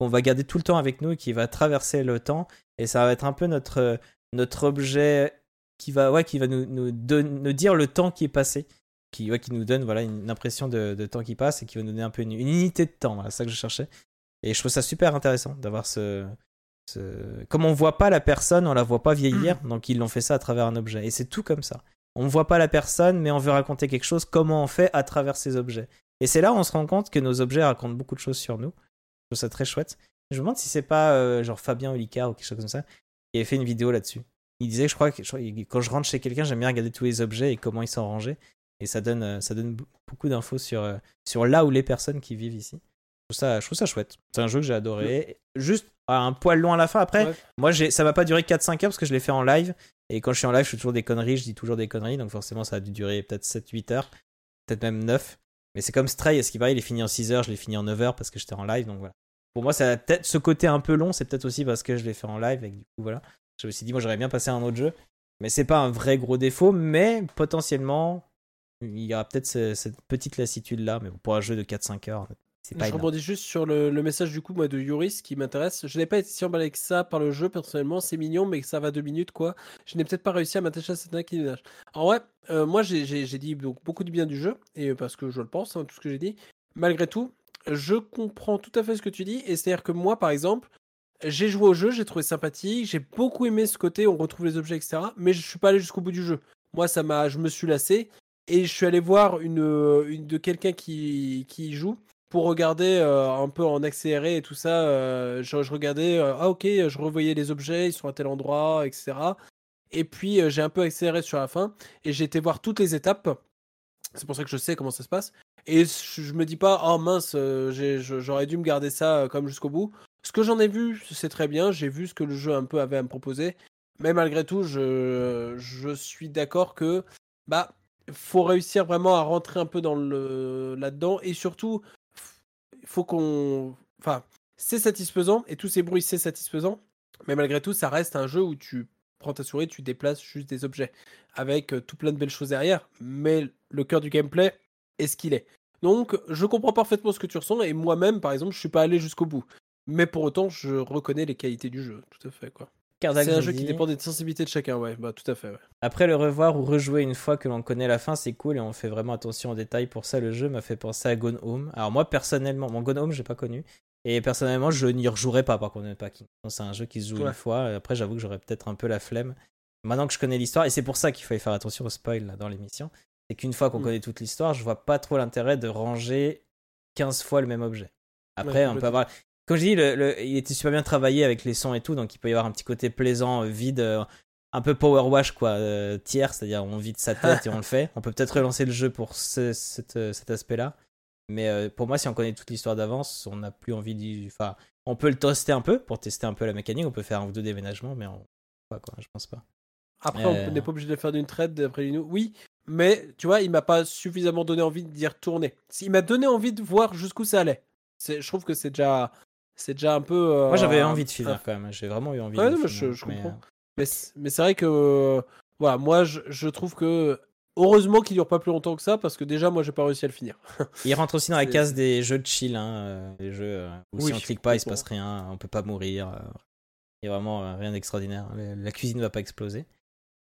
qu'on va garder tout le temps avec nous et qui va traverser le temps. Et ça va être un peu notre, notre objet qui va, ouais, qui va nous, nous, dire le temps qui est passé. Qui, ouais, qui nous donne voilà, une impression de, de temps qui passe et qui va nous donner un peu une, unité de temps. Voilà, c'est ça que je cherchais. Et je trouve ça super intéressant d'avoir ce- Comme on voit pas la personne, on la voit pas vieillir. Donc ils l'ont fait ça à travers un objet. Et c'est tout comme ça. On ne voit pas la personne, mais on veut raconter quelque chose. Comment on fait à travers ces objets Et c'est là où on se rend compte que nos objets racontent beaucoup de choses sur nous. Je trouve ça très chouette. Je me demande si c'est pas euh, genre Fabien Olicard ou quelque chose comme ça qui avait fait une vidéo là-dessus. Il disait, je crois que je quand je rentre chez quelqu'un, j'aime bien regarder tous les objets et comment ils sont rangés. Et ça donne, euh, ça donne beaucoup d'infos sur, euh, sur là où les personnes qui vivent ici. Je trouve ça, je trouve ça chouette. C'est un jeu que j'ai adoré. Juste ah, un poil long à la fin. Après, Ouais. moi, j'ai, ça m'a pas duré 4-5 heures parce que je l'ai fait en live. Et quand je suis en live, je fais toujours des conneries. Je dis toujours des conneries. Donc forcément, ça a dû durer peut-être 7-8 heures. Peut-être même 9. Mais c'est comme Stray. Ce qui paraît, il est fini en 6 heures. Je l'ai fini en 9 heures parce que j'étais en live. Donc voilà. Pour moi, ça a peut-être ce côté un peu long. C'est peut-être aussi parce que je l'ai fait en live. Et que du coup, voilà. Je me suis dit, moi, j'aurais bien passé à un autre jeu. Mais c'est pas un vrai gros défaut. Mais potentiellement, il y aura peut-être ce- cette petite lassitude là. Mais pour un jeu de 4-5 heures, Je énorme. rebondis juste sur le, le message du coup moi de Yuris qui m'intéresse. Je n'ai pas été si emballé que ça par le jeu personnellement, c'est mignon mais ça va deux minutes quoi. Je n'ai peut-être pas réussi à m'attacher à cette inclinage. En vrai, euh, moi j'ai- dit donc, beaucoup de bien du jeu et parce que je le pense, hein, tout ce que j'ai dit. Malgré tout, je comprends tout à fait ce que tu dis et c'est-à-dire que moi par exemple, j'ai joué au jeu, j'ai trouvé sympathique, j'ai beaucoup aimé ce côté, on retrouve les objets etc. Mais je suis pas allé jusqu'au bout du jeu. Moi ça m'a, je me suis lassé et je suis allé voir une, une de quelqu'un qui qui joue pour regarder euh, un peu en accéléré et tout ça. euh, je, regardais, euh, ah ok, je revoyais les objets, ils sont à tel endroit, etc. Et puis j'ai un peu accéléré sur la fin et j'ai été voir toutes les étapes. C'est pour ça que je sais comment ça se passe. Et je, me dis pas, oh mince, j'aurais dû me garder ça comme jusqu'au bout. Ce que j'en ai vu, c'est très bien. J'ai vu ce que le jeu un peu avait à me proposer. Mais malgré tout, je, je suis d'accord que bah faut réussir vraiment à rentrer un peu dans le là-dedans et surtout il faut qu'on enfin c'est satisfaisant et tous ces bruits c'est satisfaisant mais malgré tout ça reste un jeu où tu prends ta souris tu déplaces juste des objets avec euh, tout plein de belles choses derrière mais le cœur du gameplay est ce qu'il est. Donc je comprends parfaitement ce que tu ressens et moi-même par exemple je suis pas allé jusqu'au bout. Mais pour autant je reconnais les qualités du jeu tout à fait quoi c'est un jeu qui dépend des sensibilités de chacun ouais bah tout à fait ouais. Après le revoir ou rejouer une fois que l'on connaît la fin, c'est cool et on fait vraiment attention aux détails. Pour ça, le jeu m'a fait penser à Gone Home. Alors moi, personnellement, mon Gone Home, j'ai pas connu. Et personnellement, je n'y rejouerai pas par contre, pas C'est un jeu qui se joue Ouais. une fois. Après, j'avoue que j'aurais peut-être un peu la flemme. Maintenant que je connais l'histoire, et c'est pour ça qu'il fallait faire attention au spoil là, dans l'émission, c'est qu'une fois qu'on Mm. connaît toute l'histoire, je vois pas trop l'intérêt de ranger 15 fois le même objet. Après, Ouais, on peut avoir. Comme je dis, le, le- il était super bien travaillé avec les sons et tout, donc il peut y avoir un petit côté plaisant, vide, euh, un peu power wash quoi, euh, tiers, c'est-à-dire on vide sa tête et on le fait. On peut peut-être relancer le jeu pour ce- cet, euh, cet aspect-là, mais euh, pour moi, si on connaît toute l'histoire d'avance, on n'a plus envie d'y. Enfin, on peut le tester un peu pour tester un peu la mécanique, on peut faire un ou deux déménagements, mais on... pas quoi, je pense pas. Après, Euh. on n'est pas obligé de faire d'une traite d'après Lino. Oui, mais tu vois, il m'a pas suffisamment donné envie d'y retourner. Il m'a donné envie de voir jusqu'où ça allait. C'est- Je trouve que c'est déjà, c'est déjà un peu. euh, Moi, j'avais envie de finir quand même. J'ai vraiment eu envie Ouais, de non, finir, je- je mais, comprends. euh, Mais, c'est- vrai que, euh, voilà, moi, je, je trouve que heureusement qu'il dure pas plus longtemps que ça, parce que déjà, moi, j'ai pas réussi à le finir. Il rentre aussi dans la case des jeux de chill, hein, les jeux euh, où Oui, si on clique pas, il se passe rien, on peut pas mourir. Il y a vraiment rien d'extraordinaire. La- La cuisine va pas exploser.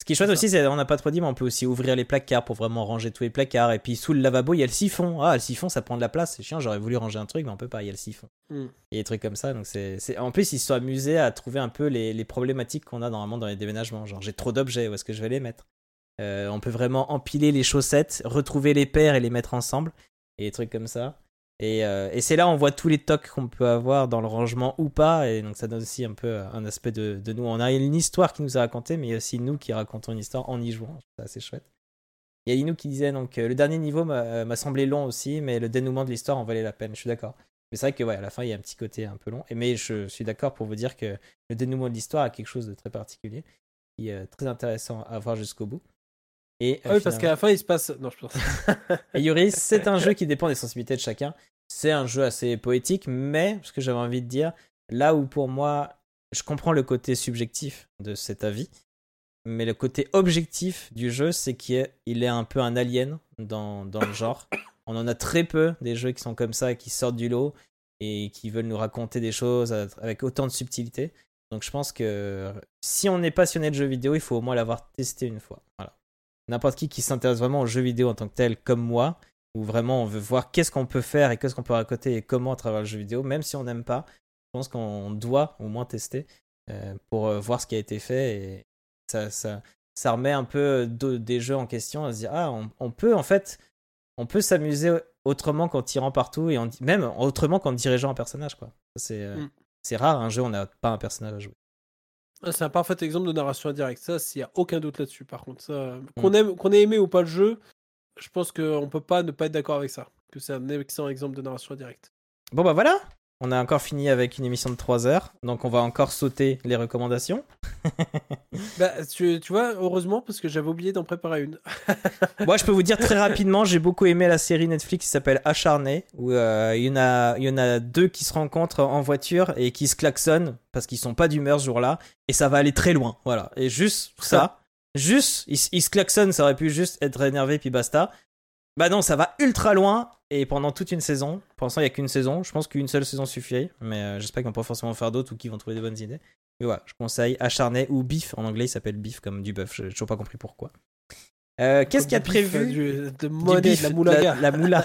Ce qui est chouette aussi, c'est on n'a pas trop dit, mais on peut aussi ouvrir les placards pour vraiment ranger tous les placards. Et puis sous le lavabo, il y a le siphon. Ah, le siphon, ça prend de la place. C'est chiant. J'aurais voulu ranger un truc, mais on peut pas. Il y a le siphon. Hmm. Et des trucs comme ça. Donc c'est, c'est- en plus, ils se sont amusés à trouver un peu les, les problématiques qu'on a normalement dans les déménagements. Genre, j'ai trop d'objets. Où est-ce que je vais les mettre? Euh, On peut vraiment empiler les chaussettes, retrouver les paires et les mettre ensemble. Et des trucs comme ça. Et, euh, et c'est là on voit tous les tocs qu'on peut avoir dans le rangement ou pas. Et donc ça donne aussi un peu un aspect de, de nous. On a une histoire qui nous est racontée, mais il y a aussi nous qui racontons une histoire en y jouant. C'est assez chouette. Il y a Inou qui disait donc euh, le dernier niveau m'a euh, semblé long aussi, mais le dénouement de l'histoire en valait la peine. Je suis d'accord. Mais c'est vrai que ouais, à la fin il y a un petit côté un peu long. Et mais je suis d'accord pour vous dire que le dénouement de l'histoire a quelque chose de très particulier, qui est euh, très intéressant à voir jusqu'au bout. Et, euh, Ah oui, parce qu'à la fin, il se passe. Non, je pense. et Yuri, c'est un jeu qui dépend des sensibilités de chacun. C'est un jeu assez poétique, mais ce que j'avais envie de dire, là où pour moi, je comprends le côté subjectif de cet avis, mais le côté objectif du jeu, c'est qu'il est, il est un peu un alien dans, dans le genre. On en a très peu des jeux qui sont comme ça, qui sortent du lot et qui veulent nous raconter des choses avec autant de subtilité. Donc je pense que si on est passionné de jeux vidéo, il faut au moins l'avoir testé une fois. Voilà. N'importe qui qui s'intéresse vraiment aux jeux vidéo en tant que tel, comme moi, où vraiment on veut voir qu'est-ce qu'on peut faire et qu'est-ce qu'on peut raconter et comment à travers le jeu vidéo, même si on n'aime pas, je pense qu'on doit au moins tester euh, pour euh, voir ce qui a été fait et ça, ça, ça remet un peu des jeux en question à se dire ah on, peut en fait on peut s'amuser autrement qu'en tirant partout et même autrement qu'en dirigeant un personnage quoi c'est euh, mm. c'est rare un jeu où on n'a pas un personnage à jouer ah, c'est un parfait exemple de narration indirecte ça s'il y a aucun doute là-dessus par contre. Ça mm. qu'on aime qu'on ait aimé ou pas le jeu je pense qu'on peut pas ne pas être d'accord avec ça que c'est un excellent exemple de narration indirecte. Bon bah voilà on a encore fini avec une émission de 3 heures, donc on va encore sauter les recommandations. bah, tu, vois, heureusement, parce que j'avais oublié d'en préparer une. Moi, je peux vous dire très rapidement, j'ai beaucoup aimé la série Netflix qui s'appelle Acharné, où euh, il, y en a, il y en a deux qui se rencontrent en voiture et qui se klaxonnent parce qu'ils sont pas d'humeur ce jour-là, et ça va aller très loin. Voilà. Et juste ça, juste, ils, ils se klaxonnent, ça aurait pu juste être énervé, puis basta. Bah non, ça va ultra loin et pendant toute une saison. Pour l'instant, il n'y a qu'une saison. Je pense qu'une seule saison suffit, mais euh, j'espère qu'ils vont pas forcément faire d'autres ou qu'ils vont trouver des bonnes idées. Mais voilà, je conseille Acharné ou Beef. En anglais, il s'appelle Beef comme du bœuf. J'ai toujours pas compris pourquoi. Euh, qu'est-ce qu'il y a de prévu De monnaie, la moulaga. La, moula.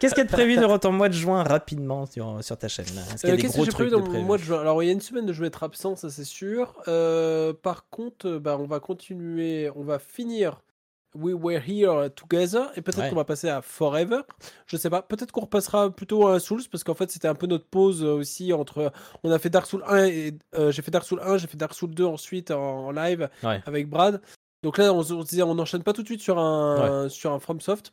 qu'est-ce qu'il y a de prévu de mois de juin rapidement sur, sur ta chaîne Est-ce qu'il y a euh, des gros trucs dans le mois de juin? Alors, il y a une semaine de je vais être absent, ça c'est sûr. par contre, bah, on va continuer, on va finir We Were Here Together et peut-être qu'on va passer à Forever. Je sais pas. Peut-être qu'on repassera plutôt à Souls parce qu'en fait c'était un peu notre pause euh, aussi entre. On a fait Dark Souls 1 et euh, j'ai fait Dark Souls 1, j'ai fait Dark Souls 2 ensuite en, live avec Brad. Donc là on, se disait on n'enchaîne pas tout de suite sur un sur un FromSoft,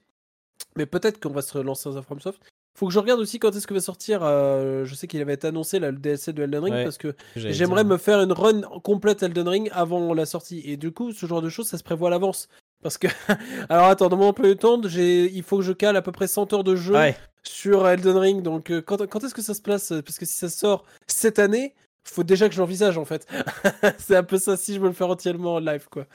mais peut-être qu'on va se relancer dans un FromSoft. Faut que je regarde aussi quand est-ce que va sortir. Euh, je sais qu'il avait été annoncé là, le DLC de Elden Ring parce que j'aimerais me faire une run complète Elden Ring avant la sortie. Et du coup, ce genre de choses, ça se prévoit à l'avance. Parce que, alors attends, dans mon emploi du temps, il faut que je cale à peu près 100 heures de jeu sur Elden Ring. Donc, euh, quand, quand est-ce que ça se place? Parce que si ça sort cette année, faut déjà que je l'envisage en fait. c'est un peu ça si je veux le faire entièrement en live, quoi.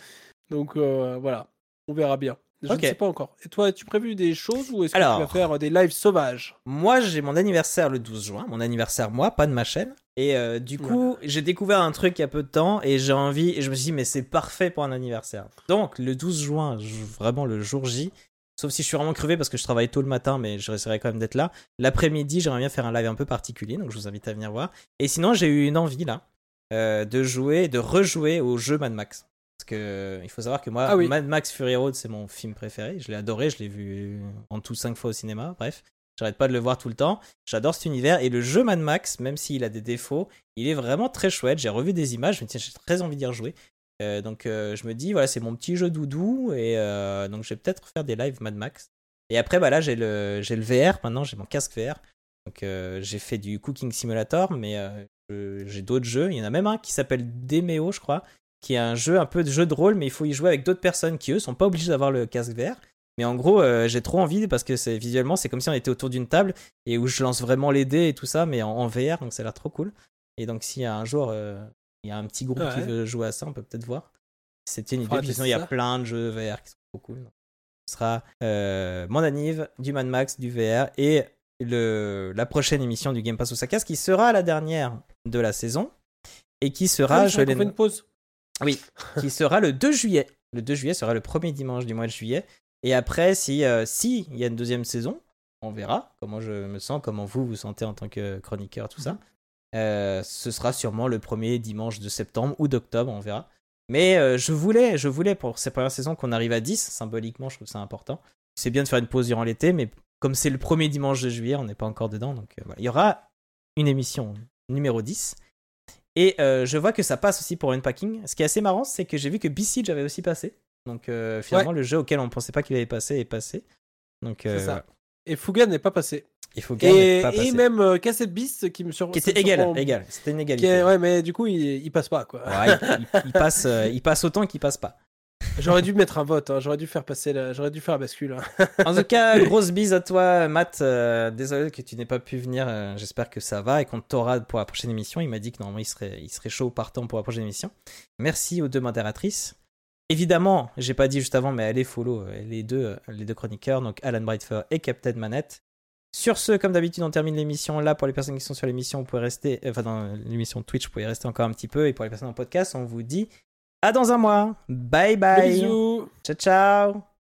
Donc, euh, voilà, on verra bien. Je ne sais pas encore. Et toi, as-tu prévu des choses ou est-ce que tu vas faire des lives sauvages? Moi, j'ai mon anniversaire le 12 juin. Mon anniversaire, moi, pas de ma chaîne. Et euh, du coup, j'ai découvert un truc il y a peu de temps et j'ai envie, et je me suis dit, mais c'est parfait pour un anniversaire. Donc, le 12 juin, vraiment le jour J, sauf si je suis vraiment crevé parce que je travaille tôt le matin, mais je resterai quand même d'être là. L'après-midi, j'aimerais bien faire un live un peu particulier, donc je vous invite à venir voir. Et sinon, j'ai eu une envie là euh, de jouer, de rejouer au jeu Mad Max. Parce que il faut savoir que moi, ah Mad Max Fury Road, c'est mon film préféré. Je l'ai adoré, je l'ai vu en tout cinq fois au cinéma. Bref, J'arrête pas de le voir tout le temps. J'adore cet univers. Et le jeu Mad Max, même s'il a des défauts, il est vraiment très chouette. J'ai revu des images. Je me j'ai très envie d'y rejouer. Euh, donc euh, je me dis, voilà, c'est mon petit jeu doudou. Et euh, donc je vais peut-être faire des lives Mad Max. Et après, bah là, j'ai le, j'ai le VR maintenant. J'ai mon casque VR. Donc j'ai fait du Cooking Simulator. Mais j'ai d'autres jeux. Il y en a même un qui s'appelle Demeo, je crois. Qui est un jeu un peu de jeu de rôle. Mais il faut y jouer avec d'autres personnes qui, eux, sont pas obligés d'avoir le casque VR. Mais en gros, euh, j'ai trop envie parce que c'est visuellement, c'est comme si on était autour d'une table et où je lance vraiment les dés et tout ça, mais en, VR, donc ça a l'air trop cool. Et donc, si un jour euh, il y a un petit groupe qui veut jouer à ça, on peut peut-être voir. C'était une idée. Puis sinon, il y a plein de jeux VR qui sont trop cool. ce sera euh, mon anniv, du Mad Max, du VR et le, la prochaine émission du Game Pass Osaka, qui sera la dernière de la saison et qui sera. Ah, je vais une pause. Oui, qui sera le 2 juillet. Le 2 juillet sera le premier dimanche du mois de juillet. Et après, si euh, si il y a une deuxième saison, on verra comment je me sens, comment vous vous sentez en tant que chroniqueur, tout ça. Euh, ce sera sûrement le premier dimanche de septembre ou d'octobre, on verra. Mais euh, je voulais, je voulais pour cette première saison qu'on arrive à 10, symboliquement, je trouve ça important. C'est bien de faire une pause durant l'été, mais comme c'est le premier dimanche de juillet, on n'est pas encore dedans, donc voilà. Il y aura une émission numéro 10. Et je vois que ça passe aussi pour Unpacking. Ce qui est assez marrant, c'est que j'ai vu que BC j'avais aussi passé. Donc euh, finalement, le jeu auquel on ne pensait pas qu'il allait passer est passé. Donc, euh, ça. Et Fuga n'est pas passé. Et, Fuga et, pas passé. et même euh, Cassette Beast qui me sur... Qui était égal, égal. C'était une égalité. Ouais, mais du coup, il, il passe pas quoi. il, passe, il passe autant qu'il passe pas. J'aurais dû mettre un vote, hein. j'aurais dû faire passer, la... j'aurais dû faire bascule. Hein. en tout cas, grosse bise à toi, Matt. désolé que tu n'aies pas pu venir. J'espère que ça va et qu'on t'aura pour la prochaine émission. Il m'a dit que normalement il serait, il serait chaud partant pour la prochaine émission. Merci aux deux modératrices. Évidemment, j'ai pas dit juste avant, mais allez follow euh, les deux, euh, les deux chroniqueurs, donc Alan Brightfur et Captain Manette. Sur ce, comme d'habitude, on termine l'émission là. Pour les personnes qui sont sur l'émission, vous pouvez rester, euh, enfin dans l'émission Twitch, vous pouvez rester encore un petit peu. Et pour les personnes en podcast, on vous dit à dans un mois. Bye bye. Bisous. Ciao ciao.